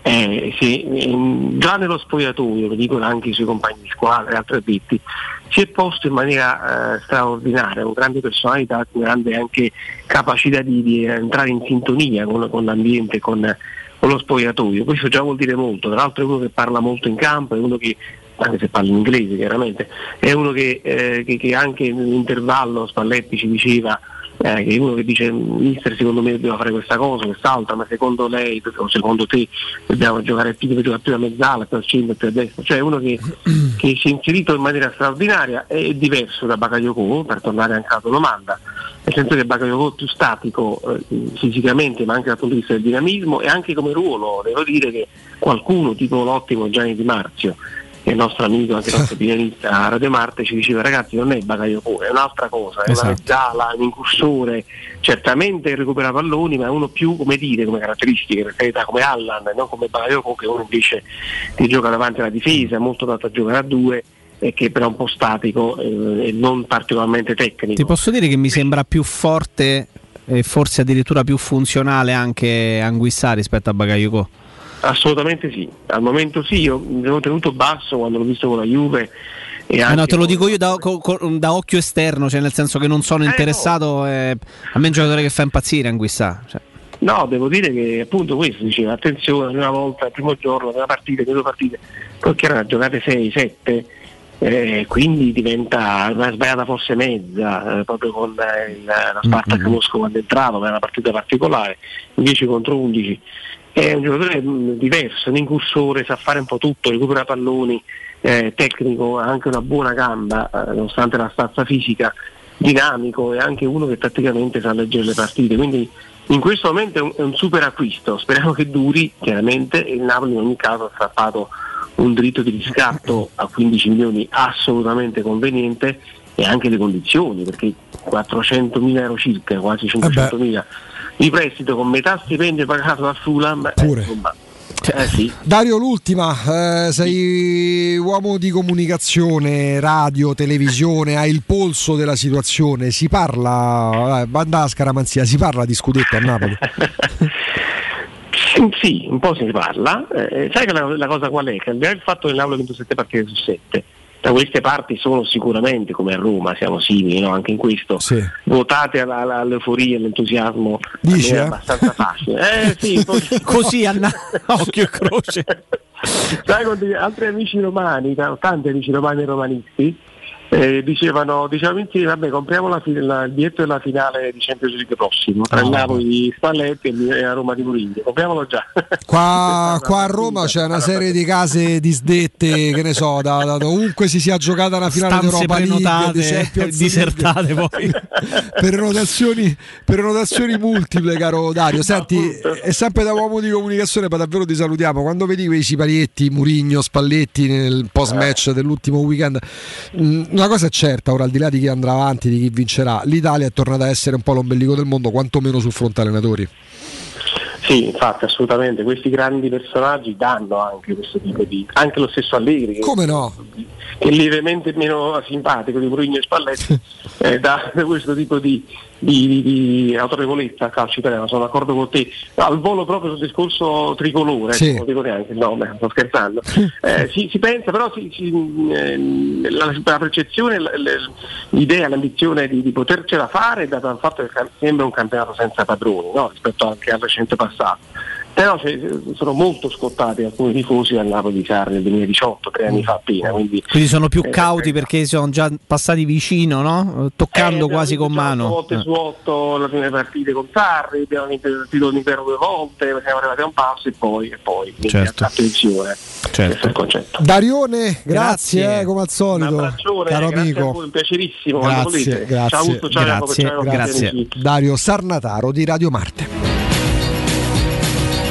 eh, sì, ehm, già nello spogliatoio, lo dicono anche i suoi compagni di squadra e altri addetti, si è posto in maniera eh, straordinaria, con grande personalità, con grande anche capacità di, di entrare in sintonia con, con l'ambiente, con, con lo spogliatoio. Questo già vuol dire molto, tra l'altro è uno che parla molto in campo, è uno che anche se parla in inglese chiaramente, è uno che, eh, che- che anche nell'intervallo Spalletti ci diceva eh, uno che dice mister secondo me dobbiamo fare questa cosa, quest'altra, ma secondo lei o secondo te dobbiamo giocare più, deve giocare più a mezzala, più al centro, più a destra, cioè uno che, [clears throat] che si è inserito in maniera straordinaria, è diverso da Bakayoko, per tornare anche alla tua domanda, nel senso che Bakayoko è più statico eh, fisicamente ma anche dal punto di vista del dinamismo e anche come ruolo, devo dire che qualcuno tipo l'ottimo Gianni Di Marzio il nostro amico, anche il nostro opinionista [laughs] a Radio Marte, ci diceva ragazzi non è Bakayoko, è un'altra cosa, è una Esatto. mezzala, un incursore, certamente recupera palloni, ma è uno più come dire, come caratteristiche, per carità, come Allan, non come Bakayoko che uno invece ti gioca davanti alla difesa, è molto dato a giocare a due e che però è un po' statico eh, e non particolarmente tecnico. Ti posso dire che mi sembra più forte e forse addirittura più funzionale anche Anguissà rispetto a Bagayoko. Assolutamente sì, al momento sì, io mi ero tenuto basso quando l'ho visto con la Juve. E Eh no, te lo dico io da, da occhio esterno, cioè nel senso che non sono interessato. eh, a me è un giocatore che fa impazzire Anguissà. Cioè. No, devo dire che appunto questo diceva, attenzione, prima volta, il primo giorno, prima partita, due partite, poi che erano giocate 6, 7, eh, quindi diventa una sbagliata forse mezza, eh, proprio con eh, la Spartak Mosco quando entrava, ma è una partita particolare, 10 contro 11. È un giocatore mh, diverso, un incursore, sa fare un po' tutto, recupera palloni, eh, tecnico, ha anche una buona gamba, eh, nonostante la stazza fisica, dinamico e anche uno che tatticamente sa leggere le partite. Quindi in questo momento è un, è un super acquisto, speriamo che duri chiaramente e il Napoli in ogni caso ha strappato un diritto di riscatto a 15 milioni assolutamente conveniente e anche le condizioni perché 400.000 euro circa, quasi 500.000 di prestito con metà stipendio pagato da Fulham, eh, insomma, eh sì. Dario, l'ultima, eh, sei uomo di comunicazione, radio, televisione, hai il polso della situazione, si parla, eh, banda scaramanzia, si parla di scudetto a Napoli? [laughs] Sì, un po' se ne parla. Eh, sai che la, la cosa qual è? Che al di là del fatto che l'Aula ha vinto 7 partite su 7, da queste parti sono sicuramente, come a Roma, siamo simili no? anche in questo, votate alla- alla- all'euforia e all'entusiasmo. Dici, eh? abbastanza facile. [laughs] Eh sì, sì. Così a na- [laughs] occhio e croce. Sai, con altri amici romani, tanti amici romani e romanisti, eh, dicevano, dicevamo insieme, vabbè, compriamo la la- il biglietto della finale di Champions League prossimo, tra No, il Napoli di Spalletti e e la Roma di Mourinho. Compriamolo già. [laughs] Qua, qua a Roma c'è una serie di case disdette, che ne so, da, da dovunque si sia giocata una finale di Stanze Europa League, di [laughs] disertate poi. [laughs] prenotazioni, prenotazioni multiple, caro Dario. Senti, è sempre da uomo di comunicazione, ma davvero ti salutiamo. Quando vedi quei siparietti, Murigno, Spalletti nel post match dell'ultimo weekend, mh, una cosa è certa, ora al di là di chi andrà avanti, di chi vincerà, l'Italia è tornata a essere un po' l'ombelico del mondo, quantomeno sul fronte allenatori. Sì, infatti, assolutamente. Questi grandi personaggi danno anche questo tipo di. anche lo stesso Allegri. Come no? che è lievemente meno simpatico di Mourinho e Spalletti, [laughs] eh, dà questo tipo di, di- di- di autorevolezza al calcio italiano. Sono d'accordo con te. Al volo proprio sul discorso tricolore, Sì. non dico neanche il nome, sto scherzando. Eh, si, si pensa, però si- si- ehm, la, la percezione, l'idea, l'ambizione di, di potercela fare è data dal fatto che sembra un campionato senza padroni no? rispetto anche al recente passato. Però sono molto scottati alcuni tifosi al Napoli di Sarri nel 2018, tre anni fa appena. Quindi, Quindi sono più eh, cauti perché sono già passati vicino, no? toccando eh, quasi con mano. otto volte su otto le prime partite con Sarri, abbiamo vinto il titolo intero due volte, siamo arrivati a un passo e poi, e poi. Quindi Certo. attenzione, questo è il concetto. Darione, grazie, Grazie. eh, come al solito, abbraccione, caro grazie amico. voi, un piacerissimo, Grazie, grazie, Ciao Augusto, ciao Jacopo, ciao grazie. Dario Sarnataro di Radio Marte.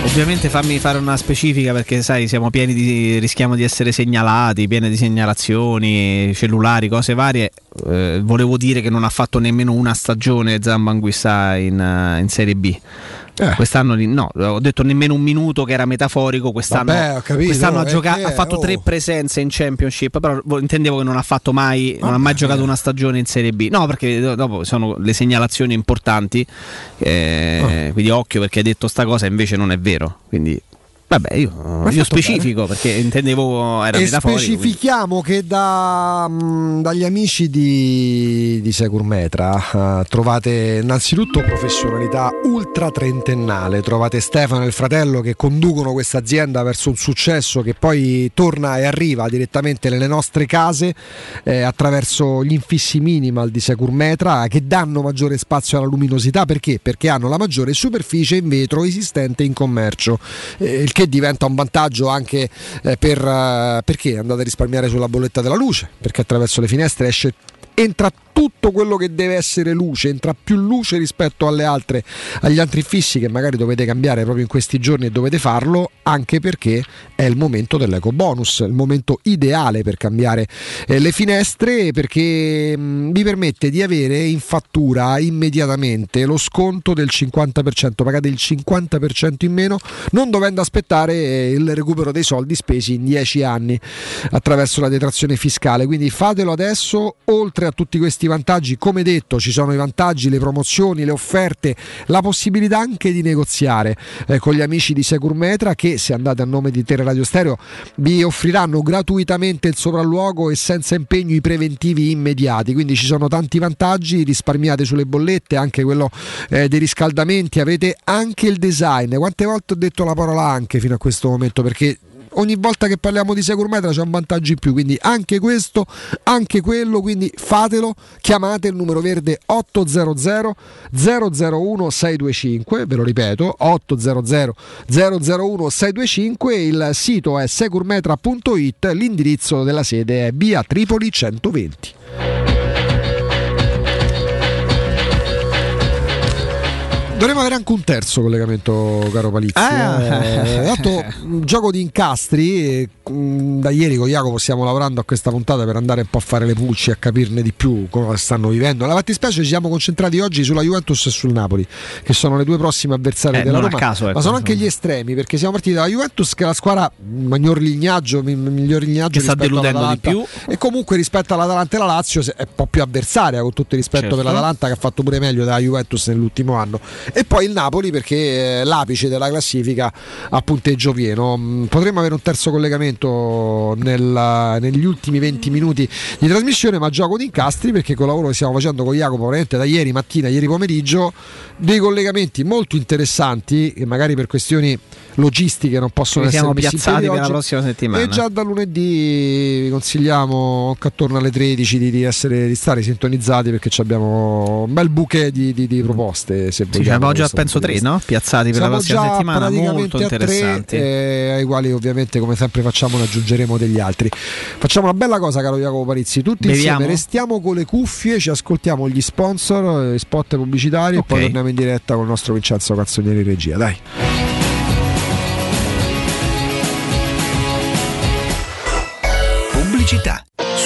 Ovviamente fammi fare una specifica perché sai siamo pieni di rischiamo di essere segnalati, pieni di segnalazioni, cellulari, cose varie. Eh, volevo dire che non ha fatto nemmeno una stagione Zambanguissà in, eh, in Serie B. Eh. Quest'anno no, ho detto nemmeno un minuto che era metaforico, quest'anno, Vabbè, capito, quest'anno ha, è gioca- che- ha fatto oh. tre presenze in Championship, però vo- intendevo che non ha fatto mai, non ha mai giocato una stagione in Serie B. No, perché do- dopo sono le segnalazioni importanti, eh, Oh. quindi occhio perché hai detto sta cosa invece non è vero. Quindi vabbè, io, io specifico perché intendevo era e metaforico. quindi- specifichiamo che da, mh, dagli amici di, di Securmetra eh, trovate innanzitutto professionalità ultra trentennale, trovate Stefano e il fratello che conducono questa azienda verso un successo che poi torna e arriva direttamente nelle nostre case eh, attraverso gli infissi minimal di Securmetra che danno maggiore spazio alla luminosità perché? Perché hanno la maggiore superficie in vetro esistente in commercio, eh, il che diventa un vantaggio anche eh, per, eh, perché andate a risparmiare sulla bolletta della luce, perché attraverso le finestre esce entra tutto quello che deve essere luce, entra più luce rispetto altre, agli altri fissi che magari dovete cambiare proprio in questi giorni e dovete farlo, anche perché è il momento dell'eco bonus, il momento ideale per cambiare eh, le finestre perché mh, vi permette di avere in fattura immediatamente lo sconto del 50%, pagate il 50% in meno non dovendo aspettare eh, il recupero dei soldi spesi in 10 anni attraverso la detrazione fiscale. Quindi fatelo adesso, oltre a tutti questi vantaggi, come detto, ci sono i vantaggi, le promozioni, le offerte, la possibilità anche di negoziare eh, con gli amici di Securmetra che se andate a nome di Tele Radio Stereo vi offriranno gratuitamente il sopralluogo e senza impegno i preventivi immediati. Quindi ci sono tanti vantaggi, risparmiate sulle bollette, anche quello eh, dei riscaldamenti, avete anche il design. Quante volte ho detto la parola anche fino a questo momento perché ogni volta che parliamo di Securmetra c'è un vantaggio in più, quindi anche questo, anche quello, quindi fatelo, chiamate il numero verde 800 001 625, ve lo ripeto, 800 001 625, il sito è securmetra.it, l'indirizzo della sede è via Tripoli 120. Dovremmo avere anche un terzo collegamento, caro Palizzi. Ah. Eh, dato un gioco di incastri, e, mh, da ieri con Jacopo stiamo lavorando a questa puntata per andare un po' a fare le pulci e a capirne di più come stanno vivendo. Alla fattispecie ci siamo concentrati oggi sulla Juventus e sul Napoli, che sono le due prossime avversarie Eh, della Roma. caso, ecco, ma sono anche gli estremi, perché siamo partiti dalla Juventus, che è la squadra miglior lignaggio, mi- miglior lignaggio Che sta deludendo di più. E comunque rispetto all'Atalanta e la Lazio è un po' più avversaria, con tutto il rispetto Certo. per l'Atalanta che ha fatto pure meglio della Juventus nell'ultimo anno. E poi il Napoli perché è l'apice della classifica a punteggio pieno. Mm, Potremmo avere un terzo collegamento nel- negli ultimi 20 minuti di trasmissione, ma gioco di incastri perché con il lavoro che stiamo facendo con Jacopo veramente da ieri mattina, ieri pomeriggio, dei collegamenti molto interessanti che magari per questioni logistiche non possono Ci essere piazzati per la oggi. prossima settimana. E già da lunedì vi consigliamo anche attorno alle 13 di, di essere, di stare sintonizzati perché abbiamo un bel bouquet di, di- proposte. Se vogliamo, abbiamo già penso tre, no? Piazzati per Siamo la prossima settimana, molto a tre, interessanti. eh, ai quali ovviamente come sempre facciamo ne aggiungeremo degli altri. Facciamo una bella cosa caro Jacopo Parizzi, tutti Beviamo? insieme restiamo con le cuffie, ci ascoltiamo gli sponsor, eh, spot pubblicitari e poi torniamo in diretta con il nostro Vincenzo Cazzonieri in regia. Dai. Pubblicità.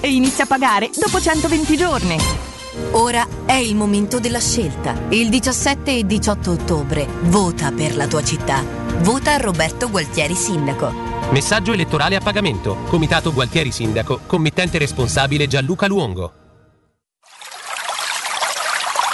e inizia a pagare dopo 120 giorni. Ora è il momento della scelta. Il 17 e 18 ottobre vota per la tua città. Vota Roberto Gualtieri Sindaco. Messaggio elettorale a pagamento. Comitato Gualtieri Sindaco. Committente responsabile Gianluca Luongo.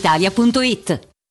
brispalitalia.it.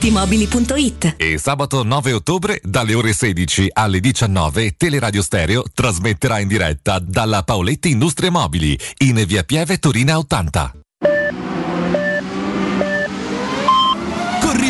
paolettimobili.it E sabato 9 ottobre dalle ore 16 alle 19 Teleradio Stereo trasmetterà in diretta dalla Paoletti Industrie Mobili in via Pieve Torina 80. Corri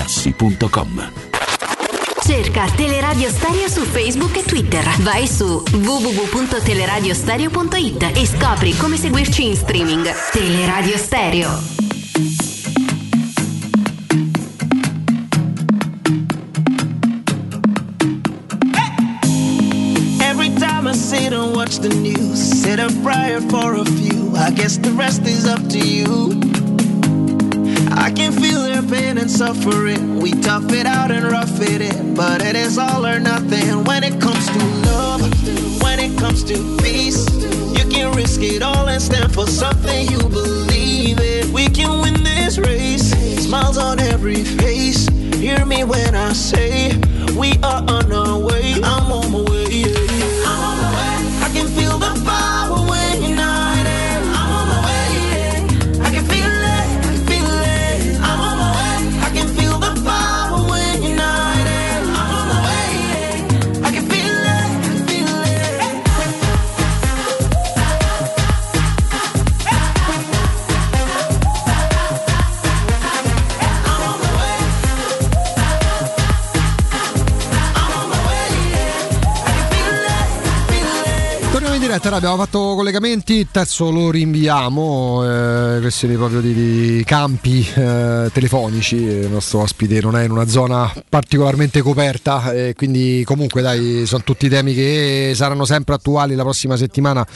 artigianamaterassi.com. Cerca Teleradio Stereo su Facebook e Twitter. Vai su www.teleradiostereo.it e scopri come seguirci in streaming. Teleradio Stereo. Every time I sit and watch the news, set a prayer for a few. I guess the rest is up to you. I can feel their pain and suffering. We tough it out and rough it in, but it is all or nothing when it comes to love. When it comes to peace, you can risk it all and stand for something you believe in. We can win this race. Smiles on every face. Hear me when I say we are on our way. I'm diretta, abbiamo fatto collegamenti, il terzo lo rinviamo, eh, questioni proprio di, di campi eh, telefonici, il nostro ospite non è in una zona particolarmente coperta, eh, quindi comunque dai, sono tutti temi che saranno sempre attuali la prossima settimana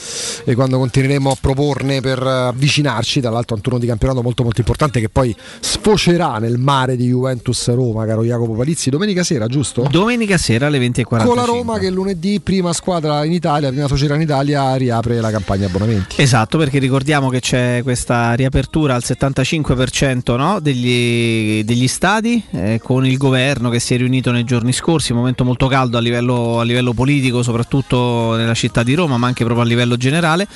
e quando continueremo a proporne per avvicinarci, tra l'altro è un turno di campionato molto molto importante che poi sfocerà nel mare di Juventus Roma, caro Jacopo Palizzi, domenica sera, giusto? Domenica sera alle 20.45. Con la Roma che lunedì prima squadra in Italia, prima società in Italia, riapre la campagna abbonamenti. Esatto, perché ricordiamo che c'è questa riapertura al 75% no, degli, degli stadi eh, con il governo che si è riunito nei giorni scorsi, un momento molto caldo a livello, a livello politico, soprattutto nella città di Roma, ma anche proprio a livello generale,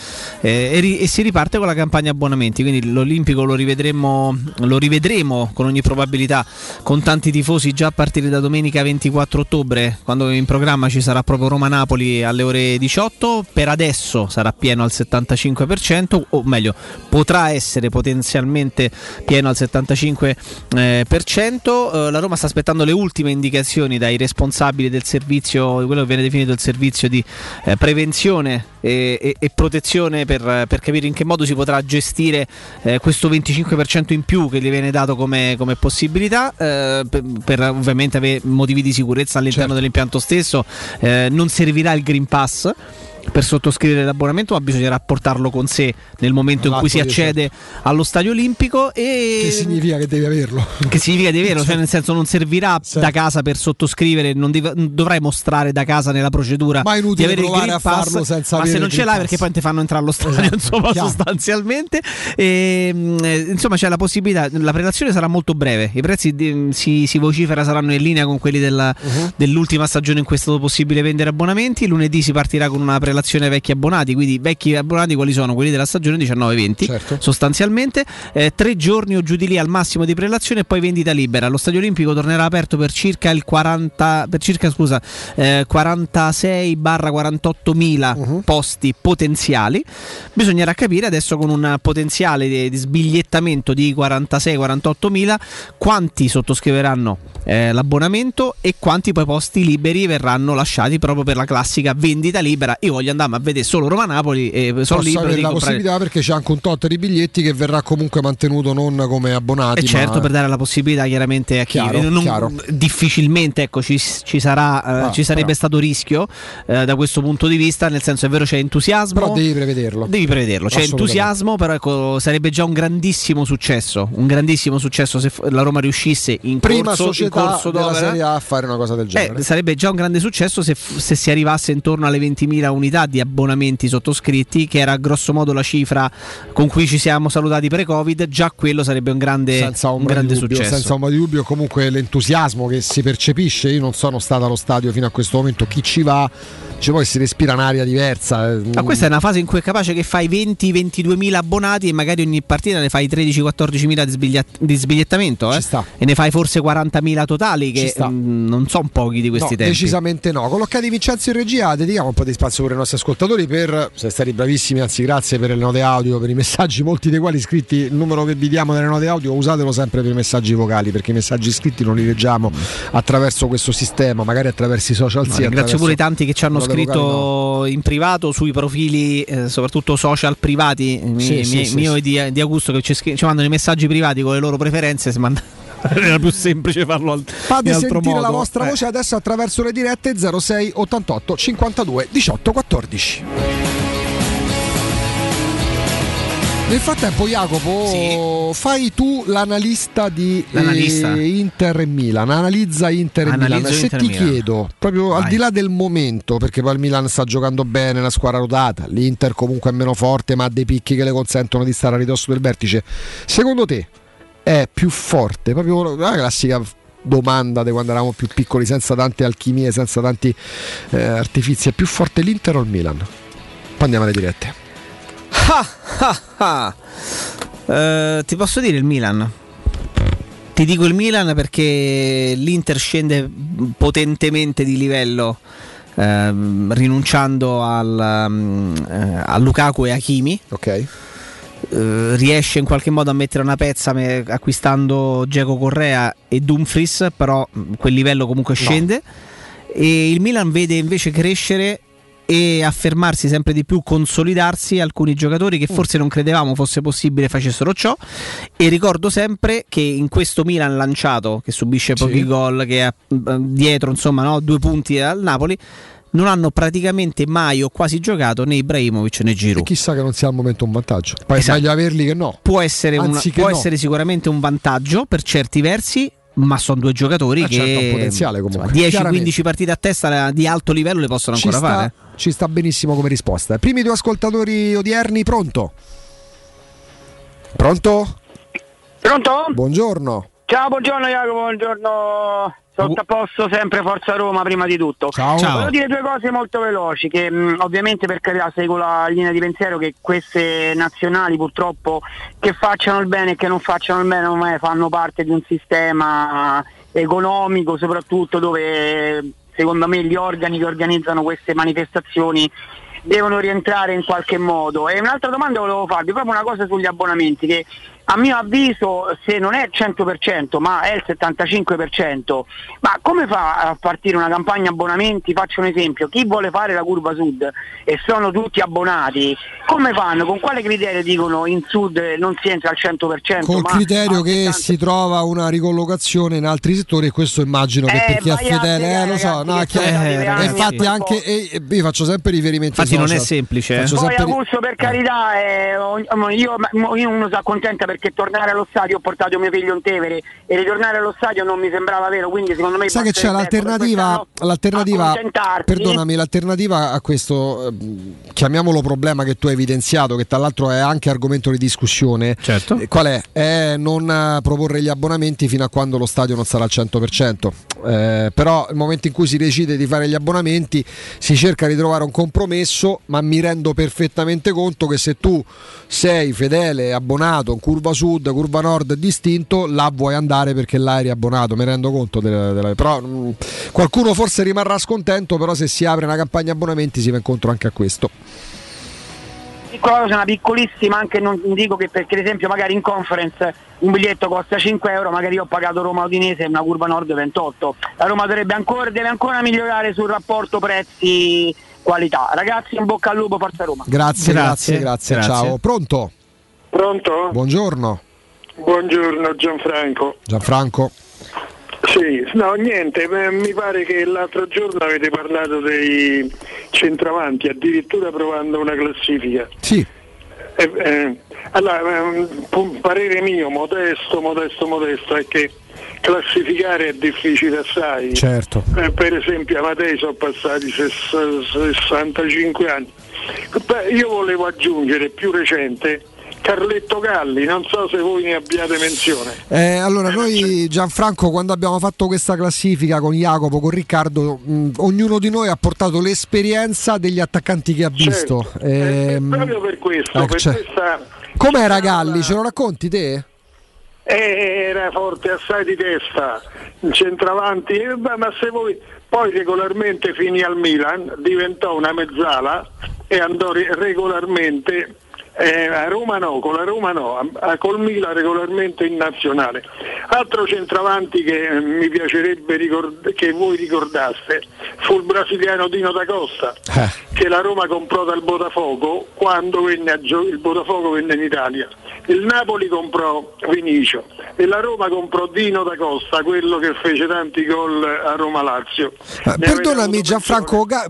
eh, e, ri- e si riparte con la campagna abbonamenti, quindi l'Olimpico lo rivedremo, lo rivedremo con ogni probabilità con tanti tifosi già a partire da domenica 24 ottobre, quando in programma ci sarà proprio Roma-Napoli alle ore 18 per adesso sarà pieno al 75%, o meglio, potrà essere potenzialmente pieno al 75%. eh. Eh, la Roma sta aspettando le ultime indicazioni dai responsabili del servizio, di quello che viene definito il servizio di eh, prevenzione e, e- e protezione per, per capire in che modo si potrà gestire eh, questo 25% in più che gli viene dato come, come possibilità eh, per, per ovviamente avere motivi di sicurezza all'interno dell'impianto stesso. Non servirà il Green Pass per sottoscrivere l'abbonamento, ma bisognerà portarlo con sé nel momento in cui si accede allo stadio olimpico. E Che significa che devi averlo? che significa di vero, cioè nel senso non servirà da casa per sottoscrivere, non non dovrai mostrare da casa nella procedura Ma di avere il Green Pass, ma se non ce l'hai perché poi ti fanno entrare allo stadio, Esatto, insomma, chiaro. sostanzialmente. E, mh, eh, insomma, c'è la possibilità, la prelazione sarà molto breve, i prezzi di- si, si vocifera saranno in linea con quelli della- Mhm. dell'ultima stagione in cui è stato possibile vendere abbonamenti. Lunedì si partirà con una prelazione ai vecchi abbonati, quindi vecchi abbonati quali sono? Quelli della stagione 19-20 Certo. sostanzialmente. Eh, tre giorni o giù di lì al massimo di prelazione e poi vendita libera. Lo stadio olimpico tornerà aperto per circa il 40, per circa scusa, eh, 46-48 mila Mhm. posti potenziali. Bisognerà capire adesso con un potenziale di, di sbigliettamento di 46-48 mila quanti sottoscriveranno eh, l'abbonamento e quanti poi posti liberi verranno lasciati proprio per la classica vendita libera. Io voglio andare a vedere solo Roma-Napoli e sono libero avere di la comprare. possibilità perché c'è anche un tot di biglietti che verrà comunque mantenuto non come abbonati. E certo, ma- per dare la possibilità chiaramente a chi Chiaro, non- chiaro. difficilmente ecco, ci, ci sarà, eh, Ah, ci sarebbe però. stato rischio eh, da questo punto di vista, nel senso è vero c'è entusiasmo. Però devi prevederlo. Devi prevederlo, c'è entusiasmo, però ecco, sarebbe già un grandissimo successo, un grandissimo successo se la Roma riuscisse in Prima corso, in società corso della. Serie A a fare una cosa del genere. Eh, sarebbe già un grande successo se, se si arrivasse intorno alle 20.000 unità di abbonamenti sottoscritti, che era grosso modo la cifra con cui ci siamo salutati pre-Covid. Già quello sarebbe un grande, senza un grande dubbio, successo. senza ombra di dubbio, comunque l'entusiasmo che si percepisce. Io non sono stato allo stadio fino a questo momento. Chi ci va, ci poi si respira un'aria diversa. eh, Ma questa è una fase in cui è capace che fai 20-22 mila abbonati e magari ogni partita ne fai 13-14 mila di, sbiglia- di sbigliettamento eh? e ne fai forse 40 mila totali che sta. mm, non sono pochi di questi No, tempi. Decisamente no. Collocati Vincenzo in regia, dedichiamo un po' di spazio pure ai nostri ascoltatori per siete stati bravissimi, anzi grazie per le note audio, per i messaggi, molti dei quali scritti, il numero che vi diamo nelle note audio, usatelo sempre per i messaggi vocali, perché i messaggi scritti non li leggiamo attraverso questo sistema, magari attraverso i social No, sì, ringrazio pure i tanti che ci hanno note scritto in privato sui profili, eh, soprattutto social privati, mi- Sì, sì, miei- sì, mio sì. e di, di Augusto, che ci, scri- ci mandano i messaggi privati con le loro preferenze. Si manda- [laughs] Era più semplice farlo al- Fate in altro sentire modo. la vostra Eh. voce adesso attraverso le dirette 06 88 52 18 14. Nel frattempo, Jacopo, fai tu l'analista di L'analista. eh, Inter e Milan. Analizza Inter e Analizzo Milan. Se Inter ti Milan. chiedo, proprio al Vai. di là del momento, perché poi il Milan sta giocando bene, la squadra rodata, l'Inter comunque è meno forte, ma ha dei picchi che le consentono di stare a ridosso del vertice. Secondo te è più forte? Proprio la classica domanda di quando eravamo più piccoli, senza tante alchimie, senza tanti eh, artifici. È più forte l'Inter o il Milan? Poi andiamo alle dirette. Ah, ah, ah. Eh, ti posso dire il Milan? Ti dico il Milan perché l'Inter scende potentemente di livello. ehm, rinunciando al, eh, a Lukaku e Hakimi ok riesce in qualche modo a mettere una pezza me- acquistando Geco Correa e Dumfries però quel livello comunque scende e il Milan vede invece crescere e affermarsi sempre di più, consolidarsi alcuni giocatori che forse non credevamo fosse possibile facessero ciò. E ricordo sempre che in questo Milan lanciato, che subisce pochi Sì. gol, che ha eh, dietro insomma no, due punti al Napoli, non hanno praticamente mai o quasi giocato né Ibrahimovic né Giroud. Chissà che non sia al momento un vantaggio. Poi Esatto. è meglio averli che no. Può essere, una- che può no. essere sicuramente un vantaggio per certi versi. Ma sono due giocatori Ah, che certo, un potenziale comunque. insomma, 10-15 Chiaramente. partite a testa di alto livello le possono Ci ancora fare. Ci sta benissimo come risposta. Primi due ascoltatori odierni, pronto? Pronto? Pronto? Buongiorno. Ciao, buongiorno Jacopo, buongiorno. Sotto a posto sempre Forza Roma prima di tutto. Ciao. Ciao. Volevo dire due cose molto veloci, che mh, ovviamente per carità seguo la linea di pensiero che queste nazionali purtroppo che facciano il bene e che non facciano il bene ormai fanno parte di un sistema economico soprattutto dove secondo me gli organi che organizzano queste manifestazioni devono rientrare in qualche modo. E un'altra domanda volevo farvi, proprio una cosa sugli abbonamenti, che a mio avviso se non è il 100% ma è il 75%, ma come fa a partire una campagna abbonamenti? Faccio un esempio, chi vuole fare la curva sud e sono tutti abbonati, come fanno? Con quale criterio dicono in sud non si entra al 100%? Col ma criterio che si trova una ricollocazione in altri settori e questo immagino che Eh, per chi è fedele, eh, lo so, ragazzi, no, sono stati Eh, infatti anche e- io faccio sempre riferimento ai Infatti non è social. semplice, eh. Poi sempre Augusto per carità eh, io, io uno si accontenta perché tornare allo stadio ho portato mio figlio in Tevere e ritornare allo stadio non mi sembrava vero quindi secondo me Sai che c'è l'alternativa, l'alternativa perdonami, l'alternativa a questo, ehm, chiamiamolo problema che tu hai evidenziato, che tra l'altro è anche argomento di discussione, Certo. eh, qual è? È non eh, proporre gli abbonamenti fino a quando lo stadio non sarà al 100%. Eh, però nel momento in cui si decide di fare gli abbonamenti si cerca di trovare un compromesso, ma mi rendo perfettamente conto che se tu sei fedele, abbonato, in curva sud, curva nord distinto, là vuoi andare perché là eri abbonato, mi rendo conto della, della- però mh, qualcuno forse rimarrà scontento, però se si apre una campagna abbonamenti si va incontro anche a questo. piccola cosa, una piccolissima, anche non dico che perché ad esempio magari in conference un biglietto costa 5 euro, magari io ho pagato Roma Udinese e una curva nord 28. La Roma dovrebbe ancora, deve ancora migliorare sul rapporto prezzi qualità. Ragazzi in bocca al lupo, forza Roma. Grazie, grazie, Grazie, grazie, grazie. ciao. Pronto? Pronto? Buongiorno, Buongiorno Gianfranco. Gianfranco. Sì, no niente, eh, mi pare che l'altro giorno avete parlato dei centravanti, addirittura provando una classifica. Sì. Eh, eh, allora, eh, parere mio, modesto, modesto, modesto, è che classificare è difficile assai. Certo. Eh, per esempio Amatei sono passati ses- 65 anni. Beh, io volevo aggiungere più recente Carletto Galli, non so se voi ne abbiate menzione. Eh, allora, noi Gianfranco, quando abbiamo fatto questa classifica con Jacopo, con Riccardo, mh, ognuno di noi ha portato l'esperienza degli attaccanti che ha visto. Certo. Eh, Ehm, proprio per questo, ecco, per cioè, questa Com'era Galli? Ce lo racconti te? Eh, era forte assai di testa, il centravanti, eh, ma se voi poi regolarmente finì al Milan, diventò una mezzala e andò re- regolarmente eh, a Roma no, con la Roma no, a, a- col Milan regolarmente in nazionale. Altro centravanti che eh, mi piacerebbe ricord- che voi ricordaste fu il brasiliano Dino da Costa che la Roma comprò dal Botafogo quando gio- il Botafogo venne in Italia. Il Napoli comprò Vinicio e la Roma comprò Dino da Costa, quello che fece tanti gol a Roma Lazio. Eh, Perdonami Gianfranco, Ga-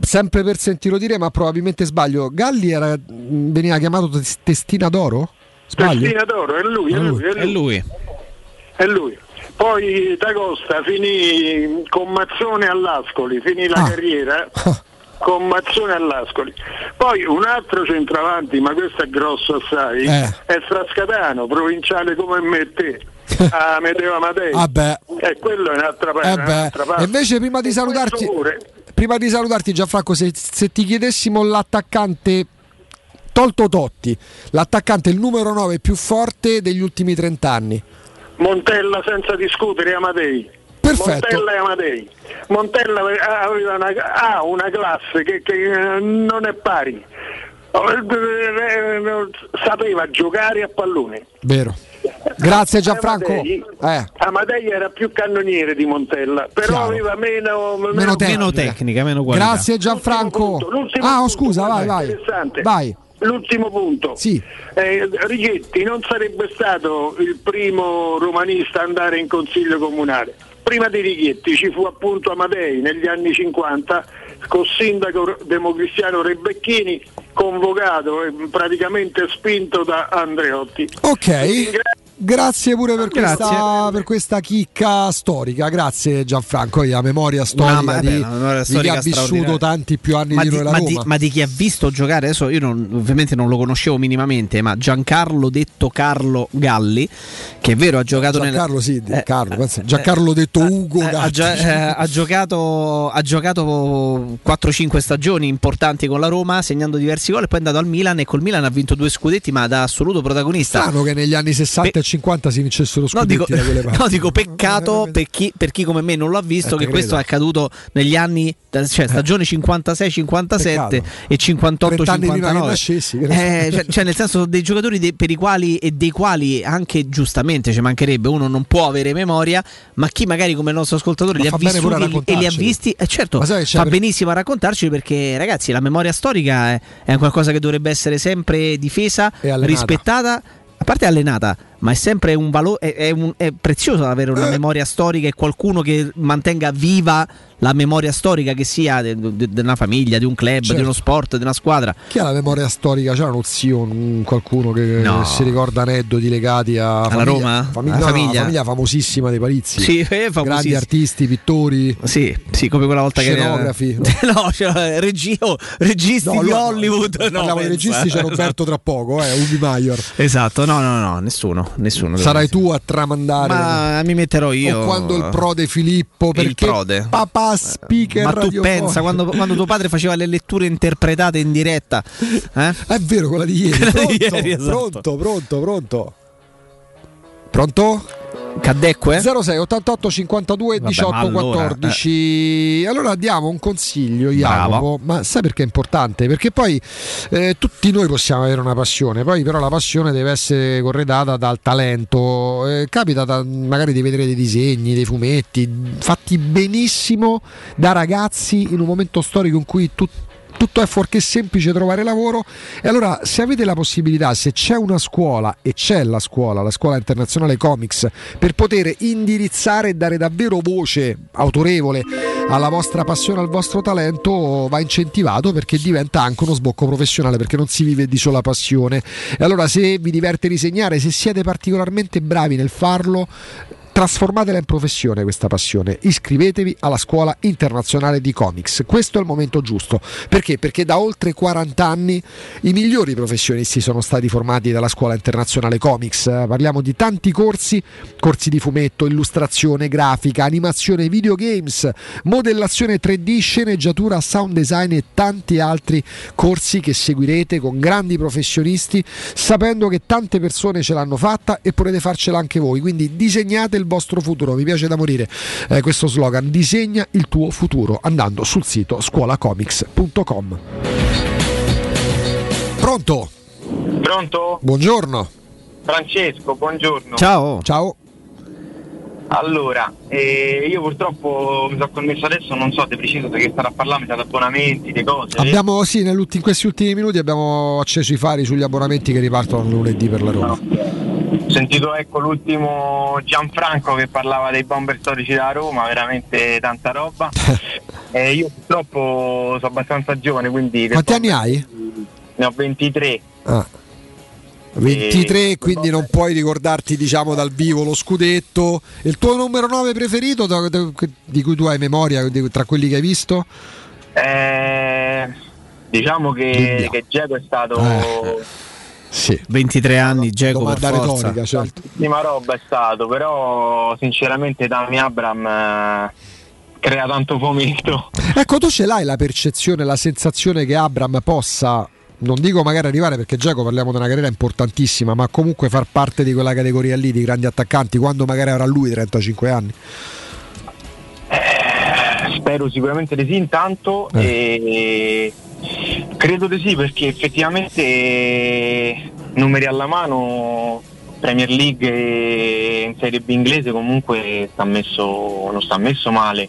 sempre per sentirlo dire, ma probabilmente sbaglio. Galli era- veniva chiamato tes- testina d'oro? Sbaglio? Testina d'oro, è lui, è lui, è lui. È lui. Poi Da Costa finì con Mazzone all'Ascoli, finì la Ah. carriera [laughs] con Mazzone all'Ascoli. Poi un altro centravanti, ma questo è grosso assai, Eh. è Frascatano, provinciale come me e te. [laughs] a Medeo Amatei. Vabbè. E quello è un'altra parte. Eh beh, un'altra parte. invece prima di salutarti, prima di salutarti Gianfranco, se, se ti chiedessimo l'attaccante tolto Totti, l'attaccante il numero 9 più forte degli ultimi 30 anni. Montella senza discutere Amadei. Perfetto. Montella e Amadei. Montella aveva una, ha una classe che, che, eh, non è pari. Sapeva giocare a pallone. Vero. Grazie Gianfranco. Amadei, Eh, Amadei era più cannoniere di Montella, però Chiaro. aveva meno, Meno tecnica. Meno tecnica, meno qualità. grazie Gianfranco. L'ultimo Ah, oh, punto, scusa, vai, vai. interessante. Vai. L'ultimo punto. Sì. Eh, Righetti non sarebbe stato il primo romanista a andare in consiglio comunale. Prima di Righetti ci fu appunto Amadei negli anni 50 col sindaco democristiano Rebecchini convocato e praticamente spinto da Andreotti. Ok. Grazie pure per Grazie. questa, per questa chicca storica. Grazie Gianfranco, la memoria storica, ma- di, beh, memoria di chi storica ha vissuto tanti più anni Ma di di, noi la ma Roma. di- ma di chi ha visto giocare adesso io non- ovviamente non lo conoscevo minimamente ma Giancarlo detto Carlo Galli che è vero ha giocato nel- Giancarlo, sì, Eh, Carlo, pensa- Giancarlo detto Ugo eh, ha, Gatti. gio- eh, ha giocato, ha giocato 4-5 stagioni importanti con la Roma segnando diversi gol e poi è andato al Milan e col Milan ha vinto due scudetti ma da assoluto protagonista Strano che negli anni 60 e 50 si vincessero No dico, scudetti quelle [laughs] parti. no, dico peccato per chi, per chi come me non l'ha visto Eh, che questo è accaduto negli anni, cioè stagione 56-57 Peccato. e 30 anni prima che 58-59. nascessi. Eh, cioè, cioè, nel senso dei giocatori de- per i quali e dei quali anche giustamente ci mancherebbe uno non può avere memoria, ma chi magari come il nostro ascoltatore Ma li ha vissuti e li ha visti, eh, certo, sai fa per- benissimo a raccontarci perché ragazzi la memoria storica è, è qualcosa che dovrebbe essere sempre difesa, E rispettata, a parte allenata, ma è sempre un valore, è, è un- è prezioso avere Eh. una memoria storica e qualcuno che mantenga viva la memoria storica che sia di una famiglia, di un club, Certo. di uno sport, di una squadra. Chi ha la memoria storica? C'era uno zio, un- qualcuno che No. si ricorda aneddoti legati a Alla famiglia- Roma? Famiglia, no, no, famiglia? famiglia famosissima dei Palizzi. Sì, eh, Grandi artisti, pittori. Sì, sì, come quella volta Scenografi. che no, [laughs] cioè, regi- oh, registi No, di no, no, Hollywood. no, Parliamo di pensa. registi, c'è Roberto tra poco, eh, Ubi Maior. Esatto, no, no, no, nessuno, nessuno. Sarai tu a tramandare. Ma mi metterò io. O quando il prode Filippo, Il perché prode. papà speaker Ma tu pensa quando, quando tuo padre faceva le letture interpretate in diretta? Eh? È vero, quella di ieri. Quella Pronto, di ieri, esatto. pronto, pronto, pronto. Pronto? Cadecque? 06 88 52 Vabbè, 18 ma allora, 14 allora diamo un consiglio Jacopo Bravo. ma sai perché è importante perché poi eh, tutti noi possiamo avere una passione poi però la passione deve essere corredata dal talento Eh, capita da- magari di vedere dei disegni dei fumetti fatti benissimo da ragazzi in un momento storico in cui tu- tutto è fuorché semplice trovare lavoro e allora se avete la possibilità, se c'è una scuola e c'è la scuola, la scuola internazionale Comics, per poter indirizzare e dare davvero voce autorevole alla vostra passione, al vostro talento, va incentivato perché diventa anche uno sbocco professionale, perché non si vive di sola passione. E allora se vi diverte disegnare, se siete particolarmente bravi nel farlo, Trasformatela in professione questa passione, iscrivetevi alla scuola internazionale di comics. Questo è il momento giusto. Perché? Perché da oltre 40 anni i migliori professionisti sono stati formati dalla scuola internazionale comics. Parliamo di tanti corsi, corsi di fumetto, illustrazione, grafica, animazione, videogames, modellazione 3D, sceneggiatura, sound design e tanti altri corsi che seguirete con grandi professionisti, sapendo che tante persone ce l'hanno fatta e potete farcela anche voi. Quindi disegnate il vostro futuro. Mi piace da morire eh, questo slogan: disegna il tuo futuro andando sul sito scuolacomics.com. Pronto? Pronto? Buongiorno. Francesco, buongiorno. Ciao. Ciao. Allora, eh, io purtroppo mi sono connesso adesso, non so di preciso di che starà a parlare, di abbonamenti, di cose. Abbiamo, sì, in questi ultimi minuti abbiamo acceso i fari sugli abbonamenti che ripartono lunedì per la Roma. Ho sentito ecco l'ultimo Gianfranco che parlava dei bomber storici da Roma, veramente tanta roba. [laughs] Eh, io purtroppo sono abbastanza giovane, quindi Quanti anni hai? ne ho 23. Ah. 23, quindi non puoi ricordarti diciamo dal vivo lo scudetto. Il tuo numero 9 preferito di cui tu hai memoria tra quelli che hai visto? Eh, diciamo che, che Geco è stato Eh. Sì. 23 anni, Geco per forza. retorica, certo. tantissima roba è stato, però sinceramente Dami Abram eh, crea tanto fomento. Ecco, tu ce l'hai la percezione, la sensazione che Abram possa, non dico magari arrivare perché Giacomo parliamo di una carriera importantissima, ma comunque far parte di quella categoria lì di grandi attaccanti quando magari avrà lui 35 anni. Spero sicuramente di sì intanto e credo di sì perché effettivamente eh, numeri alla mano Premier League e in Serie B inglese comunque sta messo, non sta messo male.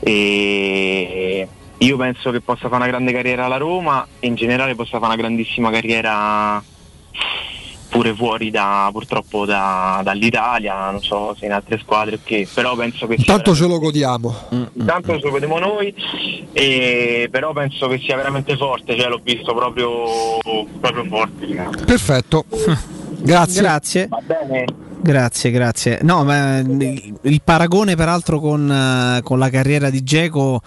E io penso che possa fare una grande carriera alla Roma e in generale possa fare una grandissima carriera pure fuori da, purtroppo da- dall'Italia, non so se in altre squadre o che, però penso che sia Intanto ce lo godiamo. Intanto ce lo vediamo noi, e, però penso che sia veramente forte, cioè l'ho visto proprio, proprio forte. diciamo. Perfetto. [laughs] Grazie. Grazie. Va bene? Grazie, grazie. No, ma il, paragone peraltro con, con la carriera di Geco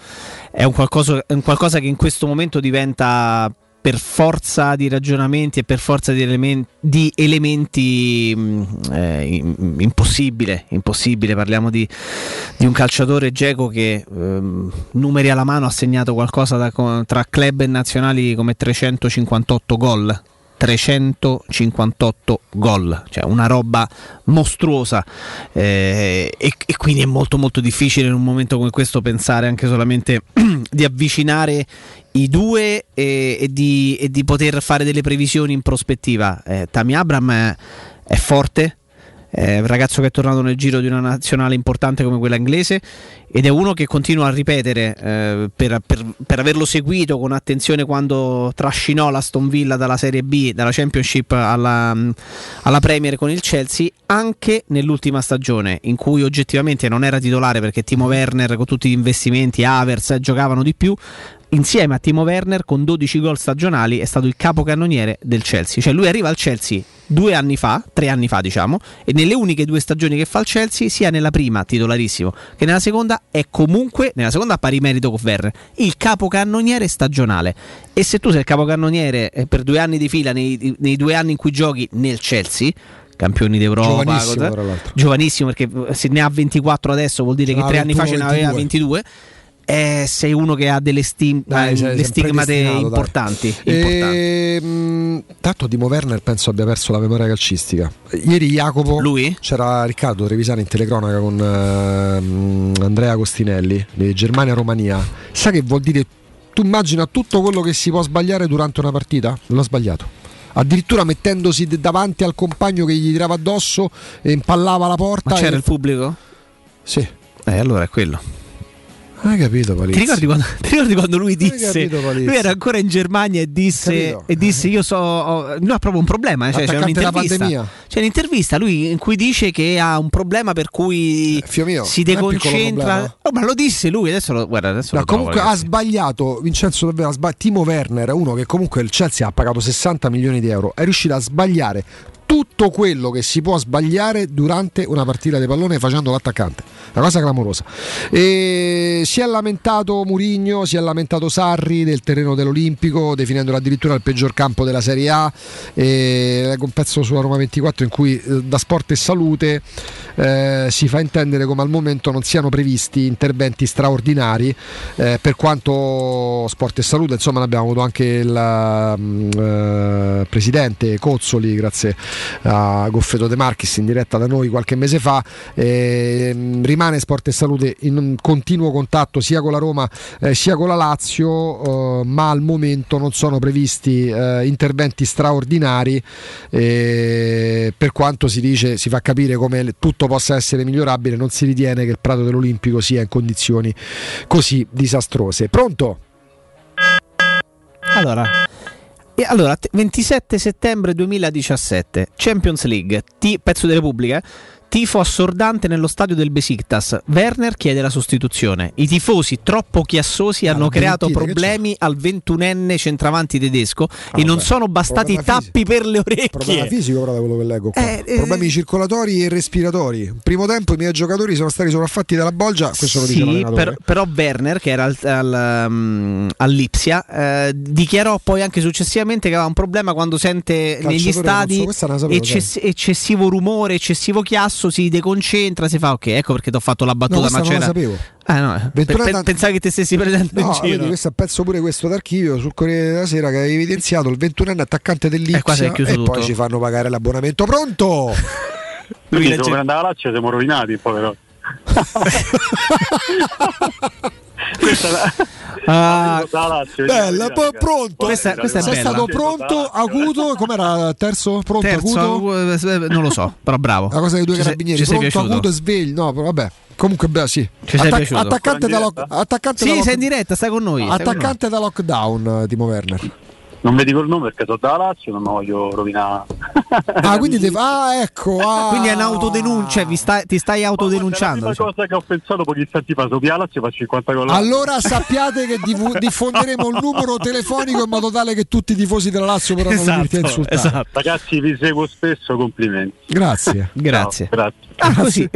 è un qualcosa, è un qualcosa che in questo momento diventa per forza di ragionamenti e per forza di, elemen- di elementi mh, eh, im- impossibile, impossibile. Parliamo di, di un calciatore Geco che ehm, numeri alla mano ha segnato qualcosa da tra club e nazionali come 358 gol. 358 gol, cioè una roba mostruosa eh, e, e quindi è molto molto difficile in un momento come questo pensare anche solamente [clears throat] di avvicinare i due e, e di, e di poter fare delle previsioni in prospettiva. Eh, Tami Abram è, è forte, è un ragazzo che è tornato nel giro di una nazionale importante come quella inglese ed è uno che continua a ripetere eh, per, per- per averlo seguito con attenzione quando trascinò l'Aston Villa dalla Serie B, dalla Championship alla, alla Premier con il Chelsea, anche nell'ultima stagione in cui oggettivamente non era titolare perché Timo Werner con tutti gli investimenti, Avers eh, giocavano di più, insieme a Timo Werner con 12 gol stagionali è stato il capocannoniere del Chelsea. Cioè lui arriva al Chelsea due anni fa, tre anni fa diciamo, e nelle uniche due stagioni che fa il Chelsea, sia nella prima titolarissimo che nella seconda, è comunque, nella seconda a pari merito con Werner, il capocannoniere stagionale. E se tu sei il capocannoniere eh, per due anni di fila nei, nei due anni in cui giochi nel Chelsea, campioni d'Europa, Giovanissimo, cosa- giovanissimo perché eh, se ne ha 24 adesso vuol dire che n'ha tre anni fa 21, ce ne aveva 22. 22. Eh, sei uno che ha delle stim- Dai, cioè, stigmate importanti. importanti. Ehm, tanto Timo Werner penso abbia perso la memoria calcistica. Ieri Jacopo c'era Riccardo Trevisani in telecronaca con ehm, Andrea Costinelli di Germania-Romania. Sa che vuol dire? Tu immagina tutto quello che si può sbagliare durante una partita? L'ho sbagliato. Addirittura mettendosi davanti al compagno che gli tirava addosso e impallava la porta. Ma c'era e- il pubblico? Sì. Eh, allora è quello. Hai capito, Palizzi? Ti ricordi, quando, ti ricordi quando lui disse? capito? Lui era ancora in Germania e disse: e disse Io so. ho- No, ha proprio un problema. eh, Cioè, c'è un'intervista. C'è un'intervista lui in cui dice che ha un problema per cui si è un piccolo deconcentra. Oh, ma lo disse lui. Adesso lo, guarda, adesso No, lo comunque ha ragazzi. sbagliato Vincenzo davvero ha sbagliato Timo Werner, uno che comunque il Chelsea ha pagato 60 milioni di euro, è riuscito a sbagliare tutto quello che si può sbagliare durante una partita di pallone facendo l'attaccante. Una cosa clamorosa. E si è lamentato Murigno, si è lamentato Sarri del terreno dell'Olimpico, definendolo addirittura il peggior campo della Serie A. E un pezzo sulla Roma 24 in cui eh, da Sport e Salute eh, si fa intendere come al momento non siano previsti interventi straordinari eh, per quanto Sport e Salute, insomma, ne abbiamo avuto anche il mm, eh, presidente Cozzoli, grazie a Goffredo De Marchis in diretta da noi qualche mese fa. Ehm, rimane Sport e Salute in continuo contatto sia con la Roma eh, sia con la Lazio, eh, ma al momento non sono previsti eh, interventi straordinari. eh, per quanto si dice, si fa capire come tutto possa essere migliorabile, non si ritiene che il Prato dell'Olimpico sia in condizioni così disastrose. Pronto? Allora, e allora, te- 27 settembre 2017, Champions League, ti- pezzo di Repubblica. eh? Tifo assordante nello stadio del Besiktas. Werner chiede la sostituzione. I tifosi troppo chiassosi hanno la creato problemi al 21enne centravanti tedesco e non sono bastati i Problema tappi per le Problema orecchie. fisico però da quello che leggo. Eh, eh, Problemi circolatori e respiratori. Primo tempo i miei giocatori sono stati sopraffatti dalla bolgia, questo lo dice Sì, per- però Werner, che era al, al, um, all'Ipsia, eh, dichiarò poi anche successivamente che aveva un problema quando sente Calciatore negli stadi so, sapevo, eccess- eccessivo rumore, eccessivo chiasso, si deconcentra, si fa ok, ecco perché ti ho fatto la No, battuta, questa ma c'era... sapevo. Ah, no, eh, per- per- pensavi che ti stessi prendendo in No, giro. vedi, questo è pezzo pure questo d'archivio sul Corriere della Sera che ha evidenziato il 21enne attaccante dell'Ipsia chiuso e tutto. poi ci fanno pagare l'abbonamento. Pronto? Quindi legge- se per andare a Lazio siamo rovinati poi però. [laughs] [laughs] [laughs] Questa è la... Ah, da Bella, poi pronto. Questa- questa è Sei bella. stato pronto, acuto, com'era terzo? Pronto, Terzo, acuto? eh, non lo so, però bravo. La cosa dei due Ci carabinieri, sei pronto, piaciuto? acuto e sveglio. No, però vabbè. Comunque, beh, sì. Ci piaciuto? attaccante da, lock- attaccante da Sì, lock- sei in diretta, stai con noi. stai con noi. attaccante da lockdown, eh, Timo Werner. Non mi dico il nome perché sono da Lazio, non mi voglio rovinare. Ah, quindi deve- ah, ecco. [laughs] ah. Quindi è un'autodenuncia, vi stai- ti stai autodenunciando. La diciamo. cosa che ho pensato pochi istanti fa, so via Lazio fa 50 gol. Allora sappiate che divu- [laughs] diffonderemo il numero telefonico in modo tale che tutti i tifosi della Lazio potranno Esatto, venirti a insultare. esatto. Ragazzi, vi seguo spesso, complimenti. Grazie. [laughs] Grazie. Ciao, grazie. Ah, così.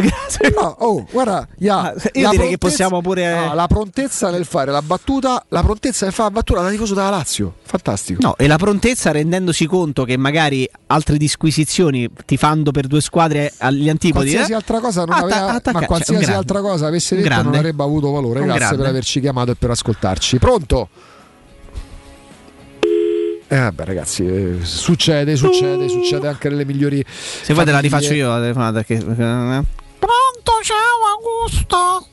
No, oh, guarda, ya, io la direi che possiamo pure- no, la prontezza nel fare la battuta, la prontezza nel fare la battuta da tifoso della Lazio. Fantastico. No, e la prontezza rendendosi conto che magari altre disquisizioni ti fanno per due squadre agli antipodi. Qualsiasi eh? altra cosa non Atta- aveva, attacca- ma cioè, qualsiasi grande. altra cosa avesse detto non grande. avrebbe avuto valore. Un Grazie grande. per averci chiamato e per ascoltarci. Pronto? Eh, vabbè, ragazzi, eh, succede, succede, succede anche nelle migliori. Se vuoi te la rifaccio io la telefonata perché. eh, Pronto, ciao Augusto.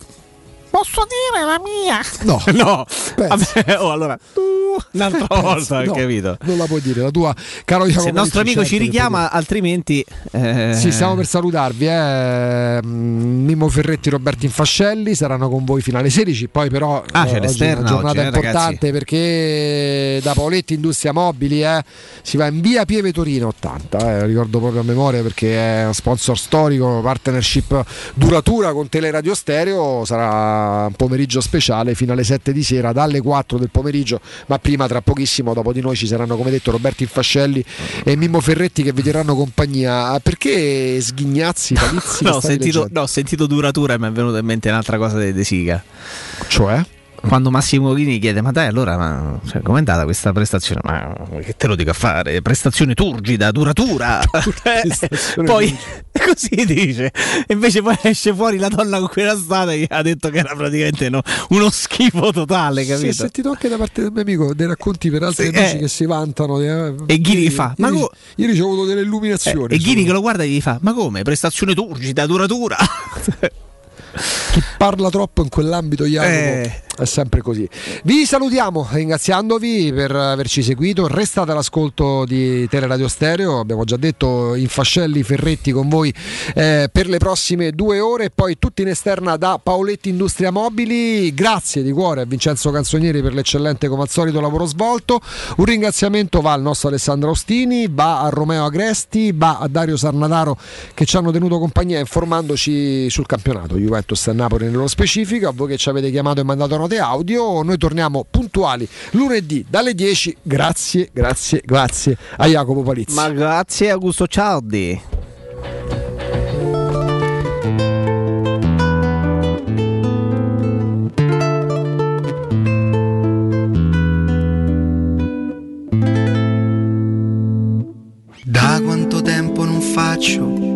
Posso dire la mia? No, [laughs] no. Vabbè, oh, allora. Un'altra [laughs] volta, No, capito? Non la puoi dire, la tua, caro Jacopo. Se il nostro amico ci certo richiama, altrimenti. eh, Sì, stiamo per salutarvi. Eh. Mm, Mimmo Ferretti, Roberto Infascelli saranno con voi fino alle 16. Poi, però, Ah, c'è oggi è l'esterna una giornata oggi, eh, importante perché da Paoletti Industria Mobili eh, si va in via Pieve Torino 80. eh, ricordo proprio a memoria perché è sponsor storico, partnership duratura con Teleradio Stereo. Sarà un pomeriggio speciale fino alle 7 di sera, dalle 4 del pomeriggio. Ma prima, tra pochissimo, dopo di noi ci saranno, come detto, Roberto Infascelli e Mimmo Ferretti che vi terranno compagnia. Perché sghignazzi, palizzi? [laughs] No, ho sentito, no, sentito duratura e mi è venuta in mente un'altra cosa di De Sica. Cioè? Quando Massimo Ghini chiede: Ma dai, allora, ma, cioè, com'è andata questa prestazione? Ma che te lo dico a fare? Prestazione turgida, duratura. [laughs] Eh, poi [laughs] così dice. Invece poi esce fuori la donna con cui era stata e ha detto che era praticamente no, uno schifo totale, Sì, ho capito? sentito anche da parte del mio amico dei racconti per altri Sì, amici eh. che si vantano. eh, E Ghini ieri- fa, "Ma ieri- co- Ieri ho ricevuto delle illuminazioni. e Ghini che lo guarda e gli fa: Ma come? Prestazione turgida, duratura. [laughs] Chi parla troppo in quell'ambito, Jacopo, Eh. È sempre così. Vi salutiamo ringraziandovi per averci seguito. Restate all'ascolto di Teleradio Stereo. Abbiamo già detto Infascelli Ferretti con voi eh, per le prossime due ore. Poi tutti in esterna da Paoletti Industria Mobili. Grazie di cuore a Vincenzo Canzonieri per l'eccellente, come al solito, lavoro svolto. Un ringraziamento va al nostro Alessandro Austini, va a Romeo Agresti, va a Dario Sarnadaro che ci hanno tenuto compagnia informandoci sul campionato Juventus e Napoli nello specifico. A voi che ci avete chiamato e mandato note audio, noi torniamo puntuali lunedì dalle 10. Grazie, grazie, grazie a Jacopo Palizzi. Ma grazie Augusto Ciardi. Da quanto tempo non faccio